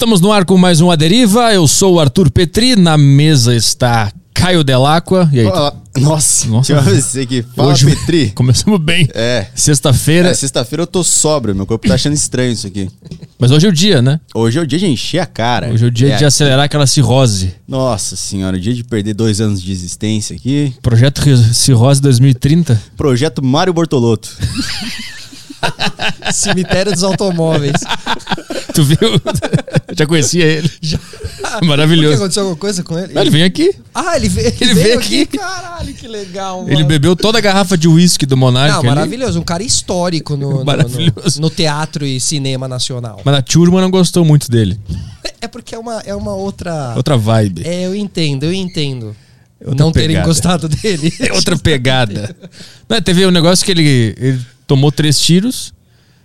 Estamos no ar com mais um A Deriva. Eu sou o Arthur Petri. Na mesa está Caio Delacqua. E aí? Fala- Nossa, Nossa. Aqui. Fala, Hoje- Petri. Começamos bem. É. Sexta-feira. É, Sexta-feira eu tô sóbrio, meu corpo tá achando estranho isso aqui. Mas hoje é o dia, né? Hoje é o dia de encher a cara. Hoje é o dia de acelerar aquela cirrose. Nossa senhora, o dia de perder dois anos de existência aqui. Projeto Cirrose 2030. Projeto Mário Bortolotto. Cemitério dos automóveis. Tu viu? Já conhecia ele. Que Maravilhoso. aconteceu alguma coisa com ele? Ele vem aqui. Ah, ele veio, Ele veio aqui. Caralho, que legal, mano. Ele bebeu toda a garrafa de uísque do Monark. Não, ali. maravilhoso. Um cara histórico no, no- Maravilhoso. no- no teatro e cinema nacional. Mas a turma não gostou muito dele. É porque é uma, é uma outra... Outra vibe. É, eu entendo, eu entendo. Outra não terem pegada. gostado dele. É outra pegada. Não, teve um negócio que ele, ele tomou três tiros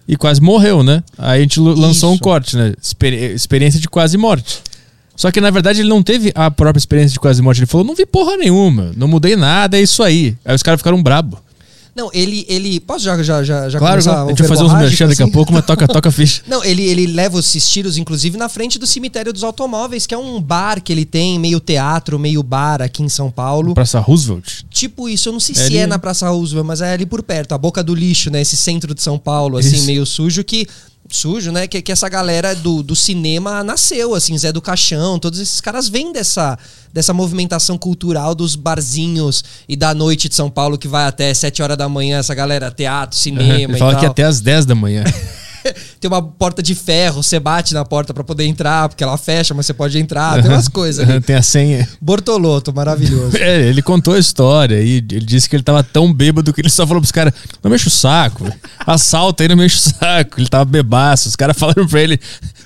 e quase morreu, né? Aí a gente lançou um Isso. corte, né? Experi- experiência de quase morte. Só que na verdade ele não teve a própria experiência de quase morte. Ele falou: não vi porra nenhuma, não mudei nada, é isso aí. Aí os caras ficaram brabo. Não, ele, ele... Posso já, já, já, já Claro, começar a gente vai fazer uns merchan daqui a assim? pouco, mas toca, toca a ficha. Não, ele, ele leva esses tiros, inclusive, na frente do cemitério dos automóveis, que é um bar que ele tem, meio teatro, meio bar aqui em São Paulo. Praça Roosevelt. Tipo isso, eu não sei É se ali, é né? na Praça Roosevelt, mas é ali por perto, a boca do lixo, né? Esse centro de São Paulo, assim, Isso. meio sujo, que. Sujo, né? Que, que essa galera do, do cinema nasceu, assim, Zé do Caixão, todos esses caras vêm dessa, dessa movimentação cultural dos barzinhos e da noite de São Paulo que vai até 7 horas da manhã, essa galera, teatro, cinema Ele e fala tal. que até às 10 da manhã. Tem uma porta de ferro, você bate na porta pra poder entrar, porque ela fecha, mas você pode entrar, tem umas coisas ali. Tem a senha. Bortoloto, maravilhoso. É, ele contou a história e ele disse que ele tava tão bêbado que ele só falou pros caras: não mexe o saco, assalta aí, não mexe o saco. Ele tava bebaço. Os caras falaram pra ele: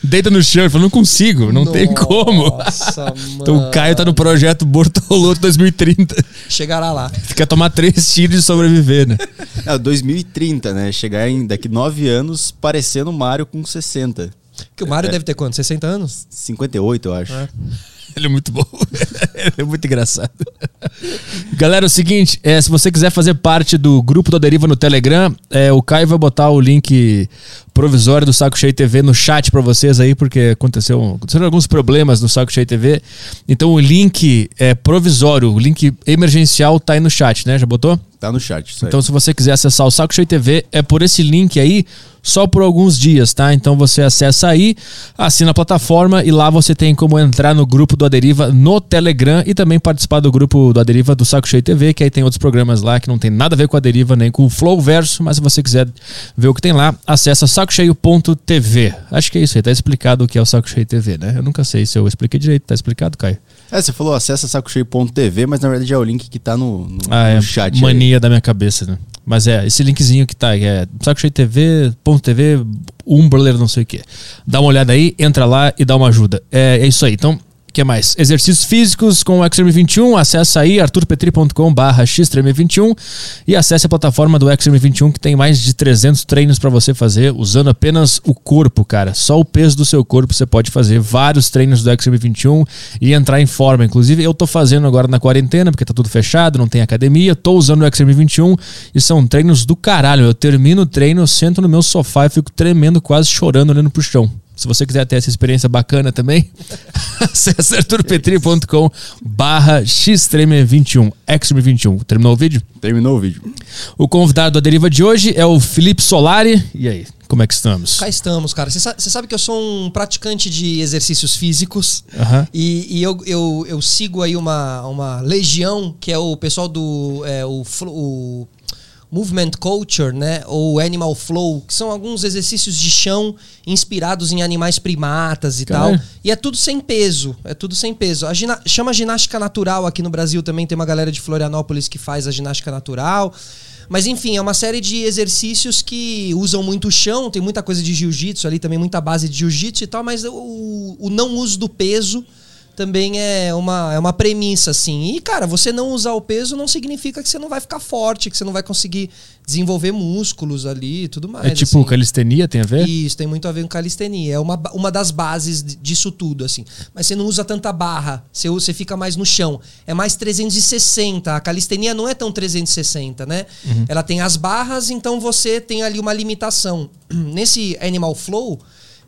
deita no chão. Ele falou: não consigo, não tem como. Nossa, mano. Então o Caio tá no projeto Bortoloto 2030. Chegará lá. Quer tomar três tiros e sobreviver, né? É, 2030, né? Chegar em daqui nove anos parecendo o Mário com 60. Que o Mário deve ter quanto? 60 anos? 58, eu acho. Ele é muito bom. Ele é muito engraçado. Galera, é o seguinte, é, se você quiser fazer parte do grupo da Deriva no Telegram, é, o Caio vai botar o link provisório do Saco Cheio TV no chat pra vocês aí, porque aconteceu, aconteceram alguns problemas no Saco Cheio TV. Então o link é provisório, o link emergencial tá aí no chat, né? Já botou? Tá no chat. Então, se você quiser acessar o Saco Cheio TV, é por esse link aí, só por alguns dias, tá? Então você acessa aí, assina a plataforma e lá você tem como entrar no grupo do Aderiva no Telegram e também participar do grupo do Aderiva do Saco Cheio TV, que aí tem outros programas lá que não tem nada a ver com a Deriva nem com o Flow Verso, mas se você quiser ver o que tem lá, acessa sacocheio.tv. Acho que é isso aí, tá explicado o que é o Saco Cheio TV, né? Eu nunca sei se eu expliquei direito, tá explicado, Caio? É, você falou acessa sacocheio.tv, mas na verdade é o link que tá no, no, Ah, no é chat. aí. mania da minha cabeça, né? Mas é, esse linkzinho que tá, que é sacocheio.tv, Umbrler, não sei o que. Dá uma olhada aí, entra lá e dá uma ajuda. É, é isso aí. Então, o que mais? Exercícios físicos com o Extreme 21, acessa aí arturpetri.com barra xtreme21 e acesse a plataforma do Extreme 21 que tem mais de 300 treinos para você fazer usando apenas o corpo, cara. Só o peso do seu corpo você pode fazer vários treinos do Extreme 21 e entrar em forma. Inclusive, eu tô fazendo agora na quarentena, porque tá tudo fechado, não tem academia, tô usando o Extreme 21 e são treinos do caralho. Eu termino o treino, eu sento no meu sofá e fico tremendo, quase chorando, olhando pro chão. Se você quiser ter essa experiência bacana também, acesse arturpetri.com barra xtreme21, xtreme21. Terminou o vídeo? Terminou o vídeo. O convidado da deriva de hoje é o Felipe Solari. E aí, como é que estamos? Cá estamos, cara. Você sa- você sabe que eu sou um praticante de exercícios físicos. Aham. E, e eu, eu, eu sigo aí uma, uma legião, que é o pessoal do é, o, o Movement Culture, né? Ou Animal Flow, que são alguns exercícios de chão inspirados em animais primatas e tal. E é tudo sem peso. É tudo sem peso. A gina- chama ginástica natural aqui no Brasil também. Tem uma galera de Florianópolis que faz a ginástica natural. Mas enfim, é uma série de exercícios que usam muito o chão, tem muita coisa de jiu-jitsu ali, também muita base de jiu-jitsu e tal, mas o, o não uso do peso também é uma, é uma premissa, assim. E, cara, você não usar o peso não significa que você não vai ficar forte, que você não vai conseguir desenvolver músculos ali e tudo mais. É tipo assim. calistenia, tem a ver? Isso, tem muito a ver com calistenia. É uma, uma das bases disso tudo, assim. Mas você não usa tanta barra, você, você fica mais no chão. É mais 360. A calistenia não é tão 360, né? Ela tem as barras, então você tem ali uma limitação. Nesse Animal Flow,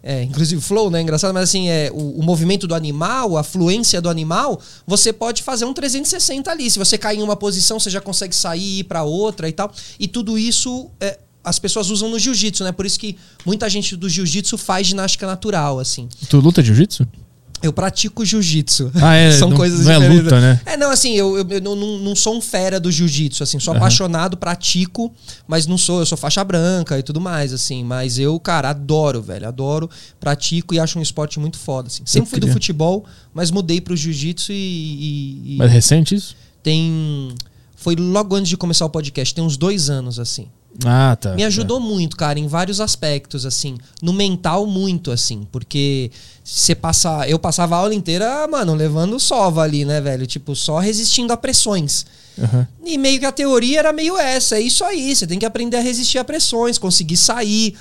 É, inclusive flow, né? Engraçado, mas assim, é, o, o movimento do animal, a fluência do animal, você pode fazer um 360 ali. Se você cair em uma posição, você já consegue sair ir pra outra e tal. E tudo isso é, as pessoas usam no jiu-jitsu, né? Por isso que muita gente do jiu-jitsu faz ginástica natural, assim. Tu luta jiu-jitsu? Eu pratico jiu-jitsu. Ah, é, São não- coisas não é luta, né? É, não, assim, eu, eu, eu não, não- sou um fera do jiu-jitsu, assim, sou apaixonado, pratico, mas não sou, eu sou faixa branca e tudo mais, assim. Mas eu, cara, adoro, velho, adoro, pratico e acho um esporte muito foda, assim. Sempre fui do futebol, mas mudei pro jiu-jitsu e, e- e Mas recente isso? tem... Foi logo antes de começar o podcast, tem uns dois anos, assim. Ah, tá. Me ajudou muito, cara, em vários aspectos, assim. No mental, muito, assim. Porque você passa. Eu passava a aula inteira, mano, levando sova ali, né, velho? Tipo, só resistindo a pressões. Aham. E meio que a teoria era meio essa, é isso aí. Você tem que aprender a resistir a pressões, conseguir sair,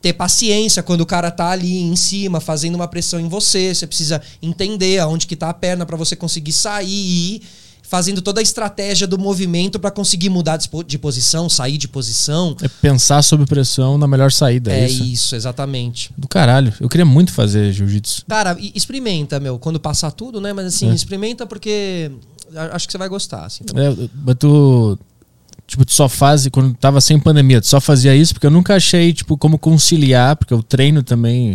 ter paciência quando o cara tá ali em cima, fazendo uma pressão em você. Você precisa entender aonde que tá a perna pra você conseguir sair e ir fazendo toda a estratégia do movimento pra conseguir mudar de posição, sair de posição. É pensar sob pressão na melhor saída. É, É isso? isso, exatamente. Do caralho. Eu queria muito fazer jiu-jitsu. Cara, experimenta, meu, quando passar tudo, né? Mas assim, É. experimenta porque acho que você vai gostar, assim. É, mas tu. Tipo, tu só faz. Quando tava sem pandemia, tu só fazia isso porque eu nunca achei, tipo, como conciliar, porque eu treino também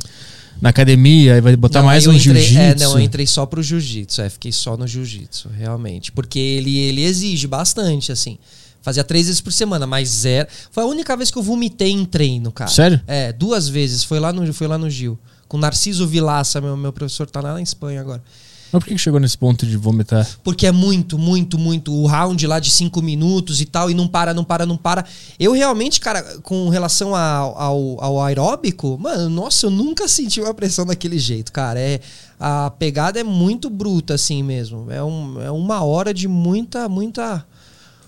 na academia, aí vai botar Não, mais um entrei- jiu-jitsu. É, não, eu entrei só pro jiu-jitsu, é, fiquei só no jiu-jitsu, realmente. Porque ele, ele exige bastante, assim. Fazia três vezes por semana, mas zero. Foi a única vez que eu vomitei em treino, cara. Sério? É, duas vezes. Foi lá no, foi lá no Gil. Com Narciso Vilaça, meu, meu professor tá lá na Espanha agora. Mas por que chegou nesse ponto de vomitar? Porque é muito, muito, muito. O round lá de cinco minutos e tal, e não para, não para, não para. Eu realmente, cara, com relação ao, ao, ao aeróbico, mano, nossa, eu nunca senti uma pressão daquele jeito, cara. É, a pegada é muito bruta, assim mesmo. É, um, é uma hora de muita, muita.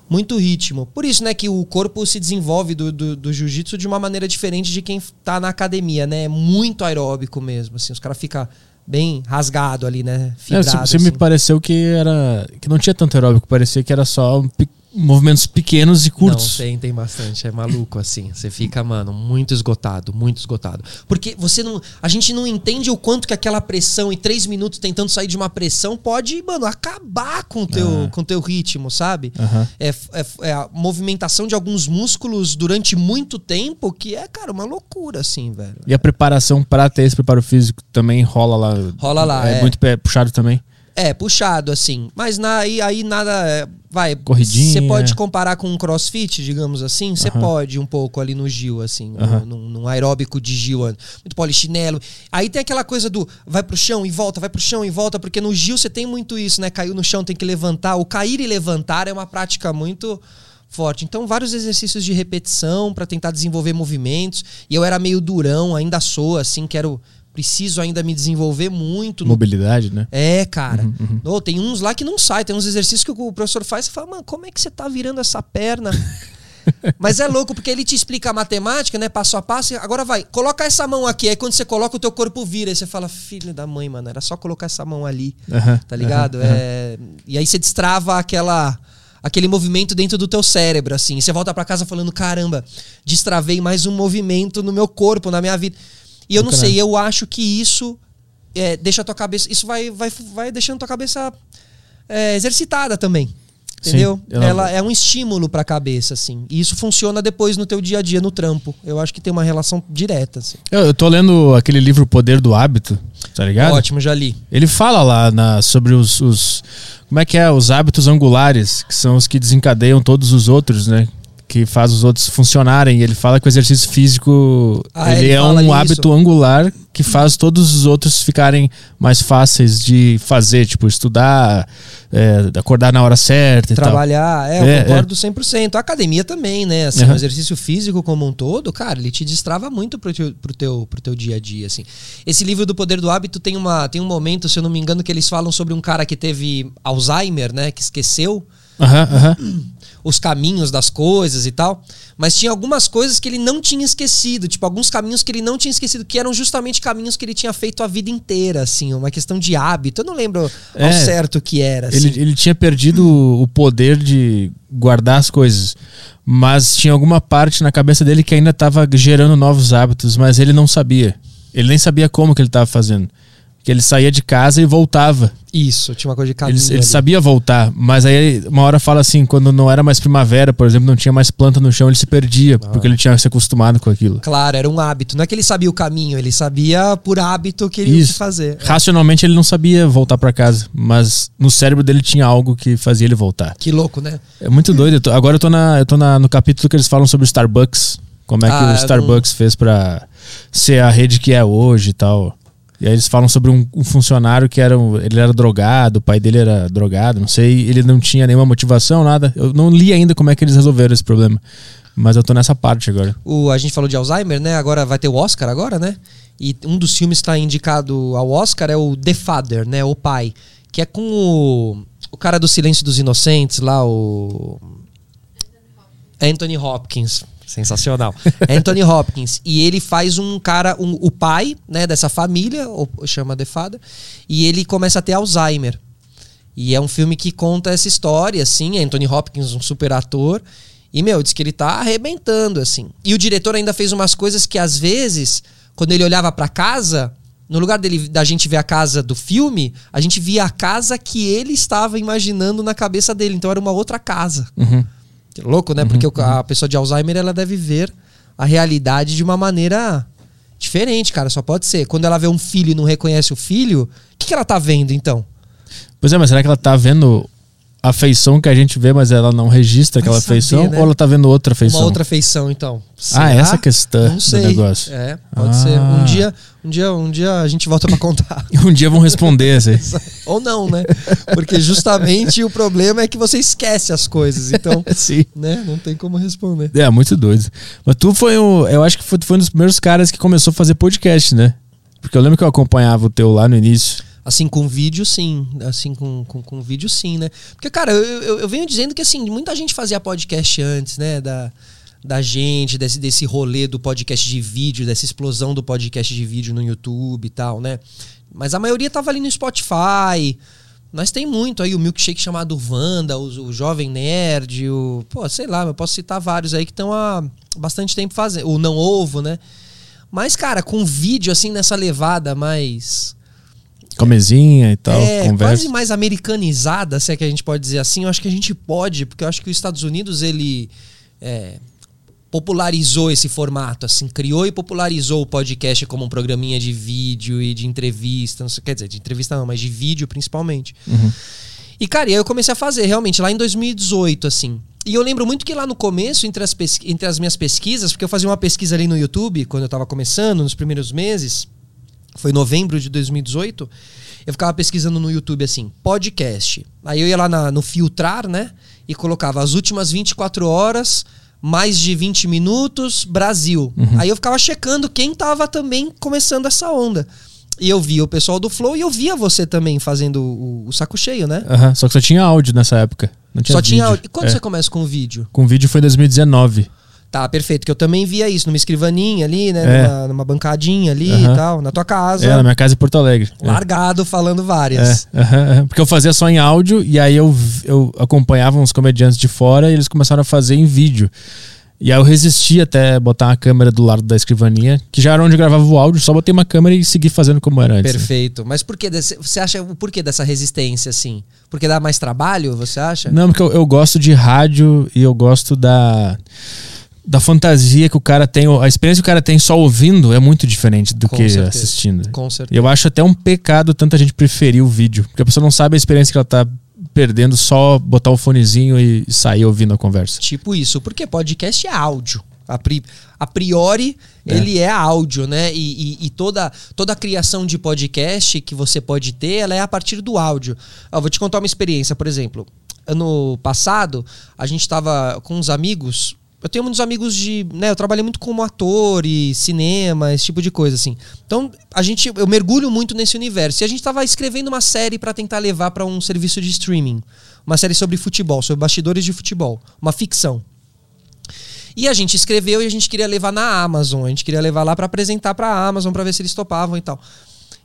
Muito ritmo. Por isso, né, que o corpo se desenvolve do, do, do jiu-jitsu de uma maneira diferente de quem tá na academia, né? É muito aeróbico mesmo, assim. Os caras ficam bem rasgado ali, né? É, Fibrado, você você me assim. pareceu que era. que não tinha tanto aeróbico, parecia que era só um movimentos pequenos e curtos. Não, tem, tem bastante. É maluco, assim. Você fica, mano, muito esgotado, muito esgotado. Porque você não. A gente não entende o quanto que aquela pressão e três minutos tentando sair de uma pressão pode, mano, acabar com o teu, Ah. com teu ritmo, sabe? Aham. É, é, é a movimentação de alguns músculos durante muito tempo que é, cara, uma loucura, assim, velho. E a preparação pra ter esse preparo físico também rola lá. Rola lá, É, é. muito puxado também. É, puxado, assim. Mas na, aí, aí nada. é, vai. Corridinha. Você pode comparar com um crossfit, digamos assim? Você Aham. pode um pouco ali no Gil, assim. Aham. no- Num, num aeróbico de Gil. Muito polichinelo. Aí tem aquela coisa do vai pro chão e volta, vai pro chão e volta. Porque no Gil você tem muito isso, né? Caiu no chão, tem que levantar. O cair e levantar é uma prática muito forte. Então, vários exercícios de repetição pra tentar desenvolver movimentos. E eu era meio durão, ainda sou, assim, quero. Preciso ainda me desenvolver muito no Mobilidade, né? é, cara. Uhum, Ô, tem uns lá que não sai, tem uns exercícios que o professor faz e fala, mano, como é que você tá virando essa perna? Mas é louco, porque ele te explica a matemática, né? Passo a passo. Agora vai, coloca essa mão aqui. Aí quando você coloca, o teu corpo vira. Aí você fala, filho da mãe, mano, era só colocar essa mão ali. Aham, Tá ligado? aham. É... E aí você destrava aquela. Aquele movimento dentro do teu cérebro, assim. E você volta pra casa falando: caramba, destravei mais um movimento no meu corpo, na minha vida. E eu não sei, eu acho que isso é, deixa a tua cabeça. Isso vai, vai, vai deixando a tua cabeça é, exercitada também. Sim, Entendeu? eu- Ela é um estímulo pra cabeça, assim. E isso funciona depois no teu dia a dia, no trampo. Eu acho que tem uma relação direta, assim. Eu, eu tô lendo aquele livro O Poder do Hábito, tá ligado? Ótimo, já li. Ele fala lá na- sobre os, os- Como é que é? Os hábitos angulares, que são os que desencadeiam todos os outros, né? Que faz os outros funcionarem. Ele fala que o exercício físico Ah, ele, ele é um isso. hábito angular que faz todos os outros ficarem mais fáceis de fazer, tipo, estudar, é, acordar na hora certa e tal. Trabalhar, é, eu É, concordo 100%. A academia também, né? Assim, Aham. O exercício físico como um todo, cara, ele te destrava muito pro teu, pro, teu, pro teu dia a dia, assim. Esse livro do Poder do Hábito tem, uma, tem um momento, se eu não me engano, que eles falam sobre um cara que teve Alzheimer, né? Que esqueceu Aham, aham. os caminhos das coisas e tal. Mas tinha algumas coisas que ele não tinha esquecido, tipo, alguns caminhos que ele não tinha esquecido, que eram justamente caminhos que ele tinha feito a vida inteira, assim, uma questão de hábito. Eu não lembro ao É. certo o que era, assim. Ele, ele tinha perdido o poder de guardar as coisas. Mas tinha alguma parte na cabeça dele que ainda estava gerando novos hábitos, mas ele não sabia. Ele nem sabia como que ele tava fazendo. Que ele saía de casa e voltava. Isso, tinha uma coisa de Ele, caminho ele ali. sabia voltar, mas aí uma hora fala assim, quando não era mais primavera, por exemplo, não tinha mais planta no chão, ele se perdia, Ah. porque ele tinha se acostumado com aquilo. Claro, era um hábito. Não é que ele sabia o caminho, ele sabia por hábito que ele ia Isso. fazer. Racionalmente ele não sabia voltar pra casa, mas no cérebro dele tinha algo que fazia ele voltar. Que louco, né? É muito doido. eu tô- agora eu tô, na, eu tô na- no capítulo que eles falam sobre o Starbucks. Como é que Ah, o eu Starbucks fez pra ser a rede que é hoje e tal. E aí eles falam sobre um, um funcionário que era um- ele era drogado, o pai dele era drogado, não sei, ele não tinha nenhuma motivação, nada. Eu não li ainda como é que eles resolveram esse problema. Mas eu tô nessa parte agora. O, a gente falou de Alzheimer, né? Agora vai ter o Oscar agora, né? E um dos filmes que está indicado ao Oscar é o The Father, né? O Pai. Que é com o, o cara do Silêncio dos Inocentes lá, o. Anthony Hopkins. Sensacional. Anthony Hopkins. E ele faz um cara, um- o pai, né, dessa família, ou chama The Father, e ele começa a ter Alzheimer. E é um filme que conta essa história, assim, Anthony Hopkins, um super ator. E, meu, diz que ele tá arrebentando, assim. E o diretor ainda fez umas coisas que, às vezes, quando ele olhava pra casa, no lugar dele, da gente ver a casa do filme, a gente via a casa que ele estava imaginando na cabeça dele. Então era uma outra casa. Uhum. Louco, né? Porque o- a pessoa de Alzheimer, ela deve ver a realidade de uma maneira diferente, cara. Só pode ser. Quando ela vê um filho e não reconhece o filho, o que, que ela tá vendo, então? Pois é, mas será que ela tá vendo a feição que a gente vê, mas ela não registra aquela saber, feição? né? Ou ela tá vendo outra feição? Uma outra feição, então. Ah, Será? essa questão Não do negócio. É, pode Ah. ser. Um dia, um dia, um dia a gente volta pra contar. Um dia vão responder assim. Ou não, né? Porque justamente o problema é que você esquece as coisas. Então, Sim. né? Não tem como responder. É, muito doido. Mas tu foi um. Eu acho que foi, tu foi um dos primeiros caras que começou a fazer podcast, né? Porque eu lembro que eu acompanhava o teu lá no início. Assim, com vídeo, sim. Assim, com, com, com vídeo, sim, né? Porque, cara, eu, eu, eu venho dizendo que, assim, muita gente fazia podcast antes, né? Da, da gente, desse, desse rolê do podcast de vídeo, dessa explosão do podcast de vídeo no YouTube e tal, né? Mas a maioria tava ali no Spotify. Nós tem muito aí, o milkshake chamado Wanda, o, o Jovem Nerd, o. Pô, sei lá, eu posso citar vários aí que estão há bastante tempo fazendo. O Não Ovo, né? Mas, cara, com vídeo, assim, nessa levada mais Comezinha e tal, é, conversa. quase mais americanizada, se é que a gente pode dizer assim. Eu acho que a gente pode, porque eu acho que os Estados Unidos, ele é, popularizou esse formato, assim, criou e popularizou o podcast como um programinha de vídeo e de entrevista, não sei, quer dizer, de entrevista não, mas de vídeo principalmente. Uhum. E, cara, e aí eu comecei a fazer, realmente, lá em 2018, assim. E eu lembro muito que lá no começo, entre as, entre as minhas pesquisas, porque eu fazia uma pesquisa ali no YouTube, quando eu tava começando, nos primeiros meses, foi em novembro de 2018, eu ficava pesquisando no YouTube assim, podcast. Aí eu ia lá na- no filtrar, né? E colocava as últimas 24 horas, mais de 20 minutos, Brasil. Aí eu ficava checando quem tava também começando essa onda. E eu via o pessoal do Flow e eu via você também fazendo o, o saco cheio, né? Aham, Só que só tinha áudio nessa época. Não tinha Só tinha vídeo. áudio. E quando É. você começa com o vídeo? Com vídeo foi em 2019. Tá, perfeito. Que eu também via isso numa escrivaninha ali, né? É. Numa, numa bancadinha ali e tal, na tua casa. É, na minha casa em Porto Alegre. É. Largado falando várias. É, porque eu fazia só em áudio e aí eu, eu acompanhava uns comediantes de fora e eles começaram a fazer em vídeo. E aí eu resisti até botar uma câmera do lado da escrivaninha, que já era onde eu gravava o áudio, só botei uma câmera e segui fazendo como era antes. né? Perfeito. Mas por que desse, você acha o porquê dessa resistência assim? Porque dá mais trabalho, você acha? Não, porque eu, eu gosto de rádio e eu gosto da da fantasia que o cara tem, a experiência que o cara tem só ouvindo é muito diferente do Com que certeza. assistindo. Com certeza. eu acho até um pecado tanta gente preferir o vídeo, porque a pessoa não sabe a experiência que ela tá perdendo só botar o fonezinho e sair ouvindo a conversa. Tipo isso. Porque podcast é áudio. A, pri- a priori, É. ele é áudio, né? E, e- e toda, toda a criação de podcast que você pode ter, ela é a partir do áudio. Ó, vou te contar uma experiência, por exemplo. Ano passado, a gente tava com uns amigos. Eu tenho muitos amigos de. Né, eu trabalhei muito como ator e cinema, esse tipo de coisa, assim. Então, a gente, eu mergulho muito nesse universo. E a gente tava escrevendo uma série para tentar levar para um serviço de streaming. Uma série sobre futebol, sobre bastidores de futebol. Uma ficção. E a gente escreveu e a gente queria levar na Amazon. A gente queria levar lá pra apresentar pra Amazon pra ver se eles topavam e tal.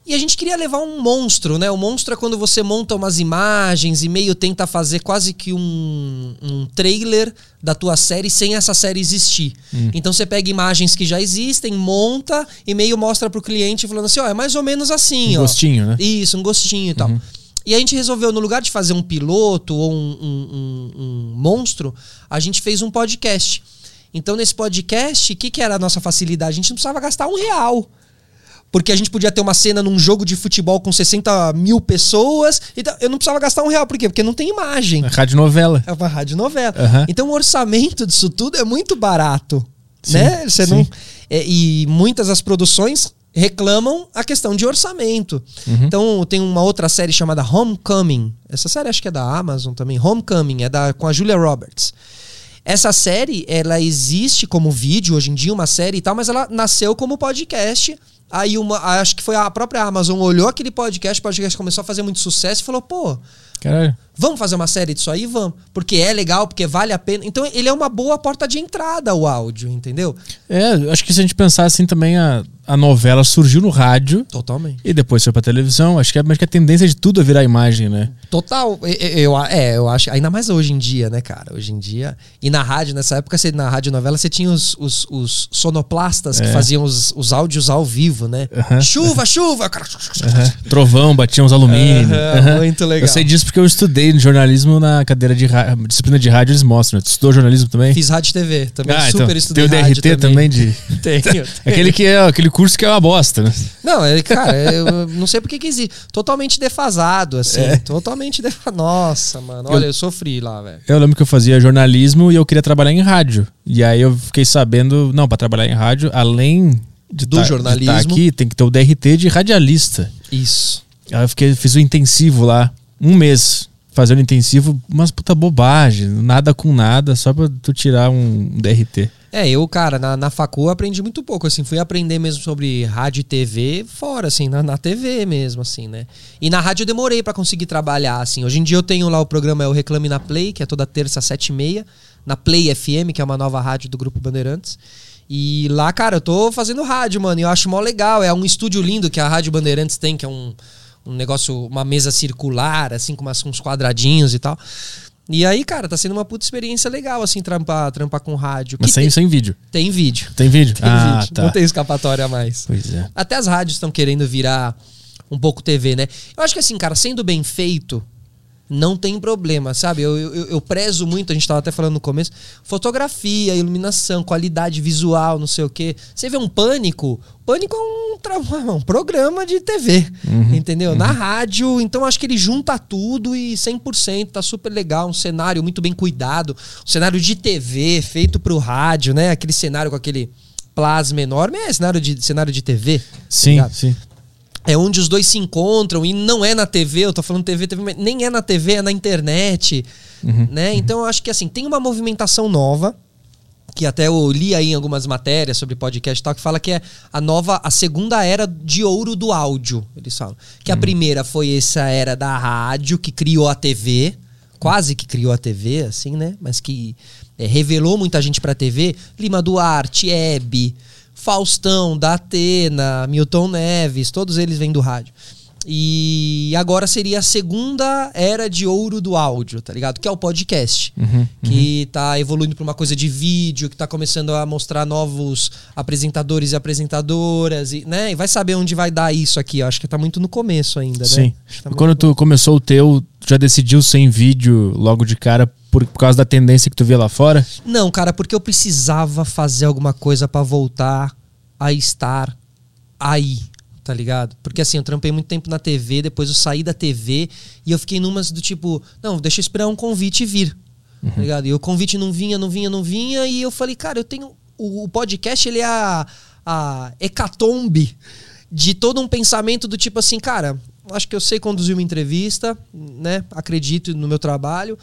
E a gente queria levar um monstro, né? O monstro é quando você monta umas imagens e meio tenta fazer quase que um, um trailer da tua série sem essa série existir. Então você pega imagens que já existem, monta e meio mostra pro cliente falando assim, ó, é mais ou menos assim, Um ó. gostinho, né? Isso, um gostinho e tal. E a gente resolveu, no lugar de fazer um piloto ou um, um- um- um monstro, a gente fez um podcast. Então, nesse podcast, o que, que era a nossa facilidade? A gente não precisava gastar um real. Porque a gente podia ter uma cena num jogo de futebol com 60 mil pessoas. Então, eu não precisava gastar um real. Por quê? Porque não tem imagem. Rádio novela. É uma rádio novela. Aham. Então o orçamento disso tudo é muito barato. Sim, né? Você sim. não. é, e muitas das produções reclamam a questão de orçamento. Uhum. Então tem uma outra série chamada Homecoming. Essa série acho que é da Amazon também. Homecoming é da com a Julia Roberts. Essa série, ela existe como vídeo hoje em dia, uma série e tal, mas ela nasceu como podcast. Aí uma, acho que foi a própria Amazon olhou aquele podcast, o podcast começou a fazer muito sucesso e falou: "Pô, Caralho. Vamos fazer uma série disso aí? Vamos. Porque é legal, porque vale a pena. Então ele é uma boa porta de entrada, o áudio, entendeu? É, acho que se a gente pensar assim também, a, a novela surgiu no rádio Totalmente. e depois foi pra televisão. Acho que, é, acho que a tendência de tudo é virar imagem, né? Total. Eu, eu, é, eu acho. Ainda mais hoje em dia, né, cara? Hoje em dia. E na rádio, nessa época, você, na rádio novela, você tinha os, os, os sonoplastas que É. faziam os, os áudios ao vivo, né? Chuva, chuva! Trovão, batia uns alumínios. Muito legal. Eu sei disso porque eu estudei jornalismo na cadeira de disciplina de rádio, eles mostram. Tu estudou jornalismo também? Fiz rádio e TV. Também ah, super então, estudei tem o DRT também, de. Tenho, tenho. Aquele que é aquele curso que é uma bosta, né? Não, é, cara, eu não sei por que existe. Totalmente defasado, assim. É. Totalmente defasado. Nossa, mano. Olha, eu sofri lá, velho. Eu lembro que eu fazia jornalismo e eu queria trabalhar em rádio. E aí eu fiquei sabendo, não, pra trabalhar em rádio, além de Do tá- de jornalismo. tá aqui, tem que ter o DRT de radialista. Isso. Aí eu fiquei, fiz o intensivo lá, um mês, fazendo intensivo, umas puta bobagem, nada com nada, só pra tu tirar um DRT. É, eu, cara, na, na facu aprendi muito pouco, assim, fui aprender mesmo sobre rádio e TV fora, assim, na, na TV mesmo, assim, né? E na rádio eu demorei pra conseguir trabalhar, assim. Hoje em dia eu tenho lá o programa é o Reclame na Play, que é toda terça, sete e meia, na Play FM, que é uma nova rádio do Grupo Bandeirantes. E lá, cara, eu tô fazendo rádio, mano, e eu acho mó legal. É um estúdio lindo que a Rádio Bandeirantes tem, que é um, um negócio, uma mesa circular, assim, com umas- uns quadradinhos e tal. E aí, cara, tá sendo uma puta experiência legal, assim, trampar, trampar com rádio. Mas Que sem, tem- sem vídeo. tem vídeo. Tem vídeo? Tem ah, vídeo. tá. Não tem escapatória a mais. Pois é. Até as rádios estão querendo virar um pouco TV, né? Eu acho que assim, cara, sendo bem feito, não tem problema, sabe? Eu, eu, eu prezo muito, a gente tava até falando no começo, fotografia, iluminação, qualidade visual, não sei o quê. Você vê um pânico, pânico é um, tra- um programa de TV, entendeu? Na rádio, então acho que ele junta tudo e 100%, tá super legal, um cenário muito bem cuidado, um cenário de TV feito pro rádio, né? Aquele cenário com aquele plasma enorme, é cenário de, cenário de TV. tá Sim, ligado? sim. É onde os dois se encontram e não é na TV, eu tô falando TV, TV, mas nem é na TV, é na internet, né? Então eu acho que assim, tem uma movimentação nova, que até eu li aí em algumas matérias sobre podcast e tal, que fala que é a nova, a segunda era de ouro do áudio, eles falam. Que a primeira foi essa era da rádio, que criou a TV, quase que criou a TV, assim, né? Mas que é, revelou muita gente pra TV. Lima Duarte, Hebe, Faustão, da Atena, Milton Neves, todos eles vêm do rádio. E agora seria a segunda era de ouro do áudio, tá ligado? Que é o podcast. que tá evoluindo pra uma coisa de vídeo, que tá começando a mostrar novos apresentadores e apresentadoras, e, né? E vai saber onde vai dar isso aqui. Eu acho que tá muito no começo ainda, né? Sim. Acho que tá Quando tu começou o teu, já decidiu sem vídeo logo de cara por, por causa da tendência que tu via lá fora? Não, cara, porque eu precisava fazer alguma coisa pra voltar a estar aí, tá ligado? Porque assim, eu trampei muito tempo na TV, depois eu saí da TV e eu fiquei numas do tipo, não, deixa eu esperar um convite vir. Tá ligado? E o convite não vinha, não vinha, não vinha, e eu falei, cara, eu tenho. O, o podcast, ele é a, a hecatombe de todo um pensamento do tipo assim, cara, acho que eu sei conduzir uma entrevista, né? Acredito no meu trabalho.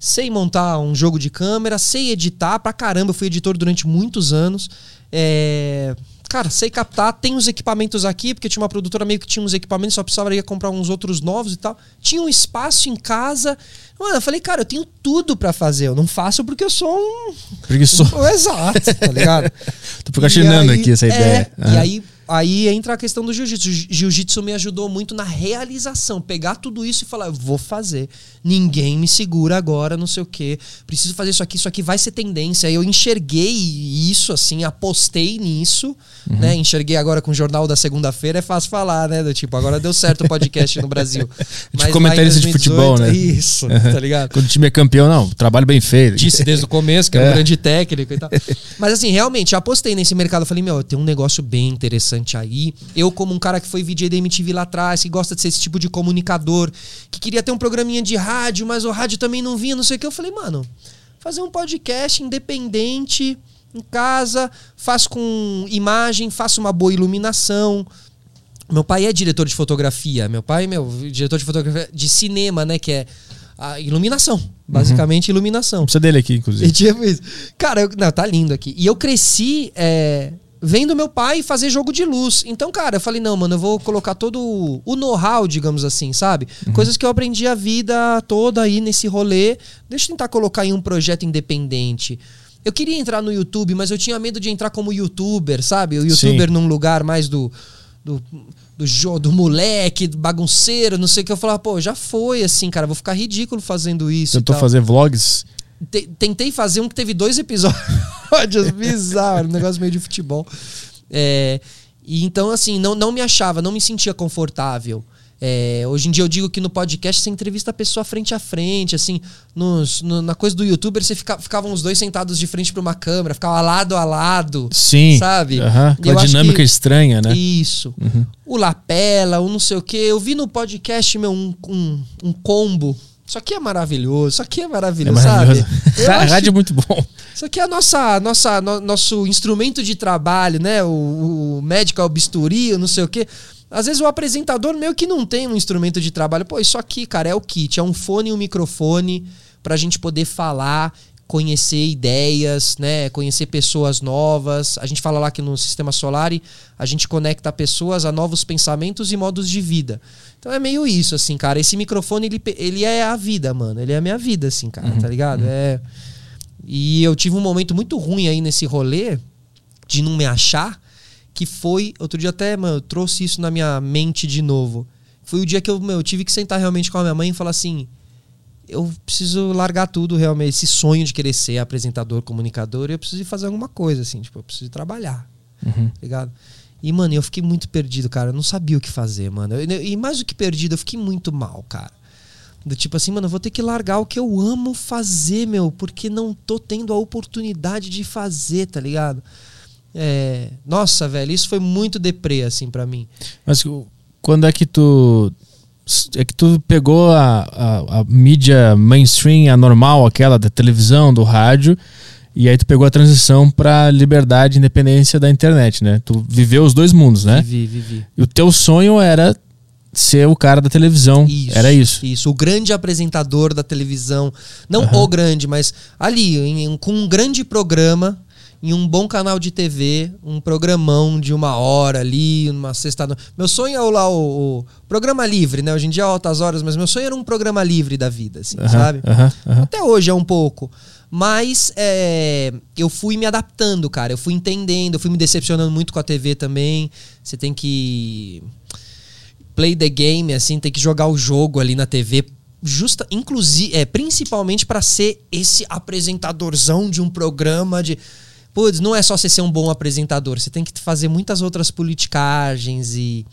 Sei montar um jogo de câmera, sei editar pra caramba. Eu fui editor durante muitos anos. É, Cara, sei captar, tem os equipamentos aqui, porque tinha uma produtora meio que tinha uns equipamentos, só precisaria comprar uns outros novos e tal. Tinha um espaço em casa. Mano, eu falei, cara, eu tenho tudo pra fazer. Eu não faço porque eu sou um. Preguiçoso. um exato, tá ligado? Tô procrastinando aí- aqui essa é, ideia. E Aham. aí aí entra a questão do jiu-jitsu. Jiu-jitsu me ajudou muito na realização. Pegar tudo isso e falar, vou fazer. Ninguém me segura agora, não sei o quê. Preciso fazer isso aqui, isso aqui vai ser tendência. Eu enxerguei isso, assim, apostei nisso, Uhum. né? Enxerguei agora com o Jornal da Segunda-feira, é fácil falar, né? Do tipo, agora deu certo o podcast no Brasil. Mas em comentarista de 2018, futebol, né? Isso, tá ligado? Quando o time é campeão, não, trabalho bem feito. disse desde o começo, que era É. um grande técnico e tal. Mas assim, realmente, apostei nesse mercado. Falei, meu, tem um negócio bem interessante aí. Eu, como um cara que foi VJ da MTV lá atrás, que gosta de ser esse tipo de comunicador, que queria ter um programinha de rádio, mas o rádio também não vinha, não sei o que. Eu falei, mano, fazer um podcast independente, em casa, faço com imagem, faço uma boa iluminação. Meu pai é diretor de fotografia. Meu pai, meu, diretor de fotografia de cinema, né? Que é a iluminação. Basicamente, iluminação. Precisa dele aqui, inclusive. E tipo isso. Cara, eu, não, tá lindo aqui. E eu cresci é, vendo meu pai fazer jogo de luz. Então, cara, eu falei, não, mano, eu vou colocar todo o- know-how, digamos assim, sabe? Coisas que eu aprendi a vida toda aí nesse rolê. Deixa eu tentar colocar em um projeto independente. Eu queria entrar no YouTube, mas eu tinha medo de entrar como youtuber, sabe? O youtuber Sim. num lugar mais do. Do, do, jo- do moleque, do bagunceiro, não sei o que. Eu falava, pô, já foi assim, cara, vou ficar ridículo fazendo isso. Tentou fazer vlogs. Te- tentei fazer um que teve dois episódios bizarros, um negócio meio de futebol. É, e então, assim, não, não me achava, não me sentia confortável. É, hoje em dia eu digo que no podcast você entrevista a pessoa frente a frente, assim, nos, no- na coisa do youtuber você fica, ficavam os dois sentados de frente pra uma câmera, ficava lado a lado. Sim. Sabe? E eu Aquela dinâmica que- estranha, né? Isso. O lapela, o não sei o quê. Eu vi no podcast, meu, um, um, um combo. Isso aqui é maravilhoso, isso aqui é É maravilhoso, maravilhoso. sabe? A rádio é muito bom. isso aqui é a nossa, nossa, no- nosso instrumento de trabalho, né? O, o médico, o bisturi, não sei o quê. Às vezes o apresentador meio que não tem um instrumento de trabalho. Pô, isso aqui, cara, é o kit. É um fone e um microfone pra gente poder falar, conhecer ideias, né? Conhecer pessoas novas. A gente fala lá que no Sistema Solar a gente conecta pessoas a novos pensamentos e modos de vida. Então é meio isso, assim, cara. Esse microfone, ele, ele é a vida, mano. Ele é a minha vida, assim, cara, tá ligado? É... E eu tive um momento muito ruim aí nesse rolê de não me achar, que foi. Outro dia até, mano, eu trouxe isso na minha mente de novo. Foi o dia que eu, meu, eu tive que sentar realmente com a minha mãe e falar assim: eu preciso largar tudo realmente, esse sonho de querer ser apresentador, comunicador, e eu preciso fazer alguma coisa, assim, tipo, eu preciso trabalhar, Uhum. tá ligado? E, mano, eu fiquei muito perdido, cara. Eu não sabia o que fazer, mano. Eu- E mais do que perdido, eu fiquei muito mal, cara. Do tipo assim, mano, eu vou ter que largar o que eu amo fazer, meu, porque não tô tendo a oportunidade de fazer, tá ligado? É, nossa, velho, isso foi muito deprê, assim, pra mim. Mas quando é que tu. É que tu pegou a, a, a mídia mainstream, a normal, aquela da televisão, do rádio, e aí tu pegou a transição pra liberdade e independência da internet, né? Tu viveu os dois mundos, né? Vivi, vivi. E o teu sonho era ser o cara da televisão. Era isso. Isso, o grande apresentador da televisão. Não Aham. o grande, mas ali, em- com um grande programa, em um bom canal de TV, um programão de uma hora ali, uma sexta noite. Meu sonho é o lá o, o programa livre, né? Hoje em dia é altas horas, mas meu sonho era um programa livre da vida, assim, sabe? Até hoje é um pouco. Mas é, eu fui me adaptando, cara. Eu fui entendendo, eu fui me decepcionando muito com a TV também. Você tem que play the game, assim, tem que jogar o jogo ali na TV. Justa, inclusive, é, principalmente pra ser esse apresentadorzão de um programa de. Putz, não é só você ser um bom apresentador, você tem que fazer muitas outras politicagens e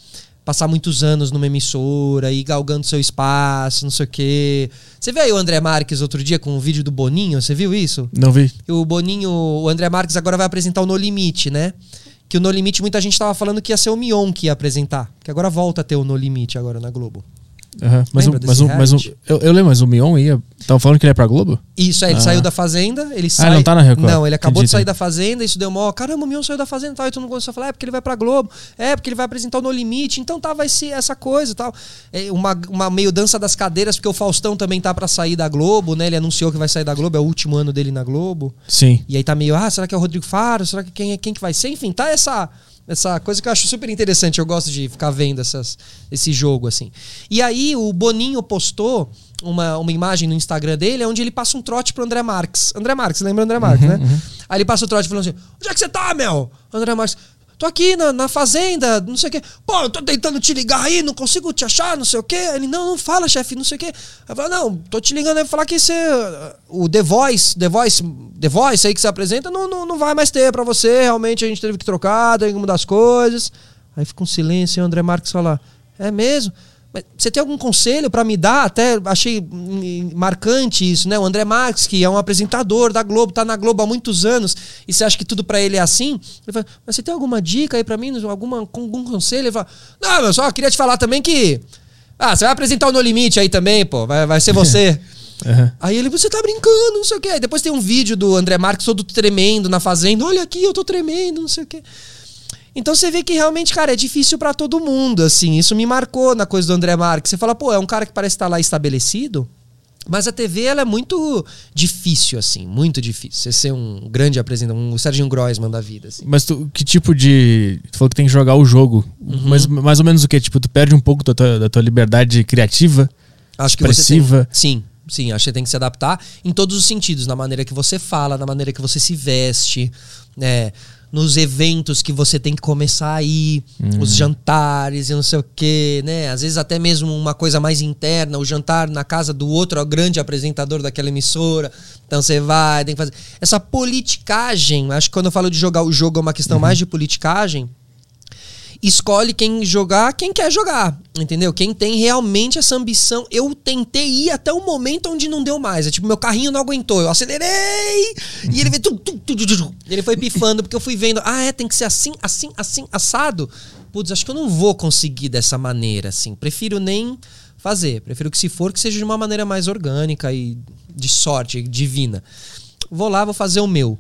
passar muitos anos numa emissora e galgando seu espaço, não sei o quê. Você viu aí o André Marques outro dia com o vídeo do Boninho? Você viu isso? Não vi. O Boninho, o André Marques agora vai apresentar o No Limite, né? Que o No Limite muita gente tava falando que ia ser o Mion que ia apresentar. Que agora volta a ter o No Limite agora na Globo. Aham. Mas, mas, o, mas reality? eu, eu lembro, mas o Mion ia. Tava falando que ele é pra Globo? Isso, aí ele Ah. saiu da Fazenda, ele sai... não tá na Record. Não, ele acabou Entendi, de sair da Fazenda, isso deu mó... Caramba, o Mion saiu da Fazenda e tal, e todo mundo começou a falar, é porque ele vai pra Globo, é porque ele vai apresentar o No Limite, então tá, vai ser essa coisa e tal. É uma, uma meio dança das cadeiras, porque o Faustão também tá pra sair da Globo, né? Ele anunciou que vai sair da Globo, é o último ano dele na Globo. Sim. E aí tá meio, ah, será que é o Rodrigo Faro? Será que quem, é, quem que vai ser? Enfim, tá essa, essa coisa que eu acho super interessante. Eu gosto de ficar vendo essas, esse jogo, assim. E aí o Boninho postou uma, uma imagem no Instagram dele onde ele passa um trote pro André Marques. André Marques, lembra o André Marques, né? Aí ele passa o trote falando assim: onde é que você tá, Mel? André Marques. Tô aqui na, na fazenda, não sei o quê. Pô, eu tô tentando te ligar aí, não consigo te achar, não sei o quê. Ele, não, não fala, chefe, não sei o quê. Eu falo, não, tô te ligando aí pra falar que você. O The Voice, The Voice, The Voice aí que você apresenta, não, não, não vai mais ter pra você. Realmente a gente teve que trocar, tem que mudar as coisas. Aí fica um silêncio e o André Marques fala, é mesmo? Você tem algum conselho para me dar? Até achei marcante isso, né? O André Marques, que é um apresentador da Globo, tá na Globo há muitos anos, e você acha que tudo para ele é assim? Ele fala, mas você tem alguma dica aí para mim, alguma, algum conselho? Ele fala, não, eu só queria te falar também que. Ah, você vai apresentar o No Limite aí também, pô, vai, vai ser você. Uhum. Aí ele, você tá brincando, não sei o quê. Aí depois tem um vídeo do André Marques todo tremendo na fazenda. Olha aqui, eu tô tremendo, não sei o quê. Então você vê que realmente, cara, é difícil para todo mundo, assim. Isso me marcou na coisa do André Marques. Você fala, pô, é um cara que parece estar lá estabelecido, mas a TV ela é muito difícil, assim, muito difícil. Você ser um grande apresentador, um Serginho Groisman da vida. Assim. Mas tu, que tipo de. Tu falou que tem que jogar o jogo. Uhum. Mas mais ou menos o que? Tipo, tu perde um pouco da tua, da tua liberdade criativa? Acho expressiva? Que você tem, sim. Sim, acho que você tem que se adaptar em todos os sentidos, na maneira que você fala, na maneira que você se veste, né? Nos eventos que você tem que começar a ir, hum. os jantares e não sei o quê, né? Às vezes até mesmo uma coisa mais interna, o jantar na casa do outro, é o grande apresentador daquela emissora. Então você vai, tem que fazer. Essa politicagem, acho que quando eu falo de jogar o jogo é uma questão uhum. mais de politicagem escolhe quem jogar, quem quer jogar, entendeu? Quem tem realmente essa ambição. Eu tentei ir até o momento onde não deu mais. É tipo, meu carrinho não aguentou. Eu acelerei e ele veio. Tum, tum, tum, ele foi pifando, porque eu fui vendo. Ah, é, tem que ser assim, assim, assim, assado. Putz, acho que eu não vou conseguir dessa maneira, assim. Prefiro nem fazer. Prefiro que se for, que seja de uma maneira mais orgânica e de sorte, divina. Vou lá, vou fazer o meu.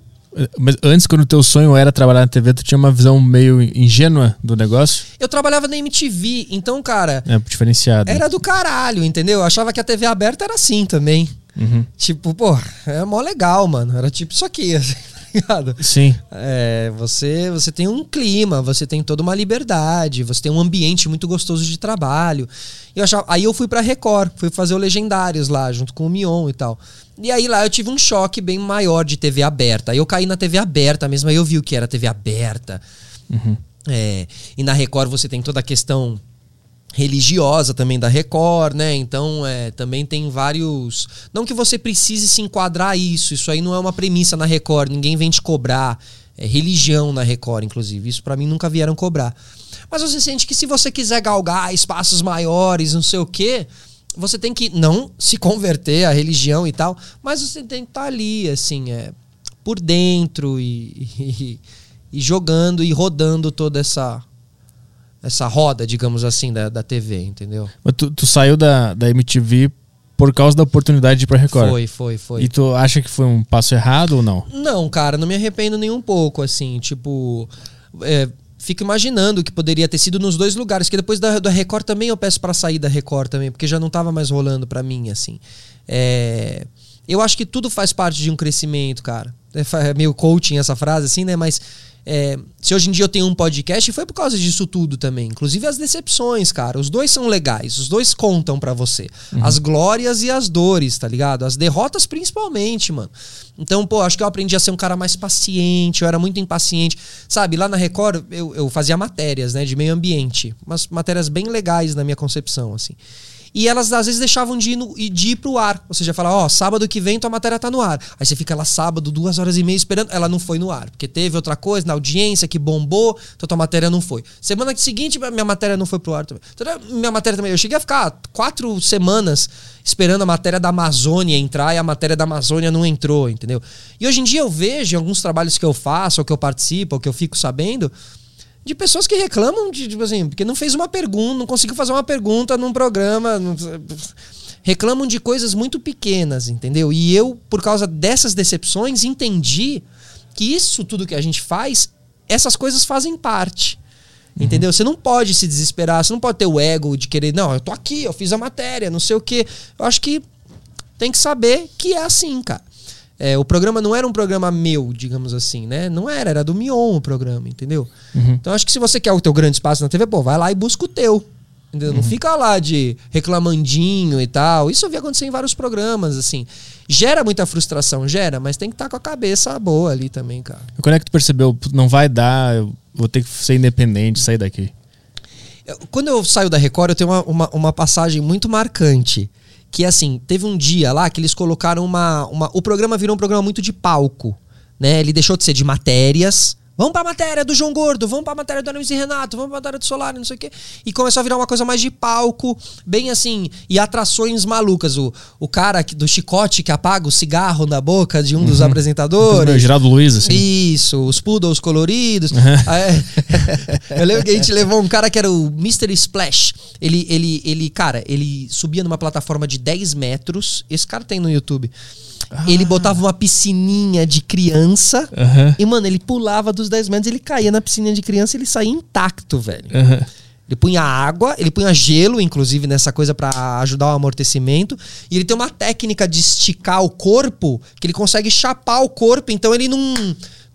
Mas antes, quando o teu sonho era trabalhar na TV, tu tinha uma visão meio ingênua do negócio? Eu trabalhava na MTV, então, cara. É, diferenciado. Era do caralho, entendeu? Eu achava que a TV aberta era assim também. Uhum. Tipo, pô, é mó legal, mano. Era tipo isso aqui, assim, tá ligado? Sim. É, você, você tem um clima, você tem toda uma liberdade, você tem um ambiente muito gostoso de trabalho. Eu achava, aí eu fui pra Record, fui fazer o Legendários lá, junto com o Mion e tal. E aí lá eu tive um choque bem maior de TV aberta. Aí eu caí na TV aberta mesmo, aí eu vi o que era TV aberta. Uhum. É, e na Record você tem toda a questão religiosa também da Record, né? Então é, também tem vários. Não que você precise se enquadrar isso, isso aí não é uma premissa na Record, ninguém vem te cobrar. É religião na Record, inclusive. Isso para mim nunca vieram cobrar. Mas você sente que se você quiser galgar espaços maiores, não sei o quê, você tem que não se converter à religião e tal, mas você tem que estar tá ali, assim, é, por dentro e, e, e, jogando e rodando toda essa essa roda, digamos assim, da, da TV, entendeu? Mas tu, tu saiu da, da MTV por causa da oportunidade de ir pra Record. Foi, foi, foi. E tu acha que foi um passo errado ou não? Não, cara, não me arrependo nem um pouco, assim, tipo. É, fico imaginando que poderia ter sido nos dois lugares, que depois da, da Record também eu peço para sair da Record também, porque já não tava mais rolando para mim, assim. É, eu acho que tudo faz parte de um crescimento, cara. É, é meio coaching essa frase, assim, né? Mas é, se hoje em dia eu tenho um podcast, foi por causa disso tudo também. Inclusive as decepções, cara. Os dois são legais, os dois contam para você. Uhum. As glórias e as dores, tá ligado? As derrotas principalmente, mano. Então, pô, acho que eu aprendi a ser um cara mais paciente, eu era muito impaciente. Sabe, lá na Record eu, eu fazia matérias, né, de meio ambiente. Umas matérias bem legais na minha concepção, assim. E elas às vezes deixavam de ir, no, de ir pro ar. Ou seja, falar, ó, oh, sábado que vem tua matéria tá no ar. Aí você fica lá sábado, duas horas e meia esperando. Ela não foi no ar. Porque teve outra coisa na audiência que bombou, então tua matéria não foi. Semana seguinte, minha matéria não foi pro ar também. Então, minha matéria também. Eu cheguei a ficar quatro semanas esperando a matéria da Amazônia entrar e a matéria da Amazônia não entrou, entendeu? E hoje em dia eu vejo em alguns trabalhos que eu faço, ou que eu participo, ou que eu fico sabendo, de pessoas que reclamam de, tipo assim, porque não fez uma pergunta, não conseguiu fazer uma pergunta num programa. Não, reclamam de coisas muito pequenas, entendeu? E eu, por causa dessas decepções, entendi que isso tudo que a gente faz, essas coisas fazem parte. Uhum. Entendeu? Você não pode se desesperar, você não pode ter o ego de querer, não, eu tô aqui, eu fiz a matéria, não sei o quê. Eu acho que tem que saber que é assim, cara. É, o programa não era um programa meu, digamos assim, né? Não era, era do Mion o programa, entendeu? Uhum. Então acho que se você quer o teu grande espaço na TV, pô, vai lá e busca o teu. Entendeu? Uhum. Não fica lá de reclamandinho e tal. Isso eu vi acontecer em vários programas, assim. Gera muita frustração, gera, mas tem que estar tá com a cabeça boa ali também, cara. E quando é que tu percebeu, não vai dar, eu, vou ter que ser independente, sair daqui. Quando eu saio da Record, eu tenho uma, uma, uma passagem muito marcante. Que assim, teve um dia lá que eles colocaram uma, uma. O programa virou um programa muito de palco. Né? Ele deixou de ser de matérias. Vamos pra matéria do João Gordo, vamos pra matéria do Aramis e Renato, vamos pra matéria do Solar, não sei o quê. E começou a virar uma coisa mais de palco, bem assim, e atrações malucas. O, o cara do chicote que apaga o cigarro na boca de um dos apresentadores. Meu, Geraldo Luiz, assim. Isso, os poodles coloridos. Aí, eu lembro que a gente levou um cara que era o Mr. Splash. Ele, ele, ele, cara, ele subia numa plataforma de 10 metros. Esse cara tem no YouTube. Ele botava uma piscininha de criança. Aham. E, mano, ele pulava dos 10 metros, ele caía na piscininha de criança e ele saía intacto, velho. Aham. Ele punha água, ele punha gelo, inclusive, nessa coisa pra ajudar o amortecimento. E ele tem uma técnica de esticar o corpo que ele consegue chapar o corpo, então ele não,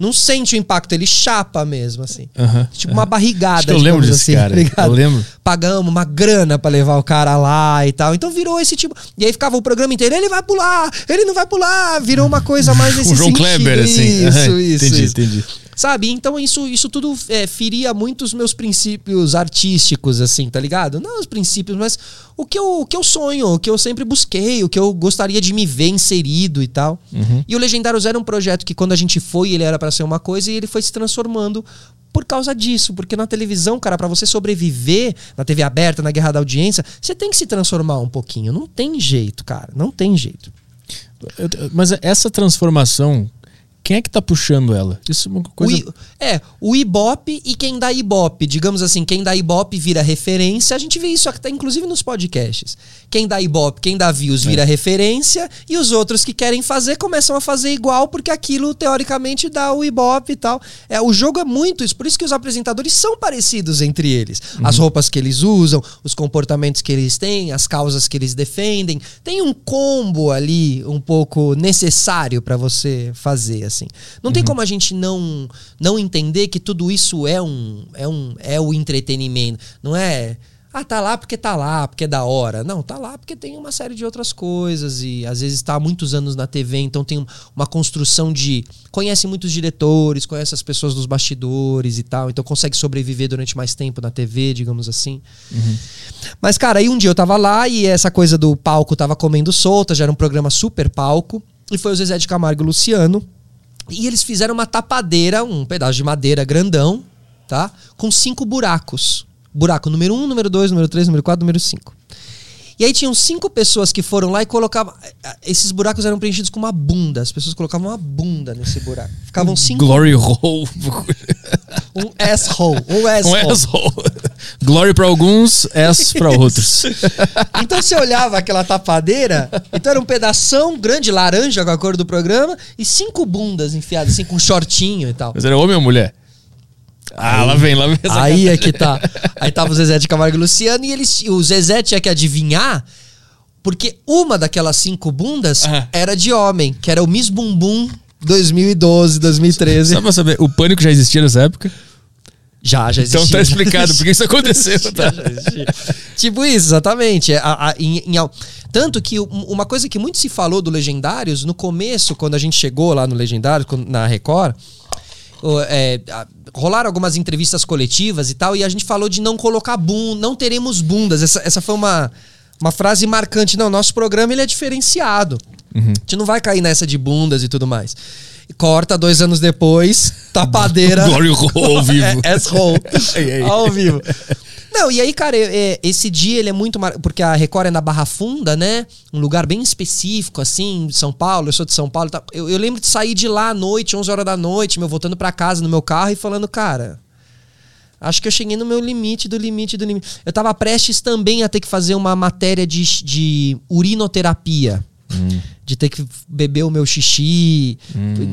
não sente o impacto, ele chapa mesmo, assim. Tipo uma barrigada. Acho que eu lembro desse assim, cara, tá ligado? eu lembro. Pagamos uma grana pra levar o cara lá e tal. Então virou esse tipo. E aí ficava o programa inteiro, ele vai pular, ele não vai pular. Virou uma coisa mais nesse O João sentido. Kleber, assim. Isso, isso, Entendi, isso. entendi. Sabe? Então isso, isso tudo é, feria muito os meus princípios artísticos, assim, tá ligado? Não os princípios, mas o que, eu, o que eu sonho, o que eu sempre busquei, o que eu gostaria de me ver inserido e tal. E o Legendários era um projeto que quando a gente foi, ele era pra ser uma coisa e ele foi se transformando por causa disso, porque na televisão, cara, pra você sobreviver na TV aberta, na guerra da audiência, você tem que se transformar um pouquinho. Não tem jeito, cara, não tem jeito. Mas essa transformação, quem é que tá puxando ela? Isso é uma coisa. O I- é, o Ibope e quem dá Ibope. Digamos assim, quem dá Ibope vira referência. A gente vê isso até inclusive nos podcasts. Quem dá Ibope, quem dá views vira referência. E os outros que querem fazer começam a fazer igual, porque aquilo teoricamente dá o Ibope e tal. É, o jogo é muito isso. Por isso que os apresentadores são parecidos entre eles. As roupas que eles usam, os comportamentos que eles têm, as causas que eles defendem. Tem um combo ali um pouco necessário pra você fazer, assim. Não tem como a gente não não entender que tudo isso é um é um é o entretenimento, não é ah, tá lá porque tá lá, porque é da hora. Não, tá lá porque tem uma série de outras coisas e às vezes tá há muitos anos na TV, então tem um- uma construção de conhece muitos diretores, conhece as pessoas dos bastidores e tal, então consegue sobreviver durante mais tempo na TV, digamos assim. Mas, cara, aí um dia eu tava lá e essa coisa do palco tava comendo solta, já era um programa super palco. E foi o Zezé de Camargo e o Luciano. E eles fizeram uma tapadeira, um pedaço de madeira grandão, tá? Com cinco buracos. Buraco número um, número dois, número três, número quatro, número cinco. E aí tinham cinco pessoas que foram lá e colocavam. Esses buracos eram preenchidos com uma bunda. As pessoas colocavam uma bunda nesse buraco. Ficavam cinco. Glory hole. Um asshole. Um asshole. Um asshole. Glory pra alguns, ass pra outros. Então você olhava aquela tapadeira, então era um pedação grande, laranja com a cor do programa, e cinco bundas enfiadas, assim, com shortinho e tal. Mas era homem ou mulher? Ah, lá vem, lá vem essa Aí é que tá. Aí tava o Zezé de Camargo e Luciano, e eles, o Zezé tinha que adivinhar, porque uma daquelas cinco bundas era de homem, que era o Miss Bumbum 2012, 2013. Só pra saber, o pânico já existia nessa época? Já, já existia. Então tá já explicado por que isso aconteceu, tá? tipo isso, exatamente. É, a- a- em- em tanto que um- uma coisa que muito se falou do Legendários, no começo, quando a gente chegou lá no Legendários, na Record, é, rolaram algumas entrevistas coletivas e tal, e a gente falou de não colocar bunda, não teremos bundas. Essa, essa foi uma, uma frase marcante. Não, nosso programa ele é diferenciado. A gente não vai cair nessa de bundas e tudo mais. Corta dois anos depois, tapadeira. Glory hole ao vivo. É. Ai, ai. Ao vivo. Não, e aí, cara, é- esse dia ele é muito. mar- Porque a Record é na Barra Funda, né? Um lugar bem específico, assim, São Paulo. Eu sou de São Paulo. tal. Eu, eu lembro de sair de lá à noite, 11 horas da noite, meu, voltando pra casa no meu carro e falando, cara. Acho que eu cheguei no meu limite do limite do limite. Eu tava prestes também a ter que fazer uma matéria de, de urinoterapia. De ter que beber o meu xixi.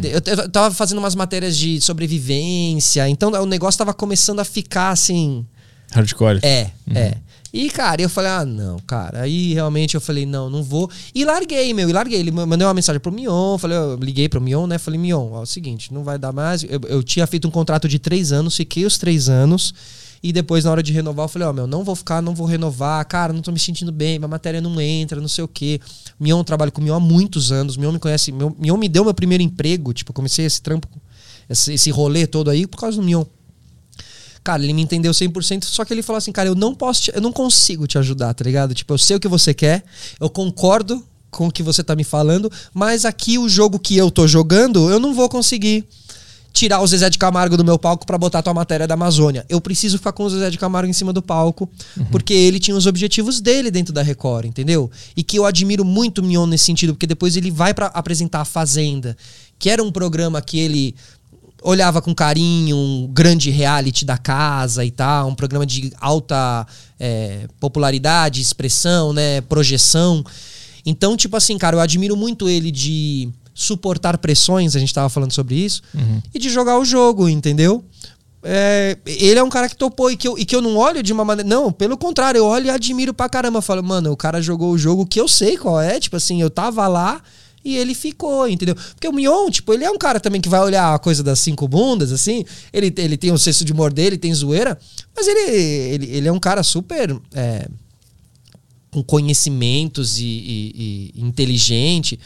Eu, eu tava fazendo umas matérias de sobrevivência. Então o negócio tava começando a ficar assim. Hardcore. É, é. E, cara, eu falei, ah, não, cara. Aí realmente eu falei, não, não vou. E larguei, meu, e larguei. Ele mandou uma mensagem pro Mion, falei, eu liguei pro Mion, né? Falei, Mion, ó, é o seguinte, não vai dar mais. Eu, eu tinha feito um contrato de três anos, fiquei os três anos. E depois, na hora de renovar, eu falei, ó, meu, não vou ficar, não vou renovar. Cara, não tô me sentindo bem, minha matéria não entra, não sei o quê. Mion, trabalho com o Mion há muitos anos. Mion me conhece. Mion, Mion me deu meu primeiro emprego. Tipo, comecei esse trampo, esse, esse rolê todo aí por causa do Mion. Cara, ele me entendeu 100%, só que ele falou assim, cara, eu não posso, te, eu não consigo te ajudar, tá ligado? Tipo, eu sei o que você quer, eu concordo com o que você tá me falando, mas aqui o jogo que eu tô jogando, eu não vou conseguir tirar o Zezé de Camargo do meu palco para botar tua matéria da Amazônia. Eu preciso ficar com o Zezé de Camargo em cima do palco, uhum. porque ele tinha os objetivos dele dentro da Record, entendeu? E que eu admiro muito o Mion nesse sentido, porque depois ele vai para apresentar a Fazenda, que era um programa que ele olhava com carinho, um grande reality da casa e tal, um programa de alta é, popularidade, expressão, né, projeção. Então, tipo assim, cara, eu admiro muito ele de suportar pressões, a gente tava falando sobre isso, uhum. e de jogar o jogo, entendeu? É, ele é um cara que topou e que, eu, e que eu não olho de uma maneira. Não, pelo contrário, eu olho e admiro pra caramba. Eu falo, mano, o cara jogou o jogo que eu sei qual é. Tipo assim, eu tava lá e ele ficou, entendeu? Porque o Mion, tipo, ele é um cara também que vai olhar a coisa das cinco bundas, assim. Ele, ele tem o senso de humor dele, tem zoeira. Mas ele, ele, ele é um cara super. É, com conhecimentos e, e, e inteligente.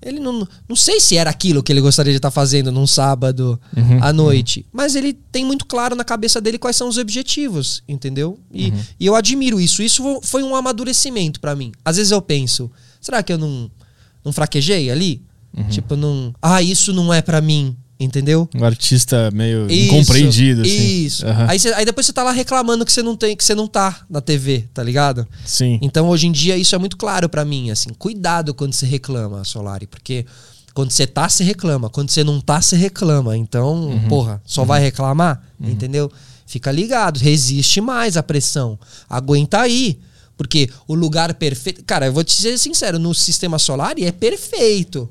Ele não, não sei se era aquilo que ele gostaria de estar fazendo num sábado uhum, à noite, uhum. mas ele tem muito claro na cabeça dele quais são os objetivos, entendeu? E, uhum. e eu admiro isso. Isso foi um amadurecimento para mim. Às vezes eu penso, será que eu não, não fraquejei ali? Uhum. Tipo, não. Ah, isso não é para mim. Entendeu? Um artista meio isso, incompreendido. Assim. Isso. Uhum. Aí, cê, aí depois você tá lá reclamando que você não tem, que você não tá na TV, tá ligado? Sim. Então hoje em dia isso é muito claro para mim, assim. Cuidado quando você reclama, Solari, porque quando você tá, você reclama. Quando você não tá, você reclama. Então, uhum. porra, só uhum. vai reclamar, uhum. entendeu? Fica ligado, resiste mais à pressão. Aguenta aí. Porque o lugar perfeito. Cara, eu vou te ser sincero, no sistema solar é perfeito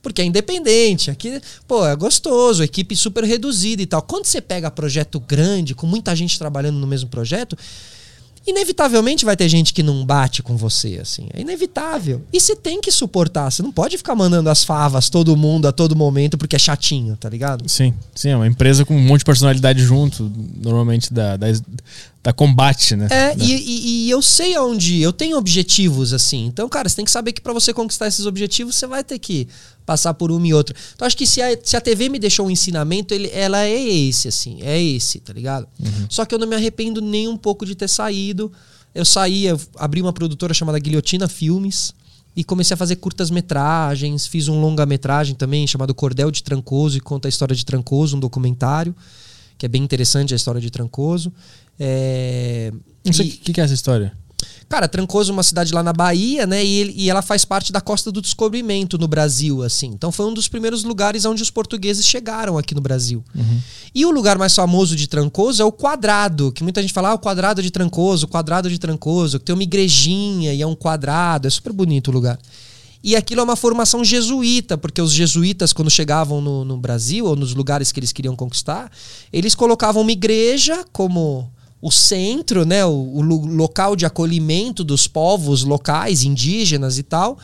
porque é independente. Aqui, pô, é gostoso, equipe super reduzida e tal. Quando você pega projeto grande, com muita gente trabalhando no mesmo projeto, inevitavelmente vai ter gente que não bate com você, assim. É inevitável. E você tem que suportar. Você não pode ficar mandando as favas todo mundo a todo momento porque é chatinho, tá ligado? Sim, sim. É uma empresa com um monte de personalidade junto, normalmente da, da, da combate, né? É, da... e, e, e, eu sei aonde. Eu tenho objetivos, assim. Então, cara, você tem que saber que para você conquistar esses objetivos, você vai ter que passar por uma e outra. Então acho que se a, se a TV me deixou um ensinamento, ele, ela é esse, assim, é esse, tá ligado? Uhum. Só que eu não me arrependo nem um pouco de ter saído. Eu saí, eu abri uma produtora chamada Guilhotina Filmes e comecei a fazer curtas metragens, fiz um longa metragem também chamado Cordel de Trancoso e conta a história de Trancoso, um documentário que é bem interessante a história de Trancoso. É... O que, que é essa história? Cara, Trancoso é uma cidade lá na Bahia, né? E, ele, e, ela faz parte da Costa do Descobrimento no Brasil, assim. Então foi um dos primeiros lugares onde os portugueses chegaram aqui no Brasil. Uhum. E o lugar mais famoso de Trancoso é o Quadrado, que muita gente fala, ah, o Quadrado de Trancoso, o Quadrado de Trancoso, que tem uma igrejinha e é um quadrado, é super bonito o lugar. E aquilo é uma formação jesuíta, porque os jesuítas, quando chegavam no, no Brasil, ou nos lugares que eles queriam conquistar, eles colocavam uma igreja como o centro, né, o, o local de acolhimento dos povos locais, indígenas e tal,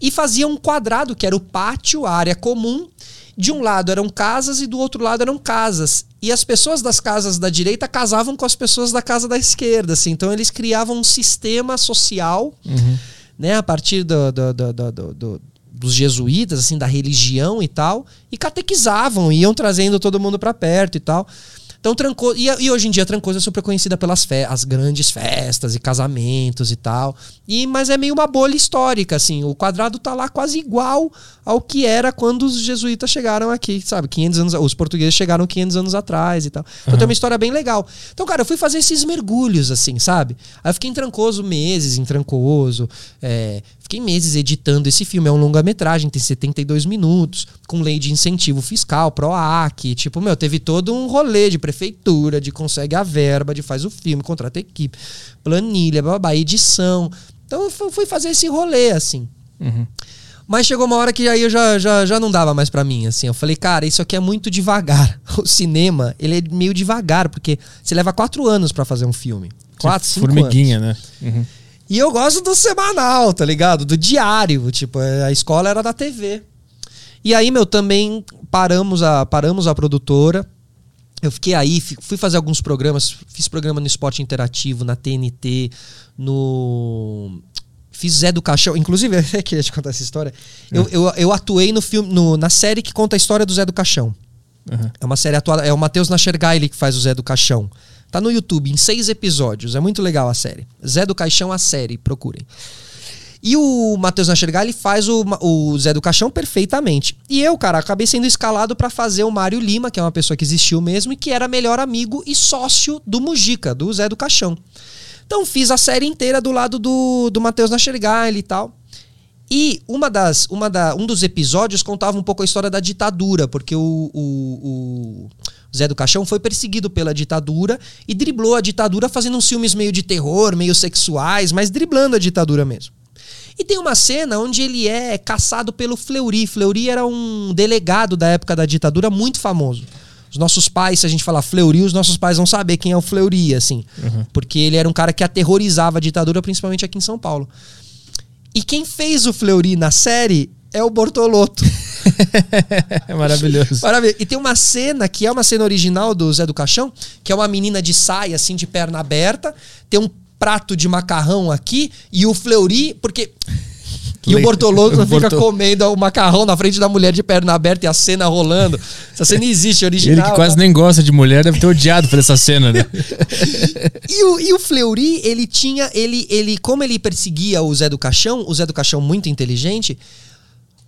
e fazia um quadrado que era o pátio, a área comum. De um lado eram casas e do outro lado eram casas. E as pessoas das casas da direita casavam com as pessoas da casa da esquerda. Assim. Então eles criavam um sistema social, uhum. né, a partir do, do, do, do dos jesuítas, assim, da religião e tal, e catequizavam, iam trazendo todo mundo para perto e tal. Então, Trancoso. E, e, hoje em dia, Trancoso é super conhecida pelas fe as grandes festas e casamentos e tal. E, mas é meio uma bolha histórica, assim. O quadrado tá lá quase igual ao que era quando os jesuítas chegaram aqui, sabe? 500 anos. Os portugueses chegaram 500 anos atrás e tal. Então uhum. tem uma história bem legal. Então, cara, eu fui fazer esses mergulhos, assim, sabe? Aí eu fiquei em Trancoso meses, em Trancoso. É, Fiquei meses editando esse filme. É um longa-metragem, tem 72 minutos, com lei de incentivo fiscal, PROAC. Tipo, meu, teve todo um rolê de prefeitura, de consegue a verba, de faz o filme, contrata equipe, planilha, babá, edição. Então eu fui fazer esse rolê, assim. Uhum. Mas chegou uma hora que aí eu já, já, já não dava mais para mim, assim. Eu falei, cara, isso aqui é muito devagar. O cinema, ele é meio devagar, porque você leva quatro anos para fazer um filme. Quatro, cinco Formiguinha, anos. né? Uhum. E eu gosto do semanal, tá ligado? Do diário. Tipo, a escola era da TV. E aí, meu, também paramos a, paramos a produtora. Eu fiquei aí, fui fazer alguns programas. Fiz programa no Esporte Interativo, na TNT, no. Fiz Zé do Caixão. Inclusive, eu queria te contar essa história. É. Eu, eu, eu, atuei no filme, no, na série que conta a história do Zé do Caixão. Uhum. É uma série atuada. É o Matheus Nachergaile que faz o Zé do Caixão Tá no YouTube, em seis episódios. É muito legal a série. Zé do Caixão, a série, procurem. E o Matheus Nachergal, ele faz o, o Zé do Caixão perfeitamente. E eu, cara, acabei sendo escalado para fazer o Mário Lima, que é uma pessoa que existiu mesmo e que era melhor amigo e sócio do Mujica, do Zé do Caixão. Então fiz a série inteira do lado do, do Matheus Nachergal e tal. E uma das, uma da, um dos episódios contava um pouco a história da ditadura, porque o, o, o Zé do Caixão foi perseguido pela ditadura e driblou a ditadura fazendo uns filmes meio de terror, meio sexuais, mas driblando a ditadura mesmo. E tem uma cena onde ele é caçado pelo Fleury. Fleury era um delegado da época da ditadura muito famoso. Os nossos pais, se a gente falar Fleury, os nossos pais vão saber quem é o Fleury, assim. Uhum. Porque ele era um cara que aterrorizava a ditadura, principalmente aqui em São Paulo. E quem fez o Fleury na série é o Bortoloto. é maravilhoso. Maravilha. E tem uma cena que é uma cena original do Zé do Caixão, que é uma menina de saia, assim, de perna aberta, tem um prato de macarrão aqui e o Fleury, porque. E o Bortoloso fica comendo o macarrão na frente da mulher de perna aberta e a cena rolando. Essa cena existe, original. Ele que quase nem gosta de mulher deve ter odiado por essa cena, né? e, o, e o Fleury, ele tinha. Ele, ele, como ele perseguia o Zé do Caixão, o Zé do Caixão muito inteligente,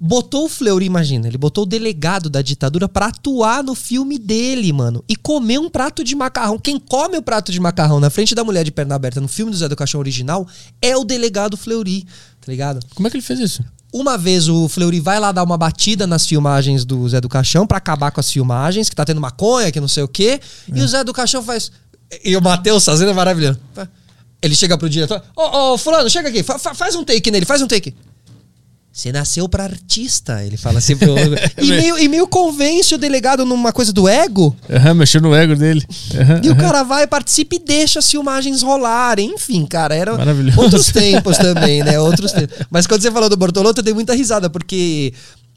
botou o Fleury, imagina, ele botou o delegado da ditadura para atuar no filme dele, mano. E comer um prato de macarrão. Quem come o prato de macarrão na frente da mulher de perna aberta no filme do Zé do Caixão original é o delegado Fleury, tá ligado? Como é que ele fez isso? Uma vez o Fleury vai lá dar uma batida nas filmagens do Zé do Caixão para acabar com as filmagens, que tá tendo maconha, que não sei o quê. É. E o Zé do Caixão faz. E o Matheus fazendo é maravilhoso. Ele chega pro diretor: Ô, oh, oh, Fulano, chega aqui, fa faz um take nele, faz um take. Você nasceu para artista, ele fala assim pro... e, meio, e meio convence o delegado numa coisa do ego. Uhum, mexeu no ego dele. Uhum, e o cara vai, participa e deixa as filmagens rolarem. Enfim, cara, eram outros tempos também, né? Outros tempos. Mas quando você falou do Bortolotto, eu dei muita risada, porque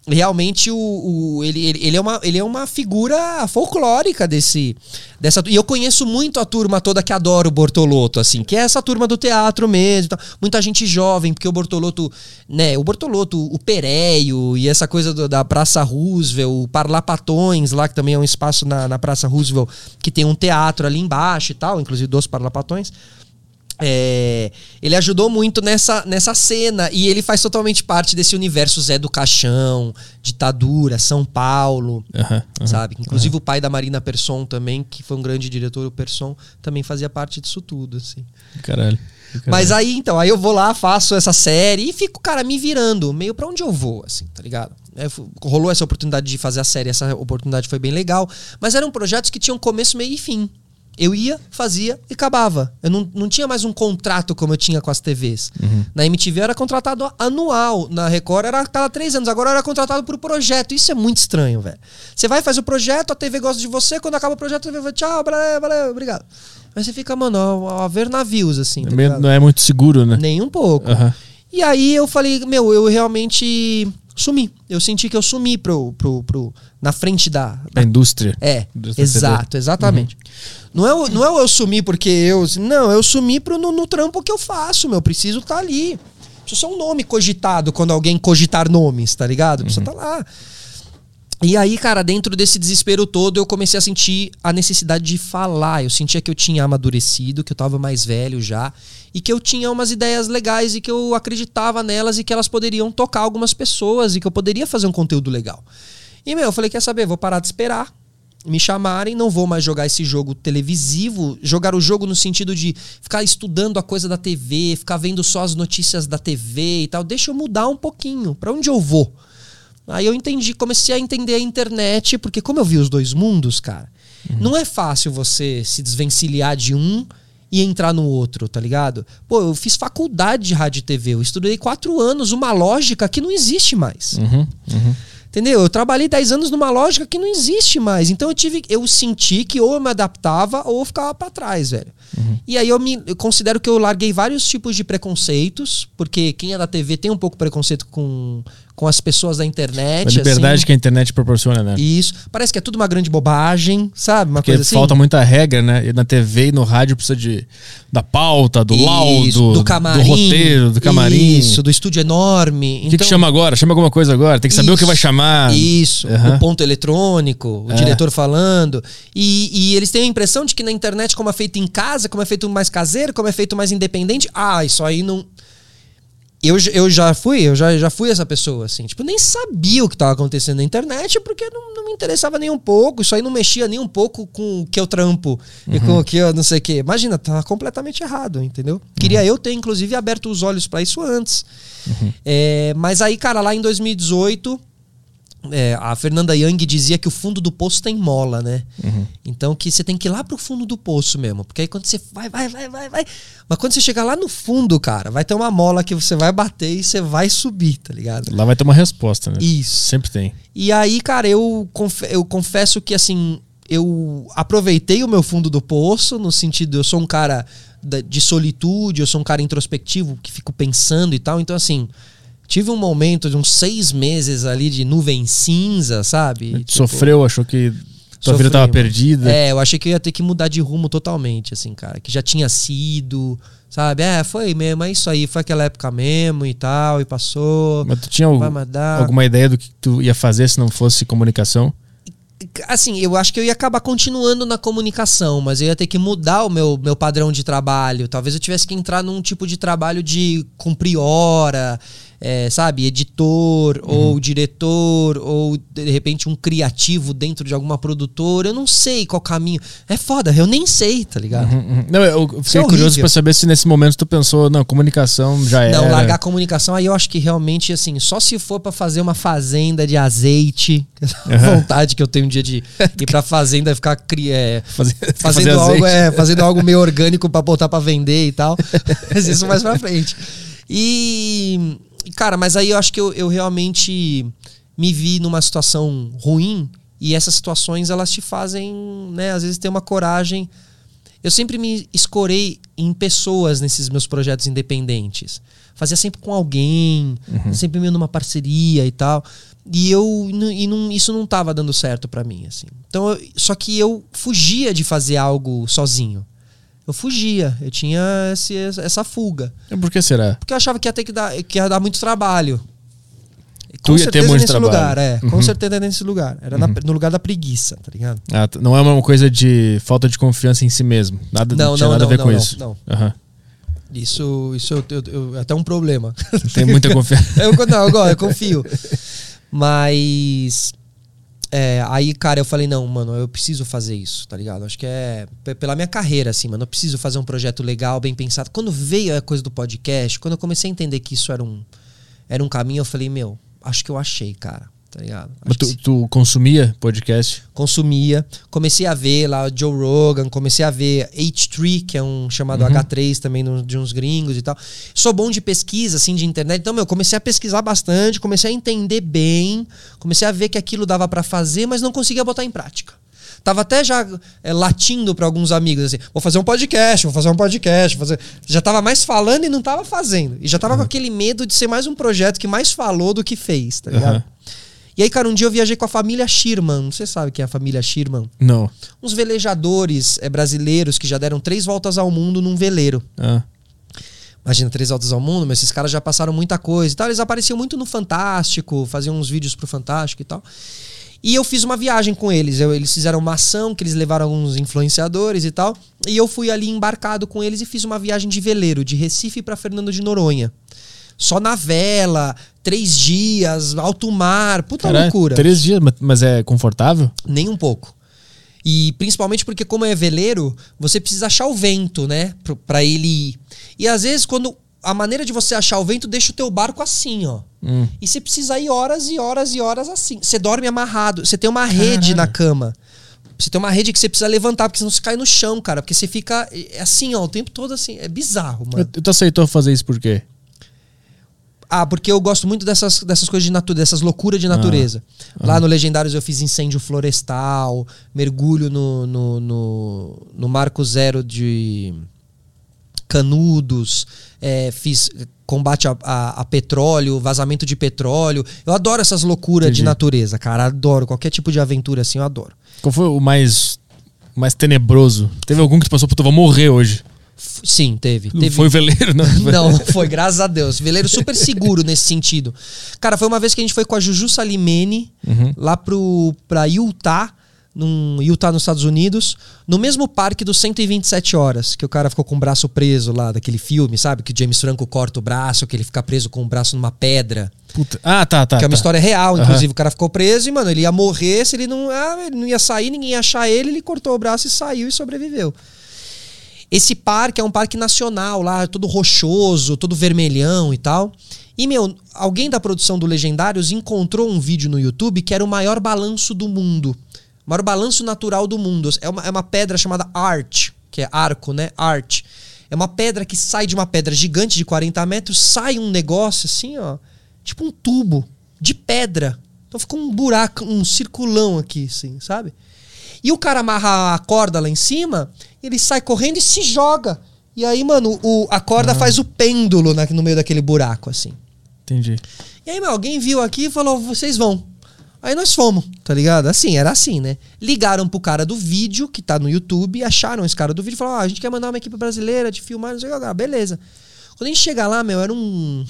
realmente o, o ele, ele, ele, é uma, ele é uma figura folclórica desse dessa e eu conheço muito a turma toda que adora o Bortolotto assim que é essa turma do teatro mesmo então, muita gente jovem porque o Bortolotto né o Bortolotto o Pereio e essa coisa do, da Praça Roosevelt o Parlapatões lá que também é um espaço na, na Praça Roosevelt que tem um teatro ali embaixo e tal inclusive dos Parlapatões é, ele ajudou muito nessa, nessa cena e ele faz totalmente parte desse universo Zé do Caixão, ditadura, São Paulo, uhum, uhum, sabe? Inclusive uhum. o pai da Marina Persson também, que foi um grande diretor, o Persson, também fazia parte disso tudo, assim. Caralho. Caralho. Mas aí, então, aí eu vou lá, faço essa série e fico, cara, me virando, meio para onde eu vou, assim, tá ligado? É, rolou essa oportunidade de fazer a série, essa oportunidade foi bem legal, mas eram projetos que tinham começo, meio e fim. Eu ia, fazia e acabava. Eu não, não tinha mais um contrato como eu tinha com as TVs. Uhum. Na MTV eu era contratado anual. Na Record era cada três anos. Agora eu era contratado por projeto. Isso é muito estranho, velho. Você vai, faz o projeto, a TV gosta de você. Quando acaba o projeto, a TV fala tchau, valeu, valeu, obrigado. Mas você fica, mano, a, a ver navios, assim. Tá não é muito seguro, né? Nem um pouco. Uhum. E aí eu falei, meu, eu realmente sumi. Eu senti que eu sumi pro, pro, pro, na frente da, da, indústria. É, indústria exato, CD. exatamente. Uhum. Não, é, não é eu sumir porque eu. Não, eu sumi pro, no, no trampo que eu faço, meu. Preciso estar tá ali. Preciso ser um nome cogitado quando alguém cogitar nomes, tá ligado? Precisa estar uhum. tá lá. E aí, cara, dentro desse desespero todo, eu comecei a sentir a necessidade de falar. Eu sentia que eu tinha amadurecido, que eu tava mais velho já, e que eu tinha umas ideias legais e que eu acreditava nelas e que elas poderiam tocar algumas pessoas e que eu poderia fazer um conteúdo legal. E, meu, eu falei, quer saber? Vou parar de esperar me chamarem, não vou mais jogar esse jogo televisivo, jogar o jogo no sentido de ficar estudando a coisa da TV, ficar vendo só as notícias da TV e tal. Deixa eu mudar um pouquinho. Para onde eu vou? Aí eu entendi, comecei a entender a internet, porque como eu vi os dois mundos, cara, uhum. não é fácil você se desvencilhar de um e entrar no outro, tá ligado? Pô, eu fiz faculdade de rádio e TV, eu estudei quatro anos, uma lógica que não existe mais. Uhum, uhum. Entendeu? Eu trabalhei 10 anos numa lógica que não existe mais. Então eu tive, eu senti que ou eu me adaptava ou eu ficava para trás, velho. Uhum. E aí eu me eu considero que eu larguei vários tipos de preconceitos, porque quem é da TV tem um pouco preconceito com, com as pessoas da internet. A liberdade assim. que a internet proporciona, né? Isso. Parece que é tudo uma grande bobagem, sabe? Uma Porque coisa assim. falta muita regra, né? E na TV e no rádio precisa de, da pauta, do Isso, laudo, do camarim. do roteiro, do camarim. Isso, do estúdio enorme. O que, que chama agora? Chama alguma coisa agora. Tem que saber o que vai chamar. Isso, Aham. o ponto eletrônico, o É. diretor falando. E, e eles têm a impressão de que na internet, como é feito em casa, como é feito mais caseiro, como é feito mais independente, ah, isso aí não. Eu, eu já fui, eu já, já fui essa pessoa, assim. Tipo, nem sabia o que estava acontecendo na internet, porque não, não me interessava nem um pouco. Isso aí não mexia nem um pouco com o que eu trampo e com o que eu não sei o quê. Imagina, tá completamente errado, entendeu? Queria eu ter, inclusive, aberto os olhos para isso antes. É, mas aí, cara, lá em 2018, é, a Fernanda Young dizia que o fundo do poço tem mola, né? Então que você tem que ir lá pro fundo do poço mesmo. Porque aí quando você vai, vai, vai, vai, vai. Mas quando você chegar lá no fundo, cara, vai ter uma mola que você vai bater e você vai subir, tá ligado? Lá vai ter uma resposta, né? Isso. Sempre tem. E aí, cara, eu, confe- eu confesso que assim, eu aproveitei o meu fundo do poço, no sentido, eu sou um cara de solitude, eu sou um cara introspectivo, que fico pensando e tal. Então, assim, tive um momento de uns seis meses ali de nuvem cinza, sabe? Tipo, Sofreu, achou que tua vida tava perdida. É, eu achei que eu ia ter que mudar de rumo totalmente, assim, cara. Que já tinha sido, sabe? É, foi mesmo, é isso aí, foi aquela época mesmo e tal, e passou. Mas tu tinha al- Vai mudar. alguma ideia do que tu ia fazer se não fosse comunicação? Assim, eu acho que eu ia acabar continuando na comunicação, mas eu ia ter que mudar o meu, meu padrão de trabalho. Talvez eu tivesse que entrar num tipo de trabalho de cumprir hora, é, sabe? Editor, ou diretor, ou de repente um criativo dentro de alguma produtora. Eu não sei qual caminho. É foda, eu nem sei, tá ligado? Uhum. Não, eu fiquei é curioso pra saber se nesse momento tu pensou, não, comunicação já era. Não, largar a comunicação, aí eu acho que realmente, assim, só se for pra fazer uma fazenda de azeite, a vontade que eu tenho um dia de ir pra fazenda e ficar é, Fazer, fazendo, fazer algo, é, fazendo algo meio orgânico pra botar pra vender e tal. Mas isso mais pra frente. E, e, cara, mas aí eu acho que eu, eu realmente me vi numa situação ruim e essas situações elas te fazem, né, às vezes ter uma coragem. Eu sempre me escorei em pessoas nesses meus projetos independentes. Fazia sempre com alguém, sempre meio numa parceria e tal. E eu e não, isso não tava dando certo pra mim, assim. Então, eu- só que eu fugia de fazer algo sozinho. Eu fugia, eu tinha esse- essa fuga. Por que será? Porque eu achava que ia ter que dar, que ia dar muito trabalho. Tu ia ter muito nesse trabalho. lugar, é. Com Uhum. certeza nesse lugar. Era na- no lugar da preguiça, tá ligado? Ah, não é uma coisa de falta de confiança em si mesmo. Nada, Não, tinha não, nada não, a ver não, com não, isso. não. Aham. Isso, isso eu, eu- eu- é até um problema. Tem muita confiança. eu, não, eu, eu confio. Mas. É, aí, cara, eu falei, não, mano, eu preciso fazer isso, tá ligado? Acho que é pela minha carreira, assim, mano. Eu preciso fazer um projeto legal, bem pensado. Quando veio a coisa do podcast, quando eu comecei a entender que isso era um, era um caminho, eu falei, meu, acho que eu achei, cara. Tá ligado? Acho Mas tu, tu consumia podcast? consumia. Comecei a ver lá o Joe Rogan, comecei a ver H3, que é um chamado Uhum. H3 também de uns gringos e tal. Sou bom de pesquisa, assim, de internet. Então, meu, comecei a pesquisar bastante, comecei a entender bem, comecei a ver que aquilo dava pra fazer, mas não conseguia botar em prática. Tava até já é, latindo pra alguns amigos, assim, vou fazer um podcast, vou fazer um podcast, vou fazer... Já tava mais falando e não tava fazendo. E já tava com aquele medo de ser mais um projeto que mais falou do que fez, tá ligado? Aham. E aí, cara, um dia eu viajei com a família Schirman. Se sabe quem é a família Schirman. Não. Uns velejadores é, brasileiros que já deram três voltas ao mundo num veleiro. Ah. Imagina, três voltas ao mundo, mas esses caras já passaram muita coisa e tal. Eles apareciam muito no Fantástico, faziam uns vídeos pro Fantástico e tal. E eu fiz uma viagem com eles. Eu- eles fizeram uma ação que eles levaram alguns influenciadores e tal. E eu fui ali embarcado com eles e fiz uma viagem de veleiro, de Recife para Fernando de Noronha. Só na vela, três dias, alto mar, puta Caralho, loucura. Três dias, mas- é confortável? Nem um pouco. E principalmente porque, como é veleiro, você precisa achar o vento, né? Pra ele ir. E às vezes, quando. A maneira de você achar o vento deixa o teu barco assim, ó. Hum. E você precisa ir horas e horas e horas assim. Você dorme amarrado. Você tem uma rede na cama. Você tem uma rede que você precisa levantar, porque senão você cai no chão, cara. Porque você fica é assim, ó, o tempo todo assim. É bizarro, mano. Tu aceitou fazer isso por quê? Ah, porque eu gosto muito dessas, dessas coisas de natureza, dessas loucuras de natureza. Lá no Legendários eu fiz incêndio florestal, mergulho no, no, no, no Marco Zero de canudos, é, fiz combate a, a- a petróleo, vazamento de petróleo. Eu adoro essas loucuras de Entendi. natureza, cara. Adoro. Qualquer tipo de aventura assim, eu adoro. Qual foi o mais, mais tenebroso? Teve algum que tu pensou, puta, vou morrer hoje? Sim, teve. Não teve Foi o veleiro, não? Não, foi, graças a Deus. Veleiro super seguro nesse sentido. Cara, foi uma vez que a gente foi com a Juju Salimene Uhum. lá pro, pra Utah, num Utah, nos Estados Unidos, no mesmo parque dos 127 horas, que o cara ficou com o braço preso lá, daquele filme, sabe? Que o James Franco corta o braço, que ele fica preso com o braço numa pedra. Puta. Ah, tá, tá. que é uma tá. história real, inclusive. O cara ficou preso e, mano, ele ia morrer se ele não. Ah, ele não ia sair, ninguém ia achar ele, ele cortou o braço e saiu e sobreviveu. Esse parque é um parque nacional lá, todo rochoso, todo vermelhão e tal. E, meu, alguém da produção do Legendários encontrou um vídeo no YouTube que era o maior balanço do mundo. O maior balanço natural do mundo. É uma, é uma pedra chamada Arch, que é arco, né? Arch. É uma pedra que sai de uma pedra gigante de 40 metros, sai um negócio assim, ó. Tipo um tubo de pedra. Então fica um buraco, um circulão aqui, assim, sabe? E o cara amarra a corda lá em cima, ele sai correndo e se joga. E aí, mano, o, a corda faz o pêndulo na- no meio daquele buraco, assim. Entendi. E aí, meu, alguém viu aqui e falou: vocês vão. Aí nós fomos, tá ligado? Assim, era assim, né? Ligaram pro cara do vídeo, que tá no YouTube, acharam esse cara do vídeo e falaram: ah, a gente quer mandar uma equipe brasileira de filmar, não sei o que. Ah, beleza. Quando a gente chega lá, meu, era um.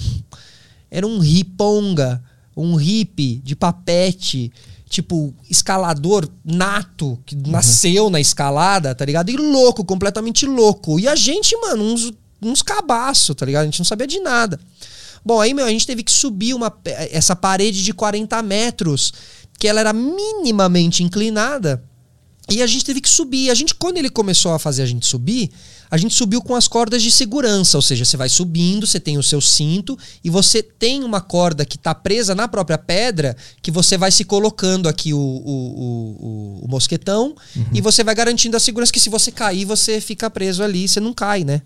Era um riponga, um hippie de papete, tipo, escalador nato, que nasceu na escalada, tá ligado? E louco, completamente louco. E a gente, mano, uns, uns cabaço, tá ligado? A gente não sabia de nada. Bom, aí, meu, a gente teve que subir uma, essa parede de 40 metros, que ela era minimamente inclinada. E a gente teve que subir. A gente, quando ele começou a fazer a gente subir, a gente subiu com as cordas de segurança. Ou seja, você vai subindo, você tem o seu cinto e você tem uma corda que está presa na própria pedra que você vai se colocando aqui o, o, o, o- o mosquetão e você vai garantindo a segurança que se você cair, você fica preso ali, você não cai, né?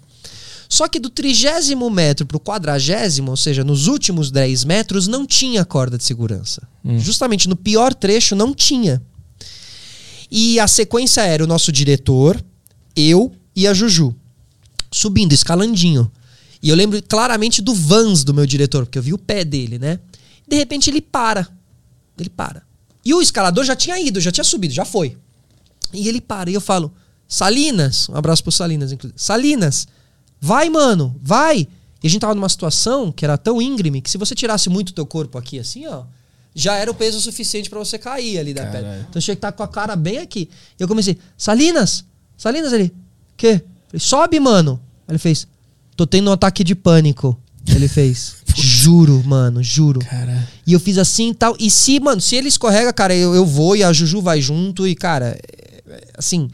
Só que do trigésimo metro pro quadragésimo, ou seja, nos últimos 10 metros, não tinha corda de segurança. Justamente no pior trecho não tinha. E a sequência era o nosso diretor, eu e a Juju. Subindo, escalandinho. E eu lembro claramente do Vans do meu diretor, porque eu vi o pé dele, né? De repente ele para. Ele para. E o escalador já tinha ido, já tinha subido, já foi. E ele para. E eu falo, Salinas, um abraço pro Salinas, inclusive. Salinas, vai, mano, vai. E a gente tava numa situação que era tão íngreme que se você tirasse muito o teu corpo aqui, assim, ó, já era o peso suficiente pra você cair ali da Caralho. pedra. Então eu tinha que estar com a cara bem aqui. E eu comecei, Salinas, Salinas ele, quê? Falei, sobe, mano. Aí Ele fez, tô tendo um ataque de pânico. Ele fez, juro, mano, juro. Cara. E eu fiz assim e tal. E se, mano, se ele escorrega, cara, eu, eu vou e a Juju vai junto. E, cara, é- assim.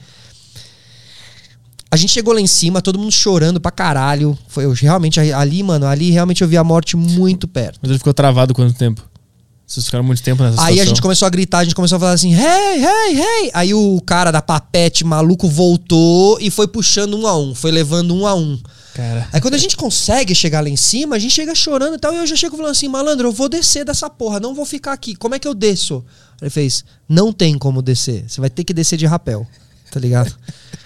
A gente chegou lá em cima, todo mundo chorando pra caralho. Foi eu, realmente ali, mano, ali realmente eu vi a morte muito perto. Mas ele ficou travado quanto tempo? Vocês ficaram muito tempo nessa Aí a situação? gente começou a gritar, a gente começou a falar assim, hey, hey, hey. Aí o cara da papete maluco voltou e foi puxando um a um, foi levando um a um. Cara. Aí quando a gente consegue chegar lá em cima, a gente chega chorando e tal, e eu já chego falando assim, malandro, eu vou descer dessa porra, não vou ficar aqui. Como é que eu desço? Ele fez, não tem como descer, você vai ter que descer de rapel, tá ligado?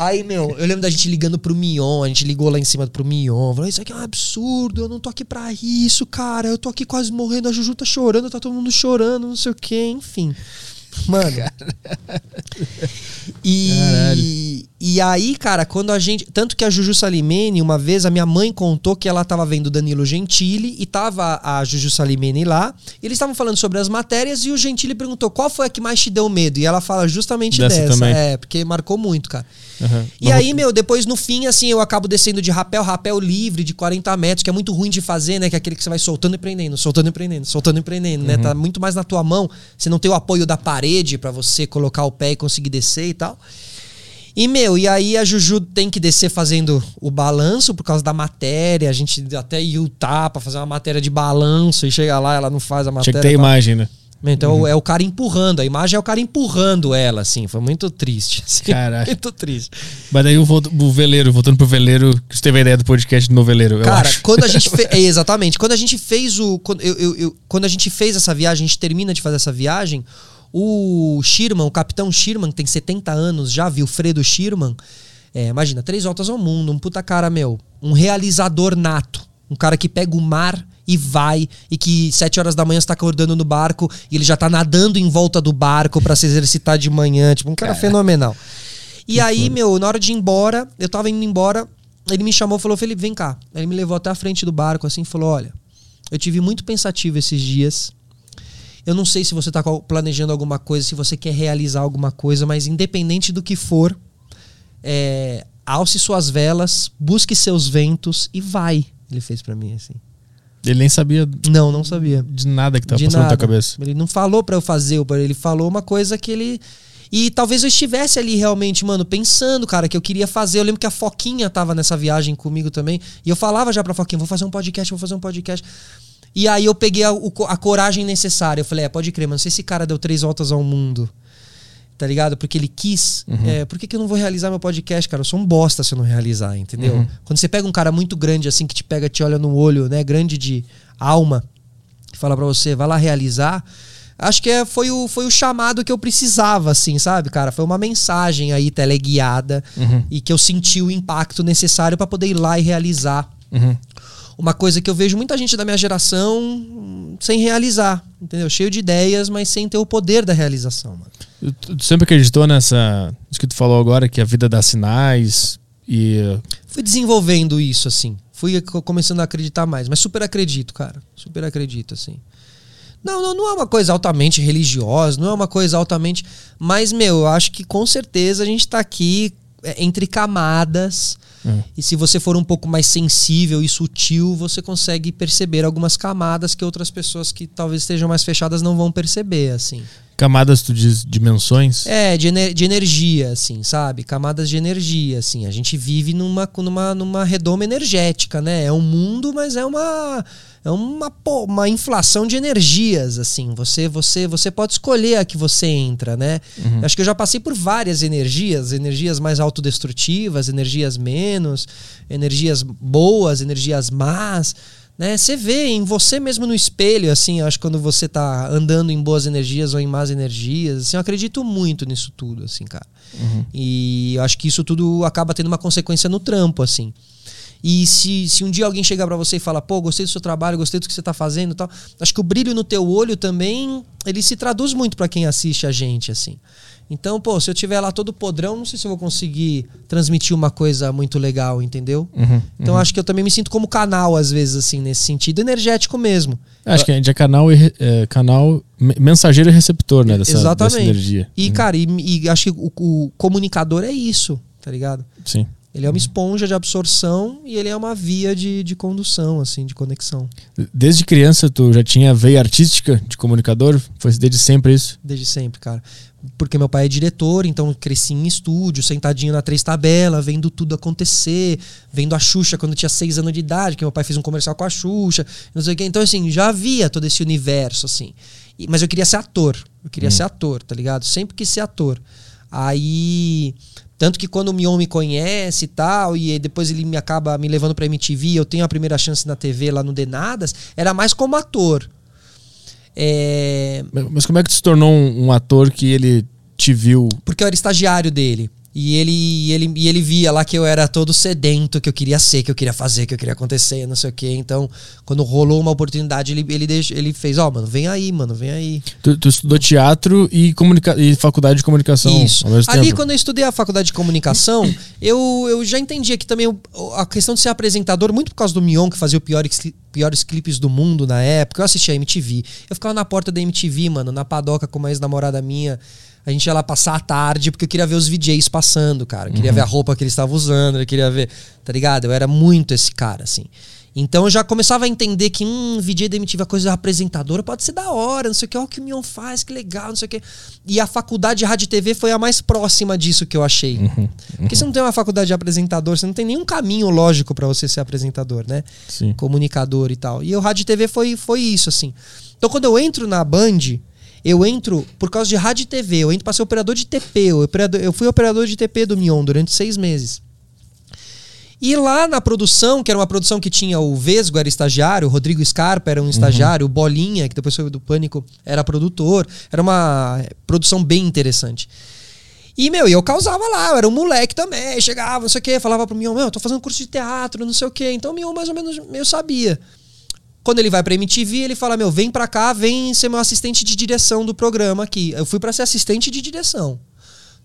Aí, meu, eu lembro da gente ligando pro Mion, a gente ligou lá em cima pro Mion, falou, isso aqui é um absurdo, eu não tô aqui pra isso, cara, eu tô aqui quase morrendo, a Juju tá chorando, tá todo mundo chorando, não sei o que, enfim. Mano. E, e aí, cara, quando a gente. Tanto que a Juju Salimene, uma vez, a minha mãe contou que ela tava vendo Danilo Gentili e tava a Juju Salimene lá. E eles estavam falando sobre as matérias e o Gentili perguntou qual foi a que mais te deu medo. E ela fala justamente Dessa dessa. É, porque marcou muito, cara. Aham. E Mas aí, meu, depois no fim, assim, eu acabo descendo de rapel, rapel livre, de 40 metros, que é muito ruim de fazer, né? Que é aquele que você vai soltando e prendendo, soltando e prendendo, soltando e prendendo, né? Tá muito mais na tua mão. Você não tem o apoio da parede pra você colocar o pé e conseguir descer e tal. E, meu, e aí a Juju tem que descer fazendo o balanço por causa da matéria. A gente até Utah pra fazer uma matéria de balanço e chega lá, ela não faz a Tinha matéria. que ter tal. imagem, né? Então é o cara empurrando, a imagem é o cara empurrando ela, assim. Foi muito triste. Assim, Caralho. muito triste. Mas daí o, o veleiro, voltando pro veleiro, que você teve a ideia do podcast no veleiro, eu Cara, acho. quando a gente fez. exatamente. Quando a gente fez o. Quando, eu, eu- eu- quando a gente fez essa viagem, a gente termina de fazer essa viagem. O Schirman, o capitão Schirman, que tem 70 anos já, Wilfredo Schirman, É, imagina, três voltas ao mundo, um puta cara, meu, um realizador nato. Um cara que pega o mar e vai, e que sete horas da manhã está acordando no barco e ele já tá nadando em volta do barco para se exercitar de manhã. Tipo, um cara fenomenal. E aí, meu, na hora de ir embora, eu tava indo embora, ele me chamou e falou: Felipe, vem cá. Ele me levou até a frente do barco assim e falou: Olha, eu tive muito pensativo esses dias. Eu não sei se você está planejando alguma coisa, se você quer realizar alguma coisa, mas independente do que for, é, alce suas velas, busque seus ventos e vai. Ele fez para mim assim. Ele nem sabia. Não, não sabia. De nada que tava De passando nada. na tua cabeça. Ele não falou para eu fazer, ele falou uma coisa que ele e talvez eu estivesse ali realmente, mano, pensando, cara, que eu queria fazer. Eu lembro que a Foquinha tava nessa viagem comigo também. E eu falava já pra Foquinha, vou fazer um podcast, vou fazer um podcast. E aí eu peguei a, a coragem necessária. Eu falei, é, pode crer, mano, se esse cara deu três voltas ao mundo, tá ligado? Porque ele quis, é, por que, que eu não vou realizar meu podcast, cara? Eu sou um bosta se eu não realizar, entendeu? Uhum. Quando você pega um cara muito grande, assim, que te pega, te olha no olho, né? Grande de alma, e fala pra você, vai lá realizar. Acho que é, foi, o, foi o chamado que eu precisava, assim, sabe, cara? Foi uma mensagem aí teleguiada Uhum. e que eu senti o impacto necessário pra poder ir lá e realizar Uhum. Uma coisa que eu vejo muita gente da minha geração sem realizar, entendeu? Cheio de ideias, mas sem ter o poder da realização, mano. Tu, sempre acreditou nessa. Isso que tu falou agora, que a vida dá sinais e. Fui desenvolvendo isso, assim. Fui co- começando a acreditar mais, mas super acredito, cara. Super acredito, assim. Não, não, não é uma coisa altamente religiosa, não é uma coisa altamente. Mas, meu, eu acho que com certeza a gente tá aqui é, entre camadas. Uhum. E se você for um pouco mais sensível e sutil, você consegue perceber algumas camadas que outras pessoas que talvez estejam mais fechadas não vão perceber, assim. Camadas, tu diz, dimensões? É, de, ener- de energia, assim, sabe? Camadas de energia, assim. A gente vive numa, numa, numa redoma energética, né? É um mundo, mas é uma é uma, pô, uma inflação de energias, assim. Você você você pode escolher a que você entra, né? Acho que eu já passei por várias energias, energias mais autodestrutivas, energias menos, energias boas, energias más né? Você vê em você mesmo no espelho, assim, acho que quando você tá andando em boas energias ou em más energias, assim, eu acredito muito nisso tudo, assim, cara. E eu acho que isso tudo acaba tendo uma consequência no trampo, assim. E se, se um dia alguém chegar pra você e falar, pô, gostei do seu trabalho, gostei do que você tá fazendo e tal, acho que o brilho no teu olho também, ele se traduz muito pra quem assiste a gente, assim. Então, pô, se eu tiver lá todo podrão, não sei se eu vou conseguir transmitir uma coisa muito legal, entendeu? Uhum, Então acho que eu também me sinto como canal, às vezes, assim, nesse sentido energético mesmo. Acho que a gente é canal, e, é, canal me- mensageiro e receptor, né? Dessa, Exatamente. dessa energia. E, Uhum. cara, e, e acho que o, o comunicador é isso, tá ligado? Sim. Ele é uma esponja de absorção e ele é uma via de, de condução, assim, de conexão. Desde criança, tu já tinha veia artística de comunicador? Foi desde sempre isso? Desde sempre, cara. Porque meu pai é diretor, então cresci em estúdio, sentadinho na três tabela, vendo tudo acontecer, vendo a Xuxa quando tinha seis anos de idade, que meu pai fez um comercial com a Xuxa, não sei o quê. Então, assim, já havia todo esse universo, assim. E- mas eu queria ser ator. Eu queria ser ator, tá ligado? Sempre quis ser ator. Aí. Tanto que quando o Mion me conhece e tal, e depois ele me acaba me levando pra MTV, eu tenho a primeira chance na TV lá no Denadas, era mais como ator. É, Mas como é que tu se tornou um, um ator que ele te viu? porque eu era estagiário dele. E ele, ele, e ele via lá que eu era todo sedento, que eu queria ser, que eu queria fazer, que eu queria acontecer, não sei o quê. Então, quando rolou uma oportunidade, ele, ele, deixou, ele fez, ó, mano, vem aí, mano, vem aí. Tu, tu estudou teatro e, comunica e faculdade de comunicação Isso. Ali, tempo? quando eu estudei a faculdade de comunicação, eu, eu já entendia que também o- a questão de ser apresentador, muito por causa do Mion, que fazia os piores, piores clipes do mundo na época, eu assistia a MTV. Eu ficava na porta da MTV, mano, na padoca com uma ex-namorada minha. A gente ia lá passar a tarde porque eu queria ver os VJs passando, cara. Eu queria ver a roupa que eles estavam usando, eu queria ver. Tá ligado? Eu era muito esse cara, assim. Então eu já começava a entender que, hum, VJ da MTV, a coisa apresentadora pode ser da hora, não sei o que, ó, o que o Mion faz, que legal, não sei o que. E a faculdade de rádio e TV foi a mais próxima disso que eu achei. Porque você não tem uma faculdade de apresentador, você não tem nenhum caminho lógico pra você ser apresentador, né? Sim. Comunicador e tal. E o rádio e TV foi, foi isso, assim. Então quando eu entro na Band, eu entro por causa de rádio e TV, eu entro pra ser operador de TP. Eu, eu fui operador de TP do Mion durante seis meses. E lá na produção, que era uma produção que tinha o Vesgo, era estagiário, o Rodrigo Scarpa era um estagiário, o Bolinha, que depois foi do Pânico, era produtor. Era uma eh, produção bem interessante. E, meu, eu causava lá, eu era um moleque também, chegava, não sei o quê, falava pro Mion, meu, eu tô fazendo curso de teatro, não sei o quê. Então o Mion mais ou menos meio sabia. Quando ele vai pra MTV, ele fala, meu, vem pra cá, vem ser meu assistente de direção do programa aqui. Eu fui pra ser assistente de direção.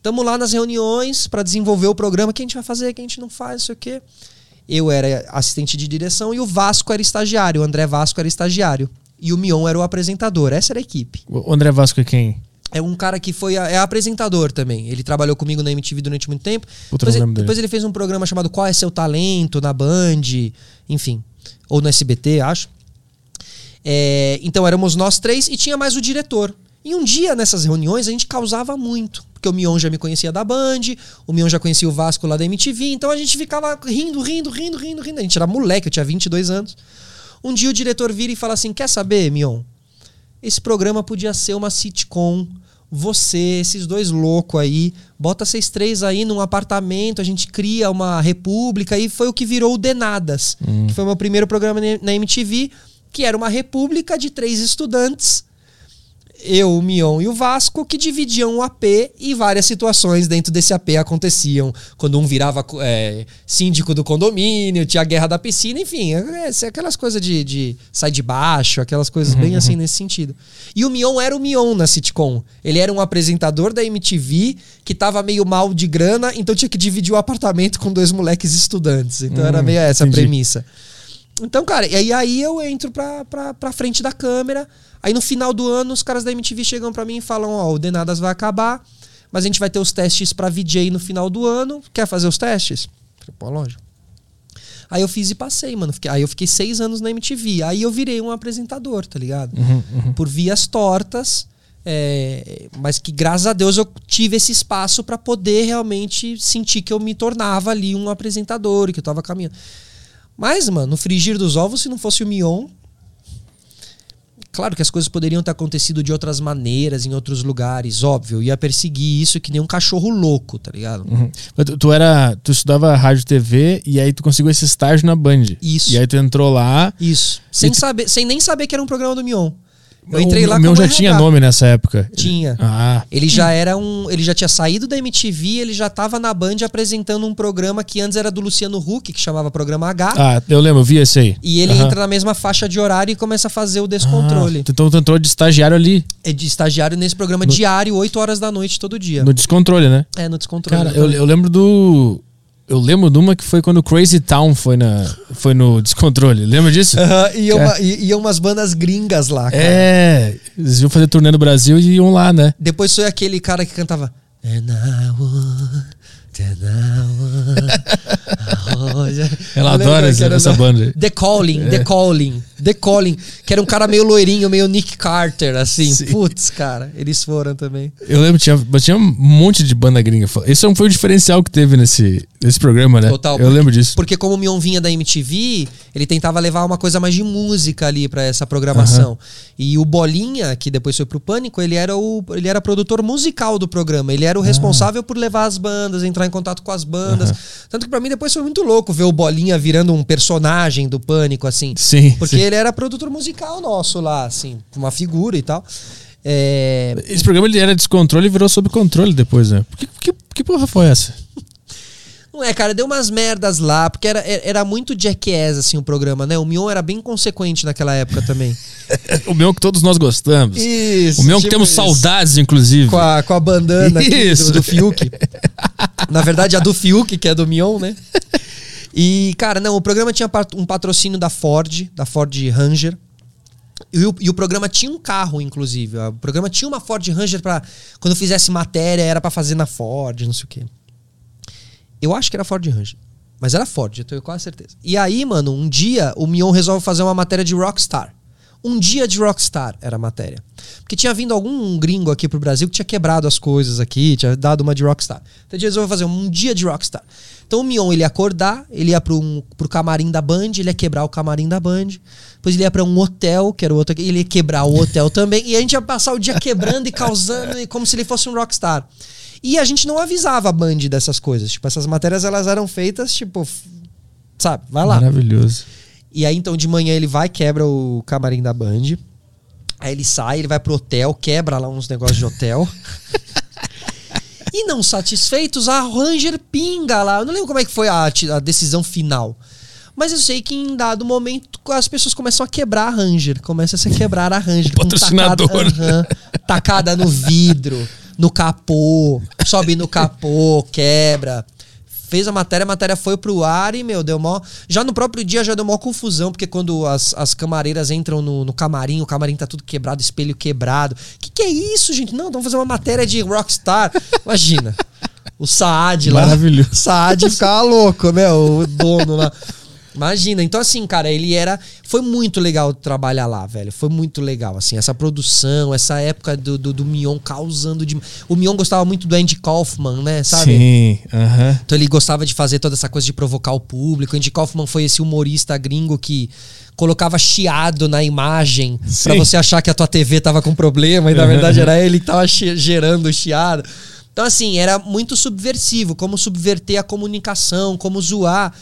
Tamo lá nas reuniões pra desenvolver o programa, o que a gente vai fazer, o que a gente não faz, não sei o quê. Eu era assistente de direção e o Vasco era estagiário, o André Vasco era estagiário. E o Mion era o apresentador, essa era a equipe. O André Vasco é quem? É um cara que foi é apresentador também. Ele trabalhou comigo na MTV durante muito tempo. Puta, depois, ele, depois ele fez um programa chamado Qual é Seu Talento na Band, enfim. Ou no SBT, acho. É, então éramos nós três e tinha mais o diretor. E um dia nessas reuniões a gente causava muito. Porque o Mion já me conhecia da Band, o Mion já conhecia o Vasco lá da MTV. Então a gente ficava rindo, rindo, rindo, rindo, rindo. A gente era moleque, eu tinha 22 anos. Um dia o diretor vira e fala assim: Quer saber, Mion? Esse programa podia ser uma sitcom. Você, esses dois loucos aí, bota vocês três aí num apartamento, a gente cria uma república e foi o que virou o Denadas, que foi o meu primeiro programa na MTV, que era uma república de três estudantes eu, o Mion e o Vasco, que dividiam o AP e várias situações dentro desse AP aconteciam. Quando um virava é, síndico do condomínio, tinha a guerra da piscina, enfim, é, é, aquelas coisas de, de sai de baixo, aquelas coisas bem assim nesse sentido. E o Mion era o Mion na sitcom. Ele era um apresentador da MTV que tava meio mal de grana, então tinha que dividir o apartamento com dois moleques estudantes. Então era Hum, meio essa a premissa. Então, cara, e aí, eu entro pra, pra, pra frente da câmera. Aí no final do ano, os caras da MTV chegam pra mim e falam: Ó, o Denadas vai acabar, mas a gente vai ter os testes pra VJ no final do ano. Quer fazer os testes? Falei, Pô, lógico. Aí eu fiz e passei, mano. Aí eu fiquei seis anos na MTV. Aí eu virei um apresentador, tá ligado? Por vias tortas. é, mas que graças a Deus eu tive esse espaço pra poder realmente sentir que eu me tornava ali um apresentador, que eu tava caminhando. Mas, mano, no frigir dos ovos, se não fosse o Mion. Claro que as coisas poderiam ter acontecido de outras maneiras, em outros lugares, óbvio. Eu ia perseguir isso que nem um cachorro louco, tá ligado? Uhum. Mas Tu, tu era. Tu estudava rádio e TV e aí tu conseguiu esse estágio na Band. Isso. E aí tu entrou lá. Isso. Sem, tu- saber, sem nem saber que era um programa do Mion. Eu entrei lá O meu já RH. tinha nome nessa época. Tinha. Ah. Ele já era um. Ele já tinha saído da MTV, ele já tava na Band apresentando um programa que antes era do Luciano Huck, que chamava Programa H. Ah, eu lembro, eu vi esse aí. E ele entra na mesma faixa de horário e começa a fazer o descontrole. Ah, então tu entrou de estagiário ali, É de estagiário nesse programa diário, 8 horas da noite, todo dia. no descontrole, né? É, no descontrole. Cara, eu, eu lembro do. Eu lembro de uma que foi quando o Crazy Town foi, na, foi no descontrole. Lembra disso? E, uma, e, e umas bandas gringas lá, cara. É, eles iam fazer turnê no Brasil e iam lá, né? Depois foi aquele cara que cantava. And I would, and I would. Ela adora essa- essa banda. The Calling, The Calling, The Calling. Que era um cara meio loirinho, meio Nick Carter, assim. Sim. Putz, cara, eles foram também. Eu lembro, tinha, tinha um monte de banda gringa. Esse foi o diferencial que teve nesse, nesse programa, né? Total. Eu lembro disso. Porque como o Mion vinha da MTV, ele tentava levar uma coisa mais de música ali pra essa programação. E o Bolinha, que depois foi pro Pânico, ele era o ele era produtor musical do programa. Ele Ah. era o responsável por levar as bandas, entrar em contato com as bandas. Tanto que pra mim depois foi muito louco ver o Bolinha virando um personagem do Pânico assim. Sim. Porque sim. ele era produtor musical nosso lá, assim, uma figura e tal. É, Esse programa ele era descontrole e virou sob controle depois, né? Que, que, que porra foi essa? Não é, cara, deu umas merdas lá, porque era, era muito jackass, assim, o programa, né? O Mion era bem consequente naquela época também. O meu que todos nós gostamos. Isso. o que tipo temos isso. saudades, inclusive. Com a, com a bandana do, do Fiuk. Na verdade, a do Fiuk, que é do Mion, né? E, cara, não, o programa tinha um patrocínio da Ford, da Ford Ranger. E o, e o programa tinha um carro, inclusive. O programa tinha uma Ford Ranger pra. Quando fizesse matéria, era pra fazer na Ford, não sei o quê. Eu acho que era Ford Ranger. Mas era Ford, eu tenho quase certeza. E aí, mano, um dia o Mion resolve fazer uma matéria de Rockstar. Um dia de Rockstar era a matéria. Porque tinha vindo algum gringo aqui pro Brasil que tinha quebrado as coisas aqui, tinha dado uma de Rockstar. Então ele resolveu fazer um dia de Rockstar. Então o Mion ele ia acordar, ele ia pro, um, pro camarim da Band, ele ia quebrar o camarim da Band. Depois ele ia pra um hotel, que era o outro, ele ia quebrar o hotel também. E a gente ia passar o dia quebrando e causando, e como se ele fosse um Rockstar. E a gente não avisava a Band dessas coisas. Tipo, essas matérias elas eram feitas, tipo, sabe, vai lá. Maravilhoso. E aí, então, de manhã ele vai, quebra o camarim da Band. Aí ele sai, ele vai pro hotel, quebra lá uns negócios de hotel. E não satisfeitos, a Ranger pinga lá. Eu não lembro como é que foi a, a decisão final. Mas eu sei que em dado momento as pessoas começam a quebrar a Ranger. Começa a se quebrar a Ranger. com Patrocinador. Tacada, tacada no vidro, no capô, sobe no capô, quebra. Fez a matéria, a matéria foi pro ar e, meu, deu mó. Já no próprio dia já deu mó confusão, porque quando as, as camareiras entram no, no camarim, o camarim tá tudo quebrado, espelho quebrado. Que que é isso, gente? Não, vamos fazer uma matéria de Rockstar. Imagina. O Saad lá. Maravilhoso. O Saad ficava louco, né? O dono lá. Imagina. Então, assim, cara, ele era. Foi muito legal trabalhar lá, velho. Foi muito legal, assim. Essa produção, essa época do, do, do Mion causando de. O Mion gostava muito do Andy Kaufman, né? Sabe? Sim. Então ele gostava de fazer toda essa coisa de provocar o público. Andy Kaufman foi esse humorista gringo que colocava chiado na imagem pra Sim. você achar que a tua TV tava com problema e na verdade era ele que tava gerando o chiado. Então assim, era muito subversivo, como subverter a comunicação, como zoar,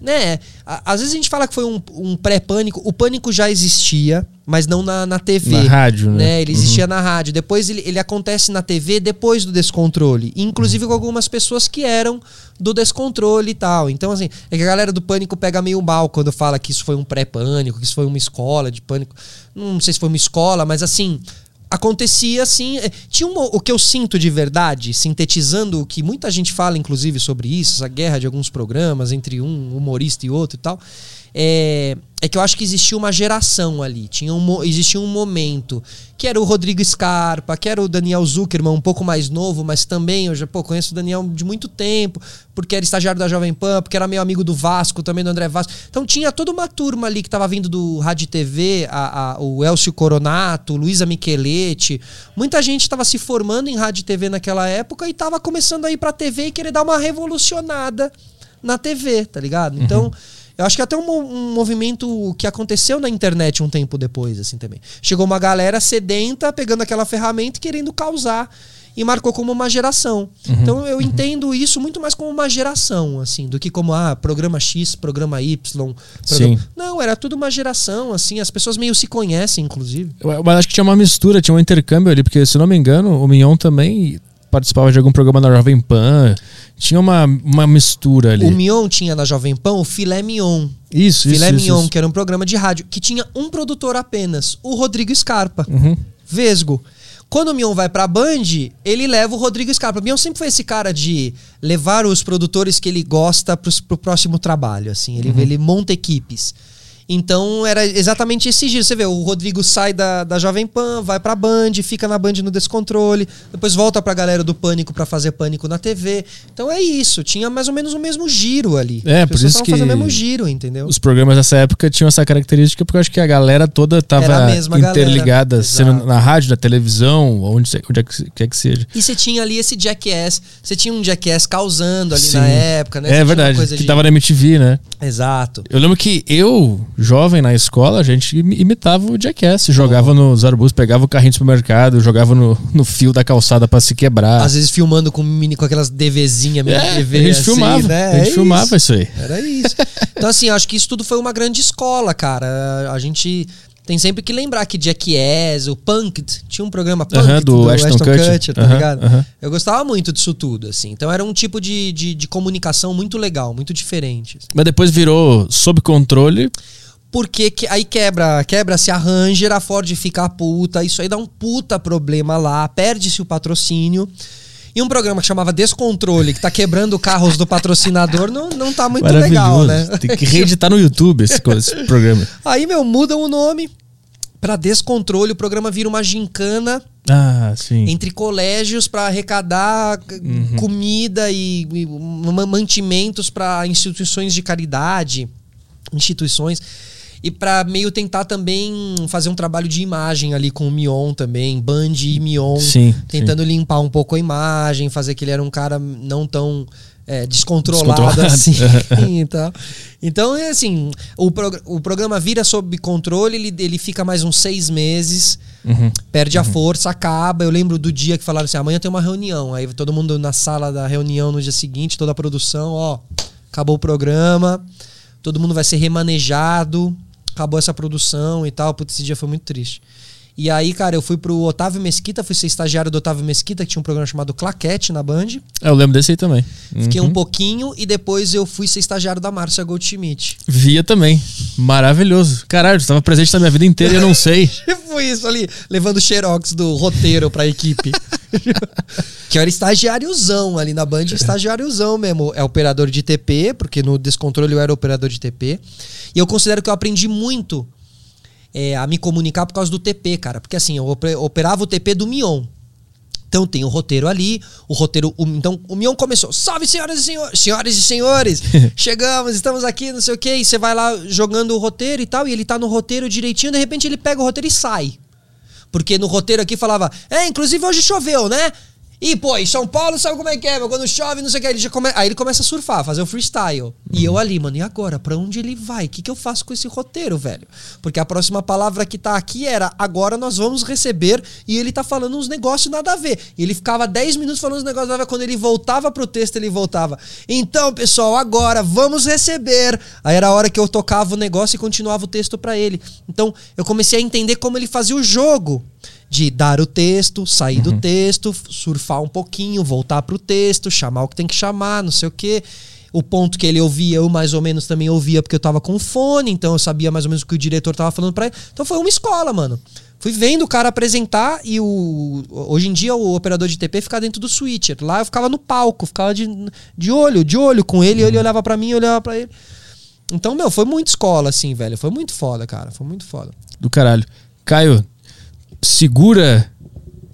né? Às vezes a gente fala que foi um, um pré-pânico, o pânico já existia, mas não na, na TV. Na rádio, né? Ele existia na rádio. Depois ele, ele acontece na TV depois do descontrole. Inclusive com algumas pessoas que eram do descontrole e tal. Então, assim, é que a galera do pânico pega meio mal quando fala que isso foi um pré-pânico, que isso foi uma escola de pânico. Não sei se foi uma escola, mas assim. Acontecia assim. é, Tinha um, o que eu sinto de verdade, sintetizando o que muita gente fala, inclusive, sobre isso, essa guerra de alguns programas entre um humorista e outro e tal. É, é que eu acho que existia uma geração ali. Tinha um, existia um momento que era o Rodrigo Scarpa, que era o Daniel Zuckerman, um pouco mais novo, mas também eu já pô, conheço o Daniel de muito tempo, porque era estagiário da Jovem Pan, porque era meu amigo do Vasco, também do André Vasco. Então tinha toda uma turma ali que tava vindo do Rádio TV, a, a- o Elcio Coronato, Luísa Micheletti. Muita gente estava se formando em Rádio TV naquela época e tava começando a ir pra TV e querer dar uma revolucionada na TV, tá ligado? Então. Eu acho que até um, um movimento que aconteceu na internet um tempo depois, assim, também. Chegou uma galera sedenta, pegando aquela ferramenta e querendo causar. E marcou como uma geração. Então eu entendo isso muito mais como uma geração, assim, do que como, ah, programa X, programa Y. Programa... Sim. Não, era tudo uma geração, assim, as pessoas meio se conhecem, inclusive. Mas acho que tinha uma mistura, tinha um intercâmbio ali, porque se não me engano, o Mignon também participava de algum programa na Jovem Pan. Tinha uma, uma mistura ali. O Mion tinha na Jovem Pan o Filé Mignon. Isso, Filé isso, Mignon, isso. que era um programa de rádio, que tinha um produtor apenas, o Rodrigo Scarpa. Uhum. Vesgo. Quando o Mion vai pra Band, ele leva o Rodrigo Scarpa. O Mion sempre foi esse cara de levar os produtores que ele gosta pros, pro próximo trabalho, assim. Ele, ele monta equipes. Então era exatamente esse giro. Você vê, o Rodrigo sai da, da Jovem Pan, vai pra Band, fica na Band no Descontrole, depois volta pra galera do Pânico pra fazer Pânico na TV. Então é isso, tinha mais ou menos o mesmo giro ali. É, As por isso que fazendo o mesmo giro, entendeu? Os programas dessa época tinham essa característica porque eu acho que a galera toda tava interligada, galera, sendo exato. na rádio, na televisão, onde, onde é que quer que seja. E você tinha ali esse Jackass. Você tinha um Jackass causando ali Sim. na época, né? Você É verdade, que de- tava na MTV, né? Exato. Eu lembro que eu, jovem na escola, a gente imi- imitava o Jackass. Jogava nos arbustos, pegava o carrinho do supermercado, jogava no, no fio da calçada pra se quebrar. Às vezes filmando com, mini, com aquelas DVzinha, mini É, a gente assim, filmava, né? a gente É filmava isso. isso aí. Era isso. Então, assim, acho que isso tudo foi uma grande escola, cara. A gente tem sempre que lembrar que Jackass, o Punked, tinha um programa Punked Aham, do Ashton Kutcher. tá Aham, ligado? aham. Eu gostava muito disso tudo, assim. Então era um tipo de, de, de comunicação muito legal, muito diferente. assim. Mas depois virou sob controle. Porque que- aí quebra, quebra-se a Ranger, a Ford fica puta, isso aí dá um puta problema lá, perde-se o patrocínio. E um programa que chamava Descontrole, que tá quebrando carros do patrocinador, não, não tá muito legal, né? Tem que reeditar no YouTube esse, esse programa. Aí, meu, mudam o nome pra Descontrole, o programa vira uma gincana Ah, entre colégios pra arrecadar Uhum. comida e, e ma- mantimentos pra instituições de caridade, instituições e pra meio tentar também fazer um trabalho de imagem ali com o Mion também, Band e Mion, Sim, tentando limpar um pouco a imagem, fazer que ele era um cara não tão é, descontrolado, Descontrolado. assim e tal. Então, é assim, o, prog- o programa vira sob controle, ele, ele fica mais uns seis meses, Uhum. perde a força, acaba. Eu lembro do dia que falaram assim: amanhã tem uma reunião. Aí todo mundo na sala da reunião no dia seguinte, toda a produção, ó, acabou o programa, todo mundo vai ser remanejado, acabou essa produção e tal. Putz, esse dia foi muito triste. E aí, cara, eu fui pro Otávio Mesquita, fui ser estagiário do Otávio Mesquita, que tinha um programa chamado Claquete na Band. É, Eu lembro desse aí também. Fiquei Uhum. um pouquinho e depois eu fui ser estagiário da Márcia Goldschmidt. Via também. Maravilhoso. Caralho, tu tava presente na minha vida inteira e eu não sei. Foi isso ali, levando xerox do roteiro pra equipe. que eu era estagiáriozão ali na Band, estagiáriozão mesmo. É operador de TP, porque no descontrole eu era operador de TP. E eu considero que eu aprendi muito é, a me comunicar por causa do TP, cara. Porque assim, eu ope- operava o TP do Mion. Então tem o roteiro ali, o roteiro. o- então o Mion começou. Salve, senhoras e senhores! Senhoras e senhores! Chegamos, estamos aqui, não sei o quê. E você vai lá jogando o roteiro e tal, e ele tá no roteiro direitinho, de repente ele pega o roteiro e sai. Porque no roteiro aqui falava, é, inclusive hoje choveu, né? E, pô, em São Paulo sabe como é que é, meu? Quando chove, não sei o que, ele já come... aí ele começa a surfar, fazer o freestyle. E eu ali, mano, e agora? Pra onde ele vai? O que, que eu faço com esse roteiro, velho? Porque a próxima palavra que tá aqui era, agora nós vamos receber, e ele tá falando uns negócios nada a ver. E ele ficava 10 minutos falando uns negócios nada a ver, quando ele voltava pro texto, ele voltava. Então, pessoal, agora vamos receber. Aí era a hora que eu tocava o negócio e continuava o texto pra ele. Então, eu comecei a entender como ele fazia o jogo de dar o texto, sair do texto, surfar um pouquinho, voltar pro texto, chamar o que tem que chamar, não sei o quê. O ponto que ele ouvia, eu mais ou menos também ouvia porque eu tava com fone, então eu sabia mais ou menos o que o diretor tava falando pra ele. Então foi uma escola, mano. Fui vendo o cara apresentar e o. Hoje em dia o operador de TP fica dentro do switcher. Lá eu ficava no palco, ficava de, de olho, de olho com ele, ele olhava pra mim, eu olhava pra ele. Então, meu, foi muito escola, assim, velho. Foi muito foda, cara. Foi muito foda. Do caralho. Caio, segura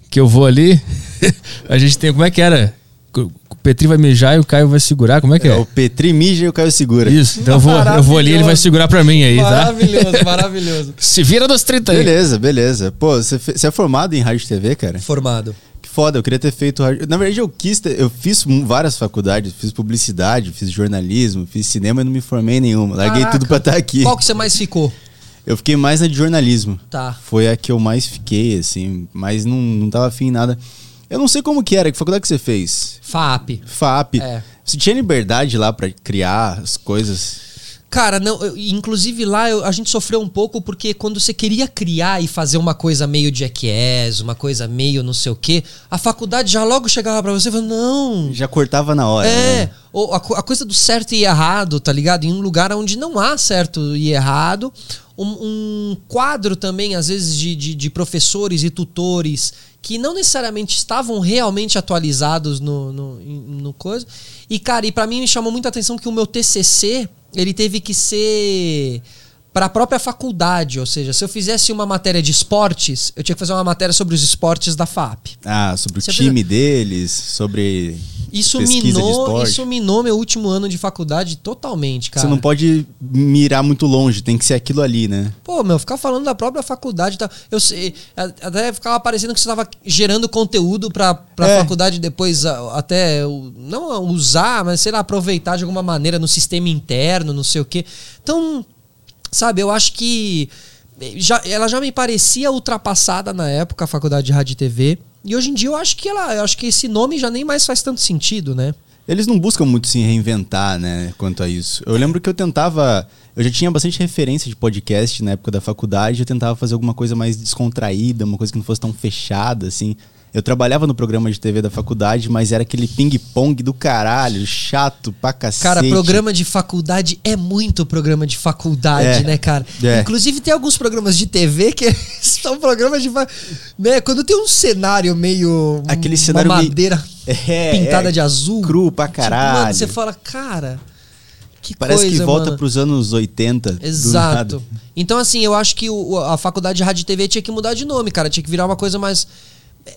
que eu vou ali. A gente tem. Como é que era? O Petri vai mijar e o Caio vai segurar. Como é que É, é? o Petri mija e o Caio segura. Isso. Então eu vou, eu vou ali e ele vai Maravilhoso. segurar pra mim aí, tá? Maravilhoso, maravilhoso. Se vira dos 30 aí. Beleza, beleza. Pô, você, você é formado em rádio e TV, cara? Formado. Que foda, eu queria ter feito rádio. Na verdade, eu quis ter, eu fiz várias faculdades, fiz publicidade, fiz jornalismo, fiz cinema e não me formei em nenhuma. Larguei Caraca. tudo pra estar aqui. Qual que você mais ficou? Eu fiquei mais na de jornalismo. Tá. Foi a que eu mais fiquei, assim, mas não, não tava afim em nada. Eu não sei como que era, que faculdade que você fez? FAP. FAP. É. Você tinha liberdade lá pra criar as coisas? Cara, não, eu- inclusive lá eu- a gente sofreu um pouco porque quando você queria criar e fazer uma coisa meio jackass, uma coisa meio não sei o quê, a faculdade já logo chegava pra você e falava, não, Já cortava na hora. É, né? ou a, a coisa do certo e errado, tá ligado? Em um lugar onde não há certo e errado. Um, um quadro também, às vezes, de, de, de professores e tutores que não necessariamente estavam realmente atualizados no, no, no coisa. E, cara, e pra mim me chamou muita atenção que o meu TCC, ele teve que ser para a própria faculdade, ou seja, se eu fizesse uma matéria de esportes, eu tinha que fazer uma matéria sobre os esportes da FAP. Ah, sobre o Você time deles, sobre Isso minou, isso minou meu último ano de faculdade totalmente, cara. Você não pode mirar muito longe, tem que ser aquilo ali, né? Pô, meu, ficar falando da própria faculdade, tá? Eu sei, até ficava parecendo que você estava gerando conteúdo pra, pra É. faculdade depois até não usar, mas sei lá, aproveitar de alguma maneira no sistema interno, não sei o quê. Então, sabe, eu acho que já, ela já me parecia ultrapassada na época, a faculdade de rádio e TV. E hoje em dia eu acho que ela, eu acho que esse nome já nem mais faz tanto sentido, né? Eles não buscam muito se reinventar, né, quanto a isso. Eu lembro que eu tentava. Eu já tinha bastante referência de podcast na época da faculdade, eu tentava fazer alguma coisa mais descontraída, uma coisa que não fosse tão fechada, assim. Eu trabalhava no programa de TV da faculdade, mas era aquele ping-pong do caralho, chato pra cacete. Cara, programa de faculdade é muito programa de faculdade, É. né, cara? É. Inclusive tem alguns programas de TV que são programas de. Né? Quando tem um cenário meio. Aquele uma cenário meio- madeira É, pintada é, de azul. Cru pra Tipo, mano, caralho. você fala, cara. Que Parece coisa, que volta mano. pros anos 80. do Exato. Então, assim, eu acho que o- a faculdade de rádio e TV tinha que mudar de nome, cara. Tinha que virar uma coisa mais.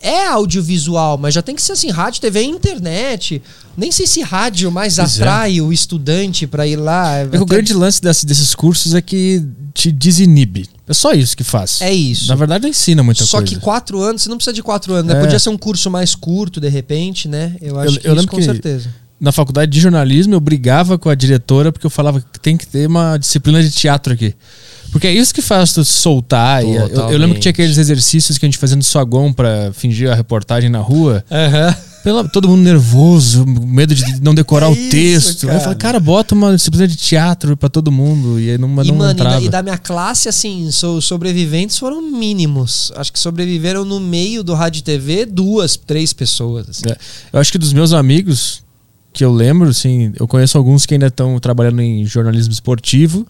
É audiovisual, mas já tem que ser assim, rádio, TV e internet. Nem sei se rádio mais Pois é. atrai o estudante pra ir lá. É o grande lance desse- desses cursos é que te desinibe. É só isso que faz. É isso. Na verdade, ensina muita Só coisa. que quatro anos, você não precisa de quatro anos, né? É. Podia ser um curso mais curto, de repente, né? Eu acho Eu- que eu isso com que- certeza. Na faculdade de jornalismo, eu brigava com a diretora porque eu falava que tem que ter uma disciplina de teatro aqui. Porque é isso que faz tu soltar. E eu, eu lembro que tinha aqueles exercícios que a gente fazia no saguão pra fingir a reportagem na rua. Aham. Pela, todo mundo nervoso, medo de não decorar É o isso, texto. Aí eu cara. falei, cara, bota uma disciplina de teatro pra todo mundo. E aí não, e, não mano, e da, entrava. e da minha classe, assim, so- sobreviventes foram mínimos. Acho que sobreviveram no meio do rádio e TV duas, três pessoas. assim. É. Eu acho que dos meus amigos que eu lembro, assim, eu conheço alguns que ainda estão trabalhando em jornalismo esportivo.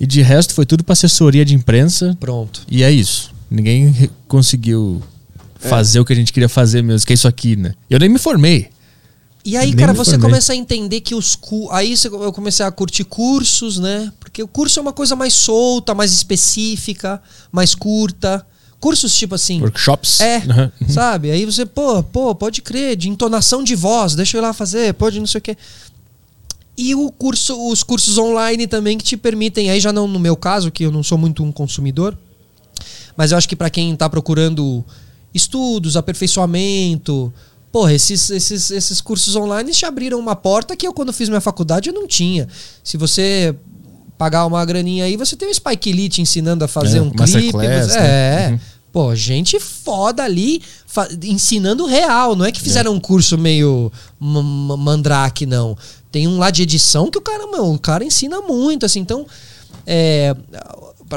E de resto foi tudo pra assessoria de imprensa. Pronto. E é isso. Ninguém conseguiu fazer o que a gente queria fazer mesmo, que é isso aqui, né? Eu nem me formei. E aí, Nem cara, você formei. começa a entender que os cu... aí eu comecei a curtir cursos, né? Porque o curso é uma coisa mais solta, mais específica, mais curta. Cursos tipo assim, Workshops. é, Uhum. sabe? Aí você, pô, pô, pode crer, de entonação de voz, deixa eu ir lá fazer, pode não sei o quê. E o curso, os cursos online também que te permitem, aí já não no meu caso, que eu não sou muito um consumidor, mas eu acho que para quem tá procurando estudos, aperfeiçoamento, porra, esses, esses, esses cursos online te abriram uma porta que eu, quando fiz minha faculdade, eu não tinha. Se você pagar uma graninha aí, você tem o Spike Lee te ensinando a fazer É, um clipe. Você- né? É. Uhum. Pô, gente foda ali ensinando real. Não é que fizeram um curso meio ma- ma- mandrake, não. Tem um lá de edição que o cara, meu, o cara ensina muito, assim. Então, é,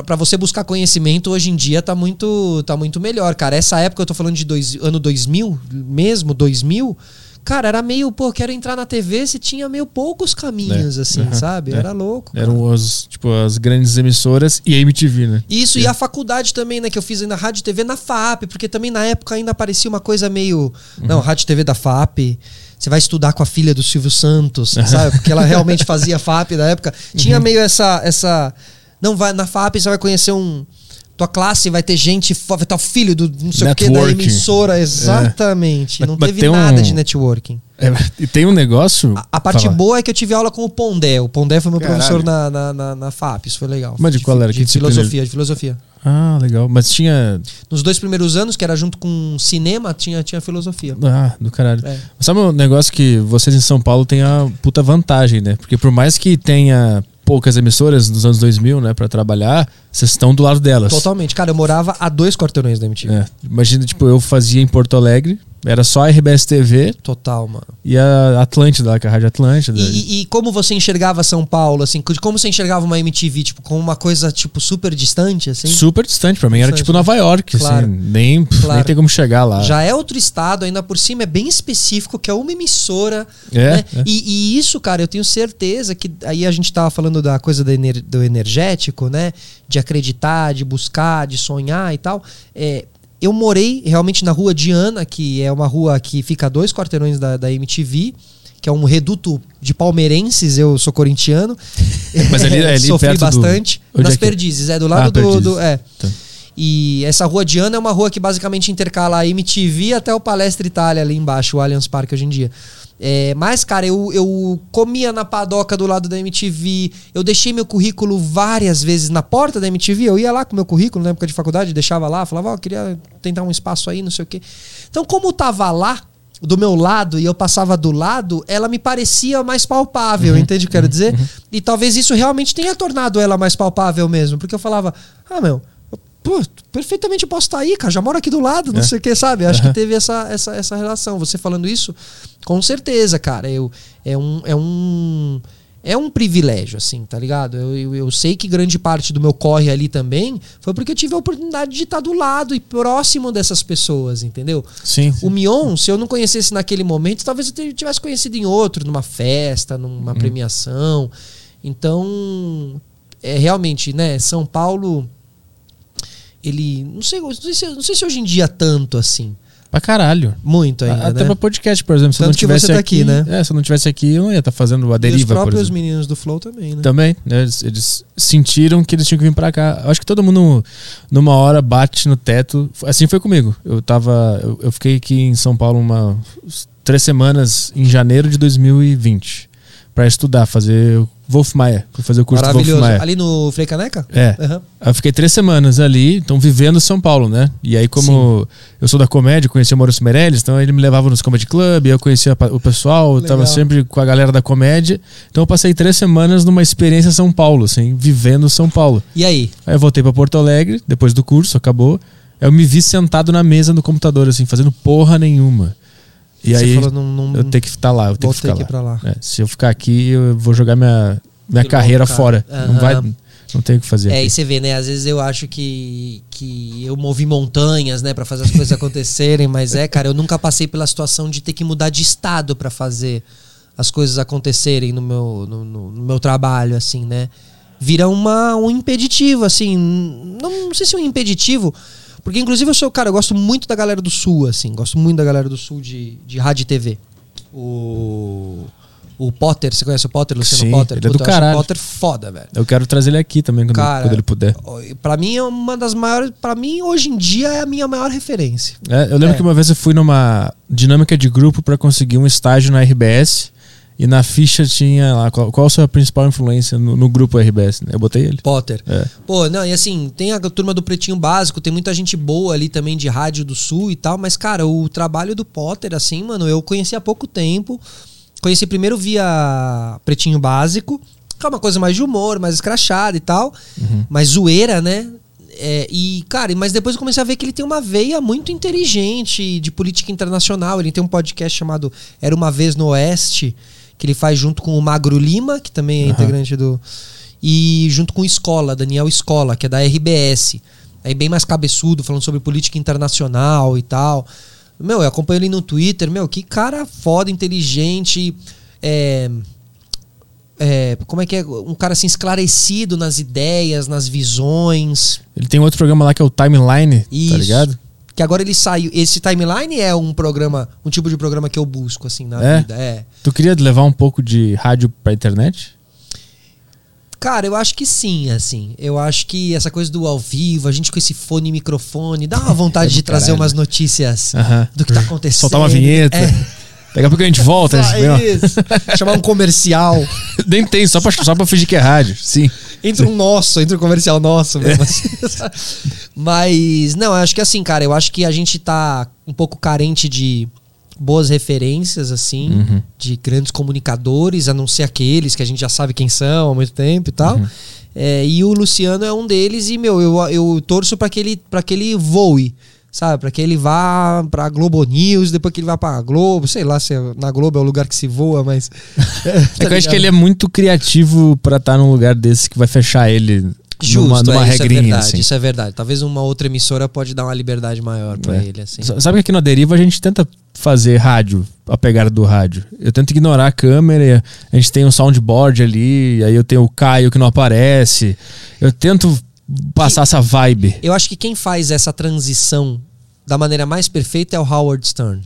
pra você buscar conhecimento hoje em dia tá muito, tá muito melhor, cara. Essa época eu tô falando de dois, ano 2000, mesmo 2000, cara, era meio, pô, quero entrar na TV, você tinha meio poucos caminhos, É, assim, uhum, sabe? é. Era louco. cara. Eram os, tipo, as grandes emissoras e a MTV, né? Isso, É. e a faculdade também, né? Que eu fiz na Rádio e TV na FAP, porque também na época ainda parecia uma coisa meio. Uhum. Não, Rádio e TV da FAP. Você vai estudar com a filha do Silvio Santos, sabe? Porque ela realmente fazia FAP na época. Tinha Uhum. meio essa. essa não, vai na FAP você vai conhecer um. Tua classe vai ter gente, vai estar o filho do não sei o que da emissora. Exatamente. Mas- Não mas teve tem um- nada de networking. É, e tem um negócio. A, a parte Fala. boa é que eu tive aula com o Pondé. O Pondé foi meu Caralho. professor na, na, na, na FAP. Isso foi legal. Mas de qual era? De, Que disciplina? filosofia, de filosofia. Ah, legal. Mas tinha. Nos dois primeiros anos, que era junto com cinema, tinha, tinha filosofia. Ah, do caralho. É. Sabe um negócio que vocês em São Paulo têm a puta vantagem, né? Porque por mais que tenha poucas emissoras nos anos 2000, né, pra trabalhar, vocês estão do lado delas. Totalmente. Cara, eu morava a dois quarteirões da MTV. É. Imagina, tipo, eu fazia em Porto Alegre, era só a RBS TV Total, mano. e a Atlântida, que é a Rádio Atlântida. E, e- como você enxergava São Paulo, assim? Como você enxergava uma MTV, tipo, como uma coisa, tipo, super distante, assim? Super distante, pra mim era Distante, tipo né? Nova York, Claro. assim, nem, Claro. nem tem como chegar lá. Já é outro estado, ainda por cima, é bem específico, que é uma emissora. É, né? é. E, e isso, cara, eu tenho certeza que aí a gente tava falando da coisa do, ener- do energético, né? De acreditar, de buscar, de sonhar e tal. É, eu morei realmente na rua Diana, que é uma rua que fica a dois quarteirões da, da MTV. Que é um reduto de palmeirenses, eu sou corintiano. Mas ali- ali Sofri perto do- bastante. Onde Nas é é? Perdizes, é do lado Ah, do, do- É. Tá. E essa rua Diana é uma rua que basicamente intercala a MTV até o Palestra Itália ali embaixo, o Allianz Parque hoje em dia. É, mas, cara, eu, eu comia na padoca do lado da MTV, eu deixei meu currículo várias vezes na porta da MTV, eu ia lá com meu currículo na época de faculdade, deixava lá, falava, ó, queria tentar um espaço aí, não sei o quê. Então, como tava lá, do meu lado, e eu passava do lado, ela me parecia mais palpável, entende o que eu quero dizer? E talvez isso realmente tenha tornado ela mais palpável mesmo, porque eu falava, ah, meu, eu, pô, perfeitamente posso estar aí, cara, já moro aqui do lado, não É. sei o que, sabe? Acho Aham. que teve essa, essa, essa relação. Você falando isso, com certeza, cara, eu, é um. É um é um privilégio, assim, tá ligado? Eu, eu, eu sei que grande parte do meu corre ali também foi porque eu tive a oportunidade de estar do lado e próximo dessas pessoas, entendeu? Sim. O Mion, se eu não conhecesse naquele momento, talvez eu tivesse conhecido em outro, numa festa, numa premiação. Então, é realmente, né, São Paulo ele, não sei, não sei, se, não sei se hoje em dia tanto assim, Pra caralho. muito ainda, Até né? pra podcast, por exemplo. Se Tanto não que tivesse tá aqui, aqui, né? É, se eu não tivesse aqui, eu não ia estar fazendo a E os deriva, por próprios meninos do Flow também, né? Também, né? Eles, eles sentiram que eles tinham que vir pra cá. Acho que todo mundo, numa hora, bate no teto. Assim foi comigo. Eu tava. Eu, eu fiquei aqui em São Paulo uma três semanas em janeiro de 2020 pra estudar, fazer o Wolf Maia, fui fazer o curso Maravilhoso. Ali no Frei Caneca? É. Aí Eu fiquei três semanas ali, então vivendo São Paulo, né? E aí, como eu sou da comédia, conhecia o Maurício Meirelles, então ele me levava nos comedy club, eu conhecia o pessoal, eu tava sempre com a galera da comédia. Então eu passei três semanas numa experiência São Paulo, assim, vivendo São Paulo. E aí? Aí eu voltei pra Porto Alegre, depois do curso, acabou. Eu me vi sentado na mesa no computador, assim, fazendo porra nenhuma. E Você aí falou, não, não, eu tenho que estar lá, eu tenho vou que ficar lá. pra lá. É, se eu ficar aqui, eu vou jogar minha, minha carreira fora. cara. Não vai. Não tem o que fazer. É, aqui. e você vê, né? Às vezes eu acho que, que eu movi montanhas, né, Pra fazer as coisas acontecerem, mas é, cara, eu nunca passei pela situação de ter que mudar de estado pra fazer as coisas acontecerem no meu, no, no- no meu trabalho, assim, né? Vira uma, um impeditivo, assim. Não, não sei se é um impeditivo, porque inclusive eu sou, cara, eu gosto muito da galera do Sul, assim, gosto muito da galera do Sul de, de rádio e TV. O. O Potter, você conhece o Potter, Luciano Sim, Potter? ele é do Puta, caralho. o Potter foda, velho. Eu quero trazer ele aqui também quando, Cara, quando ele puder. Pra mim é uma das maiores. Pra mim, hoje em dia, é a minha maior referência. É, eu lembro É. que uma vez eu fui numa dinâmica de grupo pra conseguir um estágio na RBS e na ficha tinha lá qual, qual a sua principal influência no, no grupo RBS. né? Eu botei ele. Potter. É. Pô, não, e assim, tem a turma do Pretinho Básico, tem muita gente boa ali também de rádio do Sul e tal, mas, cara, o trabalho do Potter, assim, mano, eu conheci há pouco tempo. Conheci primeiro via Pretinho Básico, que é uma coisa mais de humor, mais escrachada e tal, mais zoeira, né? É, e, cara, mas depois eu comecei a ver que ele tem uma veia muito inteligente de política internacional. Ele tem um podcast chamado Era Uma Vez no Oeste, que ele faz junto com o Magro Lima, que também é Aham. integrante do. E junto com o Escola, Daniel Escola, que é da RBS. Aí bem mais cabeçudo, falando sobre política internacional e tal. Meu, eu acompanho ele no Twitter, meu, que cara foda, inteligente. É, é, como é que é? Um cara assim esclarecido nas ideias, nas visões. Ele tem outro programa lá que é o Timeline, Isso. tá ligado? Que agora ele saiu. Esse timeline é um programa, um tipo de programa que eu busco, assim, na É? vida. É. Tu queria levar um pouco de rádio pra internet? Cara, eu acho que sim, assim. Eu acho que essa coisa do ao vivo, a gente com esse fone e microfone, dá uma vontade É de trazer umas notícias Aham. do que tá acontecendo. Soltar uma vinheta. É. Daqui a pouco a gente volta. Ah, isso. Chamar um comercial. Nem tem, só pra, só pra fingir que é rádio. Sim. Entre um nosso, entre um comercial nosso mesmo. assim. Mas, não, eu acho que assim, cara, eu acho que a gente tá um pouco carente de boas referências, assim, Uhum. de grandes comunicadores, a não ser aqueles que a gente já sabe quem são há muito tempo e tal. Uhum. É, e o Luciano é um deles, e, meu, eu, eu torço pra que ele, que ele voe. Sabe, pra que ele vá pra Globo News, depois que ele vá pra Globo, sei lá se é- na Globo é o lugar que se voa, mas. É que eu acho que ele é muito criativo pra estar num lugar desse que vai fechar ele Justo, numa, numa é, isso é regrinha, verdade, assim. isso é verdade. Talvez uma outra emissora pode dar uma liberdade maior pra É. ele, assim. Sabe que aqui na Deriva a gente tenta fazer rádio, a pegada do rádio. Eu tento ignorar a câmera, a gente tem um soundboard ali, aí eu tenho o Caio que não aparece. Eu tento passar essa vibe. Eu acho que quem faz essa transição da maneira mais perfeita é o Howard Stern.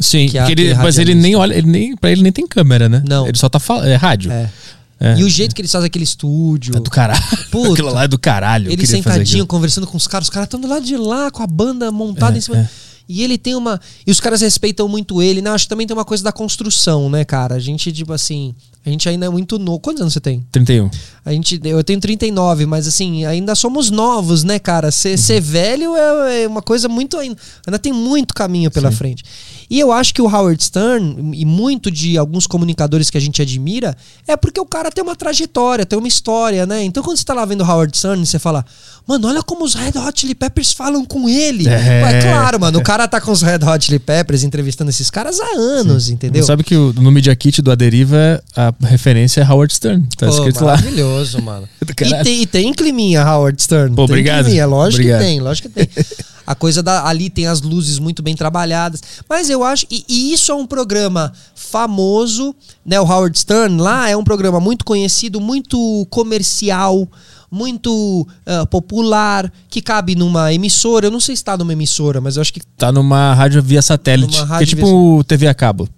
Sim, Que é ele- mas ele nem olha, ele nem, pra ele nem tem câmera, né? Não. Ele só tá falando. É rádio. É. É. E o jeito que eles fazem aquele estúdio. É do caralho. Puta. Aquilo lá é do caralho. ele sentadinho, conversando com os caras, os caras estão do lado de lá, com a banda montada É, em cima. é. E ele tem uma. E os caras respeitam muito ele, né? Acho que também tem uma coisa da construção, né, cara? A gente, tipo assim. A gente ainda é muito novo. Quantos anos você tem? 31. A gente, eu tenho 39, mas assim, ainda somos novos, né, cara? Ser, Uhum. ser velho é, é uma coisa muito. Ainda, ainda tem muito caminho pela Sim. frente. E eu acho que o Howard Stern, e muito de alguns comunicadores que a gente admira, é porque o cara tem uma trajetória, tem uma história, né? Então quando você tá lá vendo o Howard Stern, você fala, mano, olha como os Red Hot Chili Peppers falam com ele. É. Ué, claro, mano, o cara tá com os Red Hot Chili Peppers entrevistando esses caras há anos, entendeu? Sabe que o- no Media Kit do Aderiva a referência é Howard Stern. Tá Pô, escrito lá. maravilhoso, mano. E tem, e tem climinha, Howard Stern. Pô, tem obrigado. climinha, lógico Obrigado. que tem, lógico que tem. A coisa da, ali tem as luzes muito bem trabalhadas. Mas eu acho. E, e isso é um programa famoso, né? O Howard Stern lá é um programa muito conhecido, muito comercial, muito ah, popular, que cabe numa emissora. Eu não sei se está numa emissora, mas eu acho que Tá numa rádio via satélite. Numa que é rádio tipo TV a cabo.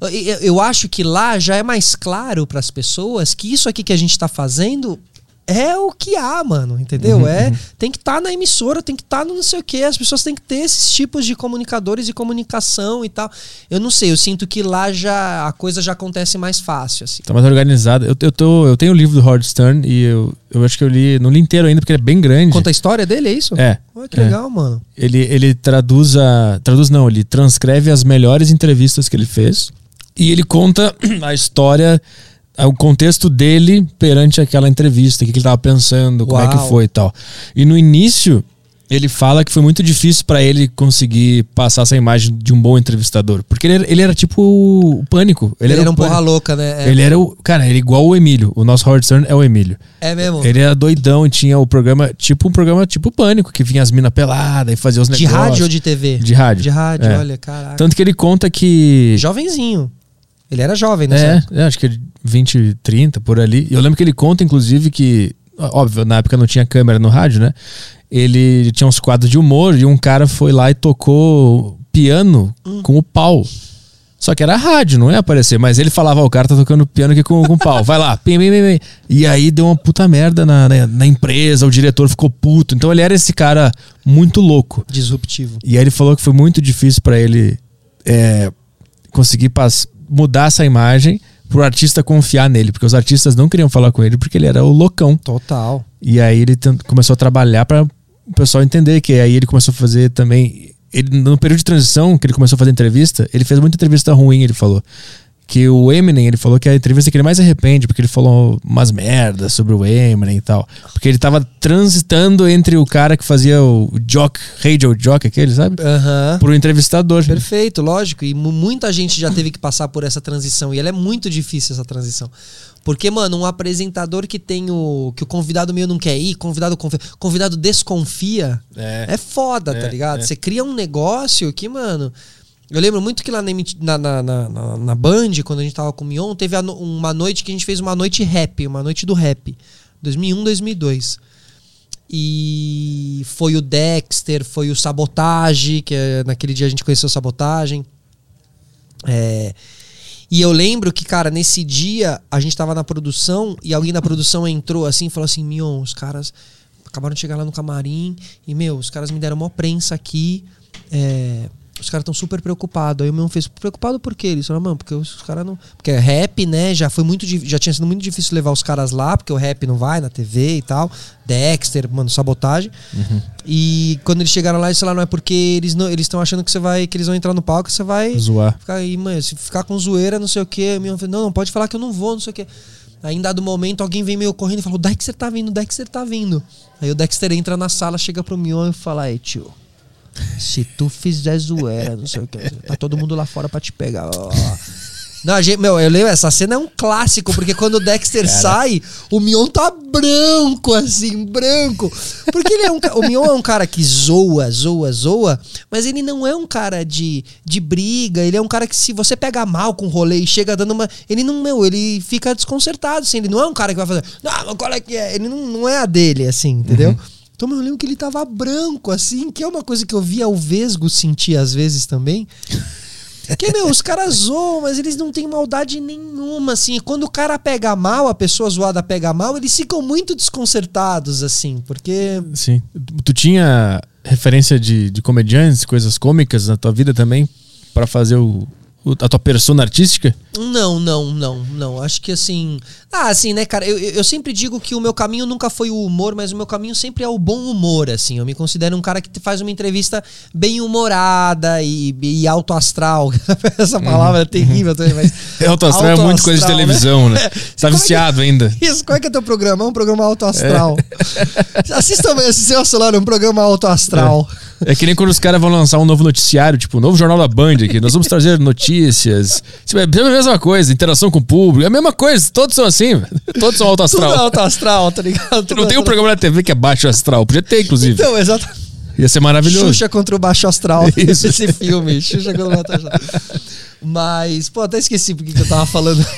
Eu- Eu, acho que lá já é mais claro para as pessoas que isso aqui que a gente tá fazendo é o que há, mano, entendeu? Uhum, é tem que estar na emissora, tem que estar no não sei o que. As pessoas têm que ter esses tipos de comunicadores e comunicação e tal. Eu não sei, eu sinto que lá já a coisa já acontece mais fácil, assim. Tá mais organizado. Eu, eu, tô, eu tenho o livro do Howard Stern e eu, eu acho que eu li. Não li inteiro ainda porque ele é bem grande. Conta a história dele, é isso? É. Olha que é. legal, mano. Ele, ele traduz a. Traduz não, ele transcreve as melhores entrevistas que ele fez. E ele conta a história, o contexto dele perante aquela entrevista, o que ele tava pensando, como é Uau. que foi e tal. E no início, ele fala que foi muito difícil pra ele conseguir passar essa imagem de um bom entrevistador. Porque ele era, ele era tipo o pânico. Ele, era um Pânico. porra louca, né? É, Ele era o. Cara, ele é igual o Emílio. O nosso Howard Stern é o Emílio. é mesmo. Ele era doidão e tinha o programa, tipo um programa tipo Pânico, que vinha as minas peladas e fazia os de negócios. rádio ou de TV? De rádio. De rádio, É. olha, caraca. Tanto que ele conta que. Jovenzinho. Ele era jovem, né? É, é, acho que 20, 30, por ali. E eu lembro que ele conta, inclusive, que. Óbvio, na época não tinha câmera no rádio, né? Ele tinha uns quadros de humor e um cara foi lá e tocou piano Hum. com o pau. Só que era rádio, não ia aparecer. Mas ele falava, ó, o cara tá tocando piano aqui com, com pau. Vai lá, pim, pim, pim, pim. E aí deu uma puta merda na, na, na empresa, o diretor ficou puto. Então ele era esse cara muito louco. Disruptivo. E aí ele falou que foi muito difícil pra ele é, conseguir pas- mudar essa imagem pro artista confiar nele, porque os artistas não queriam falar com ele porque ele era o loucão. Total. E aí ele começou a trabalhar para o pessoal entender que aí ele começou a fazer também ele no período de transição que ele começou a fazer entrevista, ele fez muita entrevista ruim, ele falou. Que o Eminem, ele falou que a entrevista que ele mais arrepende, porque ele falou umas merdas sobre o Eminem e tal. Porque ele tava transitando entre o cara que fazia o jock, radio jock, aquele, sabe? Aham. Pro entrevistador. Perfeito, lógico. E mu- muita gente já teve que passar por essa transição. E ela é muito difícil, essa transição. Porque, mano, um apresentador que tem o. que o convidado meio não quer ir, convidado, confi- convidado desconfia, É. é foda, tá É, ligado? é. Você cria um negócio que, mano. Eu lembro muito que lá na, na, na, na, Band, quando a gente tava com o Mion, teve uma noite que a gente fez uma noite rap, uma noite do rap. 2001, 2002. E foi o Dexter, foi o Sabotage, que é, naquele dia a gente conheceu Sabotagem. É, e eu lembro que, cara, nesse dia a gente tava na produção e alguém da produção entrou assim e falou assim: Mion, os caras acabaram de chegar lá no camarim e, meu, os caras me deram uma prensa aqui. é, os caras estão super preocupados. Aí o meu fez, preocupado por quê? Eles falaram, mano, porque os caras não. Porque é rap, né? Já foi muito já tinha sido muito difícil levar os caras lá, porque o rap não vai na TV e tal. Dexter, mano, sabotagem. E quando eles chegaram lá, eles falaram, não é porque eles não, eles estão achando que você vai, que eles vão entrar no palco, você vai Zoar. ficar aí, mano, se ficar com zoeira, não sei o quê. Meu, não, não, pode falar que eu não vou, não sei o quê. Aí, em dado momento, alguém vem meio correndo e fala: O Dexter tá vindo, o Dexter tá vindo. Aí o Dexter entra na sala, chega pro Mion e fala: Aí, tio, se tu fizer zoeira, não sei o que, tá todo mundo lá fora pra te pegar. ó." Não, a gente, meu, eu lembro, essa cena é um clássico, porque quando o Dexter sai, o Mion tá branco, assim, branco. Porque ele é um O Mion é um cara que zoa, zoa, zoa, mas ele não é um cara de, de briga, ele é um cara que se você pega mal com o rolê e chega dando uma. Ele não, meu, ele fica desconcertado, assim, ele não é um cara que vai fazer. Não, mas qual é que é? Ele não, não é a dele, assim, entendeu? Então, eu lembro que ele tava branco, assim, que é uma coisa que eu via o Vesgo sentir às vezes também. Que, meu, os caras zoam, mas eles não têm maldade nenhuma, assim. Quando o cara pega mal, a pessoa zoada pega mal, eles ficam muito desconcertados, assim, porque. Sim. Tu tinha referência de, de comediantes, coisas cômicas na tua vida também, pra fazer o- a tua persona artística? Não, não, não, não. Acho que assim. Ah, assim, né, cara? Eu, eu sempre digo que o meu caminho nunca foi o humor, mas o meu caminho sempre é o bom humor, assim. Eu me considero um cara que faz uma entrevista bem humorada e, e alto astral. Essa palavra é terrível também, mas. É alto astral, é muito coisa de né? televisão, né? Tá Como é que- viciado ainda. Isso, qual é que é teu programa? É um programa alto astral. Assistam esse seu celular, um programa alto astral. É que nem quando os caras vão lançar um novo noticiário, tipo, um novo jornal da Band aqui. Nós vamos trazer notícias. Tipo, É a mesma coisa, interação com o público. É a mesma coisa, todos são assim. Todos são alto Tudo astral. alto astral, tá ligado? Tu não tem um programa na TV que é baixo astral. Podia ter, inclusive. Então, exatamente. Ia ser maravilhoso. Xuxa contra o Baixo Astral. Isso. Esse filme. Xuxa contra o Baixo Astral. Mas, pô, até esqueci porque que eu tava falando.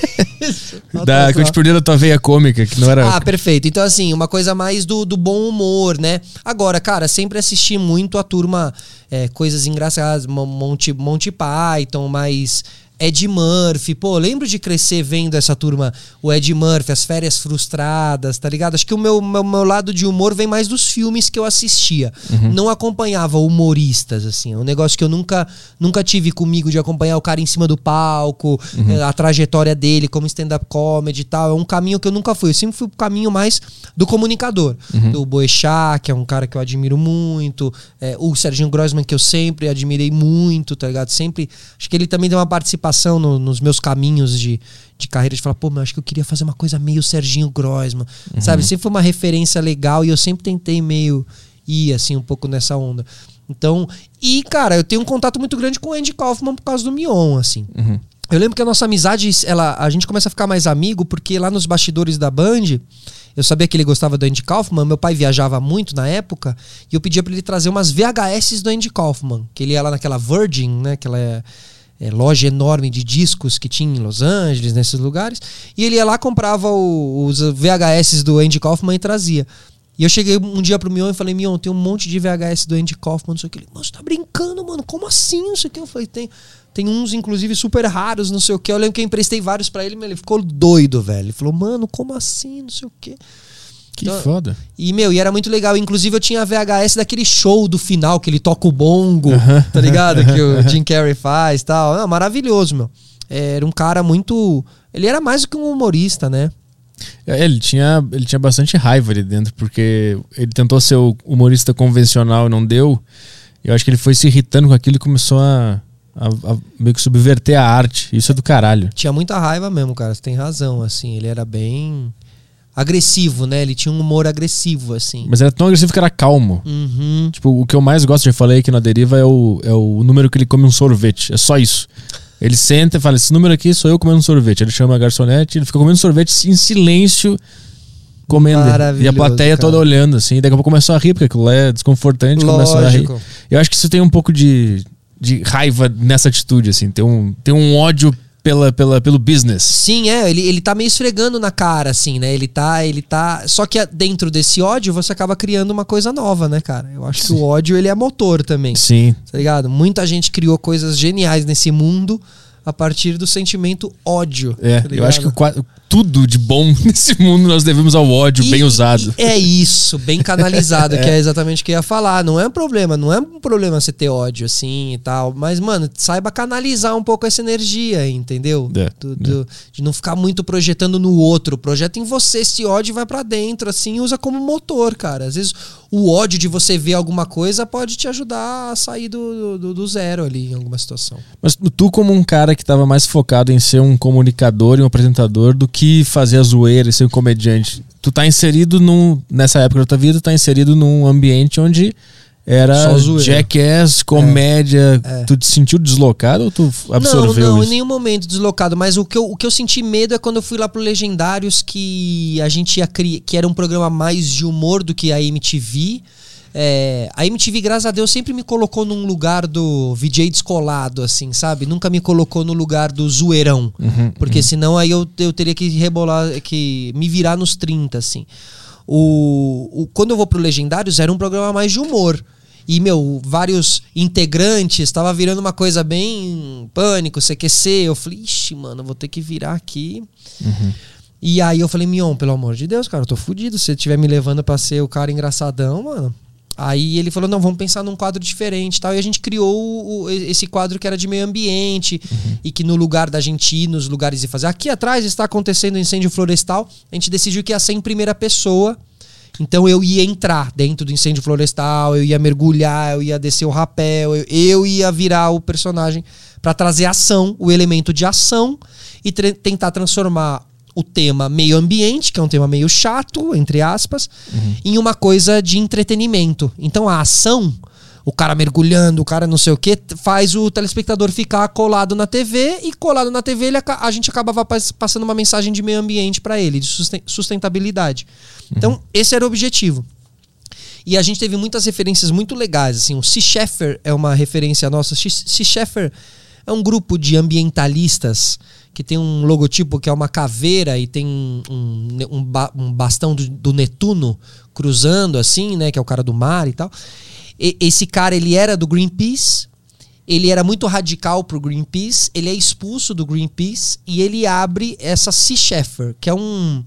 Da, que eu te perdi da tua veia cômica, que não era. Ah, perfeito. Então, assim, uma coisa mais do, do bom humor, né? Agora, cara, sempre assisti muito a turma, é, coisas engraçadas, Mon- Monty, Monty Python, mas Ed Murphy. Pô, lembro de crescer vendo essa turma, o Ed Murphy, as férias frustradas, tá ligado? Acho que o meu, meu, meu lado de humor vem mais dos filmes que eu assistia. Não acompanhava humoristas, assim. É um negócio que eu nunca, nunca tive comigo de acompanhar o cara em cima do palco, eh, a trajetória dele como stand-up comedy e tal. É um caminho que eu nunca fui. Eu sempre fui pro caminho mais do comunicador. Do Boechat, que é um cara que eu admiro muito. eh, o Serginho Grossman, que eu sempre admirei muito, tá ligado? Sempre. Acho que ele também tem uma participação no- nos meus caminhos de, de carreira de falar, pô, mas acho que eu queria fazer uma coisa meio Serginho Grossman. Sabe? Sempre foi uma referência legal e eu sempre tentei meio ir, assim, um pouco nessa onda. Então, e, cara, eu tenho um contato muito grande com o Andy Kaufman por causa do Mion, assim. Uhum. Eu lembro que a nossa amizade, ela, a gente começa a ficar mais amigo, porque lá nos bastidores da Band, eu sabia que ele gostava do Andy Kaufman, meu pai viajava muito na época, e eu pedia para ele trazer umas VHS do Andy Kaufman, que ele ia lá naquela Virgin, né, aquela é, é, loja enorme de discos que tinha em Los Angeles, nesses lugares, e ele ia lá, comprava o, os VHS do Andy Kaufman e trazia. E eu cheguei um dia pro Mion e falei, Mion, tem um monte de VHS do Andy Kaufman, não sei o que. Ele, mano, você tá brincando, mano, como assim, não sei o que. Eu falei, tem... Tem uns, inclusive, super raros, não sei o que. Eu lembro que eu emprestei vários para ele, mas ele ficou doido, velho. Ele falou, mano, como assim? Não sei o que. Que então, foda. E, meu, e era muito legal. Inclusive, eu tinha a VHS daquele show do final, que ele toca o bongo, tá ligado? que o Jim Carrey faz e tal. Não, maravilhoso, meu. Era um cara muito. Ele era mais do que um humorista, né? É, ele tinha, ele tinha bastante raiva ali dentro, porque ele tentou ser o humorista convencional e não deu. Eu acho que ele foi se irritando com aquilo e começou a a, a, meio que subverter a arte. Isso é do caralho. Tinha muita raiva mesmo, cara. Você tem razão, assim. Ele era bem agressivo, né? Ele tinha um humor agressivo, assim. Mas era tão agressivo que era calmo. Uhum. Tipo, o que eu mais gosto, já falei aqui na deriva, é o, é o número que ele come um sorvete. É só isso. Ele senta e fala: esse número aqui sou eu comendo um sorvete. Ele chama a garçonete, ele fica comendo sorvete em silêncio, comendo. E a plateia cara. toda olhando, assim. Daqui a pouco começou a rir, porque aquilo é desconfortante. Começou a rir. Eu acho que isso tem um pouco de de raiva nessa atitude, assim. Tem um, tem um ódio pela, pela, pelo business. Sim, é, ele, ele tá meio esfregando na cara, assim, né? Ele tá, ele tá. Só que dentro desse ódio você acaba criando uma coisa nova, né, cara? Eu acho Sim. que o ódio ele é motor também. Sim. Tá ligado? Muita gente criou coisas geniais nesse mundo a partir do sentimento ódio. É, tá eu acho que o, tudo de bom nesse mundo nós devemos ao ódio e, bem usado. é isso, bem canalizado, é. que é exatamente o que eu ia falar. Não é um problema, não é um problema você ter ódio assim e tal. Mas, mano, saiba canalizar um pouco essa energia, entendeu? É, do, do, de não ficar muito projetando no outro. Projeta em você esse ódio vai para dentro, assim, usa como motor, cara. Às vezes o ódio de você ver alguma coisa pode te ajudar a sair do, do, do zero ali em alguma situação. Mas tu, como um cara que estava mais focado em ser um comunicador e um apresentador do que fazer a zoeira e ser um comediante, tu tá inserido num, nessa época da tua vida, tu tá inserido num ambiente onde era jackass, comédia. É. É. Tu te sentiu deslocado ou tu absorveu não, não, isso? em nenhum momento deslocado. Mas o que, eu, o que eu senti medo é quando eu fui lá pro Legendários, que a gente ia criar, que era um programa mais de humor do que a MTV. É, a MTV, graças a Deus, sempre me colocou num lugar do VJ descolado, assim, sabe? Nunca me colocou no lugar do zoeirão. Uhum, porque uhum. senão aí eu, eu teria que rebolar, que me virar nos 30, assim. O, o, quando eu vou pro Legendários, era um programa mais de humor. E, meu, vários integrantes, estava virando uma coisa bem pânico, CQC. Eu falei, ixi, mano, vou ter que virar aqui. Uhum. E aí eu falei, Mion, pelo amor de Deus, cara, eu tô fudido. Se você estiver me levando pra ser o cara engraçadão, mano. Aí ele falou, não, vamos pensar num quadro diferente tal. E a gente criou o, esse quadro que era de meio ambiente. Uhum. E que no lugar da gente ir nos lugares e fazer. Aqui atrás está acontecendo um incêndio florestal. A gente decidiu que ia ser em primeira pessoa então eu ia entrar dentro do incêndio florestal, eu ia mergulhar, eu ia descer o rapel, eu, eu ia virar o personagem para trazer ação, o elemento de ação e tentar transformar o tema meio ambiente, que é um tema meio chato, entre aspas, uhum. em uma coisa de entretenimento. Então a ação o cara mergulhando, o cara não sei o que, faz o telespectador ficar colado na TV e colado na TV ele, a gente acabava passando uma mensagem de meio ambiente para ele, de sustentabilidade. Uhum. Então, esse era o objetivo. E a gente teve muitas referências muito legais. Assim, o Sea Sheffer é uma referência nossa. Sea Sheffer é um grupo de ambientalistas que tem um logotipo que é uma caveira e tem um, um, um bastão do, do Netuno cruzando, assim, né? Que é o cara do mar e tal esse cara ele era do Greenpeace, ele era muito radical pro Greenpeace, ele é expulso do Greenpeace e ele abre essa Sea Shepherd, que é um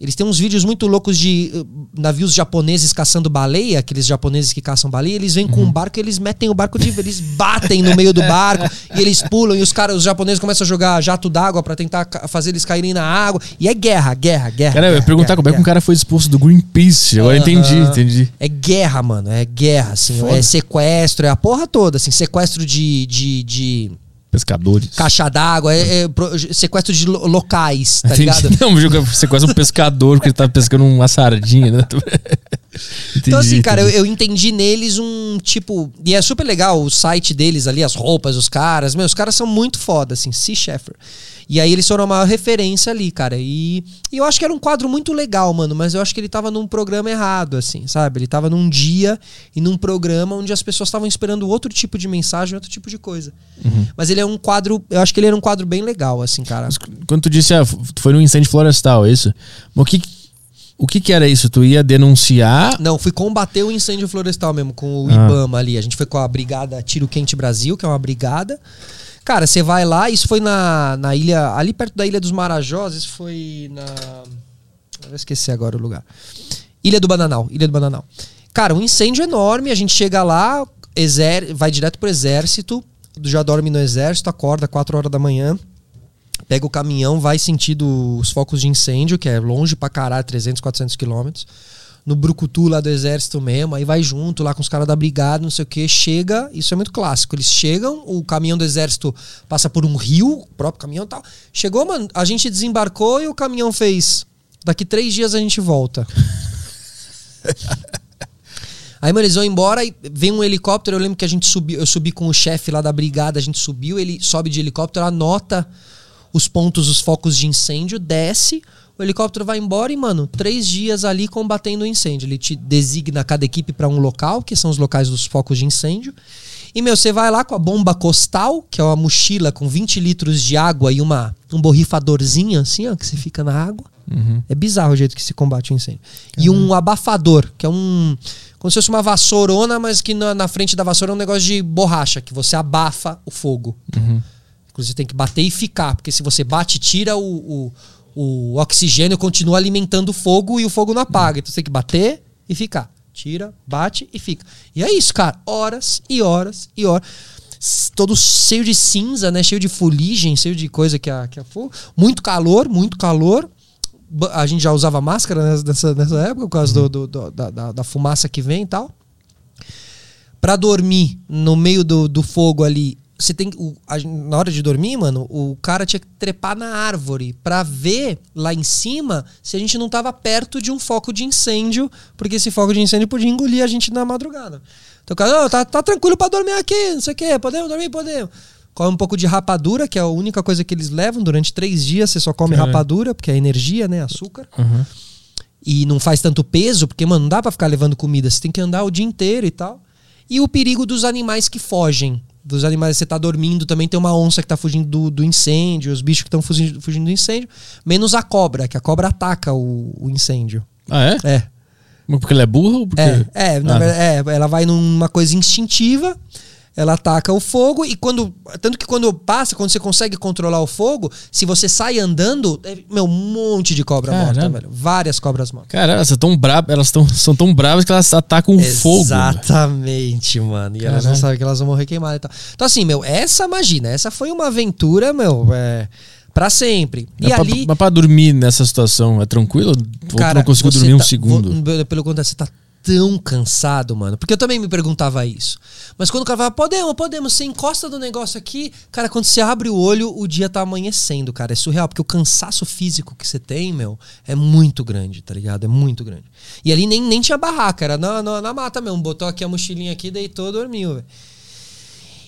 eles têm uns vídeos muito loucos de uh, navios japoneses caçando baleia, aqueles japoneses que caçam baleia, eles vêm uhum. com um barco e eles metem o barco de. Eles batem no meio do barco e eles pulam e os caras, os japoneses começam a jogar jato d'água para tentar fazer eles caírem na água. E é guerra, guerra, guerra. Cara, eu ia perguntar guerra, como é que um cara foi expulso do Greenpeace. Agora uhum. entendi, entendi. É guerra, mano. É guerra, assim. Foda. É sequestro, é a porra toda, assim. Sequestro de, de, de Pescadores. Caixa d'água, é, é, sequestro de locais, tá ligado? Não, sequestra um pescador porque ele tá pescando uma sardinha, né? Então, assim, Entendi, cara, eu, entendi. eu entendi neles um tipo. E é super legal o site deles ali, as roupas, os caras. Meu, os caras são muito foda, assim, Sea Sheffer. E aí eles foram a maior referência ali, cara. E, e eu acho que era um quadro muito legal, mano. Mas eu acho que ele tava num programa errado, assim, sabe? Ele tava num dia e num programa onde as pessoas estavam esperando outro tipo de mensagem, outro tipo de coisa. Mas ele é um quadro. Eu acho que ele era um quadro bem legal, assim, cara. Quando tu disse, ah, foi num incêndio florestal, é isso? Mas o que, o que que era isso? Tu ia denunciar? Não, fui combater o incêndio florestal mesmo, com o Ah. Ibama ali. A gente foi com a brigada Tiro Quente Brasil, que é uma brigada. Cara, você vai lá, isso foi na, na ilha, ali perto da Ilha dos Marajós, isso foi na. Eu vou esquecer agora o lugar. Ilha do Bananal, Ilha do Bananal. Cara, um incêndio enorme, a gente chega lá, exer vai direto pro exército, já dorme no exército, acorda 4 horas da manhã, pega o caminhão, vai sentido os focos de incêndio, que é longe pra caralho, 300, 400 quilômetros. No Brucutu lá do exército mesmo, aí vai junto lá com os caras da brigada, não sei o que, chega, isso é muito clássico. Eles chegam, o caminhão do exército passa por um rio, o próprio caminhão e tal. Chegou, mano, a gente desembarcou e o caminhão fez. Daqui três dias a gente volta. Aí, mano, eles vão embora e vem um helicóptero. Eu lembro que a gente subiu, eu subi com o chefe lá da brigada, a gente subiu, ele sobe de helicóptero, anota os pontos, os focos de incêndio, desce, o helicóptero vai embora e, mano, três dias ali combatendo o incêndio. Ele te designa cada equipe para um local, que são os locais dos focos de incêndio. E, meu, você vai lá com a bomba costal, que é uma mochila com 20 litros de água e uma, um borrifadorzinho, assim, ó, que você fica na água. É bizarro o jeito que se combate o incêndio. E um abafador, que é um. Como se fosse uma vassourona, mas que na, na frente da vassoura é um negócio de borracha, que você abafa o fogo. Inclusive tem que bater e ficar, porque se você bate, tira o, o, o oxigênio, continua alimentando o fogo e o fogo não apaga. Então você tem que bater e ficar. Tira, bate e fica. E é isso, cara. Horas e horas e horas. Todo cheio de cinza, né? Cheio de fuligem, cheio de coisa que é, que é fogo. Muito calor, muito calor. A gente já usava máscara nessa, nessa, época, por causa do, do- do- da, da, da fumaça que vem e tal. Pra dormir no meio do, do fogo ali, você tem o, a- na hora de dormir, mano, o cara tinha que trepar na árvore pra ver lá em cima se a gente não tava perto de um foco de incêndio, porque esse foco de incêndio podia engolir a gente na madrugada. Então o cara, "Não, tá, tá tranquilo pra dormir aqui, não sei o quê, podemos dormir, podemos. Come um pouco de rapadura, que é a única coisa que eles levam durante três dias, você só come rapadura, porque é energia, né, açúcar Uhum. e não faz tanto peso, porque, mano, não dá pra ficar levando comida, você tem que andar o dia inteiro e tal. E o perigo dos animais que fogem. Dos animais, você tá dormindo, também tem uma onça que tá fugindo do, do incêndio, os bichos que estão fugindo, fugindo do incêndio, menos a cobra, que a cobra ataca o, o incêndio. Ah, é? É. Porque ele é burro ou porque... É, é, na Ah. verdade, é, ela vai numa coisa instintiva, ela ataca o fogo e quando. Tanto que quando passa, quando você consegue controlar o fogo, se você sai andando, é, meu, um monte de cobra morta, Caramba. velho. Várias cobras mortas. Cara, elas, são tão bravas, elas tão, são tão bravas que elas atacam o fogo. Exatamente, mano. E elas não sabem que elas vão morrer queimadas e tal. Então, assim, meu, essa imagina, essa foi uma aventura, meu, é, pra sempre. E Mas pra- ali. Mas pra dormir nessa situação é tranquilo? Ou tu não você dormir um tá- segundo? vo- Pelo contrário, você tá tão cansado, mano. Porque eu também me perguntava isso. Mas quando o cara fala, podemos, podemos, você encosta do negócio aqui, cara, quando você abre o olho, o dia tá amanhecendo, cara. É surreal, porque o cansaço físico que você tem, meu, é muito grande, tá ligado? É muito grande. E ali nem, nem tinha barraca, era na, na, na mata mesmo. Botou aqui a mochilinha aqui, deitou, dormiu, velho.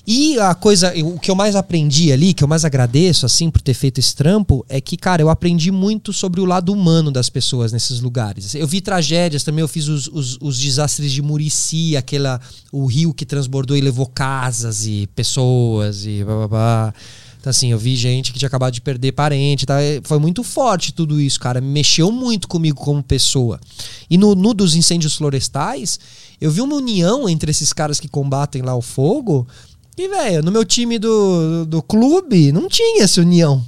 E a coisa, o que eu mais aprendi ali, que eu mais agradeço, assim, por ter feito esse trampo, é que, cara, eu aprendi muito sobre o lado humano das pessoas nesses lugares. Eu vi tragédias também, eu fiz os, os, os desastres de Murici, aquela, o rio que transbordou e levou casas e pessoas e blá blá blá. Então, assim, eu vi gente que tinha acabado de perder parente, tá? Foi muito forte tudo isso, cara. Mexeu muito comigo como pessoa. E no, no dos incêndios florestais, eu vi uma união entre esses caras que combatem lá o fogo. E, velho, no meu time do, do clube não tinha essa união.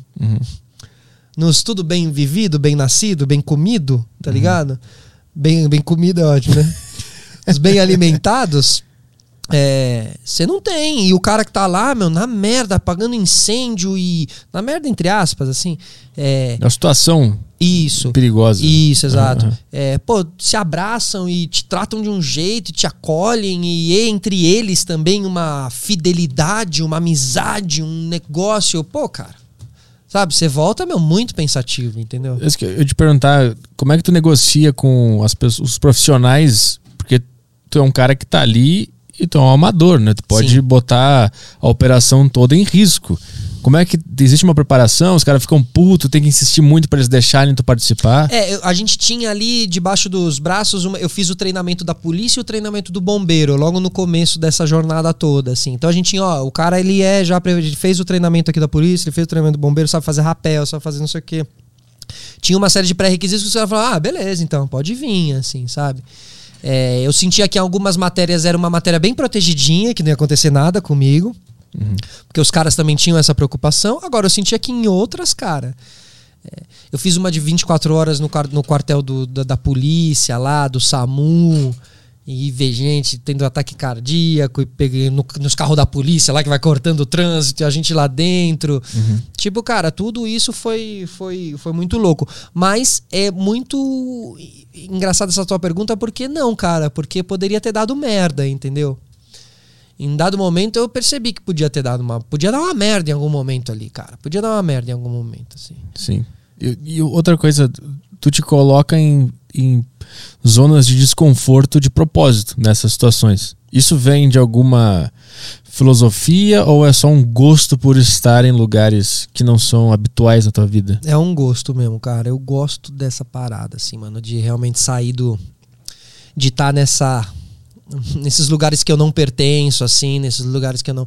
Nos tudo bem vivido, bem nascido, bem comido, tá ligado? Bem, bem comido é ótimo, né? Os bem alimentados, você não tem. E o cara que tá lá, meu, na merda, apagando incêndio e. Na merda, entre aspas, assim. É, É uma situação isso. perigosa. Isso, exato. Aham. É, pô, se abraçam e te tratam de um jeito, te acolhem, e entre eles também uma fidelidade, uma amizade, um negócio. Pô, cara, Sabe? Você volta, meu, muito pensativo, entendeu? Que Eu te perguntar, como é que tu negocia com as pessoas, os profissionais? Porque tu é um cara que tá ali e tu é um amador, né? Tu pode Sim. botar a operação toda em risco. Como é que existe uma preparação? Os caras ficam putos, tem que insistir muito pra eles deixarem tu participar. É, a gente tinha ali debaixo dos braços, uma- eu fiz o treinamento da polícia e o treinamento do bombeiro, logo no começo dessa jornada toda, assim. Então a gente tinha, ó, o cara ele é já ele fez o treinamento aqui da polícia, ele fez o treinamento do bombeiro, sabe fazer rapel, sabe fazer não sei o quê. Tinha uma série de pré-requisitos que caras falaram, ah, beleza, então, pode vir, assim, sabe? É, eu sentia que em algumas matérias era uma matéria bem protegidinha, que não ia acontecer nada comigo. Porque os caras também tinham essa preocupação. Agora, eu sentia que em outras, cara. é, eu fiz uma de 24 horas no, no quartel do- da, da polícia lá, do SAMU. E ver gente tendo ataque cardíaco e peguei no- nos carros da polícia lá que vai cortando o trânsito e a gente lá dentro. Tipo, cara, tudo isso foi, foi, foi muito louco. Mas é muito engraçada essa tua pergunta, porque não, cara? Porque poderia ter dado merda, entendeu? Em dado momento eu percebi que podia ter dado uma. Podia dar uma merda em algum momento ali, cara. Podia dar uma merda em algum momento, assim. Sim. E, e outra coisa, tu te coloca em, em zonas de desconforto de propósito nessas situações. Isso vem de alguma filosofia ou é só um gosto por estar em lugares que não são habituais na tua vida? É um gosto mesmo, cara. Eu gosto dessa parada, assim, mano, de realmente sair do. De estar nessa. Nesses lugares que eu não pertenço, assim, nesses lugares que eu não.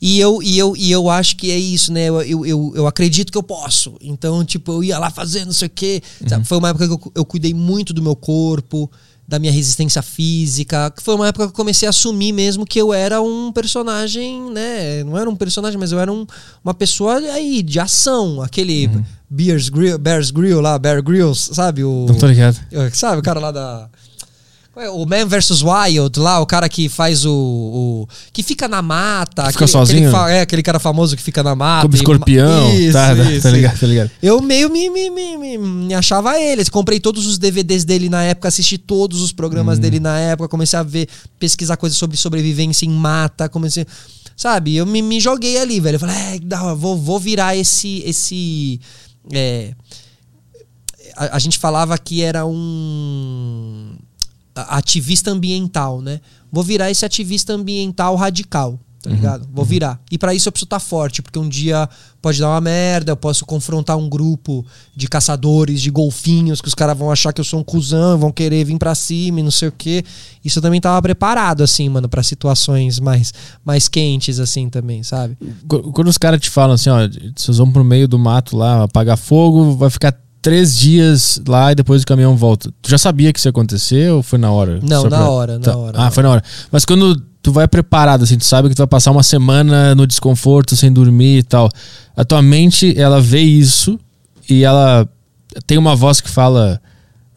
E eu, e eu, e eu acho que é isso, né? Eu, eu, eu, eu acredito que eu posso. Então, tipo, eu ia lá fazer não sei o quê. Sabe? Foi uma época que eu, eu cuidei muito do meu corpo, da minha resistência física. Foi uma época que eu comecei a assumir mesmo que eu era um personagem, né? Não era um personagem, mas eu era um, uma pessoa aí, de ação. Aquele Bears Grill, Bears Grill lá, Bear Grylls, sabe? O, Não tô ligado. Sabe, o cara lá da. O Man vs. Wild, lá, o cara que faz o. o- que fica na mata. Que fica aquele- sozinho? aquele é, aquele cara famoso que fica na mata. Como e- escorpião. Isso, tá, tá, isso, tá ligado, tá ligado. eu meio me, me, me, me- achava ele. Comprei todos os DVDs dele na época, assisti todos os programas dele na época, comecei a ver, pesquisar coisas sobre sobrevivência em mata, comecei. Sabe, eu me, me joguei ali, velho. Eu falei, é, dá, vou, vou virar esse. esse é, a, a gente falava que era um ativista ambiental, né? Vou virar esse ativista ambiental radical, tá ligado? Vou virar. E pra isso eu preciso estar forte, porque um dia pode dar uma merda, eu posso confrontar um grupo de caçadores, de golfinhos, que os caras vão achar que eu sou um cuzão, vão querer vir pra cima e não sei o quê. Isso eu também tava preparado, assim, mano, pra situações mais, mais quentes, assim, também, sabe? Qu- Quando os caras te falam assim, ó, vocês vão pro meio do mato lá, apagar fogo, vai ficar três dias lá e depois o caminhão volta. Tu já sabia que isso ia acontecer ou foi na hora? Não, Só na pra- hora, na Tá. hora, Ah, foi na hora. Mas quando tu vai preparado, assim, tu sabe que tu vai passar uma semana no desconforto, sem dormir e tal. A tua mente, ela vê isso e ela tem uma voz que fala: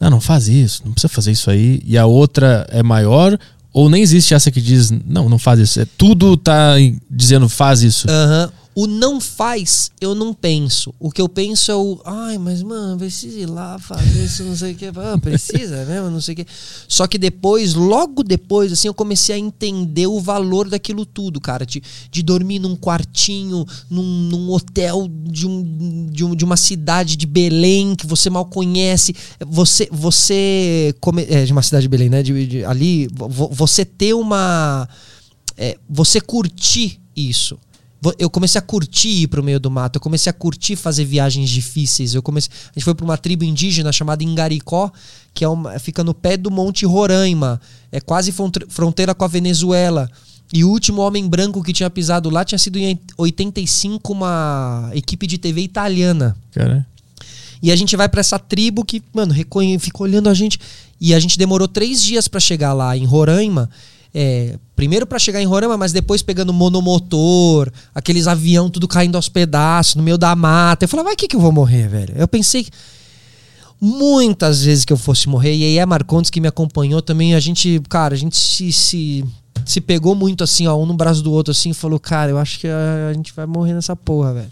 Não, não faz isso, não precisa fazer isso aí. E a outra é maior. Ou nem existe essa que diz, não, não faz isso. É, tudo tá dizendo, faz isso. Aham. O não faz, eu não penso. O que eu penso é o. Ai, mas, mano, precisa ir lá fazer isso, não sei o que. Ah, precisa mesmo, não sei o que. Só que depois, logo depois, assim, eu comecei a entender o valor daquilo tudo, cara. De, de dormir num quartinho, num, num hotel de, um, de, um, de uma cidade de Belém que você mal conhece. Você. você come, é, de uma cidade de Belém, né? De, de- ali, vo- você ter uma. é, você curtir isso. Eu comecei a curtir ir pro meio do mato, eu comecei a curtir fazer viagens difíceis. Eu comecei, a gente foi para uma tribo indígena chamada Ingaricó, que é uma, fica no pé do Monte Roraima, é quase fronte- fronteira com a Venezuela. E o último homem branco que tinha pisado lá tinha sido em 85 uma equipe de TV italiana. Cara. E a gente vai pra essa tribo que, mano, reconhe... fica olhando a gente. E a gente demorou três dias pra chegar lá em Roraima. É, primeiro pra chegar em Roraima, mas depois pegando monomotor, aqueles avião tudo caindo aos pedaços, no meio da mata. Eu falei, vai que que eu vou morrer, velho? Eu pensei muitas vezes que eu fosse morrer. E aí a Marcondes que me acompanhou também, a gente, cara, a gente se, se, se pegou muito assim, ó, um no braço do outro assim, e falou, cara, eu acho que a gente vai morrer nessa porra, velho.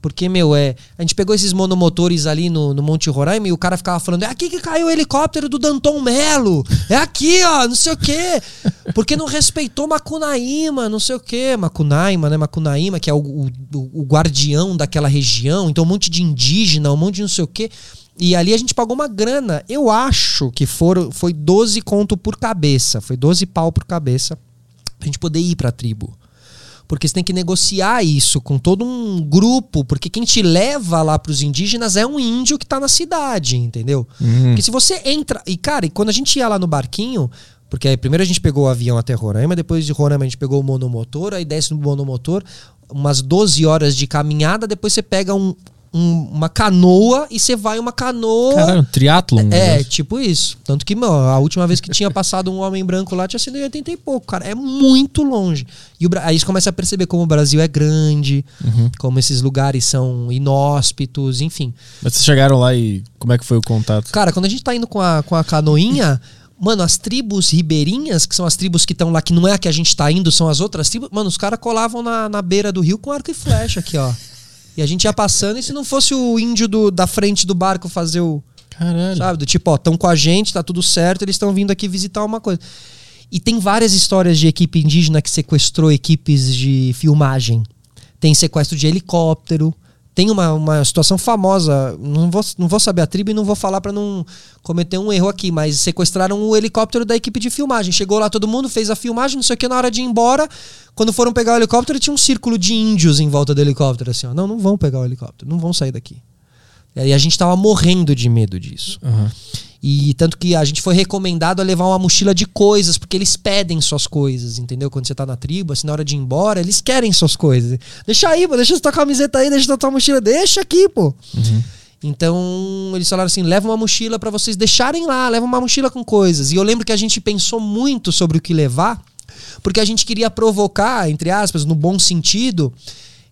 Porque, meu, é. A gente pegou esses monomotores ali no, no Monte Roraima e o cara ficava falando: é aqui que caiu o helicóptero do Danton Melo. É aqui, ó, não sei o quê. Porque não respeitou Macunaíma, não sei o quê. Macunaíma, né? Macunaíma, que é o, o, o guardião daquela região. Então, um monte de indígena, um monte de não sei o quê. E ali a gente pagou uma grana. Eu acho que foram, foi 12 conto por cabeça. Foi 12 pau por cabeça pra gente poder ir pra tribo. Porque você tem que negociar isso com todo um grupo, porque quem te leva lá pros indígenas é um índio que tá na cidade, entendeu? Uhum. Porque se você entra. E, cara, e quando a gente ia lá no barquinho, porque aí primeiro a gente pegou o avião até Roraima, depois de Roraima a gente pegou o monomotor, aí desce no monomotor, umas 12 horas de caminhada, depois você pega um, um- uma canoa e você vai uma canoa. Caralho, um triatlon. É, né? tipo isso. Tanto que, meu, a última vez que tinha passado um homem branco lá tinha sido em 80 e pouco, cara. É muito longe. E o, aí você começa a perceber como o Brasil é grande, Uhum. como esses lugares são inóspitos, enfim. Mas vocês chegaram lá e como é que foi o contato? Cara, quando a gente tá indo com a, com a canoinha, mano, as tribos ribeirinhas, que são as tribos que estão lá, que não é a que a gente tá indo, são as outras tribos, mano, os caras colavam na, na beira do rio com arco e flecha aqui, ó. E a gente ia passando, e se não fosse o índio do, da frente do barco fazer o. Caralho. Sabe? Do tipo, ó, estão com a gente, tá tudo certo, eles estão vindo aqui visitar uma coisa. E tem várias histórias de equipe indígena que sequestrou equipes de filmagem. Tem sequestro de helicóptero. Tem uma, uma situação famosa, não vou, não vou saber a tribo e não vou falar pra não cometer um erro aqui, mas sequestraram o helicóptero da equipe de filmagem. Chegou lá todo mundo, fez a filmagem, não sei o que, na hora de ir embora, quando foram pegar o helicóptero, tinha um círculo de índios em volta do helicóptero, assim, ó. Não, não vão pegar o helicóptero, não vão sair daqui. E a gente tava morrendo de medo disso. Aham. E tanto que a gente foi recomendado a levar uma mochila de coisas, porque eles pedem suas coisas, entendeu? Quando você tá na tribo, assim, na hora de ir embora, eles querem suas coisas. Deixa aí, pô, deixa tua camiseta aí, deixa tua mochila, deixa aqui, pô. Então, eles falaram assim: leva uma mochila pra vocês deixarem lá, leva uma mochila com coisas. E eu lembro que a gente pensou muito sobre o que levar, porque a gente queria provocar, entre aspas, no bom sentido,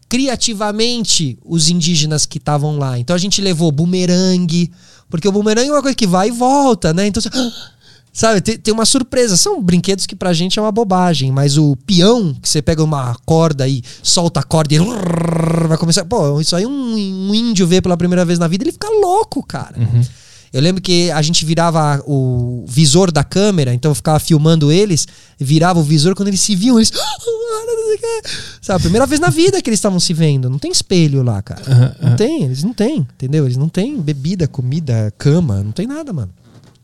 criativamente os indígenas que estavam lá. Então a gente levou bumerangue, porque o bumerangue é uma coisa que vai e volta, né? Então, você- sabe, tem, tem uma surpresa. São brinquedos que pra gente é uma bobagem, mas o peão, que você pega uma corda e solta a corda e vai começar. Pô, isso aí um, um índio vê pela primeira vez na vida, ele fica louco, cara. Eu lembro que a gente virava o visor da câmera, então eu ficava filmando eles, virava o visor quando eles se viam, eles. Sabe, a primeira vez na vida que eles estavam se vendo. Não tem espelho lá, cara. Aham, Não aham. tem, eles não têm, entendeu? Eles não têm bebida, comida, cama, não tem nada, mano.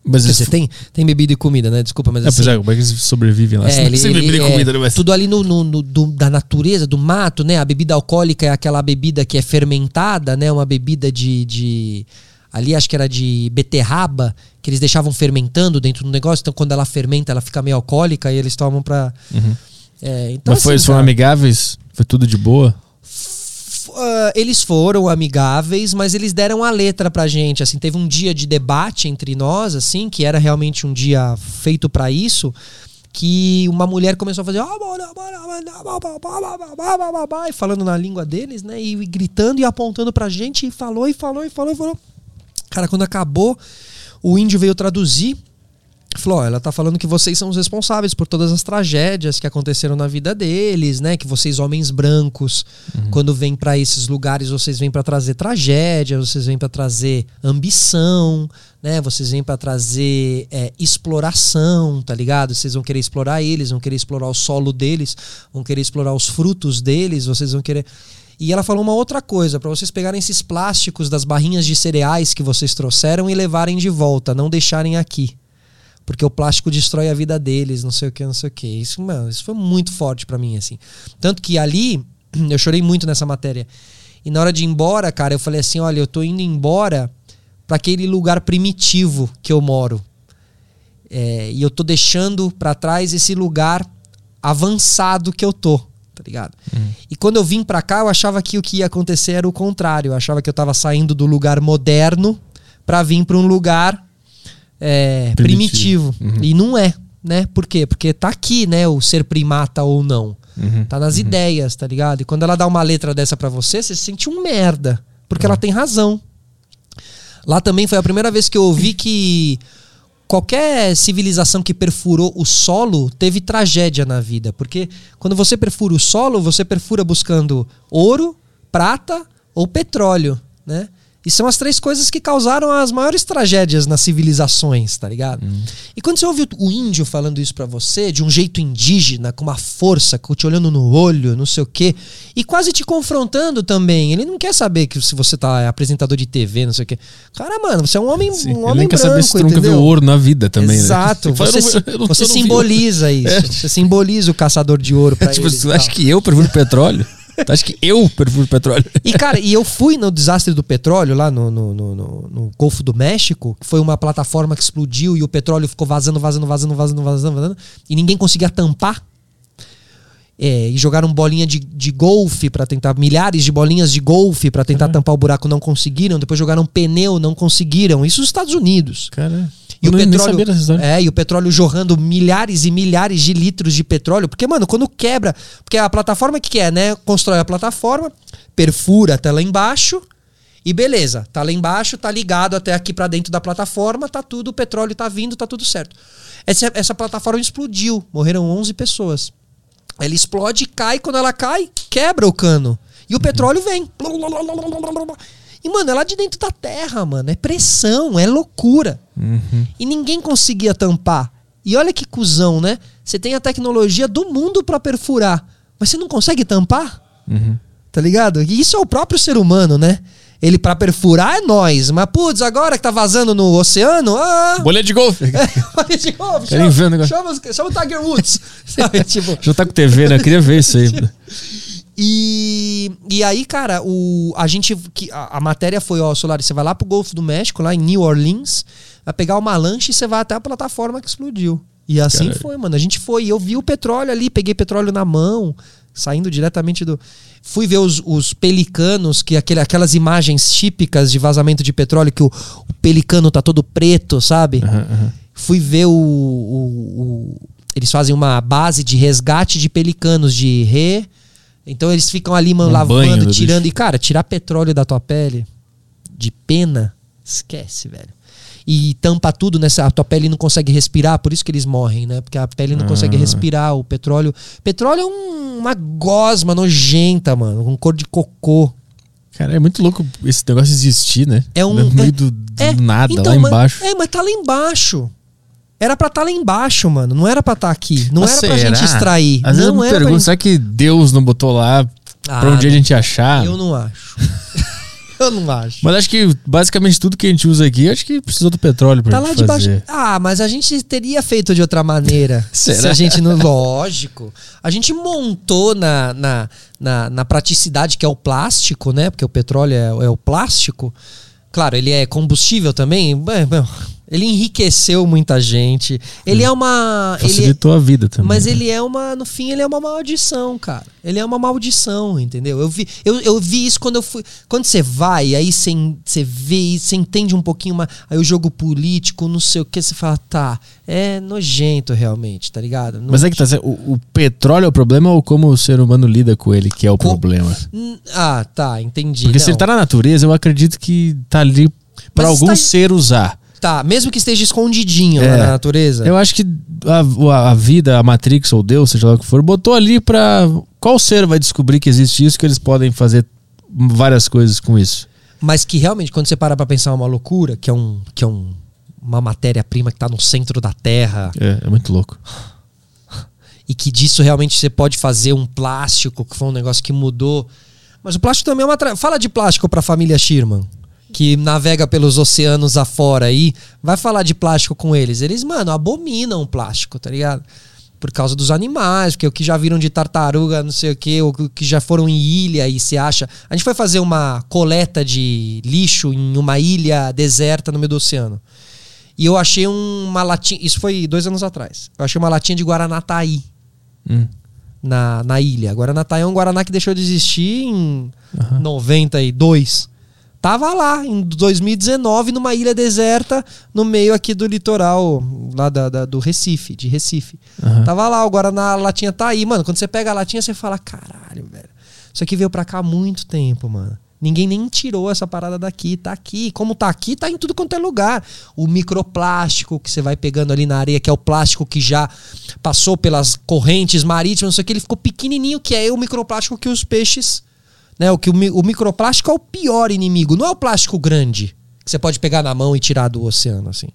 Mas dizer, tem, tem bebida e comida, né? Desculpa, mas É, assim. é, como é que eles sobrevivem lá? É, ele, Sem ele- bebida e é, comida, né? Mas... tudo ali no, no- no- do- da natureza, do mato, né? A bebida alcoólica é aquela bebida que é fermentada, né? Uma bebida de, de- ali acho que era de beterraba, que eles deixavam fermentando dentro do negócio. Então quando ela fermenta, ela fica meio alcoólica e eles tomam pra. É, então, Mas foi, assim, eles foram cara, amigáveis? Foi tudo de boa? ah, eles foram amigáveis, mas eles deram a letra pra gente. Assim, teve um dia de debate entre nós, assim, que era realmente um dia feito pra isso. Que uma mulher começou a fazer e falando na língua deles, né? E gritando e apontando pra gente, e falou, e falou, e falou, e falou. Cara, quando acabou, o índio veio traduzir. Falou, ó, ela tá falando que vocês são os responsáveis por todas as tragédias que aconteceram na vida deles, né? Que vocês homens brancos, quando vêm pra esses lugares, vocês vêm pra trazer tragédia, vocês vêm pra trazer ambição, né? Vocês vêm pra trazer é, exploração, tá ligado? Vocês vão querer explorar eles, vão querer explorar o solo deles, vão querer explorar os frutos deles, vocês vão querer e ela falou uma outra coisa, pra vocês pegarem esses plásticos das barrinhas de cereais que vocês trouxeram e levarem de volta, não deixarem aqui. Porque o plástico destrói a vida deles, não sei o que, não sei o que. Isso, mano, isso foi muito forte pra mim, assim. Tanto que ali, eu chorei muito nessa matéria. E na hora de ir embora, cara, eu falei assim: olha, eu tô indo embora pra aquele lugar primitivo que eu moro. É, e eu tô deixando pra trás esse lugar avançado que eu tô, tá ligado? E quando eu vim pra cá, eu achava que o que ia acontecer era o contrário. Eu achava que eu tava saindo do lugar moderno pra vir pra um lugar é, primitivo. Primitivo. E não é, né? Por quê? Porque tá aqui, né? O ser primata ou não. Uhum. Tá nas ideias, tá ligado? E quando ela dá uma letra dessa pra você, você se sente um merda. Porque Uhum. ela tem razão. Lá também foi a primeira vez que eu ouvi que qualquer civilização que perfurou o solo teve tragédia na vida. Porque quando você perfura o solo, você perfura buscando ouro, prata, ou petróleo, né? E são as três coisas que causaram as maiores tragédias nas civilizações, tá ligado? E quando você ouve o- índio falando isso pra você, de um jeito indígena, com uma força, te olhando no olho, não sei o quê, e quase te confrontando também. Ele não quer saber que se você tá é apresentador de TV, não sei o quê. Cara, mano, você é um homem, Sim, um ele homem nem quer branco, saber se tu nunca viu ouro na vida também, Exato. né? Você, não- você simboliza isso. É. Você simboliza o caçador de ouro pra ouro. Tipo, eles tal. acha que eu prefiro petróleo? Tu acha que eu prefiro petróleo? E, cara, e eu fui no desastre do petróleo lá no, no, no, no- Golfo do México, que foi uma plataforma que explodiu e o petróleo ficou vazando, vazando, vazando, vazando, vazando, vazando, e ninguém conseguia tampar. É, e jogaram bolinha de, de golfe pra tentar, milhares de bolinhas de golfe pra tentar tampar o buraco, não conseguiram. Depois jogaram pneu, não conseguiram. Isso nos Estados Unidos. Cara, E eu o petróleo, é, e o petróleo jorrando milhares e milhares de litros de petróleo, porque mano, quando quebra, porque a plataforma que que é, né, constrói a plataforma, perfura até lá embaixo e beleza, tá lá embaixo, tá ligado até aqui pra dentro da plataforma, tá tudo, o petróleo tá vindo, tá tudo certo. Essa, essa plataforma explodiu, morreram 11 pessoas. Ela explode, cai, quando ela cai, quebra o cano. E o petróleo vem. E, mano, é lá de dentro da terra, mano. É pressão, é loucura. E ninguém conseguia tampar. E olha que cuzão, né? Você tem a tecnologia do mundo pra perfurar, mas você não consegue tampar? Uhum. Tá ligado? E isso é o próprio ser humano, né? Ele pra perfurar é nós, mas putz, agora que tá vazando no oceano, ah, Bolha de golfe. Olha de novo, Querem ver o negócio? chama, os- chama o Tiger Woods. Sabe, tipo, Já tá com TV, né? Eu queria ver isso aí. e, e aí, cara, o, a gente. Que, a, a matéria foi, ó, Solari, você vai lá pro Golfo do México, lá em New Orleans, vai pegar uma lancha e você vai até a plataforma que explodiu. E assim Caralho. foi, mano. A gente foi. E eu vi o petróleo ali, peguei petróleo na mão, saindo diretamente do. Fui ver os, os pelicanos, que aquele, aquelas imagens típicas de vazamento de petróleo, que o, o pelicano tá todo preto, sabe? Fui ver o, o- o- Eles fazem uma base de resgate de pelicanos, de re. Então eles ficam ali, mano, Um lavando, do tirando. bicho. E, cara, tirar petróleo da tua pele de pena, esquece, velho. E tampa tudo nessa. A tua pele não consegue respirar, por isso que eles morrem, né? Porque a pele não consegue Ah. respirar. O petróleo. Petróleo é um- uma gosma nojenta, mano, com cor de cocô. Cara, é muito louco esse negócio existir, né? É um- No meio é- do, do É, nada, então, lá mas- embaixo. É, mas tá lá embaixo. Era pra estar lá embaixo, mano. Não era pra estar aqui. Não Mas era pra será? gente extrair. Às vezes eu não me pra pergunto, gente... será que Deus não botou lá Ah, pra um dia a não. gente achar? Eu não acho. eu não acho. Mas acho que basicamente tudo que a gente usa aqui, acho que precisou do petróleo pra Tá lá gente debaixo. fazer. Ah, mas a gente teria feito de outra maneira. Será? Se a gente não. Lógico. A gente montou na, na, na, na praticidade que é o plástico, né? Porque o petróleo é, é o plástico. Claro, ele é combustível também. Bem, bem, Ele enriqueceu muita gente. Ele é uma. Ele é- Facilitou a vida também. Mas né? ele é uma, no fim, ele é uma maldição, cara. Ele é uma maldição, entendeu? Eu vi, eu, eu vi isso quando eu fui. Quando você vai, aí você, você vê, você entende um pouquinho mais. Aí o jogo político, não sei o que, você fala, tá, é nojento realmente, tá ligado? Não- Mas é que tá. O, o petróleo é o problema ou como o ser humano lida com ele que é o Co- problema? Ah, tá, entendi. Porque se Não. ele tá na natureza, eu acredito que tá ali pra Mas algum está- ser usar. Tá, mesmo que esteja escondidinho É. na natureza. Eu acho que a, a vida, a Matrix ou Deus, seja lá o que for, botou ali pra. Qual ser vai descobrir que existe isso que eles podem fazer várias coisas com isso? Mas que realmente, quando você para pra pensar uma loucura, que é, um, que é um, uma matéria-prima que tá no centro da Terra, É, é muito louco. e que disso realmente você pode fazer um plástico, que foi um negócio que mudou. Mas o plástico também é uma. Tra... Fala de plástico pra família Schirman, que navega pelos oceanos afora aí. Vai falar de plástico com eles. Eles, mano, abominam o plástico, tá ligado? Por causa dos animais, porque o que já viram de tartaruga, não sei o que, o que já foram em ilha e se acha. A gente foi fazer uma coleta de lixo em uma ilha deserta no meio do oceano. E eu achei um- uma latinha. Isso foi dois anos atrás. Eu achei uma latinha de Guaranataí Hum. na, na ilha. Guaranataí é um Guaraná que deixou de existir em Aham. 92. Tava lá, em 2019, numa ilha deserta, no meio aqui do litoral, lá da, da- do Recife, de Recife. Aham. Tava lá, o Guaraná, a latinha tá aí. Mano, quando você pega a latinha, você fala, caralho, velho. Isso aqui veio pra cá há muito tempo, mano. Ninguém nem tirou essa parada daqui, tá aqui. Como tá aqui, tá em tudo quanto é lugar. O microplástico que você vai pegando ali na areia, que é o plástico que já passou pelas correntes marítimas, não sei o que, ele ficou pequenininho, que é o microplástico que os peixes Né? O, que o, o microplástico é o pior inimigo, não é o plástico grande, que você pode pegar na mão e tirar do oceano, assim.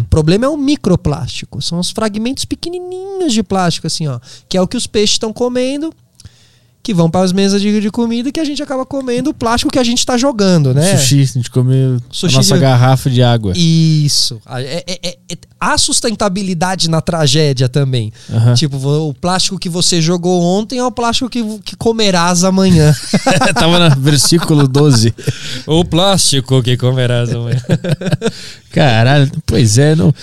O problema é o microplástico, são os fragmentos pequenininhos de plástico, assim, ó, que é o que os peixes estão comendo, que vão para as mesas de, de comida e que a gente acaba comendo o plástico que a gente está jogando, né? Sushi, a gente come Sushi a nossa de- garrafa de água. Isso. A- é- é- é- é- há sustentabilidade na tragédia também. Aham. Tipo, o plástico que você jogou ontem é o plástico que, que comerás amanhã. Tava no versículo 12. o plástico que comerás amanhã. Caralho, pois é, não.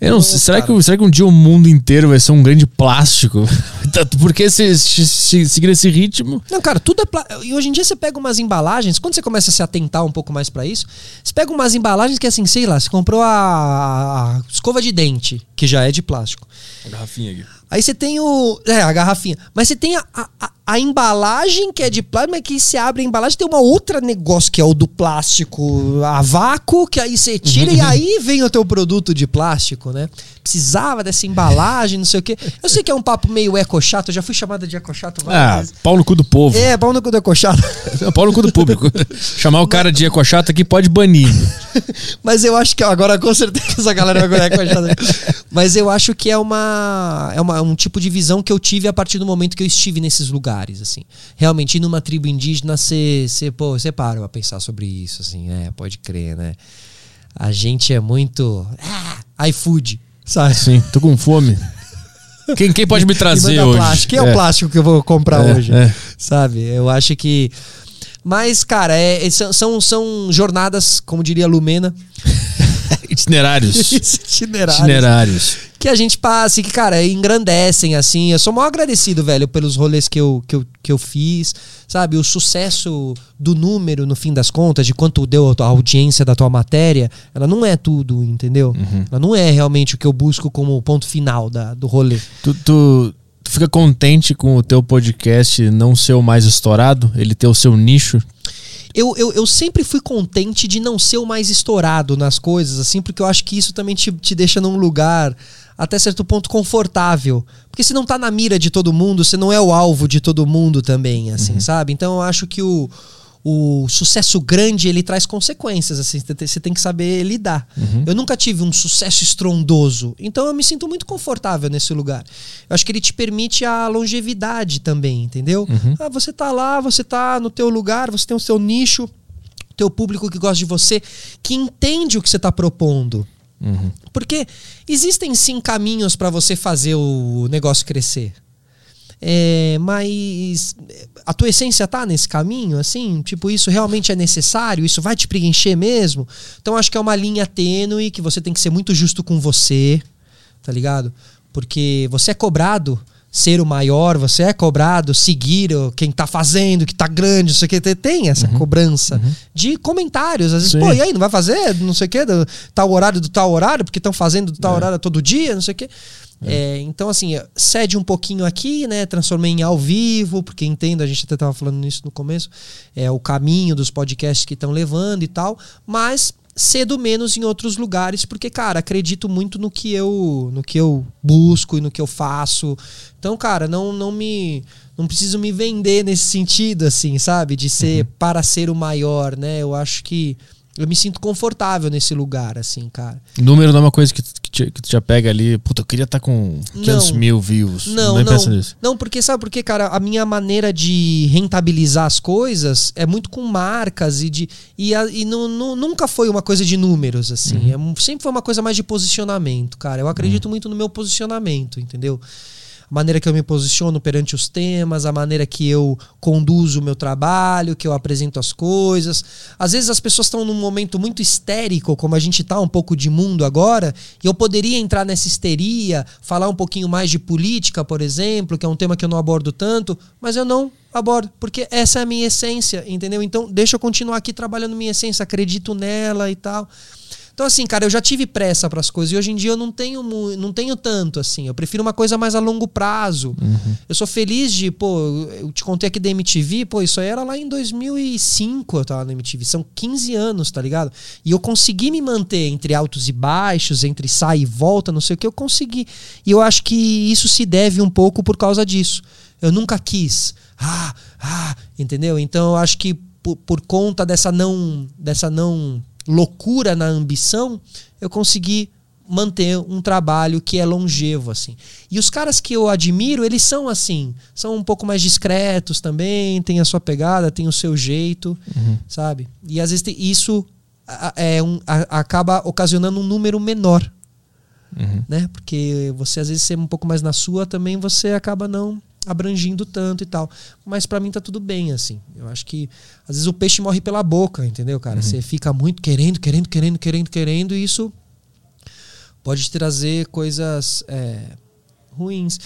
Eu não sei, será, cara. que, será que um dia o mundo inteiro vai ser um grande plástico? Porque se, se, se seguir esse ritmo. Não, cara, tudo é plástico. E hoje em dia você pega umas embalagens, quando você começa a se atentar um pouco mais pra isso, você pega umas embalagens que assim, sei lá, você comprou a, a escova de dente, que já é de plástico. Garrafinha aqui. Aí você tem o. É, a garrafinha. Mas você tem a, a, a- embalagem que é de plástico, mas que você abre a embalagem, tem uma outra negócio que é o do plástico a vácuo, que aí você tira e aí vem o teu produto de plástico, né? Precisava dessa embalagem, não sei o quê. Eu sei que é um papo meio eco-chato, eu já fui chamada de eco-chato várias Ah, vezes. pau no cu do povo. É, pau no cu do eco-chato. Pau no cu do público. Chamar o cara de ecochato aqui pode banir. Mas eu acho que agora com certeza a galera vai chave. Mas eu acho que é uma é uma, um tipo de visão que eu tive a partir do momento que eu estive nesses lugares, assim. Realmente ir numa tribo indígena, você você pô, você para pra pensar sobre isso, assim, é, pode crer, né? A gente é muito ah, iFood, sabe? Sim, tô com fome. Quem, quem pode me trazer hoje? Plástico. Quem é, o plástico que eu vou comprar É, hoje? é. Sabe? Eu acho que. Mas, cara, é, é- são, são, jornadas, como diria Lumena, Itinerários. itinerárias, Itinerários. Que a gente passa e que, cara, engrandecem, assim. Eu sou mó agradecido, velho, pelos rolês que eu, que eu, que eu fiz, sabe? O sucesso do número, no fim das contas, de quanto deu a audiência da tua matéria, ela não é tudo, entendeu? Ela não é realmente o que eu busco como ponto final da, do rolê. Tu, tu, tu fica contente com o teu podcast não ser o mais estourado? Ele ter o seu nicho? Eu, eu, eu sempre fui contente de não ser o mais estourado nas coisas, assim, porque eu acho que isso também te, te deixa num lugar até certo ponto confortável. Porque se não tá na mira de todo mundo, você não é o alvo de todo mundo também, assim, sabe? Então eu acho que o, o sucesso grande, ele traz consequências, assim, você tem- que saber lidar. Eu nunca tive um sucesso estrondoso, então eu me sinto muito confortável nesse lugar. Eu acho que ele te permite a longevidade também, entendeu? Ah, você tá lá, você tá no teu lugar, você tem o seu nicho, teu público que gosta de você, que entende o que você tá propondo. Porque existem sim caminhos para você fazer o negócio crescer. É, mas a tua essência tá nesse caminho, assim? Tipo, isso realmente é necessário? Isso vai te preencher mesmo? Então acho que é uma linha tênue que você tem que ser muito justo com você, tá ligado? Porque você é cobrado ser o maior, você é cobrado seguir o- quem tá fazendo, que tá grande, não sei o que, tem essa cobrança de comentários. Às vezes, Sim. pô, e aí, não vai fazer, não sei o que, do tal horário do tal horário, porque estão fazendo do tal horário todo dia, não sei o que. É, então, assim, cede um pouquinho aqui, né? Transformei em ao vivo, porque entendo, a gente até tava falando nisso no começo, é o caminho dos podcasts que estão levando e tal, mas cedo menos em outros lugares, porque, cara, acredito muito no que eu no que eu busco e no que eu faço. Então, cara, não, não me. Não preciso me vender nesse sentido, assim, sabe? De ser para ser o maior, né? Eu acho que eu me sinto confortável nesse lugar, assim, cara. Número não é uma coisa que, tu- que, te, que já pega ali. Puta, eu queria estar com 500 Não. mil views. Não, não. pensa nisso. Não, porque sabe por quê, cara? A minha maneira de rentabilizar as coisas é muito com marcas e de e, a- e nu- nu- nunca foi uma coisa de números assim. É mu- sempre foi uma coisa mais de posicionamento, cara. Eu acredito muito no meu posicionamento, entendeu? Maneira que eu me posiciono perante os temas, a maneira que eu conduzo o meu trabalho, que eu apresento as coisas. Às vezes as pessoas estão num momento muito histérico, como a gente tá um pouco de mundo agora, e eu poderia entrar nessa histeria, falar um pouquinho mais de política, por exemplo, que é um tema que eu não abordo tanto, mas eu não abordo, porque essa é a minha essência, entendeu? Então, deixa eu continuar aqui trabalhando minha essência, acredito nela e tal. Então, assim, cara, eu já tive pressa para as coisas e hoje em dia eu não tenho, não tenho tanto, assim. Eu prefiro uma coisa mais a longo prazo. Eu sou feliz de, pô, eu te contei aqui da MTV, pô, isso aí era lá em 2005 eu tava na MTV. São 15 anos, tá ligado? E eu consegui me manter entre altos e baixos, entre sai e volta, não sei o que, eu consegui. E eu acho que isso se deve um pouco por causa disso. Eu nunca quis. Ah, ah, Entendeu? Então eu acho que por, por conta dessa não, dessa não loucura na ambição, eu consegui manter um trabalho que é longevo assim. E os caras que eu admiro, eles são assim, são um pouco mais discretos também, tem a sua pegada, tem o seu jeito, Uhum. sabe? E às vezes isso é um, acaba ocasionando um número menor, Uhum. né? Porque você às vezes ser um pouco mais na sua também você acaba não abrangindo tanto e tal. Mas pra mim tá tudo bem assim. Eu acho que às vezes o peixe morre pela boca, entendeu, cara? Você fica muito querendo, querendo, querendo, querendo, querendo e isso pode trazer coisas é, ruins.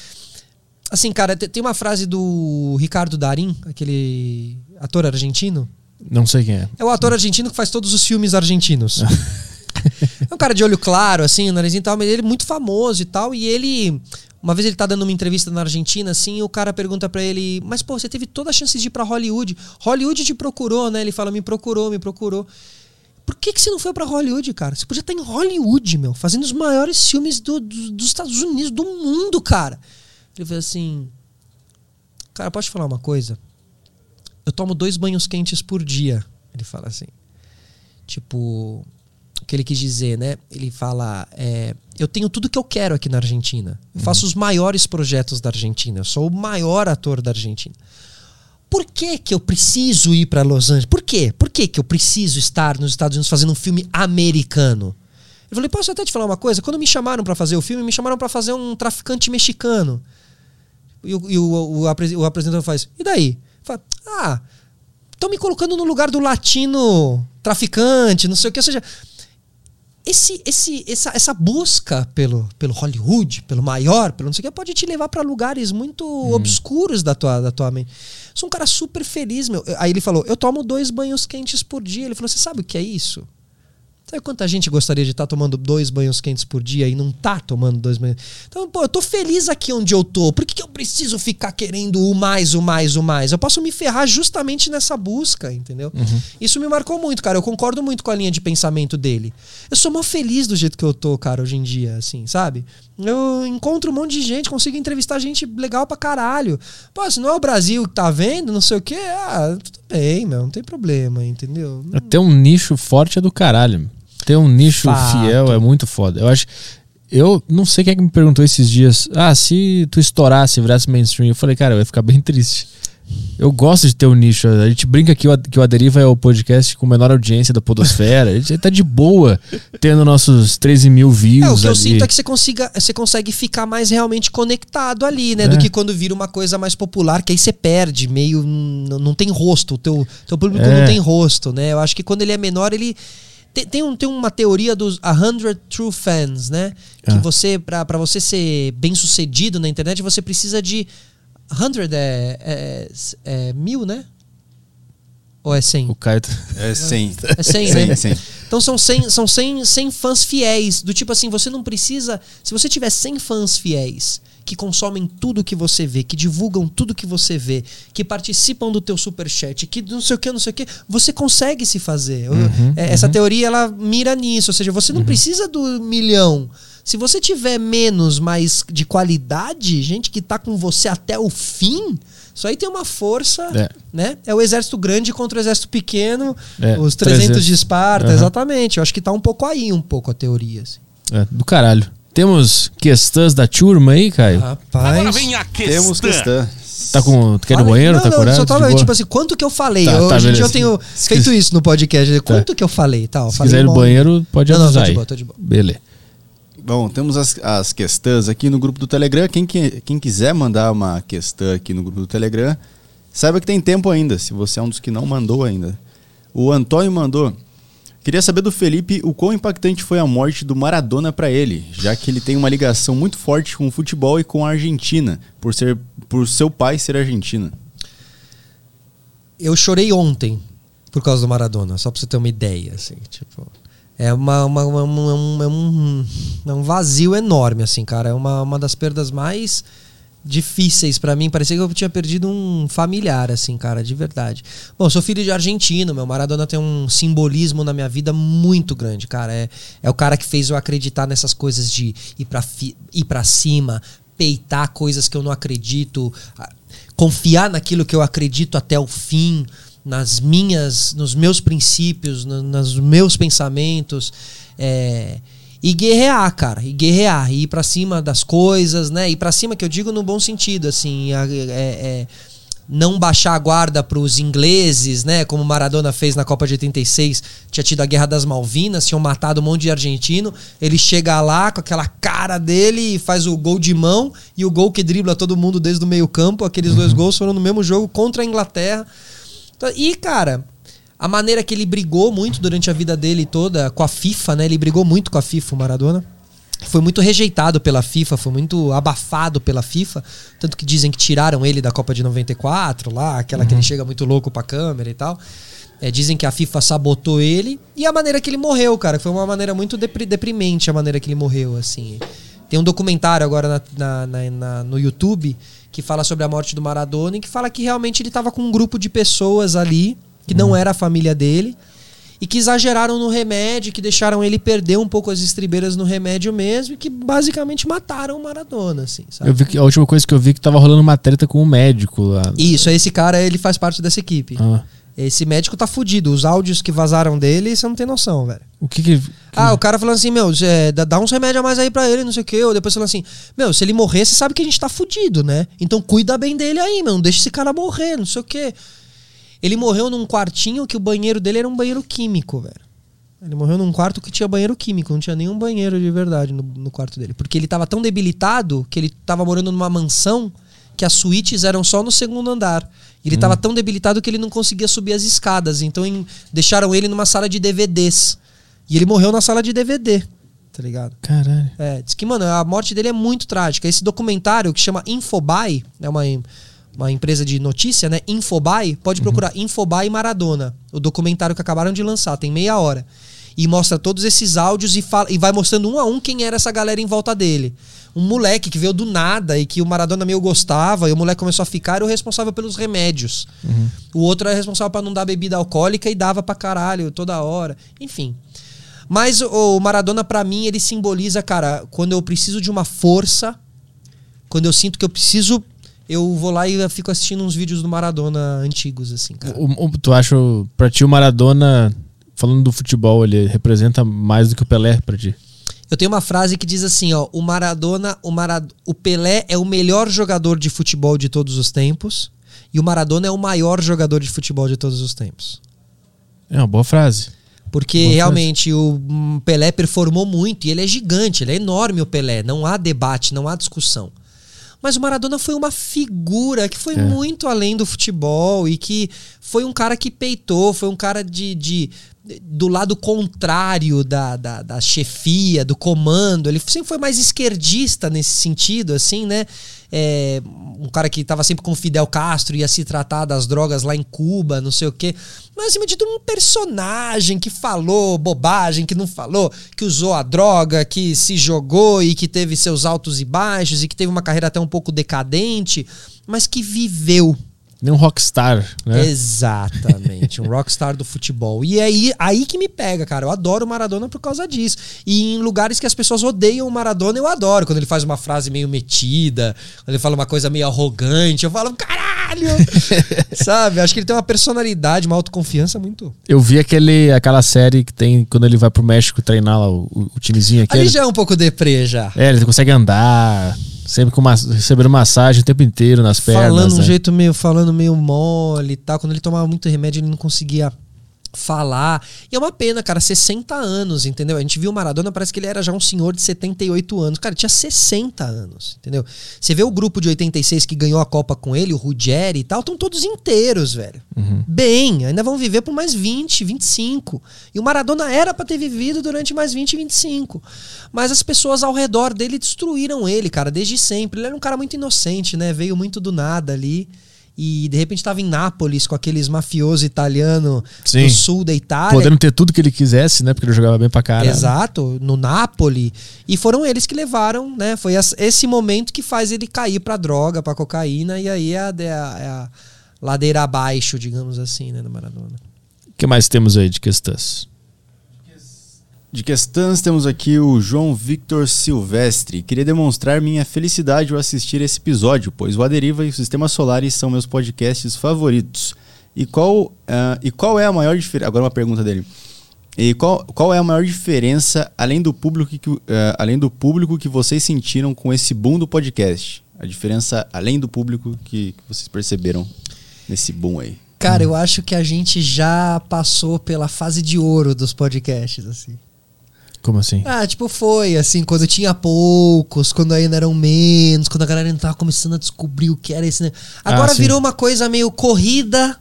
Assim, cara, te- tem uma frase do Ricardo Darim, aquele ator argentino. Não sei quem é. É o ator argentino que faz todos os filmes argentinos. é um cara de olho claro, assim, narizinho e tal, mas ele é muito famoso e tal. E ele. Uma vez ele tá dando uma entrevista na Argentina, assim, e o cara pergunta pra ele: Mas, pô, você teve toda a chance de ir pra Hollywood. Hollywood te procurou, né? Ele fala: Me procurou, me procurou. Por que, que você não foi pra Hollywood, cara? Você podia estar em Hollywood, meu, fazendo os maiores filmes do- do- dos Estados Unidos, do mundo, cara. Ele falou assim: Cara, posso te falar uma coisa? Eu tomo dois banhos quentes por dia. Ele fala assim. Tipo, o que ele quis dizer, né? Ele fala: é, Eu tenho tudo que eu quero aqui na Argentina. Eu faço os maiores projetos da Argentina. Eu sou o maior ator da Argentina. Por que, que eu preciso ir para Los Angeles? Por quê? Por que, que eu preciso estar nos Estados Unidos fazendo um filme americano? Eu falei, posso até te falar uma coisa? Quando me chamaram para fazer o filme, me chamaram para fazer um traficante mexicano. E o, e o, o, o apresentador faz, e daí? Fala, ah, estão me colocando no lugar do latino traficante, não sei o que. Ou seja, esse, esse, essa, essa busca pelo, pelo Hollywood, pelo maior, pelo não sei o que, pode te levar para lugares muito obscuros da tua, da tua mente. Sou um cara super feliz, meu. Aí ele falou: Eu tomo dois banhos quentes por dia. Ele falou: Você sabe o que é isso? Sabe quanta gente gostaria de estar tomando dois banhos quentes por dia e não tá tomando dois banhos? Então, pô, eu tô feliz aqui onde eu tô. Por que, que eu preciso ficar querendo o mais, o mais, o mais? Eu posso me ferrar justamente nessa busca, entendeu? Isso me marcou muito, cara. Eu concordo muito com a linha de pensamento dele. Eu sou mó feliz do jeito que eu tô, cara, hoje em dia, assim, sabe? Eu encontro um monte de gente, consigo entrevistar gente legal pra caralho. Pô, se não é o Brasil que tá vendo, não sei o quê, ah, tudo bem, meu, não tem problema, entendeu? Ter um nicho forte é do caralho. Ter um nicho Fato. fiel é muito foda. Eu acho. Eu não sei quem é que me perguntou esses dias. Ah, se tu estourasse, virasse mainstream. Eu falei, cara, eu ia ficar bem triste. Eu gosto de ter um nicho. A gente brinca que o, que o Aderiva é o podcast com menor audiência da Podosfera. A gente tá de boa tendo nossos 13 mil views. É, o que eu ali. sinto é que você, consiga, você consegue ficar mais realmente conectado ali, né? Do É. que quando vira uma coisa mais popular, que aí você perde, meio. Não, não tem rosto. O teu, teu público É. não tem rosto, né? Eu acho que quando ele é menor, ele. Tem, tem, um, tem uma teoria dos 100 True Fans, né? Que Ah. você, pra, pra você ser bem sucedido na internet, você precisa de. 100 é, é, é mil, né? Ou é 100? O Caio. tá- É 100. É 100, 100, né? 100. Então são 100, são 100, 100 fãs fiéis. Do tipo assim, você não precisa. Se você tiver 100 fãs fiéis que consomem tudo que você vê, que divulgam tudo que você vê, que participam do teu superchat, que não sei o que, não sei o que, você consegue se fazer. Eu- é, Essa teoria ela mira nisso. Ou seja, você não precisa do milhão. Se você tiver menos, mas de qualidade, gente que tá com você até o fim, isso aí tem uma força, É. né? É o exército grande contra o exército pequeno, É, os 300 300. de Esparta, Aham. exatamente. Eu acho que tá um pouco aí, um pouco a teoria. Assim. É, do caralho. Temos questões da turma aí, Caio? Rapaz. Agora vem a questão. Temos questão. Tá com. Tu quer ir no banheiro? Não, tá não, curado? Só tava, tipo assim, quanto que eu falei? Tá, Eu- tá, hoje em dia eu tenho Se feito quiser- isso no podcast. Quanto que eu falei? Tal, Se falei quiser ir no banheiro, pode Não, não, avisar tô de boa, tô de boa. Beleza. Bom, temos as, as questões aqui no grupo do Telegram. Quem, que- quem quiser mandar uma questão aqui no grupo do Telegram, saiba que tem tempo ainda, se você é um dos que não mandou ainda. O Antônio mandou. Queria saber do Felipe o quão impactante foi a morte do Maradona pra ele, já que ele tem uma ligação muito forte com o futebol e com a Argentina, por ser por seu pai ser argentino. Eu chorei ontem por causa do Maradona, só pra você ter uma ideia, assim, tipo. É, uma, uma- uma- uma- um, é um vazio enorme, assim, cara. É uma, uma das perdas mais difíceis pra mim. Parecia que eu tinha perdido um familiar, assim, cara, de verdade. Bom, sou filho de argentino, meu Maradona tem um simbolismo na minha vida muito grande, cara. É, é o cara que fez eu acreditar nessas coisas de ir pra, fi, ir pra cima, peitar coisas que eu não acredito. Confiar naquilo que eu acredito até o fim, nas minhas, nos meus princípios, no, nos meus pensamentos. É, e guerrear, cara, e guerrear, e ir pra cima das coisas, né? Ir pra cima, que eu digo no bom sentido, assim, é, é, não baixar a guarda para os ingleses, né? Como Maradona fez na Copa de 86, tinha tido a Guerra das Malvinas, tinham matado um monte de argentino. Ele chega lá com aquela cara dele e faz o gol de mão e o gol que dribla todo mundo desde o meio-campo. Aqueles uhum. dois gols foram no mesmo jogo contra a Inglaterra. Então, e, cara, a maneira que ele brigou muito durante a vida dele toda com a FIFA, né? Ele brigou muito com a FIFA, o Maradona foi muito rejeitado pela FIFA, foi muito abafado pela FIFA, tanto que dizem que tiraram ele da Copa de 94, lá, aquela uhum. que ele uhum. chega muito louco pra câmera e tal. É, dizem que a FIFA sabotou ele e a maneira que ele morreu, cara, foi uma maneira muito deprimente a maneira que ele morreu, assim. Tem um documentário agora na, na, na, no YouTube que fala sobre a morte do Maradona e que fala que realmente ele estava com um grupo de pessoas ali que uhum. não era a família dele e que exageraram no remédio, que deixaram ele perder um pouco as estribeiras no remédio mesmo e que basicamente mataram o Maradona, assim, sabe? Eu vi que a última coisa que eu vi é que tava rolando uma treta com o um médico lá. Isso, esse cara, ele faz parte dessa equipe. Ah. Esse médico tá fudido. Os áudios que vazaram dele, você não tem noção, velho. O que que. Ah, o cara falando assim, meu, é, dá uns remédios a mais aí pra ele, não sei o quê. Ou depois falando assim, meu, se ele morrer, você sabe que a gente tá fudido, né? Então cuida bem dele aí, meu. Não deixa esse cara morrer, não sei o quê. Ele morreu num quartinho que o banheiro dele era um banheiro químico, velho. Ele morreu num quarto que tinha banheiro químico, não tinha nenhum banheiro de verdade no, no quarto dele. Porque ele tava tão debilitado que ele tava morando numa mansão que as suítes eram só no segundo andar. E ele hum. tava tão debilitado que ele não conseguia subir as escadas. Então em, deixaram ele numa sala de DVDs. E ele morreu na sala de DVD. Tá ligado? Caralho. É, diz que, mano, a morte dele é muito trágica. Esse documentário que chama Infobuy, é uma uma empresa de notícia, né? Infobuy, pode uhum. procurar Infobuy Maradona, o documentário que acabaram de lançar, tem meia hora. E mostra todos esses áudios e, fala, e vai mostrando um a um quem era essa galera em volta dele. Um moleque que veio do nada e que o Maradona meio gostava, e o moleque começou a ficar, era o responsável pelos remédios. Uhum. O outro era responsável para não dar bebida alcoólica e dava pra caralho toda hora. Enfim. Mas o Maradona, para mim, ele simboliza, cara, quando eu preciso de uma força, quando eu sinto que eu preciso eu vou lá e fico assistindo uns vídeos do Maradona antigos, assim, cara. O, o, tu acha, pra ti, o Maradona, falando do futebol, ele representa mais do que o Pelé pra ti? Eu tenho uma frase que diz assim, ó, o Maradona, o, Marad o Pelé é o melhor jogador de futebol de todos os tempos e o Maradona é o maior jogador de futebol de todos os tempos. É uma boa frase. Porque boa realmente frase. o Pelé performou muito e ele é gigante, ele é enorme o Pelé, não há debate, não há discussão. Mas o Maradona foi uma figura que foi é. muito além do futebol e que foi um cara que peitou, foi um cara de, de do lado contrário da, da, da, chefia, do comando. Ele sempre foi mais esquerdista nesse sentido, assim, né? É, um cara que estava sempre com Fidel Castro, ia se tratar das drogas lá em Cuba, não sei o quê. Mas acima de tudo, um personagem que falou bobagem, que não falou, que usou a droga, que se jogou e que teve seus altos e baixos e que teve uma carreira até um pouco decadente, mas que viveu nem um rockstar, né? Exatamente, um rockstar do futebol. E é aí, aí que me pega, cara. Eu adoro o Maradona por causa disso. E em lugares que as pessoas odeiam o Maradona, eu adoro. Quando ele faz uma frase meio metida, quando ele fala uma coisa meio arrogante, eu falo, caralho! Sabe? Acho que ele tem uma personalidade, uma autoconfiança muito. Eu vi aquele, aquela série que tem quando ele vai pro México treinar lá, o, o timezinho aqui. Ali já é um pouco deprê já. É, ele consegue andar. Sempre com uma, recebendo massagem o tempo inteiro nas pernas. Falando né? um jeito meio, falando meio mole e tal. Quando ele tomava muito remédio, ele não conseguia falar. E é uma pena, cara, 60 anos, entendeu? A gente viu o Maradona, parece que ele era já um senhor de 78 anos. Cara, tinha 60 anos, entendeu? Você vê o grupo de 86 que ganhou a Copa com ele, o Ruggeri e tal, estão todos inteiros, velho. Uhum. Bem, ainda vão viver por mais 20, 25. E o Maradona era para ter vivido durante mais 20, 25. Mas as pessoas ao redor dele destruíram ele, cara, desde sempre. Ele era um cara muito inocente, né? Veio muito do nada ali e de repente estava em Nápoles com aqueles mafiosos italianos do sul da Itália. Podendo ter tudo que ele quisesse, né? Porque ele jogava bem pra caralho. Exato, no Nápoles. E foram eles que levaram, né? Foi esse momento que faz ele cair pra droga, pra cocaína, e aí é a, é a, é a ladeira abaixo, digamos assim, né, no Maradona. O que mais temos aí de questões? De questões, temos aqui o João Victor Silvestre. Queria demonstrar minha felicidade ao assistir esse episódio, pois o Aderiva e o Sistema Solares são meus podcasts favoritos. E qual, uh, e qual é a maior diferença? Agora uma pergunta dele. E qual, qual é a maior diferença, além do, público que, uh, além do público que vocês sentiram com esse boom do podcast? A diferença, além do público, que, que vocês perceberam nesse boom aí? Cara, eu acho que a gente já passou pela fase de ouro dos podcasts, assim. Como assim? Ah, tipo, foi assim, quando tinha poucos, quando ainda eram menos, quando a galera ainda tava começando a descobrir o que era esse. Agora Ah, virou uma coisa meio corrida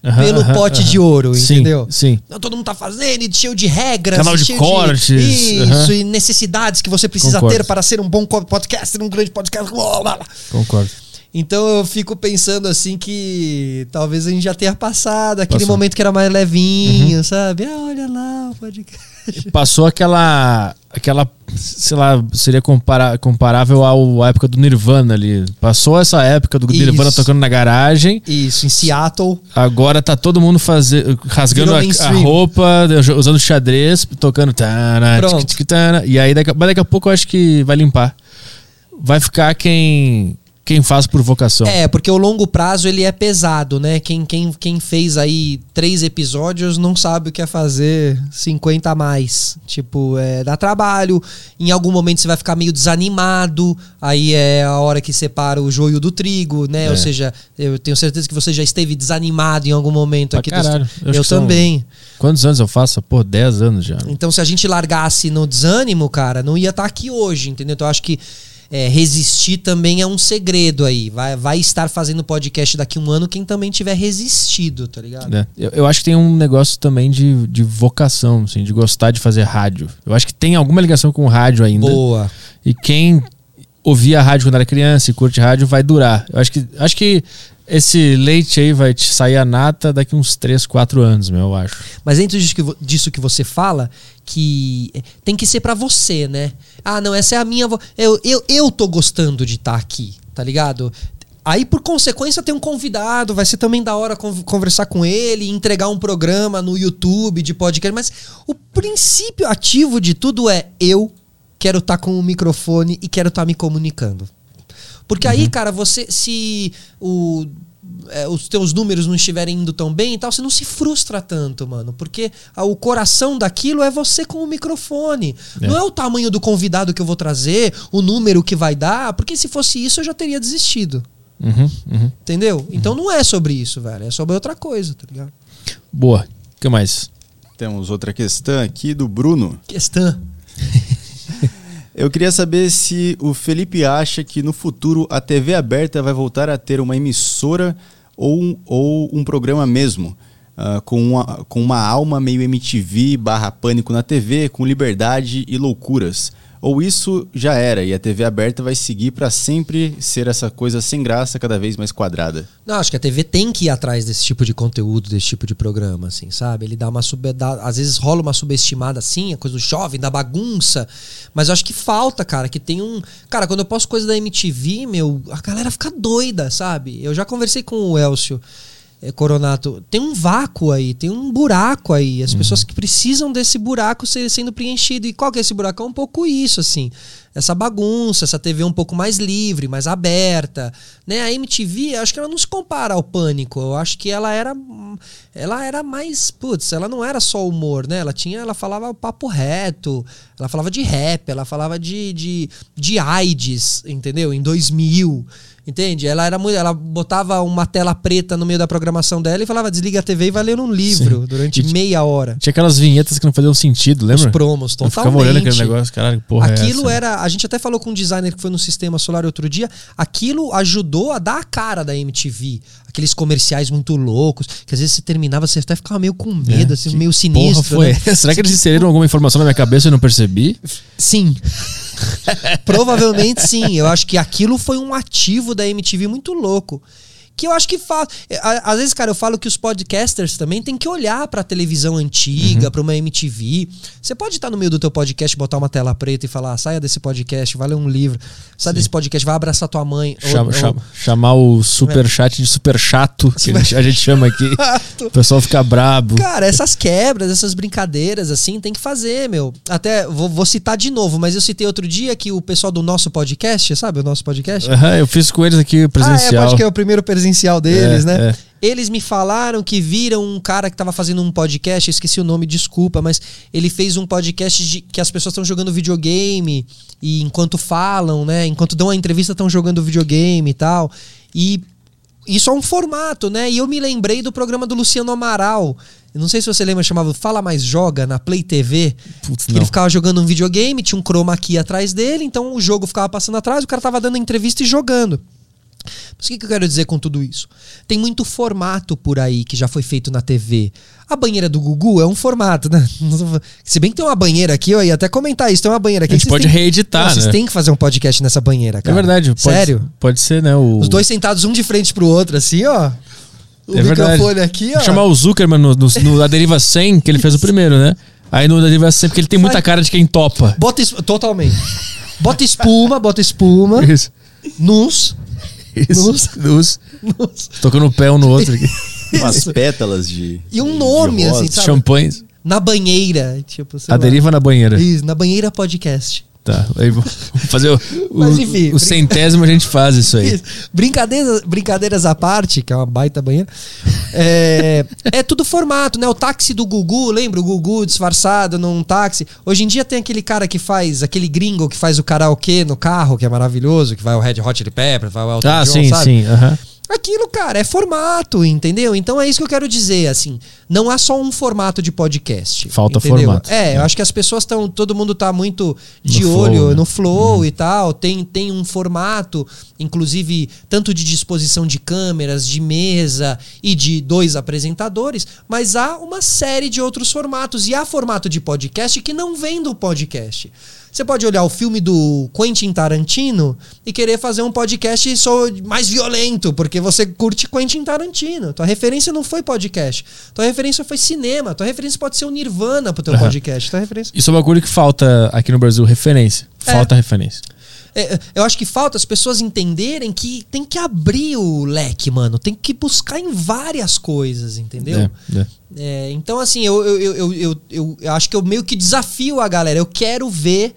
pelo pote de ouro, Sim, entendeu? Sim. Não, todo mundo tá fazendo, e cheio de regras. Canal de cortes, Isso, aham. e necessidades que você precisa Concordo. ter para ser um bom podcaster, um grande podcast. blá, blá, blá. Concordo. Então eu fico pensando assim que talvez a gente já tenha passado aquele Passou. momento que era mais levinho, Uhum. sabe? Ah, olha lá o podcast. Passou aquela. aquela. sei lá, seria compara comparável ao- à época do Nirvana ali. Passou essa época do Nirvana Isso. tocando na garagem. Isso, em Seattle. Agora tá todo mundo faze- rasgando a, a roupa, usando xadrez, tocando. tana, Pronto. tana, e aí daqui, mas daqui a pouco eu acho que vai limpar. Vai ficar quem quem faz por vocação. É, porque o longo prazo ele é pesado, né? Quem, quem, quem fez aí três episódios não sabe o que é fazer 50 a mais. Tipo, é, dá trabalho. Em algum momento você vai ficar meio desanimado. Aí é a hora que separa o joio do trigo, né? É. Ou seja, eu tenho certeza que você já esteve desanimado em algum momento Pra aqui caralho. Eu Eu também. Quantos anos eu faço? Pô, 10 anos já. Então, se a gente largasse no desânimo, cara, não ia estar aqui hoje, entendeu? Então, eu acho que é, resistir também é um segredo aí. Vai, vai estar fazendo podcast daqui um ano quem também tiver resistido, tá ligado? É, Eu, eu acho que tem um negócio também de, de vocação, assim, de gostar de fazer rádio. Eu acho que tem alguma ligação com o rádio ainda. Boa. E quem ouvia rádio quando era criança e curte rádio vai durar. Eu acho que, acho que esse leite aí vai te sair a nata daqui uns 3, 4 anos, meu, eu acho. Mas dentro disso que, disso que você fala, que tem que ser pra você, né? Ah, não, essa é a minha. Eu, eu, eu tô gostando de estar aqui, tá ligado? Aí, por consequência, tem um convidado, vai ser também da hora con- conversar com ele, entregar um programa no YouTube de podcast. Mas o princípio ativo de tudo é eu quero estar com o microfone e quero estar me comunicando. Porque aí, cara, você, se o, é, os teus números não estiverem indo tão bem e tal, você não se frustra tanto, mano. Porque a- o coração daquilo é você com o microfone. É. Não é o tamanho do convidado que eu vou trazer, o número que vai dar, porque se fosse isso eu já teria desistido. Uhum, uhum. Entendeu? Então não é sobre isso, velho. É sobre outra coisa, tá ligado? Boa. O que mais? Temos outra questão aqui do Bruno. Questão. Eu queria saber se o Felipe acha que no futuro a TV aberta vai voltar a ter uma emissora ou um, ou um programa mesmo, ah, com, uma, com uma alma meio MTV barra pânico na TV, com liberdade e loucuras. Ou isso já era e a TV aberta vai seguir para sempre ser essa coisa sem graça, cada vez mais quadrada. Não, acho que a TV tem que ir atrás desse tipo de conteúdo, desse tipo de programa, assim, sabe? Ele dá uma sub... dá- às vezes rola uma subestimada assim, a coisa do jovem, da bagunça. Mas eu acho que falta, cara, que tem um. Cara, quando eu posto coisa da MTV, meu, a galera fica doida, sabe? Eu já conversei com o Elcio. Eh, Coronato, tem um vácuo aí, tem um buraco aí. As pessoas que precisam desse buraco ser, sendo preenchido. E qual que é esse buraco? É um pouco isso, assim. Essa bagunça, essa TV um pouco mais livre, mais aberta. Né? A MTV, acho que ela não se compara ao Pânico. Eu acho que ela era. Ela era mais. Putz, ela não era só humor, né? Ela tinha. Ela falava papo reto, ela falava de rap, ela falava de, de, de AIDS, entendeu? Em 2000. Entende? Ela era muito, ela botava uma tela preta no meio da programação dela e falava desliga a TV e vai ler um livro Sim. durante E meia hora. Tinha aquelas vinhetas que não faziam sentido, Os lembra? promos, Eu totalmente. ficava olhando aquele negócio, caralho, porra é Aquilo essa? era. A gente até falou com um designer que foi no Sistema Solar outro dia. Aquilo ajudou a dar a cara da MTV. Aqueles comerciais muito loucos, que às vezes você terminava, você até ficava meio com medo, É, assim, meio Porra, sinistro. foi. né? Será que eles inseriram alguma informação na minha cabeça e eu não percebi? Sim. Provavelmente sim. Eu acho que aquilo foi um ativo da MTV muito louco. Que eu acho que faz. Às vezes, cara, eu falo que os podcasters também têm que olhar pra televisão antiga, Uhum. pra uma MTV. Você pode estar no meio do teu podcast, botar uma tela preta e falar: saia desse podcast, vai ler um livro, sai desse podcast, vai abraçar tua mãe. Ou- Chama- ou- chama- chamar o super chat de super chato, que a gente, a gente chama aqui. O pessoal fica brabo. Cara, essas quebras, essas brincadeiras, assim, tem que fazer, meu. Até vou, vou citar de novo, mas eu citei outro dia que o pessoal do nosso podcast, sabe o nosso podcast? Aham, eu fiz com eles aqui Ah, é, presencial. pode que é o primeiro presencial deles, É, né? é. Eles me falaram que viram um cara que tava fazendo um podcast, esqueci o nome, desculpa, mas ele fez um podcast de que as pessoas estão jogando videogame e enquanto falam, né? Enquanto dão a entrevista estão jogando videogame e tal. E isso é um formato, né? E eu me lembrei do programa do Luciano Amaral. Eu não sei se você lembra, chamava Fala Mais Joga na Play TV. Putz, que não. ele ficava jogando um videogame, tinha um chroma key atrás dele, então o jogo ficava passando atrás, o cara tava dando entrevista e jogando. Mas o que, que eu quero dizer com tudo isso? Tem muito formato por aí que já foi feito na TV. A banheira do Gugu é um formato, né? Se bem que tem uma banheira aqui, eu ia até comentar isso. Tem uma banheira aqui. A gente vocês pode têm- reeditar, Não, Vocês né? têm que fazer um podcast nessa banheira, É cara. verdade. Pode, Sério? Pode ser, né? O... Os dois sentados um de frente pro outro, assim, ó. O É verdade. microfone aqui, ó. Chamar o Zuckerman no, no, no Deriva 100, que ele fez o primeiro, né? Aí no Deriva 100, porque ele tem muita Vai. cara de quem topa. Bota totalmente. Bota espuma, bota espuma. Isso. Nus. Isso. Luz. Luz. Nus. Tocando o pé um no outro aqui. Umas pétalas de. E um nome, assim, sabe? Champanhes. Na banheira. Tipo, sei A lá. deriva na banheira. Isso, na banheira podcast. Tá. Aí vamos fazer o, o, Mas, enfim, o centésimo a gente faz isso aí. Isso. Brincadeiras, brincadeiras à parte, que é uma baita banheira. É, é tudo formato, né? O táxi do Gugu, lembra? O Gugu disfarçado num táxi. Hoje em dia tem aquele cara que faz, aquele gringo que faz o karaokê no carro, que é maravilhoso, que vai o Red Hot Chili Pepper, vai o Elton Ah, John, sim, sabe? sim. aham. Aquilo, cara, é formato, entendeu? Então é isso que eu quero dizer, assim. Não há só um formato de podcast. Falta entendeu? formato. É, eu É. acho que as pessoas estão. Todo mundo tá muito de No olho flow, né? no flow e tal. Tem, tem um formato, inclusive, tanto de disposição de câmeras, de mesa e de dois apresentadores, mas há uma série de outros formatos. E há formato de podcast que não vem do podcast. Você pode olhar o filme do Quentin Tarantino e querer fazer um podcast só mais violento, porque você curte Quentin Tarantino. Tua referência não foi podcast. Tua referência foi cinema. Tua referência pode ser o Nirvana pro teu Aham. podcast. Tua referência. Isso é um bagulho que falta aqui no Brasil, referência. É. Falta referência. É, eu acho que falta as pessoas entenderem que tem que abrir o leque, mano. Tem que buscar em várias coisas, entendeu? É, é. É, então, assim, eu, eu, eu, eu, eu, eu- eu acho que eu meio que desafio a galera. Eu quero ver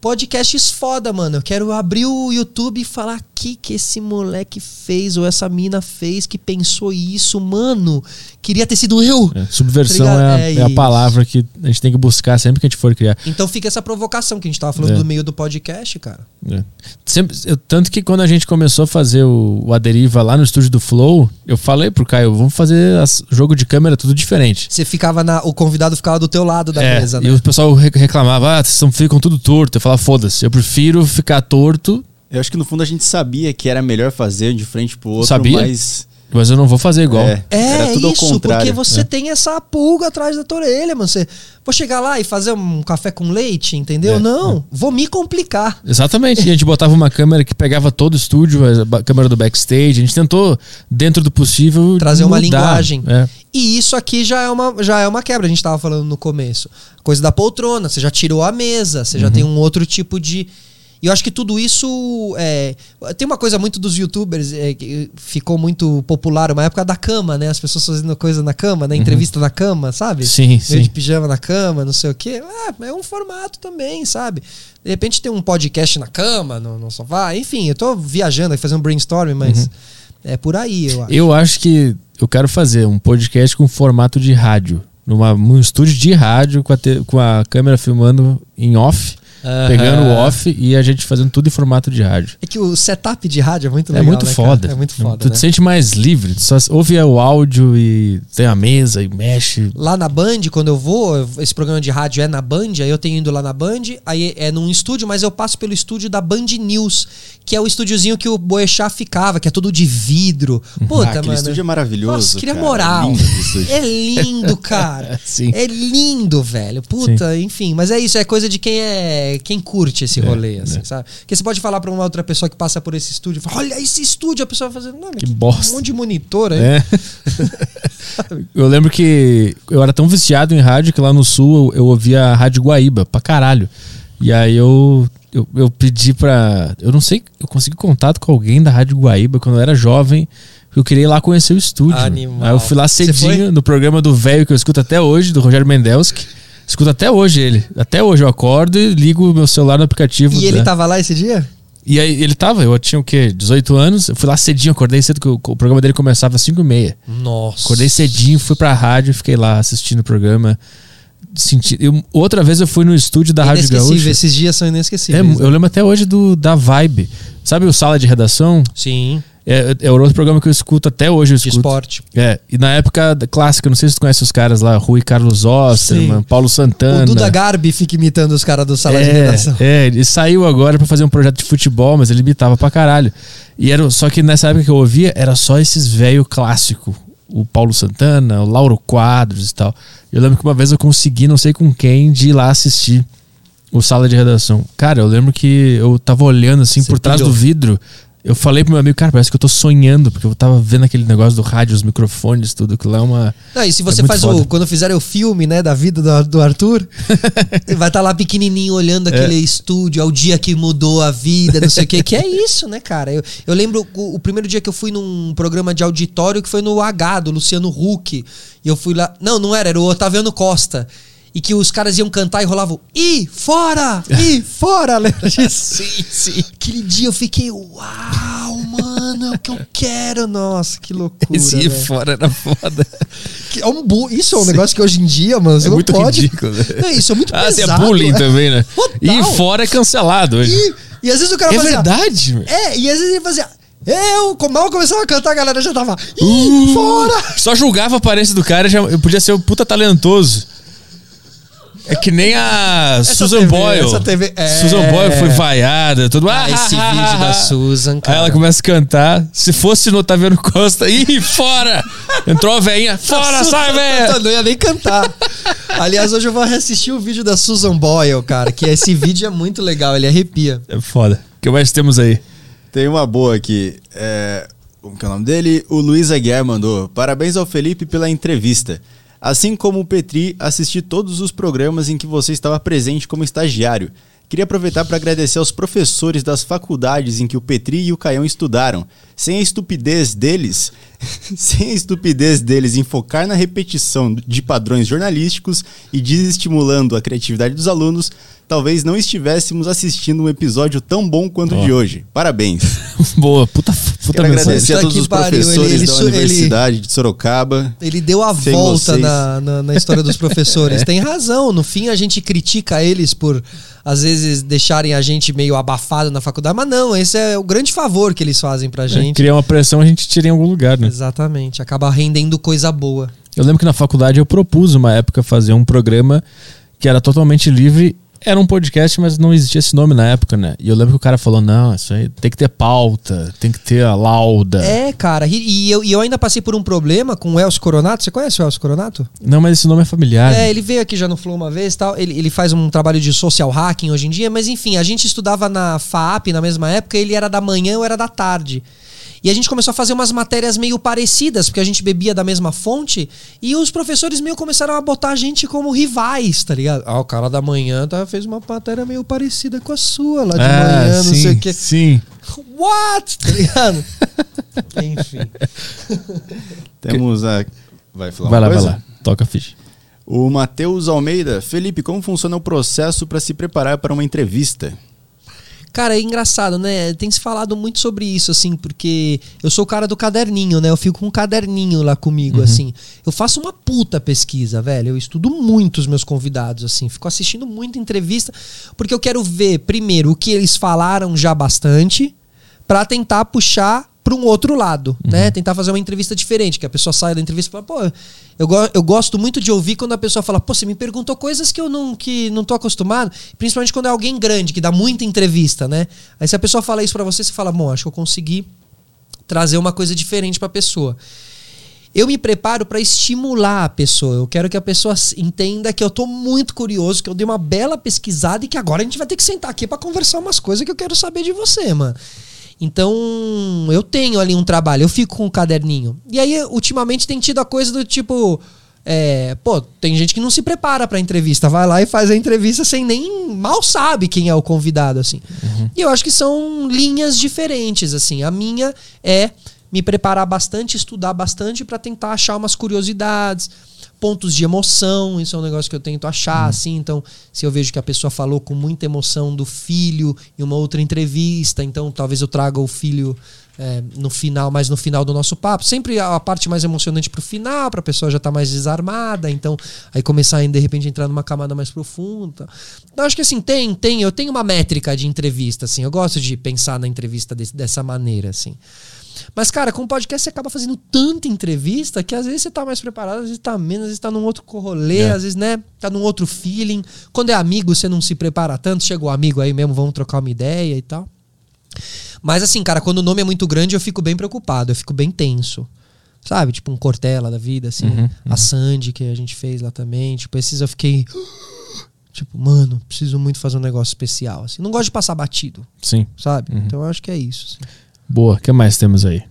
podcasts foda, mano. Eu quero abrir o YouTube e falar o que, que esse moleque fez ou essa mina fez que pensou isso, mano. Queria ter sido eu. É, Subversão Tá é, a, É é a palavra que a gente tem que buscar sempre que a gente for criar. Então fica essa provocação que a gente tava falando É. do meio do podcast, cara. É. Sempre, eu- tanto que quando a gente começou a fazer o, o Aderiva lá no estúdio do Flow, eu falei pro Caio, vamos fazer as- jogo de câmera tudo diferente. Você ficava na. O convidado ficava do teu lado da É, mesa, E né? o pessoal re- reclamava, ah, vocês ficam tudo torto. Eu falava, foda-se, eu prefiro ficar torto, Eu acho que no fundo a gente sabia que era melhor fazer de frente pro outro, Sabia? mas. Mas eu não vou fazer igual. É, É era tudo ao isso, contrário. porque você É. tem essa pulga atrás da tua orelha, mano. Você, vou chegar lá e fazer um café com leite, entendeu? É, Não, vou me complicar. Exatamente. E a gente botava uma câmera que pegava todo o estúdio, a câmera do backstage. A gente tentou, dentro do possível, Trazer uma mudar. linguagem. É. E isso aqui já é, uma, já é uma quebra, a gente tava falando no começo. Coisa da poltrona, você já tirou a mesa, você Uhum. já tem um outro tipo de. E eu acho que tudo isso. É, tem uma coisa muito dos youtubers é, que ficou muito popular, uma época da cama, né? As pessoas fazendo coisa na cama, né? Entrevista na cama, sabe? Uhum. Sim, Meio sim. de pijama na cama, não sei o quê. É, é um formato também, sabe? De repente tem um podcast na cama, no, no sofá. Enfim, eu tô viajando aqui, fazendo um brainstorming, mas é por aí, eu acho. Uhum. Eu acho que eu quero fazer um podcast com formato de rádio. Numa, num estúdio de rádio, com a, te- com a câmera filmando em off, Aham. pegando o off e a gente fazendo tudo em formato de rádio. É que o setup de rádio é muito é legal. muito né, foda. cara? É muito foda. Tu né? te sente mais livre. Tu só ouve o áudio e tem a mesa e mexe. Lá na Band, quando eu vou, esse programa de rádio é na Band, aí eu tenho ido lá na Band, aí é num estúdio, mas eu passo pelo estúdio da Band News, que é o estúdiozinho que o Boechat ficava, que é tudo de vidro. Puta, Ah, aquele mano. estúdio é maravilhoso. Nossa, queria cara. aquele estúdio. É lindo, cara. Sim. É lindo, velho. Puta, enfim. Mas é isso, é coisa de quem é é quem curte esse rolê, assim, sabe? Porque você pode falar pra uma outra pessoa que passa por esse estúdio, fala, olha esse estúdio, a pessoa vai fazer, não, Que bosta. um monte de monitor aí. É. eu lembro que eu era tão viciado em rádio que lá no sul eu, eu ouvia a Rádio Guaíba pra caralho. E aí eu, eu, eu pedi pra. Eu não sei, eu consegui contato com alguém da Rádio Guaíba quando eu era jovem. Eu queria ir lá conhecer o estúdio. Animal. Aí eu fui lá cedinho no programa do velho que eu escuto até hoje, do Rogério Mendelski. Escuto até hoje ele. Até hoje eu acordo e ligo o meu celular no aplicativo. E ele da- tava lá esse dia? e aí ele tava, eu tinha o quê? 18 anos. Eu fui lá cedinho, acordei cedo, que o, o programa dele começava às 5 e meia. Nossa. Acordei cedinho, fui pra rádio, fiquei lá assistindo o programa. Senti... eu- outra vez eu fui no estúdio da Rádio Gaúcha. esses dias são É, inesquecíveis. né? eu lembro até hoje do da Vibe. Sabe o Sala de Redação? Sim, É, é outro programa que eu escuto até hoje. Eu de escuto. esporte. É, e na época clássica, não sei se tu conhece os caras lá, Rui Carlos Osterman. Paulo Santana. O Duda Garbi fica imitando os caras do Sala de é, Redação. é, ele saiu agora pra fazer um projeto de futebol, mas ele imitava pra caralho. E era, só que nessa época que eu ouvia, era só esses velho clássico. O Paulo Santana, o Lauro Quadros e tal. Eu lembro que uma vez eu consegui, não sei com quem, de ir lá assistir o Sala de Redação. Cara, eu lembro que eu tava olhando assim Você por trás pirou. do vidro. Eu falei pro meu amigo, cara, parece que eu tô sonhando, porque eu tava vendo aquele negócio do rádio, os microfones, tudo, que lá é uma. Não, e se você muito faz foda. o. Quando fizerem o filme, né, da vida do, do Arthur, vai estar lá pequenininho olhando aquele estúdio, ao dia que mudou a vida, não sei o quê. Que é isso, né, cara? Eu, eu lembro o, o primeiro dia que eu fui num programa de auditório que foi no H, do Luciano Huck. E eu fui lá. Não, não era, era o Otaviano Costa. E que os caras iam cantar e rolavam. Ih, fora! Ih, fora! Lembra disso? Sim, sim. Aquele dia eu fiquei, uau, mano, é o que eu quero. Nossa, que loucura. Esse ir fora era foda. Que é um bu- Isso é um negócio que hoje em dia, mano, você É não pode. ridículo, né? Não, isso é muito Ah, é pesado. bullying é. também, né? E fora é cancelado hoje. E, e às vezes o cara É fazia... verdade, meu. É, e às vezes ele fazia... Eu, mal começava a cantar, a galera já tava... Ih, Uh. fora! Só julgava a aparência do cara, já, eu podia ser um puta talentoso. É que nem a Susan TV, Boyle. essa TV é. Susan Boyle foi vaiada, tudo. Ah, esse vídeo da Susan, Aí cara. ela começa a cantar. Se fosse no Otaviano Costa, ih, fora! Entrou a veinha, fora, sai, velha! Não ia nem cantar. Aliás, hoje eu vou reassistir o vídeo da Susan Boyle, cara, que esse vídeo é muito legal, ele arrepia. É foda. O que mais temos aí? Tem uma boa aqui. É, como que é o nome dele? O Luiz Aguiar mandou. Parabéns ao Felipe pela entrevista. Assim como o Petri, assisti todos os programas em que você estava presente como estagiário. Queria aproveitar para agradecer aos professores das faculdades em que o Petri e o Caião estudaram. Sem a estupidez deles, sem a estupidez deles em focar na repetição de padrões jornalísticos e desestimulando a criatividade dos alunos, talvez não estivéssemos assistindo um episódio tão bom quanto o de hoje. Parabéns. Boa, puta, puta Quero mensagem. agradecer a todos os pariu, professores ele- ele da su- ele- Universidade de Sorocaba. Ele deu a volta na, na, na história dos professores. Tem razão. No fim, a gente critica eles por, às vezes, deixarem a gente meio abafado na faculdade. Mas não, esse é o grande favor que eles fazem pra gente. Criar uma pressão, a gente tira em algum lugar, né? Exatamente. Acaba rendendo coisa boa. Eu lembro que na faculdade eu propus uma época fazer um programa que era totalmente livre. Era um podcast, mas não existia esse nome na época, né? E eu lembro que o cara falou: não, isso aí tem que ter pauta, tem que ter a lauda. É, cara. E, e eu, e eu ainda passei por um problema com o Elcio Coronato. Você conhece o Elcio Coronato? Não, mas esse nome é familiar. É, ele veio aqui já no Flow uma vez e tal. Ele, ele faz um trabalho de social hacking hoje em dia, mas enfim, a gente estudava na FAAP na mesma época, ele era da manhã, eu era da tarde. E a gente começou a fazer umas matérias meio parecidas, porque a gente bebia da mesma fonte, e os professores meio começaram a botar a gente como rivais, tá ligado? Ah, o cara da manhã tá, fez uma matéria meio parecida com a sua lá de Ah, manhã, não sim, sei o quê. Sim. What? Tá ligado? Enfim. Temos a. Vai falar Vai uma lá, vai coisa? lá. Toca a ficha. O Matheus Almeida. Felipe, como funciona o processo para se preparar para uma entrevista? Cara, é engraçado, né? Tem se falado muito sobre isso, assim, porque eu sou o cara do caderninho, né? Eu fico com um caderninho lá comigo, assim. Eu faço uma puta pesquisa, velho. Eu estudo muito os meus convidados, assim. Fico assistindo muita entrevista, porque eu quero ver, primeiro, o que eles falaram já bastante, pra tentar puxar pra um outro lado, né? Tentar fazer uma entrevista diferente, que a pessoa saia da entrevista e fala, pô, eu, go- eu gosto muito de ouvir quando a pessoa fala, pô, você me perguntou coisas que eu não, que não tô acostumado, principalmente quando é alguém grande, que dá muita entrevista, né? Aí se a pessoa fala isso pra você, você fala, bom, acho que eu consegui trazer uma coisa diferente pra pessoa. eu me preparo para estimular a pessoa. Eu quero que a pessoa entenda que eu tô muito curioso, que eu dei uma bela pesquisada e que agora a gente vai ter que sentar aqui para conversar umas coisas que eu quero saber de você, mano. Então, eu tenho ali um trabalho, eu fico com o caderninho. E aí, ultimamente, tem tido a coisa do tipo. é, pô, tem gente que não se prepara pra entrevista, vai lá e faz a entrevista sem nem mal sabe quem é o convidado, assim. E eu acho que são linhas diferentes, assim. A minha é me preparar bastante, estudar bastante pra tentar achar umas curiosidades, pontos de emoção, isso é um negócio que eu tento achar, assim. Então, se eu vejo que a pessoa falou com muita emoção do filho em uma outra entrevista, então talvez eu traga o filho é, no final, mais no final do nosso papo. Sempre a, a parte mais emocionante pro final, pra pessoa já estar mais desarmada, então aí começar a de repente entrar numa camada mais profunda. Então acho que assim, tem, tem, eu tenho uma métrica de entrevista, assim, eu gosto de pensar na entrevista desse- dessa maneira, assim. Mas, cara, com o podcast você acaba fazendo tanta entrevista que às vezes você tá mais preparado, às vezes tá menos, às vezes tá num outro rolê, É. às vezes, né, tá num outro feeling. Quando é amigo, você não se prepara tanto, chega o amigo aí mesmo, vamos trocar uma ideia e tal. Mas assim, cara, quando o nome é muito grande, eu fico bem preocupado, eu fico bem tenso. Sabe? Tipo um Cortella da vida, assim. A Sandy, que a gente fez lá também. Tipo, esses eu fiquei. Tipo, mano, preciso muito fazer um negócio especial. Assim. Não gosto de passar batido, Sim. sabe? Então eu acho que é isso. assim. Boa. O que mais temos aí?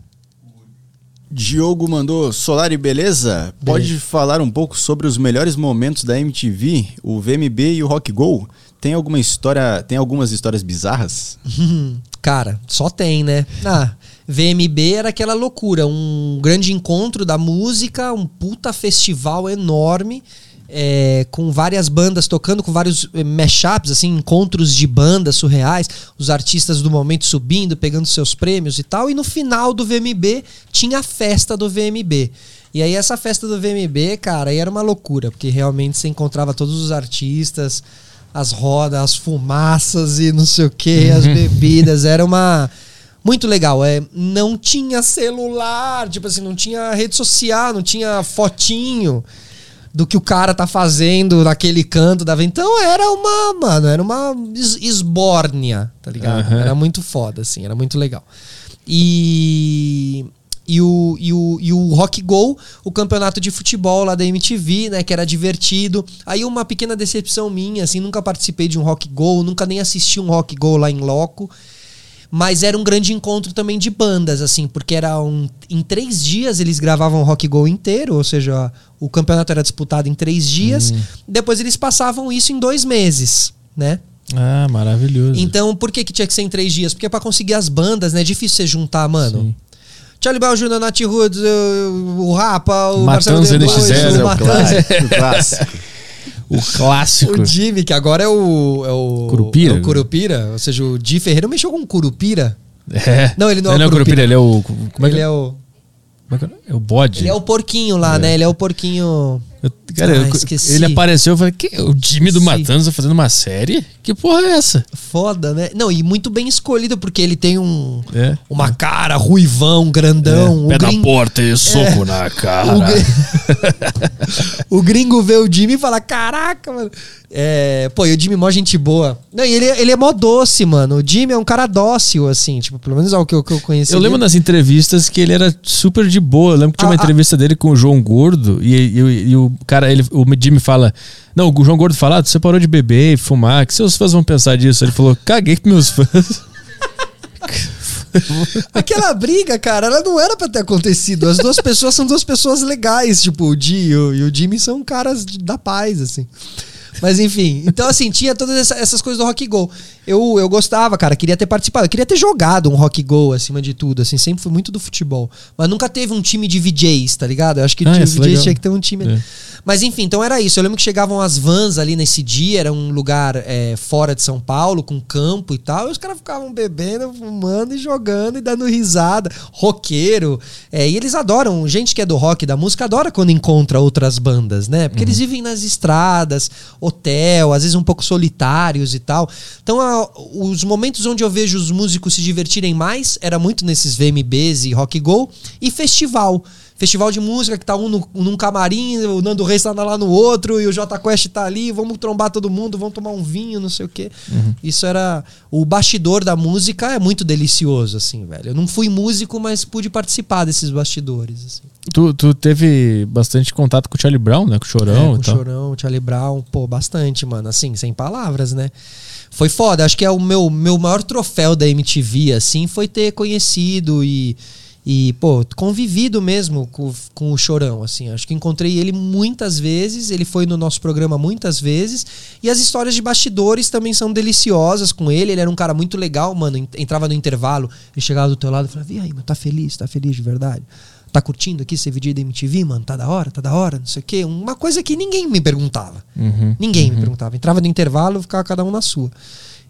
Diogo mandou Solari, beleza? Pode falar um pouco sobre os melhores momentos da MTV, o VMB e o Rock Go? Tem alguma história, tem algumas histórias bizarras? Cara, só tem, né? Ah, VMB era aquela loucura, um grande encontro da música, um puta festival enorme, é, com várias bandas tocando, com vários eh, mashups, assim, encontros de bandas surreais, os artistas do momento subindo, pegando seus prêmios e tal, e no final do VMB tinha a festa do VMB. E aí essa festa do VMB, cara, aí era uma loucura, porque realmente você encontrava todos os artistas, as rodas, as fumaças e não sei o que, as bebidas, era uma muito legal. É, não tinha celular, tipo assim, não tinha rede social, não tinha fotinho do que o cara tá fazendo naquele canto da. Então era uma, mano, era uma es- esbórnia, tá ligado? Aham. Era muito foda, assim, era muito legal. E. E o, e, o, e o Rock Go, o campeonato de futebol lá da MTV, né? Que era divertido. Aí uma pequena decepção minha, assim, nunca participei de um Rock Go, nunca nem assisti um Rock Go lá em loco. Mas era um grande encontro também de bandas, assim, porque era um, em três dias eles gravavam o Rock Go inteiro, ou seja, o campeonato era disputado em três dias. Depois eles passavam isso em dois meses, né? Ah, maravilhoso. Então, por que, que tinha que ser em três dias? Porque para conseguir as bandas, né? É difícil você juntar, mano. Sim. Charlie Brown Jr., Nat Roots, o, Rapa, o Matanza Marcelo D2, NX0, o é o clássico. O clássico. O Jimmy, que agora é o. É o Curupira. É o Curupira. Ou seja, o Di Ferreira mexeu com Curupira. É. Não, ele não é o Curupira. ele é o. Como é que ele é o. é que é? É o bode. Ele é o porquinho lá, né? Ele é o porquinho. Eu- cara, Ah, eu- ele apareceu e falei, que, o Jimmy do. Matanza fazendo uma série? Que porra é essa? Foda, né? Não, e muito bem escolhido, porque ele tem um. É. Uma cara ruivão, grandão. Pé o, na gringo, porta e soco na cara. o, gri- o gringo vê o Jimmy e fala: Caraca, mano. É, pô, e o Jimmy é mó gente boa. Não, e ele, ele é mó doce, mano. O Jimmy é um cara dócil, assim, tipo, pelo menos é o que eu, que eu conheci. Eu lembro nas entrevistas que ele era super de boa. Eu lembro que tinha uma Ah, ah. entrevista dele com o João Gordo e, e- e o cara, ele, o Jimmy fala: Não, o João Gordo fala, ah, você parou de beber e fumar, que seus fãs vão pensar disso? Ele falou: Caguei com meus fãs. Aquela briga, cara, ela não era pra ter acontecido. As duas pessoas são duas pessoas legais, tipo, o Di e o, o Jimmy são caras da paz, assim. Mas enfim, então assim, tinha todas essa- essas coisas do Rock Go. Eu, eu gostava, cara, queria ter participado, eu queria ter jogado um Rock Go acima de tudo, assim, sempre fui muito do futebol. Mas nunca teve um time de VJs, tá ligado? Eu acho que Ah, é VJs legal. tinha que ter um time. É. Mas enfim, então era isso. Eu lembro que chegavam as vans ali nesse dia, era um lugar é, fora de São Paulo, com campo e tal, e os caras ficavam bebendo, fumando e jogando e dando risada. Roqueiro. É, e eles adoram, gente que é do rock, da música, adora quando encontra outras bandas, né? Porque eles vivem nas estradas, hotel, às vezes um pouco solitários e tal. Então, a- os momentos onde eu vejo os músicos se divertirem mais era muito nesses VMBs e Rock Go e festival. Festival de música que tá um no, num camarim, o Nando Reis tá lá no outro e o J Quest tá ali, vamos trombar todo mundo, vamos tomar um vinho, não sei o quê. Isso era. O bastidor da música é muito delicioso, assim, velho. Eu não fui músico, mas pude participar desses bastidores. Assim. Tu, tu teve bastante contato com o Charlie Brown, né? Com o Chorão É, e com o tal. Chorão, Charlie Brown, pô, bastante, mano. Assim, sem palavras, né? Foi foda. Acho que é o meu, meu maior troféu da MTV, assim, foi ter conhecido e, e pô, convivido mesmo com, com o Chorão, assim. Acho que encontrei ele muitas vezes, ele foi no nosso programa muitas vezes. E as histórias de bastidores também são deliciosas com ele. Ele era um cara muito legal, mano. En- Entrava no intervalo, ele chegava do teu lado e falava, e aí, mano, tá feliz? Tá feliz de verdade? Tá curtindo aqui ser vídeo da MTV, mano? Tá da hora? Tá da hora? Não sei o quê. Uma coisa que ninguém me perguntava. Uhum. Ninguém me perguntava. Entrava no intervalo, ficava cada um na sua.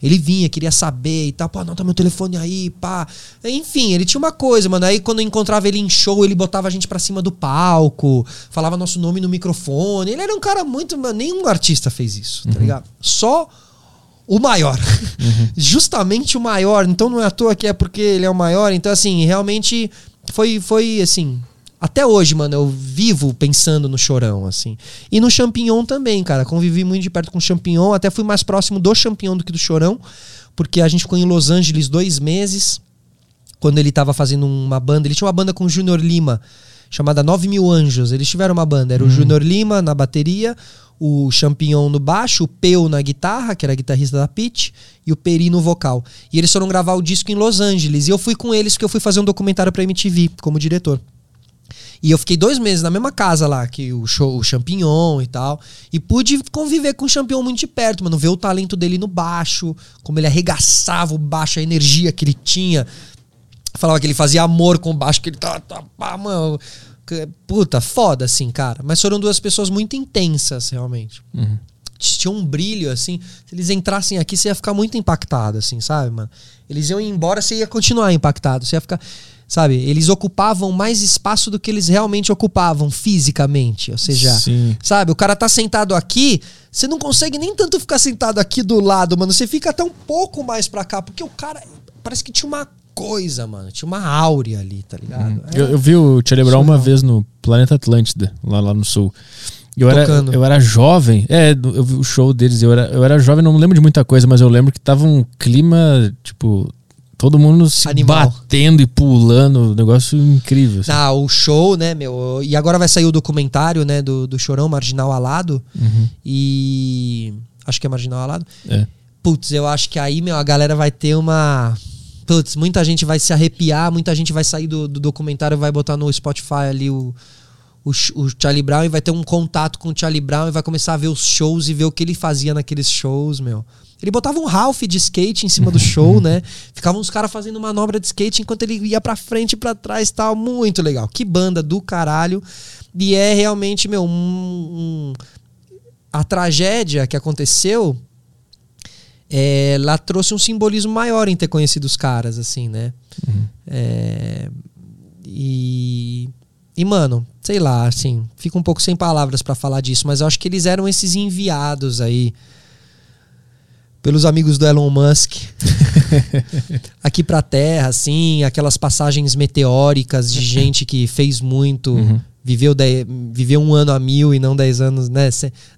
Ele vinha, queria saber e tal. Pô, anota meu telefone aí, pá. Enfim, ele tinha uma coisa, mano. Aí quando eu encontrava ele em show, ele botava a gente pra cima do palco, falava nosso nome no microfone. Ele era um cara muito. mano, Nenhum artista fez isso, tá ligado? Só o maior. Justamente o maior. Então não é à toa que é porque ele é o maior. Então, assim, realmente foi, foi assim. Até hoje, mano, eu vivo pensando no Chorão, assim. E no Champignon também, cara. Convivi muito de perto com o Champignon. Até fui mais próximo do Champignon do que do Chorão. Porque a gente ficou em Los Angeles dois meses. Quando ele tava fazendo uma banda. Ele tinha uma banda com o Junior Lima. Chamada 9 Mil Anjos. Eles tiveram uma banda. Era o Junior Lima na bateria. O Champignon no baixo. O Peu na guitarra, que era guitarrista da Pitch. E o Peri no vocal. E eles foram gravar o disco em Los Angeles. E eu fui com eles porque eu fui fazer um documentário pra MTV como diretor. E eu fiquei dois meses na mesma casa lá, que o show, o Champignon e tal. E pude conviver com o Champignon muito de perto, mano. Ver o talento dele no baixo, como ele arregaçava o baixo, a energia que ele tinha. Falava que ele fazia amor com o baixo, que ele tá, tá mano. Puta, foda, assim, cara. Mas foram duas pessoas muito intensas, realmente. Tinha um brilho, assim. Se eles entrassem aqui, você ia ficar muito impactado, assim, sabe, mano? Eles iam embora, você ia continuar impactado. Você ia ficar. Sabe? Eles ocupavam mais espaço do que eles realmente ocupavam fisicamente. Ou seja, Sim. sabe? O cara tá sentado aqui, você não consegue nem tanto ficar sentado aqui do lado, mano. Você fica até um pouco mais pra cá, porque o cara parece que tinha uma coisa, mano. Tinha uma áurea ali, tá ligado? Eu, eu vi o Charlie Brown uma vez no Planeta Atlântida, lá, lá no sul. E Eu era, eu era jovem, é, eu vi o show deles, eu era, eu era jovem, não lembro de muita coisa, mas eu lembro que tava um clima, tipo, todo mundo se Animal. batendo e pulando, um negócio incrível. assim. Ah, o show, né, meu? E agora vai sair o documentário, né, do, do Chorão, Marginal Alado. Uhum. E. Acho que é Marginal Alado. É. Putz, eu acho que aí, meu, a galera vai ter uma. Putz, muita gente vai se arrepiar, muita gente vai sair do, do documentário, vai botar no Spotify ali o, o, o Charlie Brown e vai ter um contato com o Charlie Brown e vai começar a ver os shows e ver o que ele fazia naqueles shows, meu. Ele botava um Ralph de skate em cima do show, né? Ficavam os caras fazendo manobra de skate enquanto ele ia pra frente e pra trás tal. Muito legal. Que banda do caralho. E é realmente, meu, um- um, a tragédia que aconteceu é, ela trouxe um simbolismo maior em ter conhecido os caras, assim, né? É, e, e, mano, sei lá, assim, fico um pouco sem palavras pra falar disso, mas eu acho que eles eram esses enviados aí pelos amigos do Elon Musk. Aqui pra Terra, assim, aquelas passagens meteóricas de gente que fez muito, viveu, viveu um ano a mil e não dez anos, né?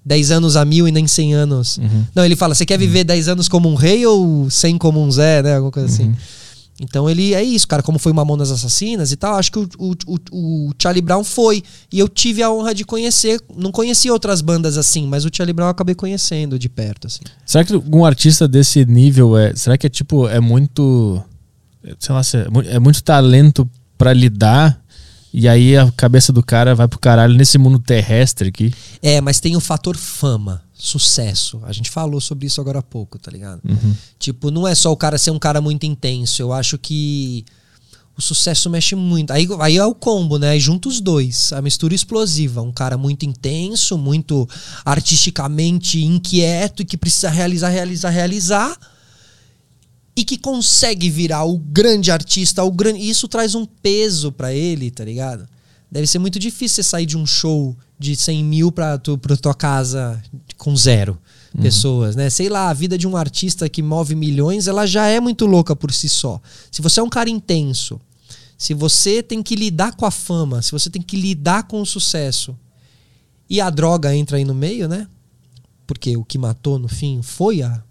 Dez anos a mil e nem cem anos. Não, ele fala, você quer viver dez anos como um rei ou cem como um Zé, né? Alguma coisa assim. Então ele é isso, cara. Como foi Mamonas Assassinas e tal, acho que o, o, o, o Charlie Brown foi. E eu tive a honra de conhecer. Não conheci outras bandas assim, mas o Charlie Brown eu acabei conhecendo de perto, assim. Será que um artista desse nível é. Será que é tipo. É muito. Sei lá, é, é muito talento pra lidar. E aí a cabeça do cara vai pro caralho nesse mundo terrestre aqui. É, mas tem o fator fama, sucesso. A gente falou sobre isso agora há pouco, tá ligado? Tipo, não é só o cara ser um cara muito intenso. Eu acho que o sucesso mexe muito. Aí, aí é o combo, né? Junta os dois. A mistura explosiva. Um cara muito intenso, muito artisticamente inquieto e que precisa realizar, realizar, realizar. E que consegue virar o grande artista, o grande. e Isso traz um peso pra ele, tá ligado? Deve ser muito difícil você sair de um show de 100 mil pra, tu, pra tua casa com zero pessoas, né? Sei lá, a vida de um artista que move milhões, ela já é muito louca por si só. Se você é um cara intenso, Se você tem que lidar com a fama, se você tem que lidar com o sucesso e a droga entra aí no meio, né? Porque o que matou no fim foi a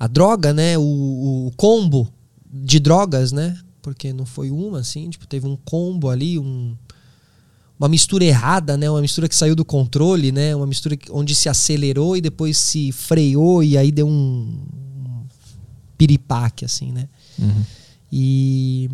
a droga, né? O, o combo de drogas, né? Porque não foi uma, assim, tipo, teve um combo ali, um, uma mistura errada, né? Uma mistura que saiu do controle, né? Uma mistura onde se acelerou e depois se freou e aí deu um, um piripaque, assim, né? Uhum. E,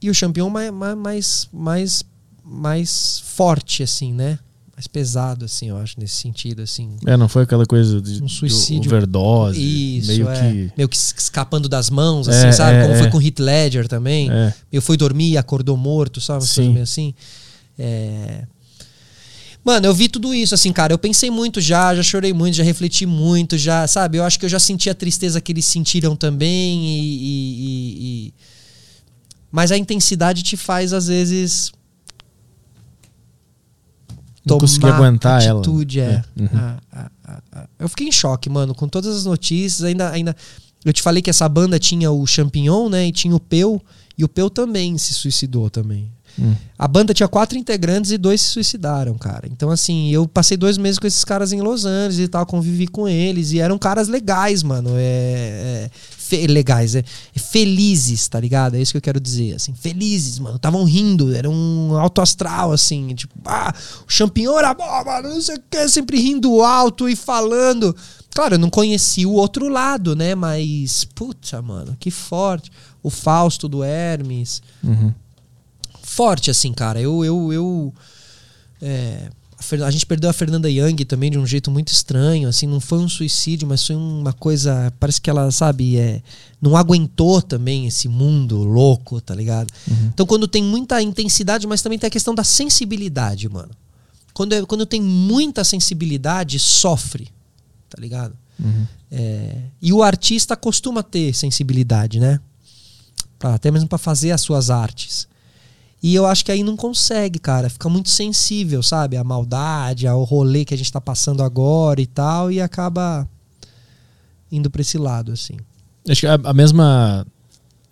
e o campeão mais, mais, mais, mais forte, assim, né? Mais pesado, assim, eu acho, nesse sentido, assim. É, não foi aquela coisa de Um suicídio. overdose, Isso, meio é. que Meio que es- escapando das mãos, assim, É, sabe? é, Como é. foi com o Heath Ledger também. é, Eu fui dormir e acordou morto, sabe? Sim. meio assim. É... Mano, eu vi tudo isso, assim, cara. Eu pensei muito já, já chorei muito, já refleti muito, já, sabe? Eu acho que eu já senti a tristeza que eles sentiram também e. e- e- e- Mas a intensidade te faz, às vezes. Não consegui aguentar ela. atitude, é. É, uhum. Ah, ah, ah. Eu fiquei em choque, mano, com todas as notícias. Ainda, ainda. Eu te falei que essa banda tinha o Champignon, né? E tinha o Peu. E o Peu também se suicidou também. Hum. A banda tinha quatro integrantes e dois se suicidaram, cara. Então, assim, eu passei dois meses com esses caras em Los Angeles e tal, convivi com eles. E eram caras legais, mano. É. é legais, é, é felizes, tá ligado? É isso que eu quero dizer, assim, felizes, mano. Estavam rindo, era um alto astral, assim, tipo, ah, o champignon era bom, mano, não sei o que, sempre rindo alto e falando. Claro, eu não conheci o outro lado, né? Mas, puta, mano, que forte. O Fausto do Hermes Uhum. Forte, assim, cara. Eu. eu, eu é, a, gente perdeu a Fernanda Young também de um jeito muito estranho, assim, não foi um suicídio, mas foi uma coisa. Parece que ela, sabe, é, não aguentou também esse mundo louco, tá ligado? Então, quando tem muita intensidade, mas também tem a questão da sensibilidade, mano. Quando, é, quando tem muita sensibilidade, sofre, tá ligado? Uhum. É, e o artista costuma ter sensibilidade, né? Pra- até mesmo para fazer as suas artes. E eu acho que aí não consegue, cara. Fica muito sensível, sabe? A maldade, ao rolê que a gente tá passando agora e tal, e acaba indo pra esse lado, assim. Acho que a, a mesma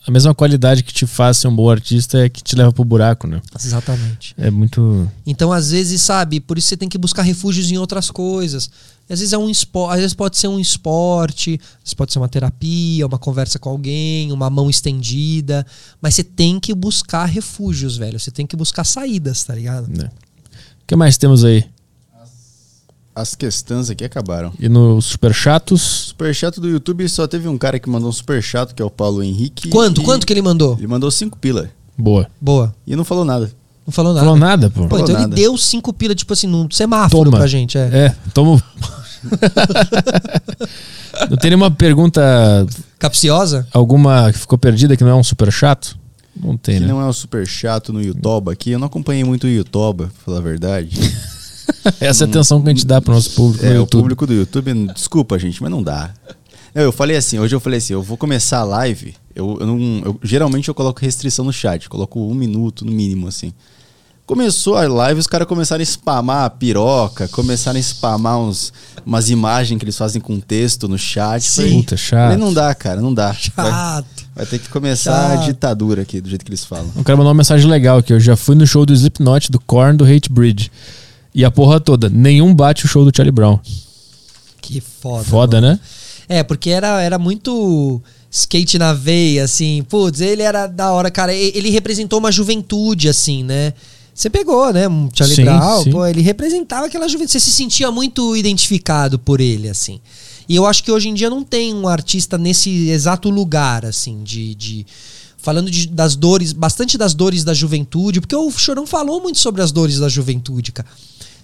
a mesma qualidade que te faz ser um bom artista é que te leva pro buraco, né? Exatamente. É muito Então, às vezes, sabe, por isso você tem que buscar refúgios em outras coisas. Às vezes é um esporte, às vezes pode ser um esporte, às vezes pode ser uma terapia, uma conversa com alguém, uma mão estendida. Mas você tem que buscar refúgios, velho. Você tem que buscar saídas, tá ligado? né? O que mais temos aí? As questões aqui acabaram. E no Super Chatos? Superchat do YouTube só teve um cara que mandou um superchat, que é o Paulo Henrique. Quanto? e Quanto que ele mandou? Ele mandou cinco pila. Boa. Boa. E não falou nada. Não falou nada. Falou nada, pô. Pô, Falou então ele nada. deu cinco pila, tipo assim, num semáforo Toma. pra gente. É. É, tomo. não tem nenhuma pergunta, Capciosa? alguma que ficou perdida que não é um super chato? Não tem, Que né? não é um super chato no YouTube aqui. Eu não acompanhei muito o YouTube, pra falar a verdade. Essa é a atenção que a gente dá pro nosso público no É, o YouTube. público do YouTube, desculpa, gente, mas não dá. Não, eu falei assim, hoje eu falei assim, eu vou começar a live, eu, eu não, eu- geralmente eu coloco restrição no chat, coloco um minuto no mínimo, assim. Começou a live, os caras começaram a spamar a piroca, começaram a spamar uns, umas imagens que eles fazem com texto no chat. Sim. Puta, chato. falei, não dá, cara, não dá. Vai, Chato. vai ter que começar Chato. a ditadura aqui, do jeito que eles falam. Um cara mandou uma mensagem legal aqui. Eu já fui no show do Slipknot, do Korn, do Hate Bridge. E a porra toda. Nenhum bate o show do Charlie Brown. Que foda. Foda, mano. né? É, porque era, era muito skate na veia, assim. Putz, ele era da hora, cara. Ele representou uma juventude, assim, né? Você pegou, né? Um Charlie Sim, Brown, sim. pô, ele representava aquela juventude. Você se sentia muito identificado por ele, assim. E eu acho que hoje em dia não tem um artista nesse exato lugar, assim, de. de falando de- das dores, bastante das dores da juventude, porque o Chorão falou muito sobre as dores da juventude, cara.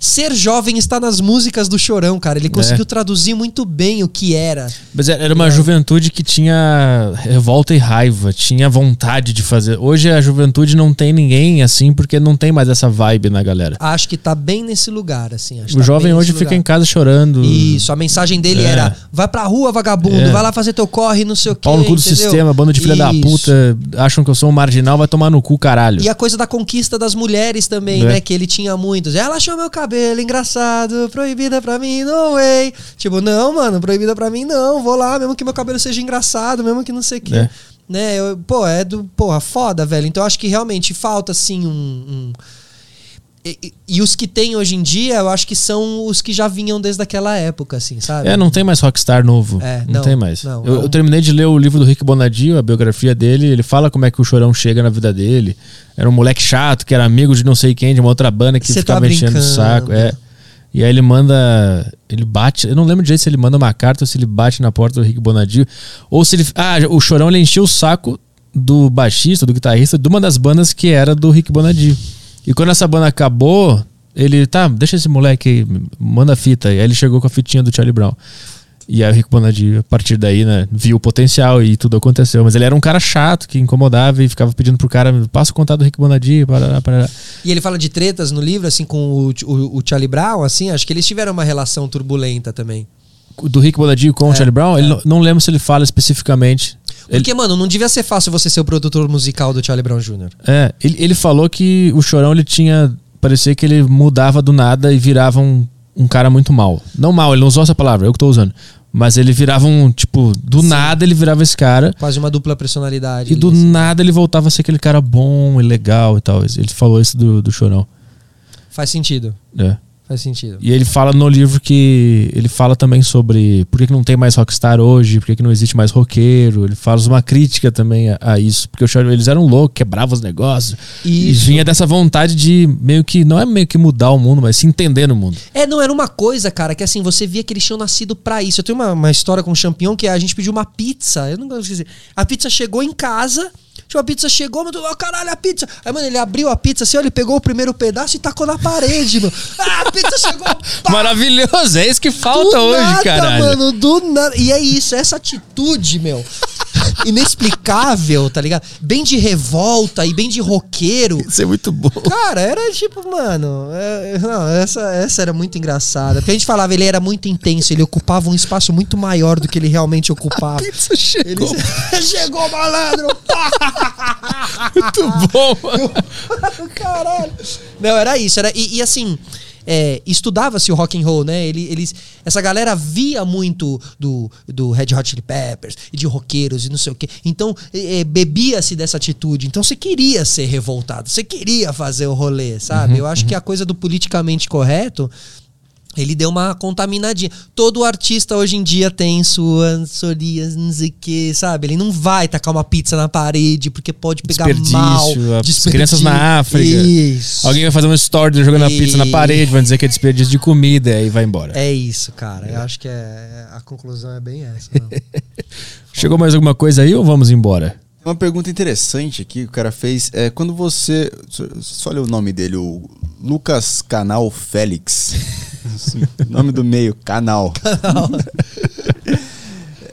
Ser jovem está nas músicas do Chorão, cara. Ele conseguiu traduzir muito bem o que era. Mas era uma juventude que tinha revolta e raiva, tinha vontade de fazer. Hoje a juventude não tem ninguém assim, porque não tem mais essa vibe na galera. Acho que tá bem nesse lugar, assim. O tá jovem hoje fica em casa chorando. Isso, a mensagem dele É. era: vai pra rua, vagabundo, É. vai lá fazer teu corre, não sei o quê. Pau no cu do entendeu? sistema, bando de filha da Isso. puta, acham que eu sou um marginal, vai tomar no cu, caralho. E a coisa da conquista das mulheres também, É. né? Que ele tinha muitos. Ela achou meu cabelo engraçado, proibida pra mim, no way. Tipo, não, mano, proibida pra mim não. Vou lá, mesmo que meu cabelo seja engraçado, mesmo que não sei o quê. É. né? Eu- pô, é do. Porra, foda, velho. Então eu acho que realmente falta, assim, um. um- e, e- e os que tem hoje em dia, eu acho que são os que já vinham desde aquela época, assim, sabe? É, não tem mais Rockstar novo. É, não, não, tem mais. não, eu, eu terminei de ler o livro do Rick Bonadio, a biografia dele. Ele fala como é que o Chorão chega na vida dele. Era um moleque chato, que era amigo de não sei quem, de uma outra banda que Cê ficava tá enchendo o saco. É. E aí ele manda. Ele bate. Eu não lembro direito se ele manda uma carta ou se ele bate na porta do Rick Bonadio. Ou se ele. Ah, o Chorão ele encheu o saco do baixista, do guitarrista, de uma das bandas que era do Rick Bonadio. E quando essa banda acabou, ele, tá, deixa esse moleque aí, manda fita. E aí ele chegou com a fitinha do Charlie Brown. E aí o Rick Bonadio, a partir daí, né, viu o potencial e tudo aconteceu. Mas ele era um cara chato, que incomodava e ficava pedindo pro cara, passa o contato do Rick Bonadio, parará, parará. E ele fala de tretas no livro, assim, com o, o, o Charlie Brown, assim, acho que eles tiveram uma relação turbulenta também. Do Rick Bonadio com o É, Charlie Brown, ele é. não, não lembro se ele fala especificamente. Ele, Porque, mano, não devia ser fácil você ser o produtor musical do Charlie Brown Jr. é, ele, ele falou que o Chorão, ele tinha, parecia que ele mudava do nada e virava um, um cara muito mal. Não mal, ele não usou essa palavra, eu que tô usando. Mas ele virava um, tipo, do Sim. nada ele virava esse cara. Quase uma dupla personalidade. E do assim. nada ele voltava a ser aquele cara bom e legal e tal. Ele falou isso do, do Chorão. Faz sentido. É. Faz sentido. E ele fala no livro que. Ele fala também sobre por que, que não tem mais rockstar hoje, por que, que não existe mais roqueiro. Ele faz uma crítica também a, a isso. Porque o Charlie, eles eram loucos, quebravam os negócios. E vinha dessa vontade de meio que. Não é meio que mudar o mundo, mas se entender no mundo. É, não, era uma coisa, cara, que assim, você via que eles tinham nascido pra isso. Eu tenho uma, uma história com o Champion que a gente pediu uma pizza. Eu não gosto de dizer. A pizza chegou em casa. Tipo, a pizza chegou, mano, oh, caralho, a pizza. Aí, mano, ele abriu a pizza assim, ó, ele pegou o primeiro pedaço e tacou na parede, mano. Ah, a pizza chegou. pá, Maravilhoso, é isso que falta do hoje, nada, caralho. mano, do nada. E é isso, essa atitude, meu. Inexplicável, tá ligado? Bem de revolta e bem de roqueiro. Isso é muito bom. Cara, era tipo, mano. é- não, essa, essa era muito engraçada. Porque a gente falava, ele era muito intenso, ele ocupava um espaço muito maior do que ele realmente ocupava. Isso Ele chegou chegou, malandro! muito bom, mano. Caralho! Não, era isso. Era, e, e assim, é, estudava-se o rock and roll, né? Ele, eles, essa galera via muito do, do Red Hot Chili Peppers e de roqueiros e não sei o quê. Então, é, bebia-se dessa atitude. Então, você queria ser revoltado, você queria fazer o rolê, sabe? Eu acho que a coisa do politicamente correto. Ele deu uma contaminadinha. Todo artista hoje em dia tem suas sorias, não sei o que, sabe? Ele não vai tacar uma pizza na parede porque pode pegar Desperdício, mal. as crianças na África. Isso. Alguém vai fazer um story jogando a pizza na parede, vai dizer que é desperdício de comida e aí vai embora. É isso, cara. Eu acho que é, a conclusão é bem essa. Chegou mais alguma coisa aí ou vamos embora? Tem Uma pergunta interessante aqui que o cara fez é quando você. Só- Só olha o nome dele, o Lucas Canal Félix. Nome do meio, Canal.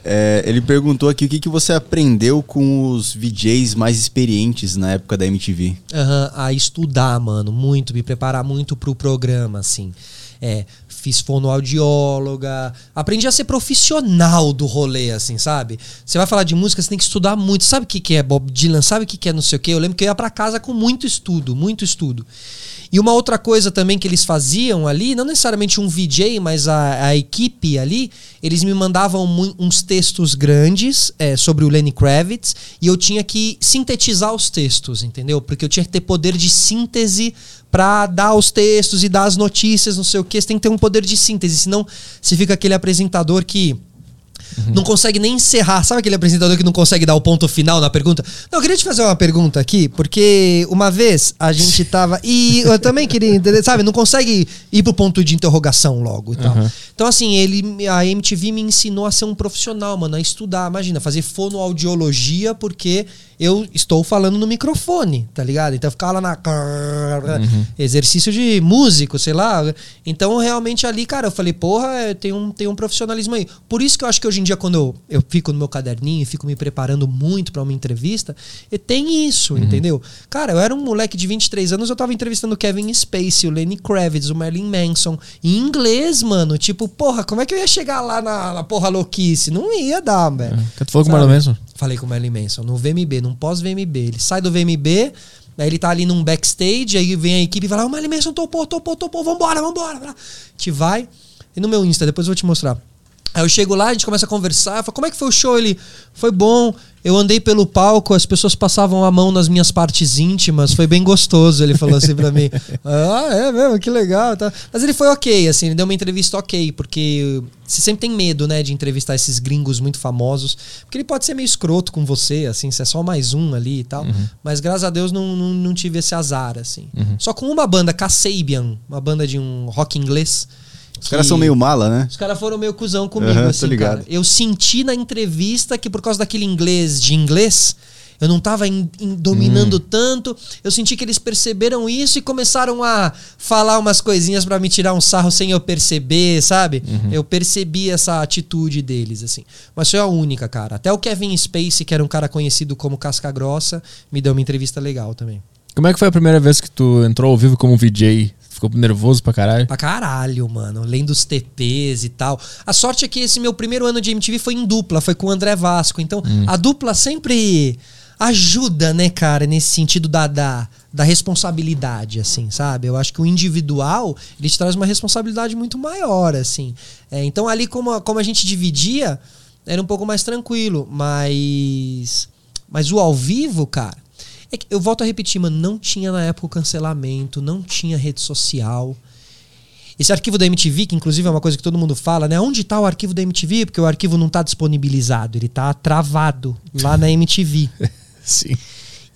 É, ele perguntou aqui o que, que você aprendeu com os VJs mais experientes na época da MTV. Aham, a estudar, mano, muito, me preparar muito pro programa, assim. É, fiz fonoaudióloga, aprendi a ser profissional do rolê, assim, sabe? Você vai falar de música, você tem que estudar muito. Sabe o que, que é Bob Dylan? Sabe o que, que é não sei o quê? Eu lembro que eu ia pra casa com muito estudo, muito estudo. E uma outra coisa também que eles faziam ali, não necessariamente um VJ, mas a, a equipe ali, eles me mandavam uns textos grandes é, sobre o Lenny Kravitz e eu tinha que sintetizar os textos, entendeu? Porque eu tinha que ter poder de síntese pra dar os textos e dar as notícias, não sei o que. Você tem que ter um poder de síntese, senão você fica aquele apresentador que não consegue nem encerrar. Sabe aquele apresentador que não consegue dar o ponto final na pergunta? Não, eu queria te fazer uma pergunta aqui, porque uma vez a gente tava. E eu também queria entender, sabe? Não consegue ir pro ponto de interrogação logo e tal. Uhum. Então, assim, ele, a MTV me ensinou a ser um profissional, mano, a estudar. Imagina, fazer fonoaudiologia, porque eu estou falando no microfone, tá ligado? Então, ficar lá na. Exercício de músico, sei lá. Então, realmente ali, cara, eu falei, porra, tem um, tem um profissionalismo aí. Por isso que eu acho que hoje em dia, quando eu, eu fico no meu caderninho e fico me preparando muito pra uma entrevista, e tem isso, entendeu? Cara, eu era um moleque de 23 anos, eu tava entrevistando o Kevin Spacey, o Lenny Kravitz, o Marilyn Manson, em inglês, mano. Tipo, porra, como é que eu ia chegar lá na, na porra louquice? Não ia dar, velho. Tu falou com o? Marlon Manson? Falei com o Marilyn Manson, no VMB, num pós-VMB. Ele sai do VMB, aí ele tá ali num backstage, aí vem a equipe e fala: Ô, Marilyn Manson topou, topou, topou, vambora, vambora. A gente vai. E no meu Insta, depois eu vou te mostrar. Aí eu chego lá, a gente começa a conversar, eu falo, como é que foi o show? Ele, foi bom, eu andei pelo palco, as pessoas passavam a mão nas minhas partes íntimas, foi bem gostoso, ele falou assim pra mim. ah, é mesmo, que legal. Tá. Mas ele foi ok, assim, ele deu uma entrevista ok, porque você sempre tem medo, né, de entrevistar esses gringos muito famosos, porque ele pode ser meio escroto com você, assim, você é só mais um ali e tal. Uhum. Mas graças a Deus não, não, não tive esse azar, assim. Uhum. Só com uma banda, Kasabian, uma banda de um rock inglês. Os caras são meio mala, né? Os caras foram meio cuzão comigo, tô assim, ligado. cara. Eu senti na entrevista que por causa daquele inglês de inglês, eu não tava em- em- dominando tanto. Eu senti que eles perceberam isso e começaram a falar umas coisinhas pra me tirar um sarro sem eu perceber, sabe? Eu percebi essa atitude deles, assim. Mas foi a única, cara. Até o Kevin Spacey, que era um cara conhecido como Casca Grossa, me deu uma entrevista legal também. Como é que foi a primeira vez que tu entrou ao vivo como VJ? Ficou nervoso pra caralho? Pra caralho, mano. Lendo os TPs e tal. A sorte é que esse meu primeiro ano de MTV foi em dupla, foi com o André Vasco. Então, a dupla sempre ajuda, né, cara, nesse sentido da, da, da responsabilidade, assim, sabe? Eu acho que o individual, ele te traz uma responsabilidade muito maior, assim. É, então, ali, como a, como a gente dividia, era um pouco mais tranquilo. Mas. Mas o ao vivo, cara. É que eu volto a repetir, mano, não tinha na época o cancelamento, não tinha rede social. Esse arquivo da MTV, que inclusive é uma coisa que todo mundo fala, né? Onde tá o arquivo da MTV? Porque o arquivo não tá disponibilizado, ele tá travado lá na MTV. Sim.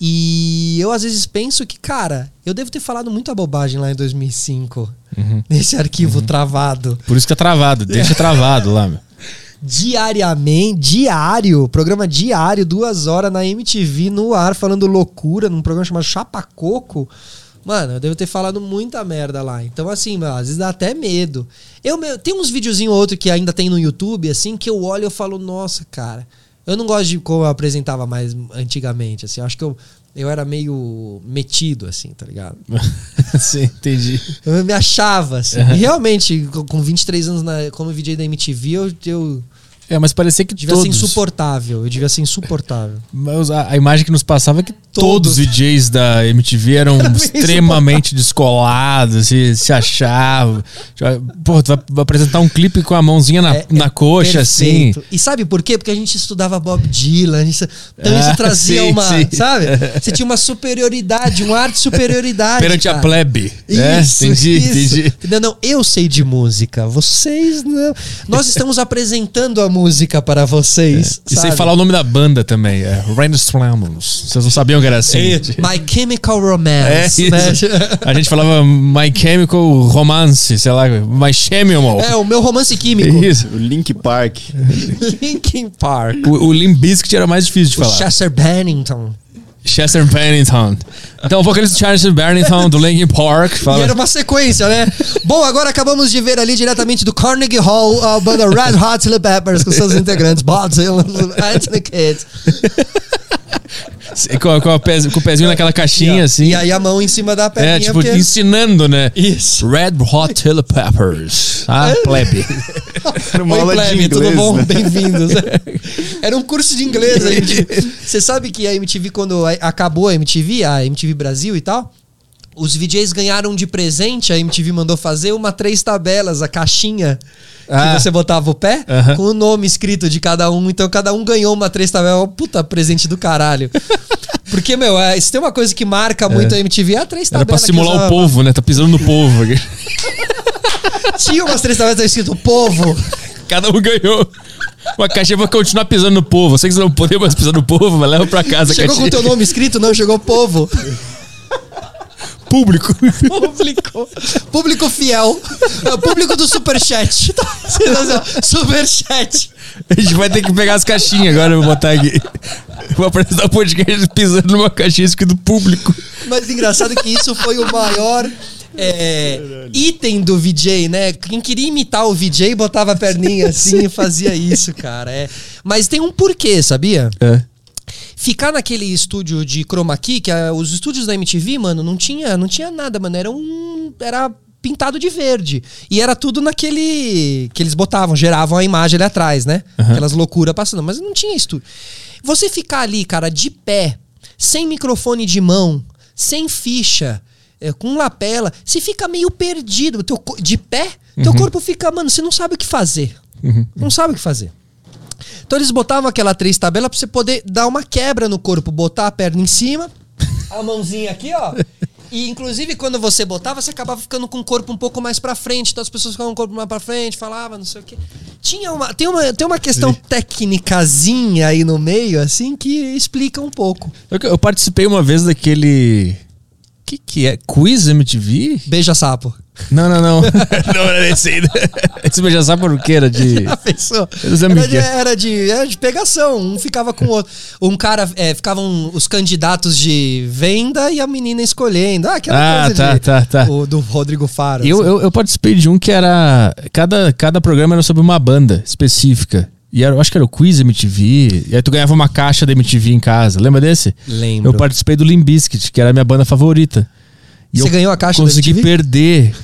E eu às vezes penso que, cara, eu devo ter falado muita bobagem lá em 2005, Uhum. nesse arquivo travado. Por isso que é travado, deixa travado lá, meu. Diariamente, diário, programa diário, duas horas na MTV no ar, falando loucura, num programa chamado Chapa Coco. Mano, eu devo ter falado muita merda lá. Então, assim, mano, às vezes dá até medo. Eu, tem uns videozinhos ou outro que ainda tem no YouTube, assim, que eu olho e eu falo, nossa, cara. Eu não gosto de como eu apresentava mais antigamente, assim. Eu acho que eu, eu era meio metido, assim, tá ligado? Sim, entendi. Eu me achava, assim. E realmente, com- com 23 anos na, como VJ da MTV, eu, eu É, mas parecia que devia todos... ser insuportável. Eu devia ser insuportável. Mas a, a imagem que nos passava é que todos, Todos. os DJs da MTV eram Era extremamente descolados, se, se achavam. Pô, tu vai, vai apresentar um clipe com a mãozinha na, É- na é coxa, assim. perfeito. E sabe por quê? Porque a gente estudava Bob Dylan. a gente- então Ah, isso trazia sim, uma. sim. Sabe? Você tinha uma superioridade, um ar de superioridade. Perante a cara. plebe. né? Isso, Entendi, isso. entendi. Entendeu? Não, eu sei de música. Vocês não. Nós estamos apresentando a música para vocês. E sem sabe? falar o nome da banda também, é Randy Slamos. Vocês não sabiam que era assim? É, My Chemical É Romance. isso. né? A gente falava My Chemical Romance, sei lá, My Chemical. É, o meu romance químico. Isso. O Link Park. Linkin Park. O, o Limp Bizkit era mais difícil de O falar. Chester Bennington. Chester Bennington. Então, o vocalista Chester Bennington do Linkin Park E fala. era uma sequência, né? Bom, agora acabamos de ver ali diretamente do Carnegie Hall a banda Red Hot Chili Peppers com seus integrantes Bob Dylan, Anthony Kidd. Com, com, a pez- com o pezinho naquela caixinha, assim. E aí a mão em cima da perninha. é, tipo, porque- ensinando, né? Isso. Red Hot Chili Peppers. Ah, plebe. Era uma Oi, plebe, tudo inglês, bom? né? Bem-vindos. Era um curso de inglês. Você sabe que a MTV, quando acabou a MTV, a MTV Brasil e tal, os VJs ganharam de presente, a MTV mandou fazer uma três tabelas, a caixinha Ah. que você botava o pé, Aham. com o nome escrito de cada um. Então cada um ganhou uma três tabelas. Puta, presente do caralho. Porque, meu, é, se tem uma coisa que marca muito a MTV, é a três Era tabelas. pra que simular o usava. povo, né? Tá pisando no povo. Tinha umas três tabelas escrito povo. Cada um ganhou. Uma caixinha pra continuar pisando no povo. Sei que você não poder mais pisar no povo, mas leva pra casa Chegou com o teu nome escrito? Não, chegou povo. Público. Público. Público fiel. É público do Superchat. Superchat. A gente vai ter que pegar as caixinhas agora, eu vou botar aqui. Vou apresentar o podcast pisando numa caixinha escrito público. Mas engraçado que isso foi o maior é, item do VJ, né? Quem queria imitar o VJ botava a perninha assim e fazia isso, cara. É. Mas tem um porquê, sabia? É. Ficar naquele estúdio de chroma key, que é, os estúdios da MTV, mano, não tinha, não tinha nada, mano. Era um. Era pintado de verde. E era tudo naquele. que eles botavam, geravam a imagem ali atrás, né? Aquelas loucuras passando. Mas não tinha estúdio. Você ficar ali, cara, de pé, sem microfone de mão, sem ficha. é, com lapela, você fica meio perdido. Teu, de pé, teu Uhum. corpo fica, mano, você não sabe o que fazer. Não sabe o que fazer. Então eles botavam aquela três tabela pra você poder dar uma quebra no corpo, botar a perna em cima, a mãozinha aqui, ó. E inclusive quando você botava, você acabava ficando com o corpo um pouco mais pra frente. Então as pessoas ficavam com o corpo mais pra frente, falavam, não sei o quê. Tinha uma, tem, uma, tem uma questão técnicazinha aí no meio, assim, que explica um pouco. Eu, eu participei uma vez daquele. que que é? Quiz MTV? Beija sapo. Não, não, não. não era esse ainda. Esse beija sapo era o que? Era de. Já pensou? Era de, era, de, era de pegação, um ficava com o outro. Um cara, é, ficavam os candidatos de venda e a menina escolhendo. Ah, aquela Ah, coisa tá, de, tá, tá. O, do Rodrigo Faro. Eu, assim. eu, eu participei de um que era. Cada, cada programa era sobre uma banda específica. E era, acho que era o Quiz MTV. E aí tu ganhava uma caixa da MTV em casa. Lembra desse? Lembro. Eu participei do Limp Bizkit, que era a minha banda favorita. E Você ganhou a caixa da consegui MTV? perder.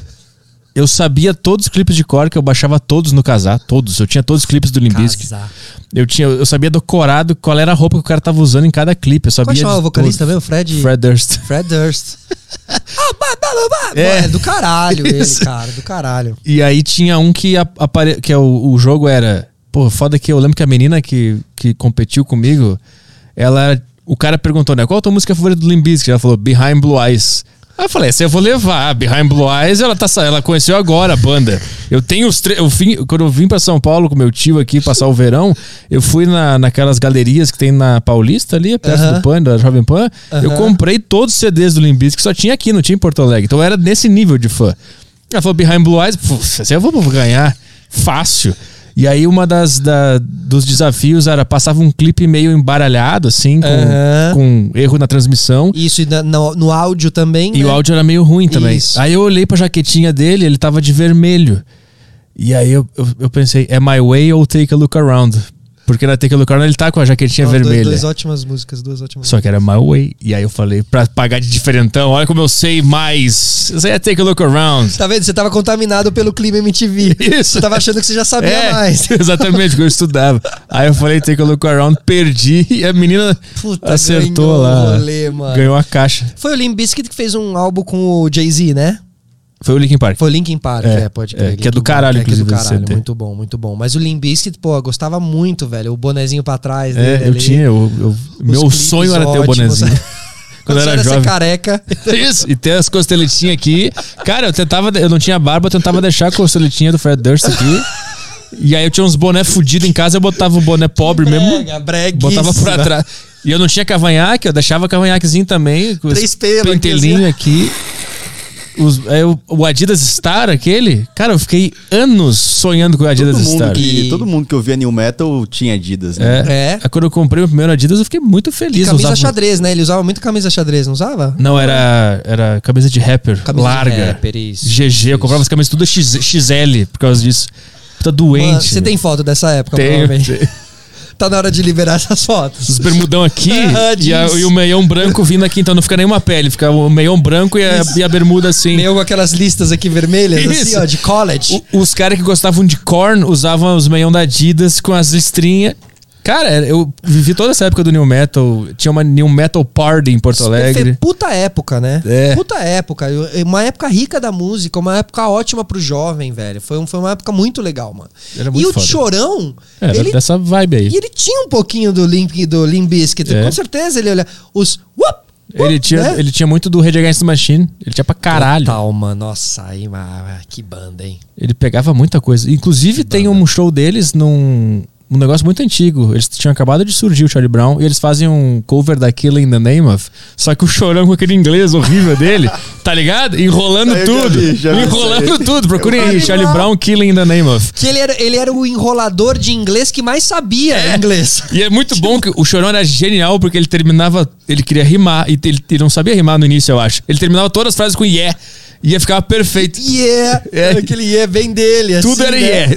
Eu sabia todos os clipes de cor, que eu baixava todos no casar, todos. Eu tinha todos os clipes do. Casar. Eu tinha, eu sabia decorado qual era a roupa que o cara tava usando em cada clipe. Eu sabia Qual de o vocalista todos. mesmo? Fred? Fred Durst. Fred Durst. Ah. É. É do caralho ele, Isso. cara, do caralho. E aí tinha um que, apare... que é o, o jogo era. Pô, foda que eu lembro que a menina que, que competiu comigo, ela. O cara perguntou, né? Qual a tua música favorita do Limp Bizkit? Ela falou, Behind Blue Eyes. Aí eu falei, essa eu vou levar. Behind Blue Eyes, ela, tá, ela conheceu agora a banda. Eu tenho os três. Quando eu vim pra São Paulo com meu tio aqui passar o verão, eu fui na, naquelas galerias que tem na Paulista ali, perto Aham. do Pan, da Jovem Pan. Eu Aham. comprei todos os CDs do Limp Bizkit que só tinha aqui, não tinha em Porto Alegre. Então eu era nesse nível de fã. Ela falou Behind Blue Eyes, essa eu vou ganhar fácil. E aí uma das da- dos desafios era passava um clipe meio embaralhado assim, com, Aham. com erro na transmissão. Isso, e na- no, no áudio também. E né? o áudio era meio ruim também. Isso. Aí eu olhei pra jaquetinha dele, ele tava de vermelho. E aí eu, eu, eu pensei, é My Way ou Take a Look Around? Porque na Take a Look Around ele tá com a jaquetinha dois- vermelha. Duas ótimas músicas, duas ótimas Só que era My Way. E aí eu falei, pra pagar de diferentão, olha como eu sei mais. Você é Take a Look Around. Tá vendo? Você tava contaminado pelo clima MTV. Isso. Você tava achando que você já sabia É, mais. exatamente, porque eu estudava. Aí eu falei, take a look around, perdi e a menina Puta, acertou ganhou lá. rolê, mano. Ganhou a caixa. Foi o Limp Bizkit que fez um álbum com o Jay-Z, né? Foi o Linkin Park. Foi o Linkin Park, É, é, pode é, crer. que é do caralho, Park, é, que é do inclusive, caralho, muito bom, muito bom. Mas o Limp Bizkit, pô, eu gostava muito, velho. O bonezinho pra trás dele É, eu tinha. Eu, eu- meu sonho era ter o bonezinho. Quando eu era ser jovem. careca. Isso, e ter as costeletinhas aqui. Cara, eu tentava. Eu não tinha barba, eu tentava deixar a costeletinha do Fred Durst aqui. E aí eu tinha uns boné fudidos em casa, eu botava o boné pobre mesmo. Brega, breguíssima. Botava pra trás. E eu não tinha cavanhaque, eu deixava cavanhaquezinho também. Com Três pelos Pentelinho aqui. Os, aí o, o Adidas Star, aquele. Cara, eu fiquei anos sonhando com o Adidas Todo mundo, Star. que, E- todo mundo que ouvia New Metal tinha Adidas, né? É. É. Aí Quando eu comprei o primeiro Adidas, eu fiquei muito feliz. eu Camisa usava- xadrez, né? Ele usava muito camisa xadrez, não usava? Não, era, era camisa de rapper, Camisa de larga. rapper, isso, GG, eu isso. comprava as camisas tudo X, XL por causa disso. Puta doente. Mano, você tem foto dessa época, Tenho, provavelmente. tenho. Tá na hora de liberar essas fotos. Os bermudão aqui Ah, e, a- e o meião branco vindo aqui, então não fica nenhuma pele, fica o meião branco e a, e a bermuda assim. Meio com aquelas listas aqui vermelhas, assim, Isso. ó, de college. O- os caras que gostavam de corn usavam os meião da Adidas com as listrinhas. Cara, era- eu vivi toda essa época do New Metal. Tinha uma New Metal Party em Porto Alegre. Foi puta época, né? É. Puta época. Uma época rica da música, uma época ótima pro jovem, velho. Foi, um- foi uma época muito legal, mano. Era e muito o foda. Chorão, Era ele, dessa vibe aí. e ele tinha um pouquinho do Limp, do Limp Bizkit. É. Com certeza ele olha. Os. Whoop, Ele tinha, né? ele tinha muito do Rage Against the Machine. Ele tinha pra caralho. Total, mano. Nossa, aí, que banda, hein? Ele pegava muita coisa. Inclusive, tem um show deles num um negócio muito antigo. Eles tinham acabado de surgir o Charlie Brown e eles fazem um cover da Killing the Name of. Só que o chorão com aquele inglês horrível dele, tá ligado? Enrolando Eu já tudo. vi, já vi Enrolando tudo. Procurem aí, Charlie Brown. Killing the Name of. Que ele era, ele era o enrolador de inglês que mais sabia inglês. E é muito bom que o Chorão era genial porque ele terminava. Ele queria rimar e ele, ele não sabia rimar no início, eu acho. Ele terminava todas as frases com yeah. Ia ficar perfeito. Yeah! É. Aquele yeah bem dele, assim, Tudo era né? yeah.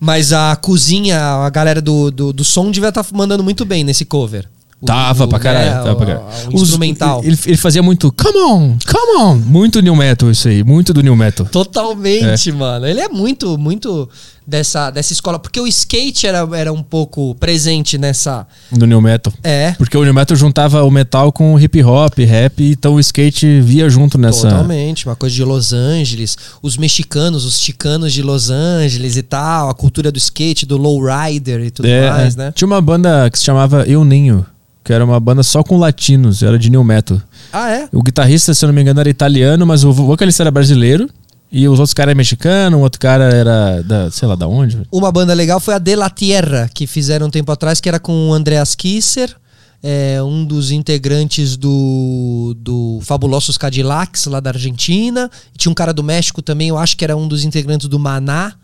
Mas a cozinha, a galera do, do, do som devia estar mandando muito bem nesse cover. Tava o, pra caralho, né, tava pra caralho. o Os- instrumental. Ele, ele fazia muito come on, come on. Muito new metal isso aí, muito do new metal. Totalmente, mano. Ele é muito, muito dessa, dessa escola. Porque o skate era, era um pouco presente nessa. Do new metal. É. Porque o new metal juntava o metal com o hip hop, rap, então o skate via junto nessa. Totalmente, uma coisa de Los Angeles, os mexicanos, os chicanos de Los Angeles e tal, a cultura do skate, do lowrider e tudo É, mais, é. né? Tinha uma banda que se chamava Eu Ninho, que era uma banda só com latinos, era de new metal. Ah, é? O guitarrista, se eu não me engano, era italiano, mas o vocalista era brasileiro. E os outros caras eram mexicanos, um outro cara era da, sei lá, da onde. Uma banda legal foi a De La Tierra, que fizeram um tempo atrás, que era com o Andreas Kisser, é, um dos integrantes do, do Fabulosos Cadillacs, lá da Argentina. E tinha um cara do México também, eu acho que era um dos integrantes do Maná.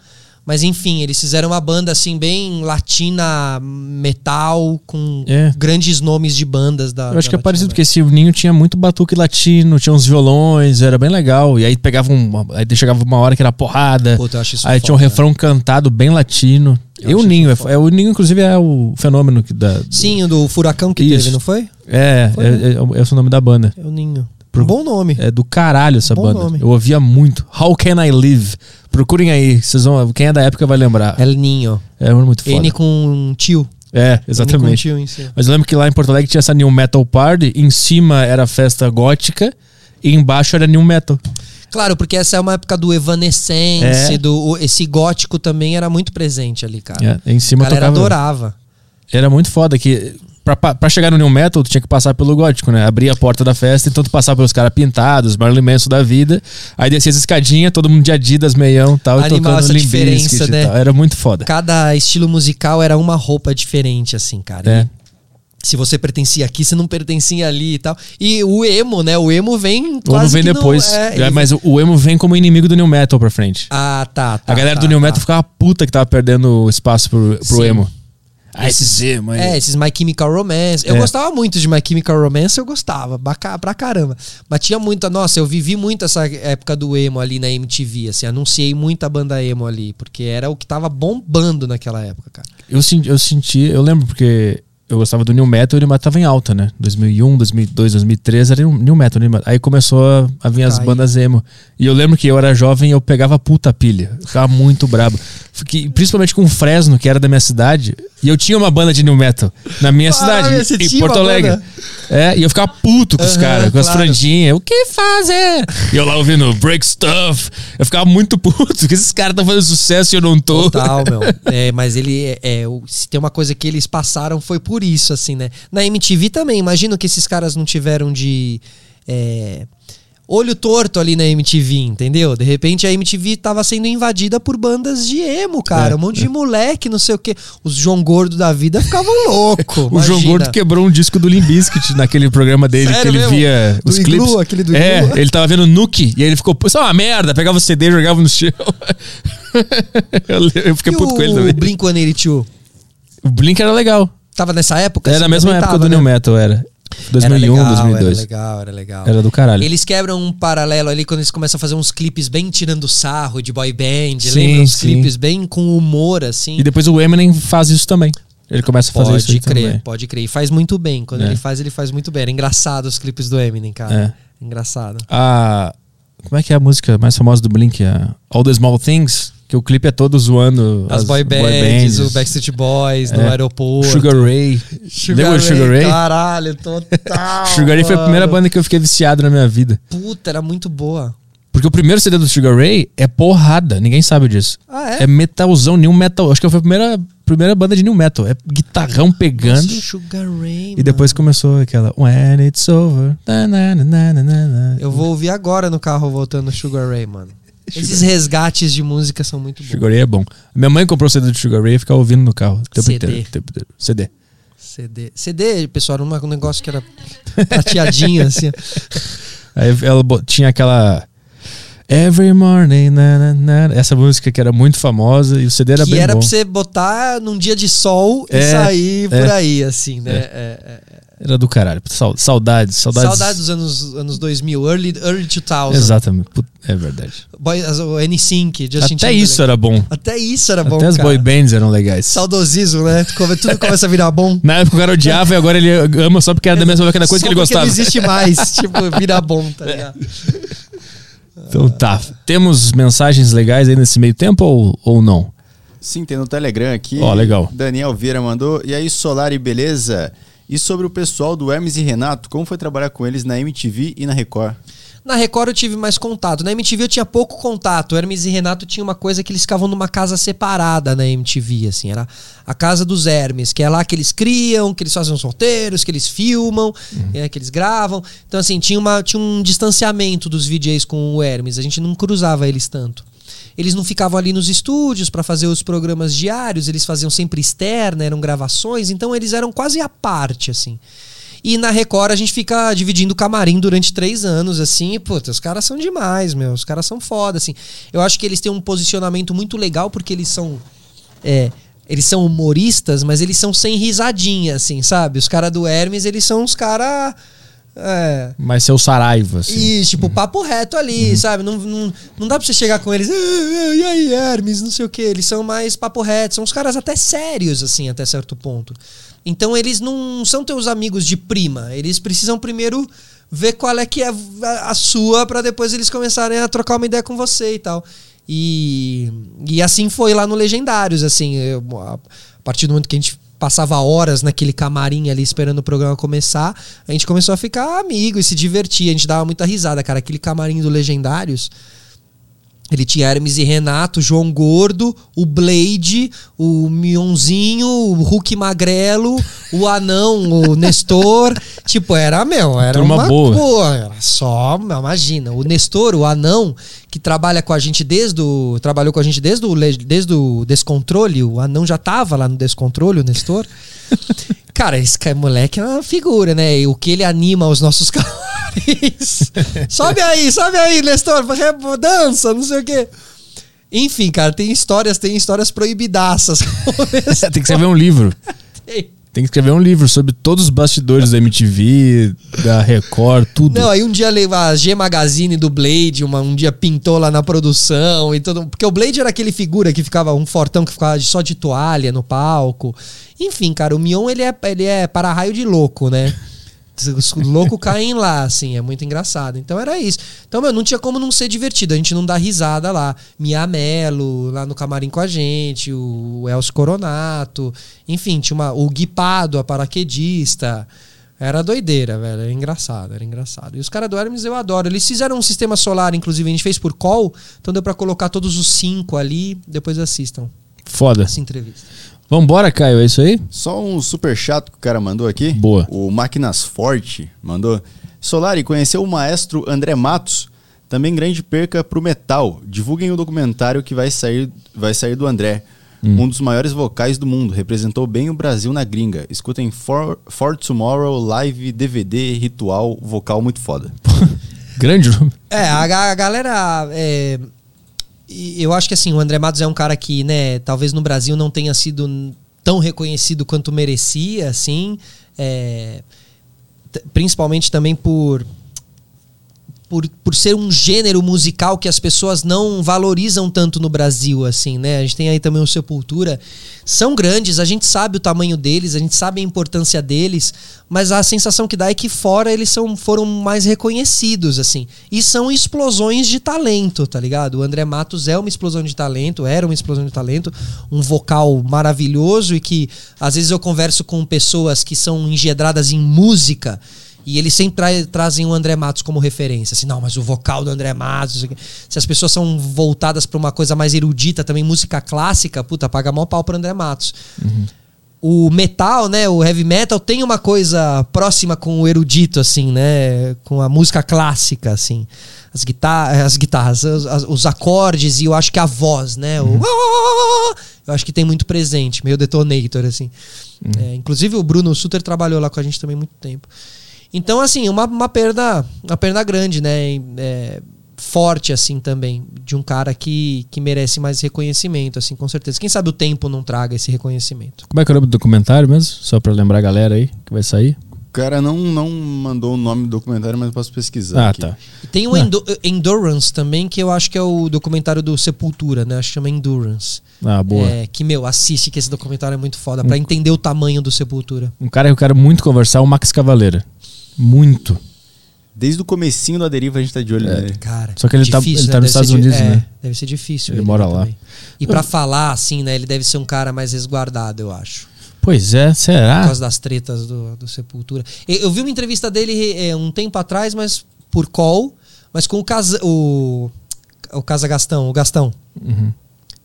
Mas enfim, eles fizeram uma banda assim, bem latina, metal, com É. grandes nomes de bandas da. Eu acho da que é parecido, porque esse Ninho tinha muito batuque latino, tinha uns violões, era bem legal. E aí pegava um. Aí chegava uma hora que era porrada. Puta, eu acho isso aí tinha um foda. refrão cantado bem latino. Eu E o Ninho, é, é- o Ninho, inclusive, é o fenômeno que da. Sim, o do Furacão que Isso. teve, não foi? É, Foi, é, né? é, esse é o nome da banda. É o Ninho. Pro- Bom nome. É do caralho essa Bom banda. nome. Eu ouvia muito. How Can I Live? Procurem aí, vocês vão, quem é da época vai lembrar. El Ninho. É muito foda. N com tio. É, N com exatamente. tio cima. Mas eu lembro que lá em Porto Alegre tinha essa New Metal Party, em cima era festa gótica e embaixo era New Metal. Claro, porque essa é uma época do Evanescence, É. do esse gótico também era muito presente ali, cara. É, em A cima galera tocava. adorava. Era muito foda que pra, chegar no New Metal tu tinha que passar pelo gótico, né? Abrir a porta da festa, então tu passava pelos caras pintados, Marilyn Manson da vida, aí descia as escadinhas, todo mundo de Adidas, meião tal, e Animal tocando essa diferença, e né? tal. Era muito foda. Cada estilo musical era uma roupa diferente, assim, cara. É. E se você pertencia aqui, você não pertencia ali e tal. E o emo, né? O emo vem O emo quase vem depois. Não, é, É, mas o- emo vem como inimigo do New Metal pra frente. Ah, tá, tá. a galera tá, do New tá. Metal ficava puta que tava perdendo espaço pro, pro Sim. emo. Ah, esses emo aí. É, esses My Chemical Romance. Eu É. gostava muito de My Chemical Romance, eu gostava, pra caramba. Mas tinha muita, nossa, eu vivi muito essa época do emo ali na MTV, assim, anunciei muita banda emo ali, porque era o que tava bombando naquela época, cara. Eu senti, eu senti, eu lembro porque eu gostava do New Metal e o New Metal tava em alta, né? 2001, 2002, 2003 era New Metal, New Metal. Aí começou a, a vir as Cair. bandas emo. E eu lembro que eu era jovem e eu pegava puta pilha. Ficava muito brabo. Fiquei, principalmente com o Fresno, que era da minha cidade. E eu tinha uma banda de New Metal na minha Caralho, cidade, em Porto Alegre. É, e eu ficava puto com os Aham, caras, com as claro. franjinhas. O que fazer? E eu lá ouvindo Break Stuff. Eu ficava muito puto, porque esses caras estão fazendo sucesso e eu não tô. Total, meu. É, mas ele é, é, se tem uma coisa que eles passaram foi por isso, assim, né? Na MTV também, imagino que esses caras não tiveram de é, olho torto ali na MTV, entendeu? De repente a MTV tava sendo invadida por bandas de emo, cara. É, um monte de moleque, não sei o quê. Os João Gordo da vida ficavam loucos. O João Gordo quebrou um disco do Limp Bizkit naquele programa dele, Sério que ele mesmo? via Do os Iglu, clipes. aquele do é, Iglu? ele tava vendo Nuke, e aí ele ficou, isso é uma merda, pegava o CD e jogava no chão. eu, eu fiquei E puto com ele o também. Blink-182? O Blink era legal. Tava nessa época? Era assim, na mesma época tava, do né? New Metal, era. 2001, era legal, 2002. Era legal, era legal. Era do caralho. Eles quebram um paralelo ali quando eles começam a fazer uns clipes bem tirando sarro de boy band. Sim, lembra? Uns sim. clipes bem com humor, assim. E depois o Eminem faz isso também. Ele começa a fazer isso Pode aí crer, também. pode crer. E faz muito bem. Quando É. ele faz, ele faz muito bem. Era engraçado os clipes do Eminem, cara. É. Engraçado. A... Como é que é a música mais famosa do Blink? A All the Small Things? Que o clipe é todo zoando As, boy bands, o Backstreet Boys no É. aeroporto. Sugar Ray. Lembra do Sugar Ray? Caralho, total. Sugar Ray foi a primeira mano. banda que eu fiquei viciado na minha vida. Puta, era muito boa. Porque o primeiro CD do Sugar Ray é porrada, ninguém sabe disso. Ah, é? É metalzão, new metal. Acho que foi a primeira, primeira banda de new metal. É guitarrão pegando. Nossa, Sugar Ray, E depois começou aquela When It's Over. Na, na, na. Eu vou ouvir agora no carro voltando Sugar Ray, mano. Esses resgates de música são muito bons. Sugar Ray é bom. Minha mãe comprou o CD do Sugar Ray e ficava ouvindo no carro. O tempo CD. inteiro. tempo inteiro. CD. CD. CD, pessoal, era um negócio que era prateadinho, assim. Aí ela tinha aquela. Every morning, na, na, na. essa música que era muito famosa e o CD era que bem era bom. pra você botar num dia de sol e É, sair por é. aí, assim, né? É, é, é. Era do caralho. Sau- Saudades, saudades. Saudade dos anos, anos 2000, early, early 2000. Exatamente. É verdade. Boy, as- o N-Sync, Justin Até isso era bom. Até isso era bom, Até as cara. boy bands eram legais. Saudosismo, né? Tudo começa a virar bom. Na época o cara odiava e agora ele ama só porque era da mesma coisa que ele gostava. não existe mais, tipo, virar bom, tá ligado? Então tá. Temos mensagens legais aí nesse meio tempo ou, ou não? Sim, tem no Telegram aqui. Ó, legal. Daniel Vieira mandou. E aí, Solari, beleza? E sobre o pessoal do Hermes e Renato, como foi trabalhar com eles na MTV e na Record? Na Record eu tive mais contato. Na MTV eu tinha pouco contato. Hermes e Renato tinha uma coisa que eles ficavam numa casa separada na MTV, assim. Era a casa dos Hermes, que é lá que eles criam, que eles fazem os roteiros, que eles filmam, é, que eles gravam. Então, assim, tinha, uma, tinha um distanciamento dos VJs com o Hermes. A gente não cruzava eles tanto. Eles não ficavam ali nos estúdios para fazer os programas diários, eles faziam sempre externa, eram gravações, então eles eram quase à parte, assim. E na Record a gente fica dividindo o camarim durante três anos, assim, puta, os caras são demais, meu. Os caras são foda, assim. Eu acho que eles têm um posicionamento muito legal porque eles são. É, eles são humoristas, mas eles são sem risadinha, assim, sabe? Os caras do Hermes, eles são os caras. É, Mas seu Saraiva, assim. e, tipo, papo reto ali, sabe? Não, não, não dá pra você chegar com eles, "Ah, ah, e aí, Hermes, não sei o que. Eles são mais papo reto, são uns caras até sérios, assim, até certo ponto. Então eles não são teus amigos de prima. Eles precisam primeiro ver qual é que é a, sua pra depois eles começarem a trocar uma ideia com você e tal. E, e assim foi lá no Legendários, assim, eu- a partir do momento que a gente passava horas naquele camarim ali esperando o programa começar, a gente começou a ficar amigo e se divertir, a gente dava muita risada, cara, aquele camarim do Legendários. Ele tinha Hermes e Renato, João Gordo, o Blade, o Mionzinho, o Hulk Magrelo, o Anão, o Nestor. tipo, era, meu, era Turma uma boa. Pô, era só, imagina, o Nestor, o Anão, que trabalha com a gente desde o. Trabalhou com a gente desde o, desde o Descontrole, o Anão já tava lá no Descontrole, o Nestor. Cara, esse cara, moleque é uma figura, né? E o que ele anima os nossos camarins. sobe aí, sobe aí, Nestor, dança, não sei o quê. Enfim, cara, tem histórias, tem histórias proibidaças. Tem que escrever um livro. Tem que escrever um livro sobre todos os bastidores da MTV, da Record, tudo. Não, aí um dia a G Magazine do Blade, uma, um dia pintou lá na produção e todo. Porque o Blade era aquele figura que ficava, um fortão que ficava só de toalha no palco. Enfim, cara, o Mion ele é, ele é para-raio de louco, né? Os loucos caem lá, assim, é muito engraçado. Então era isso. Então, meu, não tinha como não ser divertido. A gente não dá risada lá. Mia Mello, lá no camarim com a gente, o Elcio Coronato, enfim, tinha uma, o Guipado, a paraquedista. Era doideira, velho. Era engraçado, era engraçado. E os caras do Hermes eu adoro. Eles fizeram um sistema solar, inclusive, a gente fez por call, então deu pra colocar todos os cinco ali. Depois assistam Foda. essa entrevista. Vambora, Caio, é isso aí? Só um super chato que o cara mandou aqui. Boa. O Máquinas Forte mandou. Solari conheceu o maestro André Matos. Também grande perca pro metal. Divulguem o documentário que vai sair, vai sair do André. Um dos maiores vocais do mundo. Representou bem o Brasil na gringa. Escutem For, For Tomorrow, live, DVD, ritual, vocal muito foda. Grande nome. É, a, a galera. é, e eu acho que assim, o André Matos é um cara que, né, talvez no Brasil não tenha sido tão reconhecido quanto merecia, assim. é, principalmente também por, por. Por ser um gênero musical que as pessoas não valorizam tanto no Brasil, assim, né? A gente tem aí também o Sepultura. São grandes, a gente sabe o tamanho deles, a gente sabe a importância deles, mas a sensação que dá é que fora eles são, foram mais reconhecidos, assim. E são explosões de talento, tá ligado? O André Matos é uma explosão de talento, era uma explosão de talento, um vocal maravilhoso e que às vezes eu converso com pessoas que são engedradas em música e eles sempre tra- trazem o André Matos como referência. Assim, não, mas o vocal do André Matos. Se as pessoas são voltadas para uma coisa mais erudita, também música clássica, puta, paga mó pau pro André Matos. O metal, né, o heavy metal tem uma coisa próxima com o erudito, assim, né, com a música clássica, assim. As, guitar as guitarras, os, os acordes e eu acho que a voz, né, o eu acho que tem muito presente, meio detonator, assim. É, inclusive o Bruno Suter trabalhou lá com a gente também muito tempo. Então, assim, uma, uma perda uma perda grande, né? É, forte, assim, também. De um cara que, que merece mais reconhecimento, assim, com certeza. Quem sabe o tempo não traga esse reconhecimento. Como é que é o nome do documentário mesmo? Só pra lembrar a galera aí que vai sair. O cara não, não mandou o nome do documentário, mas eu posso pesquisar. Ah, aqui. tá. E tem o Ah. Endo- Endurance também, que eu acho que é o documentário do Sepultura, né? Acho que chama Endurance. Ah, boa. É, que, meu, assiste que esse documentário é muito foda, pra entender o tamanho do Sepultura. Um cara que eu quero muito conversar é o Max Cavaleira. Muito. Desde o comecinho da deriva a gente tá de olho nele. Cara, Só que ele tá- ele tá nos Deve Estados ser di- Unidos, é, né? Deve ser difícil. Ele mora lá. também. E pra falar, assim, né? Ele deve ser um cara mais resguardado, eu acho. Pois é, Por será? causa das tretas do, do Sepultura. Eu, eu vi uma entrevista dele é, um tempo atrás, mas por call, mas com o Casa, o, o Casa Gastão, o Gastão. Uhum.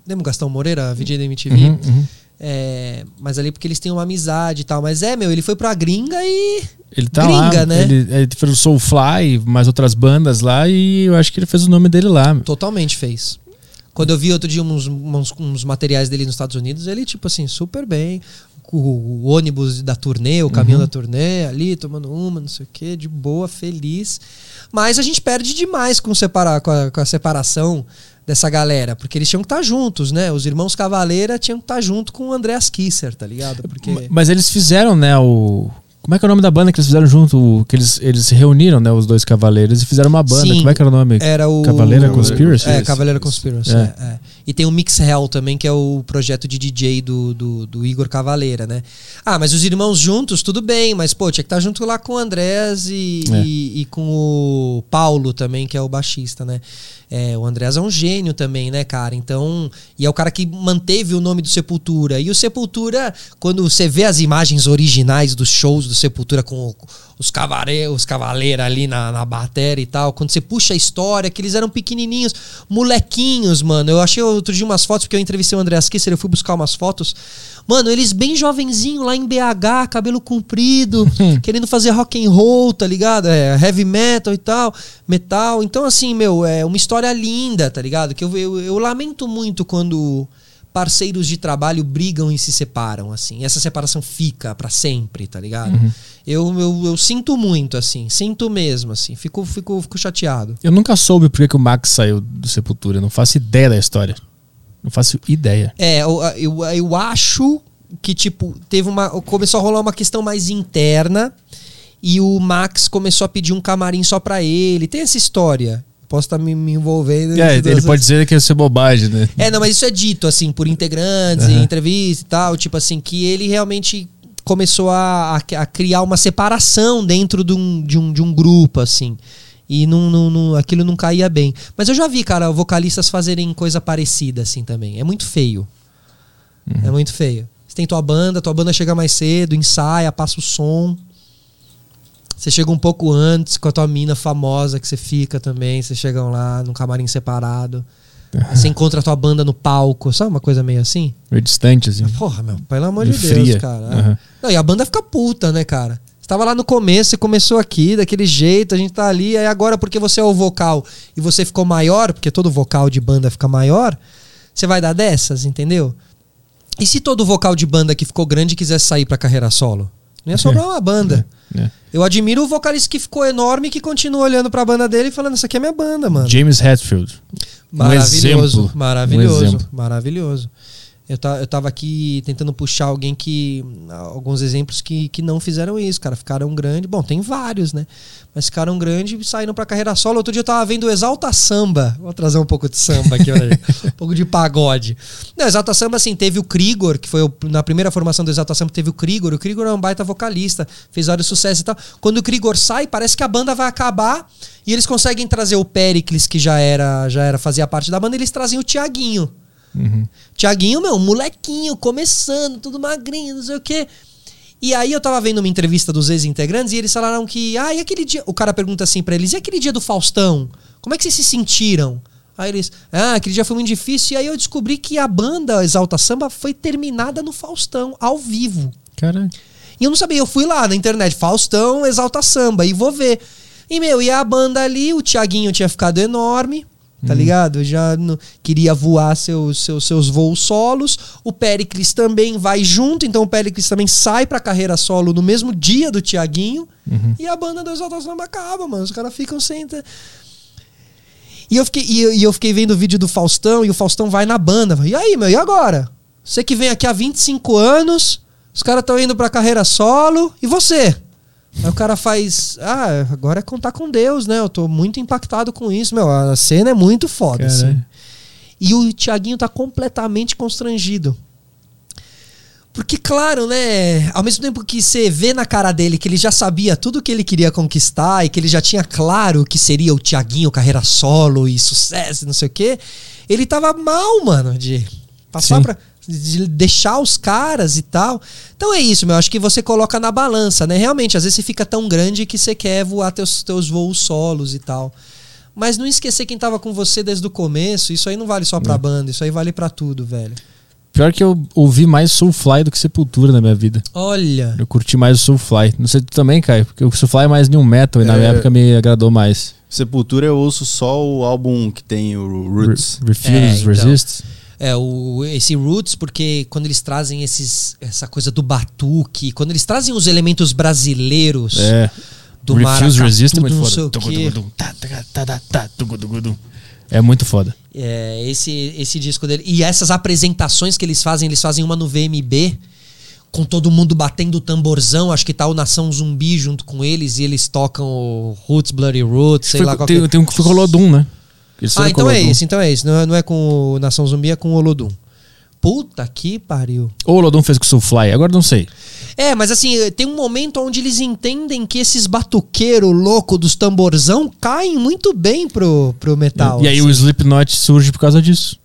Lembra o Gastão Moreira, VJ da MTV? Uhum, uhum. É, mas ali porque eles têm uma amizade e tal. Mas é, meu, ele foi pra gringa e. Ele tá Gringa, lá, né? ele, ele fez o Soulfly, mais outras bandas lá, e eu acho que ele fez o nome dele lá. Totalmente fez. Quando eu vi outro dia uns, uns, uns materiais dele nos Estados Unidos, ele, tipo assim, super bem. O, o ônibus da turnê, o caminhão da turnê, ali, tomando uma, não sei o quê, de boa, feliz. Mas a gente perde demais com, separa, com, a, com a separação dessa galera, porque eles tinham que estar juntos, né? Os irmãos Cavaleira tinham que estar junto com o Andreas Kisser, tá ligado? Porque. Mas eles fizeram, né, o... Como é que é o nome da banda que eles fizeram junto? Que eles, eles se reuniram, né, os dois cavaleiros, e fizeram uma banda. Sim. Como é que era o nome? Era o. Cavaleira Conspiracy? É, Cavaleira Conspiracy. É. é, é. E tem o Mix Hell também, que é o projeto de DJ do, do, do Igor Cavaleira, né? Ah, mas os irmãos juntos, tudo bem, mas, pô, tinha que estar junto lá com o Andrés e, É. e, e com o Paulo também, que é o baixista, né? É, o Andrés é um gênio também, né, cara? Então. E é o cara que manteve o nome do Sepultura. E o Sepultura, quando você vê as imagens originais dos shows do Sepultura com o- os cavaleiros os cavaleiros ali na, na bateria e tal, quando você puxa a história, que eles eram pequenininhos, molequinhos, mano. Eu achei outro dia umas fotos, porque eu entrevistei o André Kisser, eu fui buscar umas fotos. Mano, eles bem jovenzinho lá em BH, cabelo comprido, querendo fazer rock and roll, tá ligado? É, heavy metal e tal, metal. Então, assim, meu, é uma história linda, tá ligado? Que eu, eu, eu lamento muito quando parceiros de trabalho brigam e se separam, assim. Essa separação fica pra sempre, tá ligado? Eu, eu, eu sinto muito, assim. Sinto mesmo, assim. Fico, fico, fico chateado. Eu nunca soube por que que o Max saiu do Sepultura. Eu não faço ideia da história. Não faço ideia. É, eu, eu, eu acho que, tipo, teve uma. Começou a rolar uma questão mais interna e o Max começou a pedir um camarim só pra ele. Tem essa história. Posso estar me, me envolvendo. É, ele pode dizer que isso é bobagem, né? É, não, mas isso é dito, assim, por integrantes, em entrevista e tal. Tipo assim, que ele realmente começou a, a, a criar uma separação dentro de um, de um, de um grupo, assim. E não, não, não- aquilo não caía bem. Mas eu já vi, cara, vocalistas fazerem coisa parecida, assim, também. É muito feio. É muito feio. Você tem tua banda, tua banda chega mais cedo, ensaia, passa o som. Você chega um pouco antes com a tua mina famosa que você fica também. Vocês chegam lá num camarim separado. Você encontra a tua banda no palco, sabe uma coisa meio assim? Meio distante, assim. Porra, meu, pelo amor Meio de Deus, fria. cara. Aham. Não, e a banda fica puta, né, cara? Você tava lá no começo, você começou aqui, daquele jeito, a gente tá ali, aí agora porque você é o vocal e você ficou maior, porque todo vocal de banda fica maior, você vai dar dessas, entendeu? E se todo vocal de banda que ficou grande quisesse sair pra carreira solo? Não ia sobrar uma banda. É. Eu admiro o vocalista que ficou enorme e que continua olhando pra banda dele e falando, isso aqui é minha banda, mano. James Hetfield. Um Maravilhoso, exemplo. maravilhoso, Um maravilhoso. Eu, ta, eu tava aqui tentando puxar alguém que. Alguns exemplos que, que não fizeram isso, cara. Ficaram grande. Bom, tem vários, né? Mas ficaram grande e saíram pra carreira solo. Outro dia eu tava vendo o Exalta Samba. Vou trazer um pouco de samba aqui, olha um pouco de pagode. Não, Exalta Samba, assim, teve o Krigor, que foi o- na primeira formação do Exalta Samba, teve o Krigor. O Krigor é um baita vocalista, fez vários sucessos e tal. Quando o Krigor sai, parece que a banda vai acabar e eles conseguem trazer o Pericles, que já era, já era fazia parte da banda, e eles trazem o Tiaguinho. Uhum. Tiaguinho, meu, molequinho, começando, tudo magrinho, não sei o quê. E aí eu tava vendo uma entrevista dos ex-integrantes e eles falaram que, ah, e aquele dia. O cara pergunta assim pra eles, e aquele dia do Faustão? Como é que vocês se sentiram? Aí eles, ah, aquele dia foi muito difícil. E aí eu descobri que a banda Exalta Samba foi terminada no Faustão, ao vivo. Cara, E eu não sabia, eu fui lá na internet, Faustão, Exalta Samba, e vou ver. E, meu, e a banda ali, o Tiaguinho tinha ficado enorme, tá ligado? Já não- queria voar seus, seus, seus voos solos. O Pericles também vai junto, então o Pericles também sai pra carreira solo no mesmo dia do Tiaguinho. E a banda do Exalta Samba acaba, mano. Os caras ficam sem. E eu fiquei, e eu, e eu fiquei vendo o vídeo do Faustão e o Faustão vai na banda. E aí, meu, e agora? Você que vem aqui há 25 anos, os caras estão indo pra carreira solo, e você? Aí o cara faz. Ah, agora é contar com Deus, né? Eu tô muito impactado com isso, meu. A cena é muito foda, Caralho. assim. E o Tiaguinho tá completamente constrangido. Porque, claro, né? Ao mesmo tempo que você vê na cara dele que ele já sabia tudo que ele queria conquistar e que ele já tinha claro que seria o Tiaguinho, carreira solo e sucesso, não sei o quê, ele tava mal, mano, de passar Sim. pra. De deixar os caras e tal. Então é isso, meu. Acho que você coloca na balança, né? Realmente, às vezes você fica tão grande que você quer voar teus, teus voos solos e tal. Mas não esquecer quem tava com você desde o começo, isso aí não vale só pra banda, isso aí vale pra tudo, velho. Pior que eu ouvi mais Soulfly do que Sepultura na minha vida. Olha. Eu curti mais o Soulfly. Não sei tu também, Caio, porque o Soulfly é mais new metal e na É. minha época me agradou mais. Sepultura eu ouço só o álbum que tem o Roots. Re- Refuse, É, então. Resist. É, o, esse Roots, porque quando eles trazem esses, essa coisa do batuque, quando eles trazem os elementos brasileiros É. do Refuse, Resist é muito foda. É muito foda. É, esse, esse disco dele. E essas apresentações que eles fazem, eles fazem uma no VMB, com todo mundo batendo o tamborzão. Acho que tá o Nação Zumbi junto com eles, e eles tocam o Roots, Bloody Roots, sei Foi- lá qual tem, que é. tem um que foi com o Olodum, né? Ah, então é esse, então é esse. Não é, não é com o Nação Zumbi, é com o Olodum. Puta que pariu. Ou o Olodum fez com o Soulfly, agora não sei. É, mas assim, tem um momento onde eles entendem que esses batuqueiros loucos dos tamborzão caem muito bem pro, pro metal. e aí assim. o Slipknot surge por causa disso.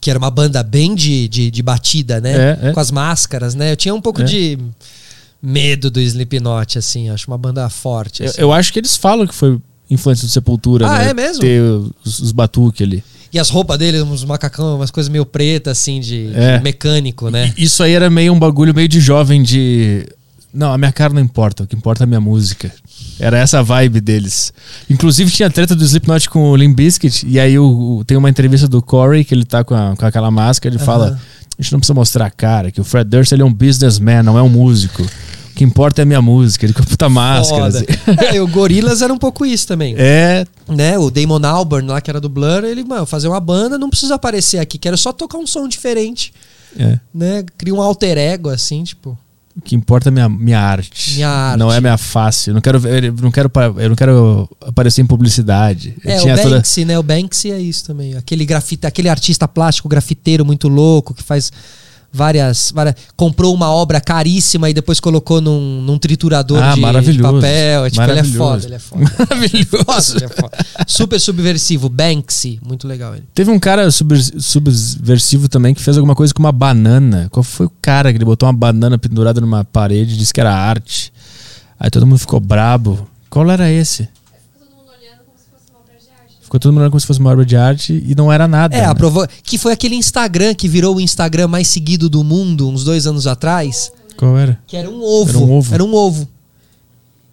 Que era uma banda bem de, de, de batida, né? É, é. Com as máscaras, né? Eu tinha um pouco É. de medo do Slipknot, assim. Acho uma banda forte. Eu, assim. eu acho que eles falam que foi influência do Sepultura, Ah, né? é mesmo? Ter os, os batuques ali. E as roupas dele, uns macacão, umas coisas meio pretas, assim, de, de É. mecânico, né? E Isso aí era meio um bagulho meio de jovem de. Não, a minha cara não importa, o que importa é a minha música. Era essa a vibe deles. Inclusive tinha treta do Slipknot com o Limp Bizkit, e aí o, o- tem uma entrevista do Corey que ele tá com, a- com aquela máscara, ele fala: Aham. a gente não precisa mostrar a cara, que o Fred Durst ele é um businessman, não é um músico. O que importa é a minha música, ele com a puta máscara. Assim. É, o Gorillaz era um pouco isso também. É, né? O Damon Albarn lá, que era do Blur, ele, mano, fazer uma banda, não precisa aparecer aqui, quero só tocar um som diferente, é. né? Cria um alter ego, assim, tipo. O que importa é minha, minha arte. Minha arte. Não é minha face. Eu não quero, ver- eu não quero, eu não quero aparecer em publicidade. Eu É, o tinha toda- Banksy, né? O Banksy é isso também. Aquele grafite, aquele artista plástico grafiteiro muito louco que faz várias, várias comprou uma obra caríssima e depois colocou num, num triturador Ah, de, de papel. É, tipo, ele é foda, ele é foda. Maravilhoso. Foda, ele é foda. Super subversivo, Banksy, muito legal ele. Teve um cara subver- subversivo também que fez alguma coisa com uma banana. Qual foi o cara que ele botou uma banana pendurada numa parede e disse que era arte? Aí todo mundo ficou brabo. Qual era esse? Ficou todo mundo olhando como se fosse uma obra de arte. Ficou todo mundo olhando como se fosse uma obra de arte e não era nada. É, né? aprovou. Que foi aquele Instagram que virou o Instagram mais seguido do mundo uns dois anos atrás. Qual era? Que era um ovo. Era um ovo. Era um ovo.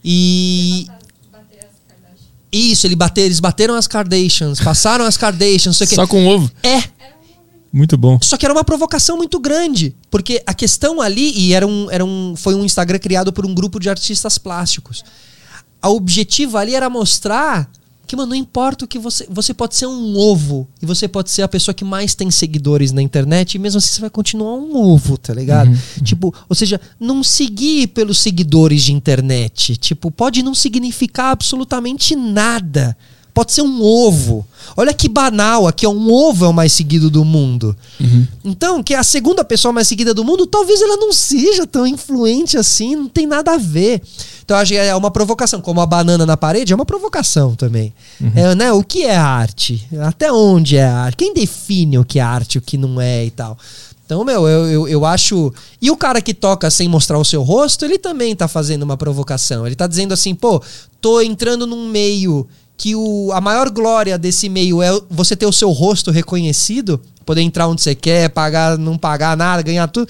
E. Isso, ele bate, eles bateram as Kardashians, passaram as Kardashians, não sei o quê. Só com ovo. É, Muito bom. só que era uma provocação muito grande. Porque a questão ali, e era um, era um, foi um Instagram criado por um grupo de artistas plásticos. A objetivo ali era mostrar que, mano, não importa o que você. Você pode ser um ovo. E você pode ser a pessoa que mais tem seguidores na internet. E mesmo assim você vai continuar um ovo, tá ligado? Tipo, ou seja, não seguir pelos seguidores de internet. Tipo, pode não significar absolutamente nada. Pode ser um ovo. Olha que banal, aqui é um ovo é o mais seguido do mundo. Então, que é a segunda pessoa mais seguida do mundo, talvez ela não seja tão influente assim, não tem nada a ver. Então, eu acho que é uma provocação. Como a banana na parede, é uma provocação também. É, né? O que é arte? Até onde é arte? Quem define o que é arte o que não é e tal? Então, meu, eu, eu, eu acho. E o cara que toca sem mostrar o seu rosto, ele também tá fazendo uma provocação. Ele tá dizendo assim, pô, tô entrando num meio que o, a maior glória desse meio é você ter o seu rosto reconhecido, poder entrar onde você quer, pagar, não pagar nada, ganhar tudo.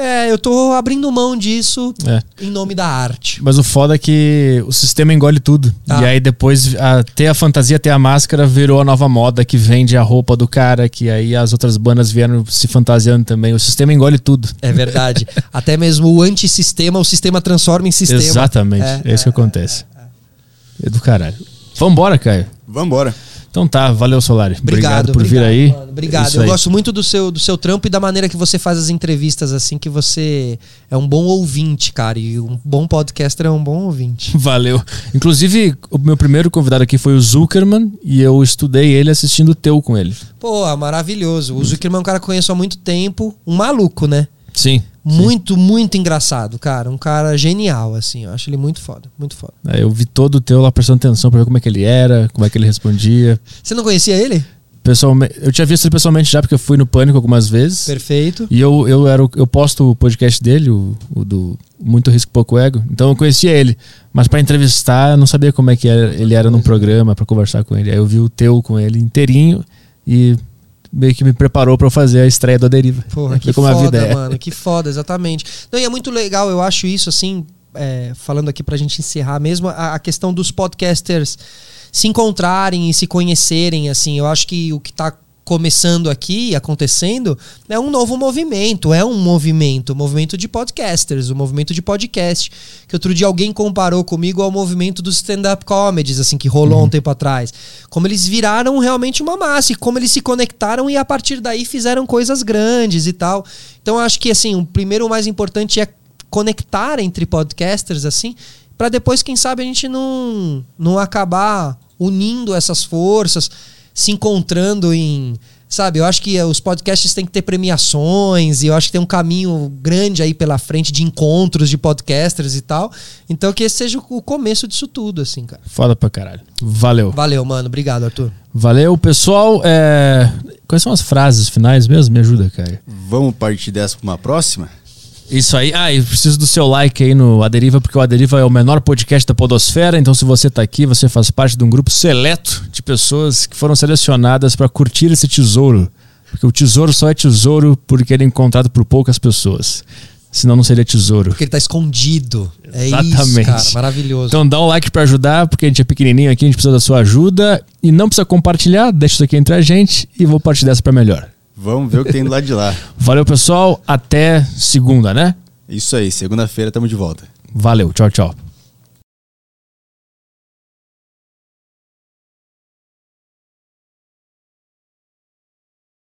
É, eu tô abrindo mão disso É. em nome da arte. Mas o foda é que o sistema engole tudo. Ah. E aí depois a, ter a fantasia, ter a máscara virou a nova moda que vende a roupa do cara, que aí as outras bandas vieram se fantasiando também. O sistema engole tudo. É verdade. Até mesmo o antissistema, o sistema transforma em sistema. Exatamente. É, É, isso que acontece. É, do caralho. Vambora, Caio. Vambora. Então tá, valeu, Solari. Obrigado, Obrigado, por vir obrigado, aí. mano. Obrigado. Isso Eu aí. gosto muito do seu, do seu trampo e da maneira que você faz as entrevistas, assim, que você é um bom ouvinte, cara. E um bom podcaster é um bom ouvinte. Valeu. Inclusive, o meu primeiro convidado aqui foi o Zuckerman e eu estudei ele assistindo o teu com ele. Pô, maravilhoso. O Zuckerman é um cara que eu conheço há muito tempo. Um maluco, né? Sim. Muito, muito engraçado, cara. Um cara genial, assim. Eu acho ele muito foda. Muito foda. É, Eu vi todo o teu lá prestando atenção pra ver como é que ele era, como é que ele respondia. Você não conhecia ele? Pessoalmente, eu tinha visto ele pessoalmente já, porque eu fui no Pânico algumas vezes. Perfeito. E eu, eu, era, eu posto o podcast dele, o, o do Muito Risco Pouco Ego. Então eu conhecia ele. Mas pra entrevistar, eu não sabia como é que era- ele era num programa, pra conversar com ele. Aí eu vi o teu com ele inteirinho e meio que me preparou pra eu fazer a estreia do A Deriva. Porra, que como a foda, vida é. mano. Que foda, exatamente. Não, e é muito legal, eu acho isso, assim, é, falando aqui pra gente encerrar mesmo, a, a questão dos podcasters se encontrarem e se conhecerem, assim. Eu acho que o que tá começando aqui, acontecendo, é um novo movimento, é um movimento, o movimento de podcasters, o movimento de podcast, que outro dia alguém comparou comigo ao movimento dos stand-up comedies, assim, que rolou um tempo atrás. Como eles viraram realmente uma massa e como eles se conectaram e a partir daí fizeram coisas grandes e tal. Então eu acho que, assim, o primeiro o mais importante é conectar entre podcasters, assim, para depois, quem sabe, a gente não, não acabar unindo essas forças, se encontrando em. Sabe, eu acho que os podcasts têm que ter premiações, e eu acho que tem um caminho grande aí pela frente de encontros de podcasters e tal. Então que esse seja o começo disso tudo, assim, cara. Foda pra caralho. Valeu. Valeu, mano. Obrigado, Arthur. Valeu, pessoal. É, Quais são as frases finais mesmo? Me ajuda, cara. Vamos partir dessa pra uma próxima? Isso aí. Ah, e preciso do seu like aí no Aderiva, porque o Aderiva é o menor podcast da Podosfera. Então, se você tá aqui, você faz parte de um grupo seleto de pessoas que foram selecionadas para curtir esse tesouro. Porque o tesouro só é tesouro porque ele é encontrado por poucas pessoas. Senão não seria tesouro. Porque ele tá escondido. É isso, Exatamente. cara. Maravilhoso. Então dá um like pra ajudar, porque a gente é pequenininho aqui, a gente precisa da sua ajuda. E não precisa compartilhar, deixa isso aqui entre a gente e vou partir dessa pra melhor. Vamos ver o que tem do lado de lá. Valeu, pessoal. Até segunda, né? Isso aí, segunda-feira estamos de volta. Valeu. Tchau, tchau.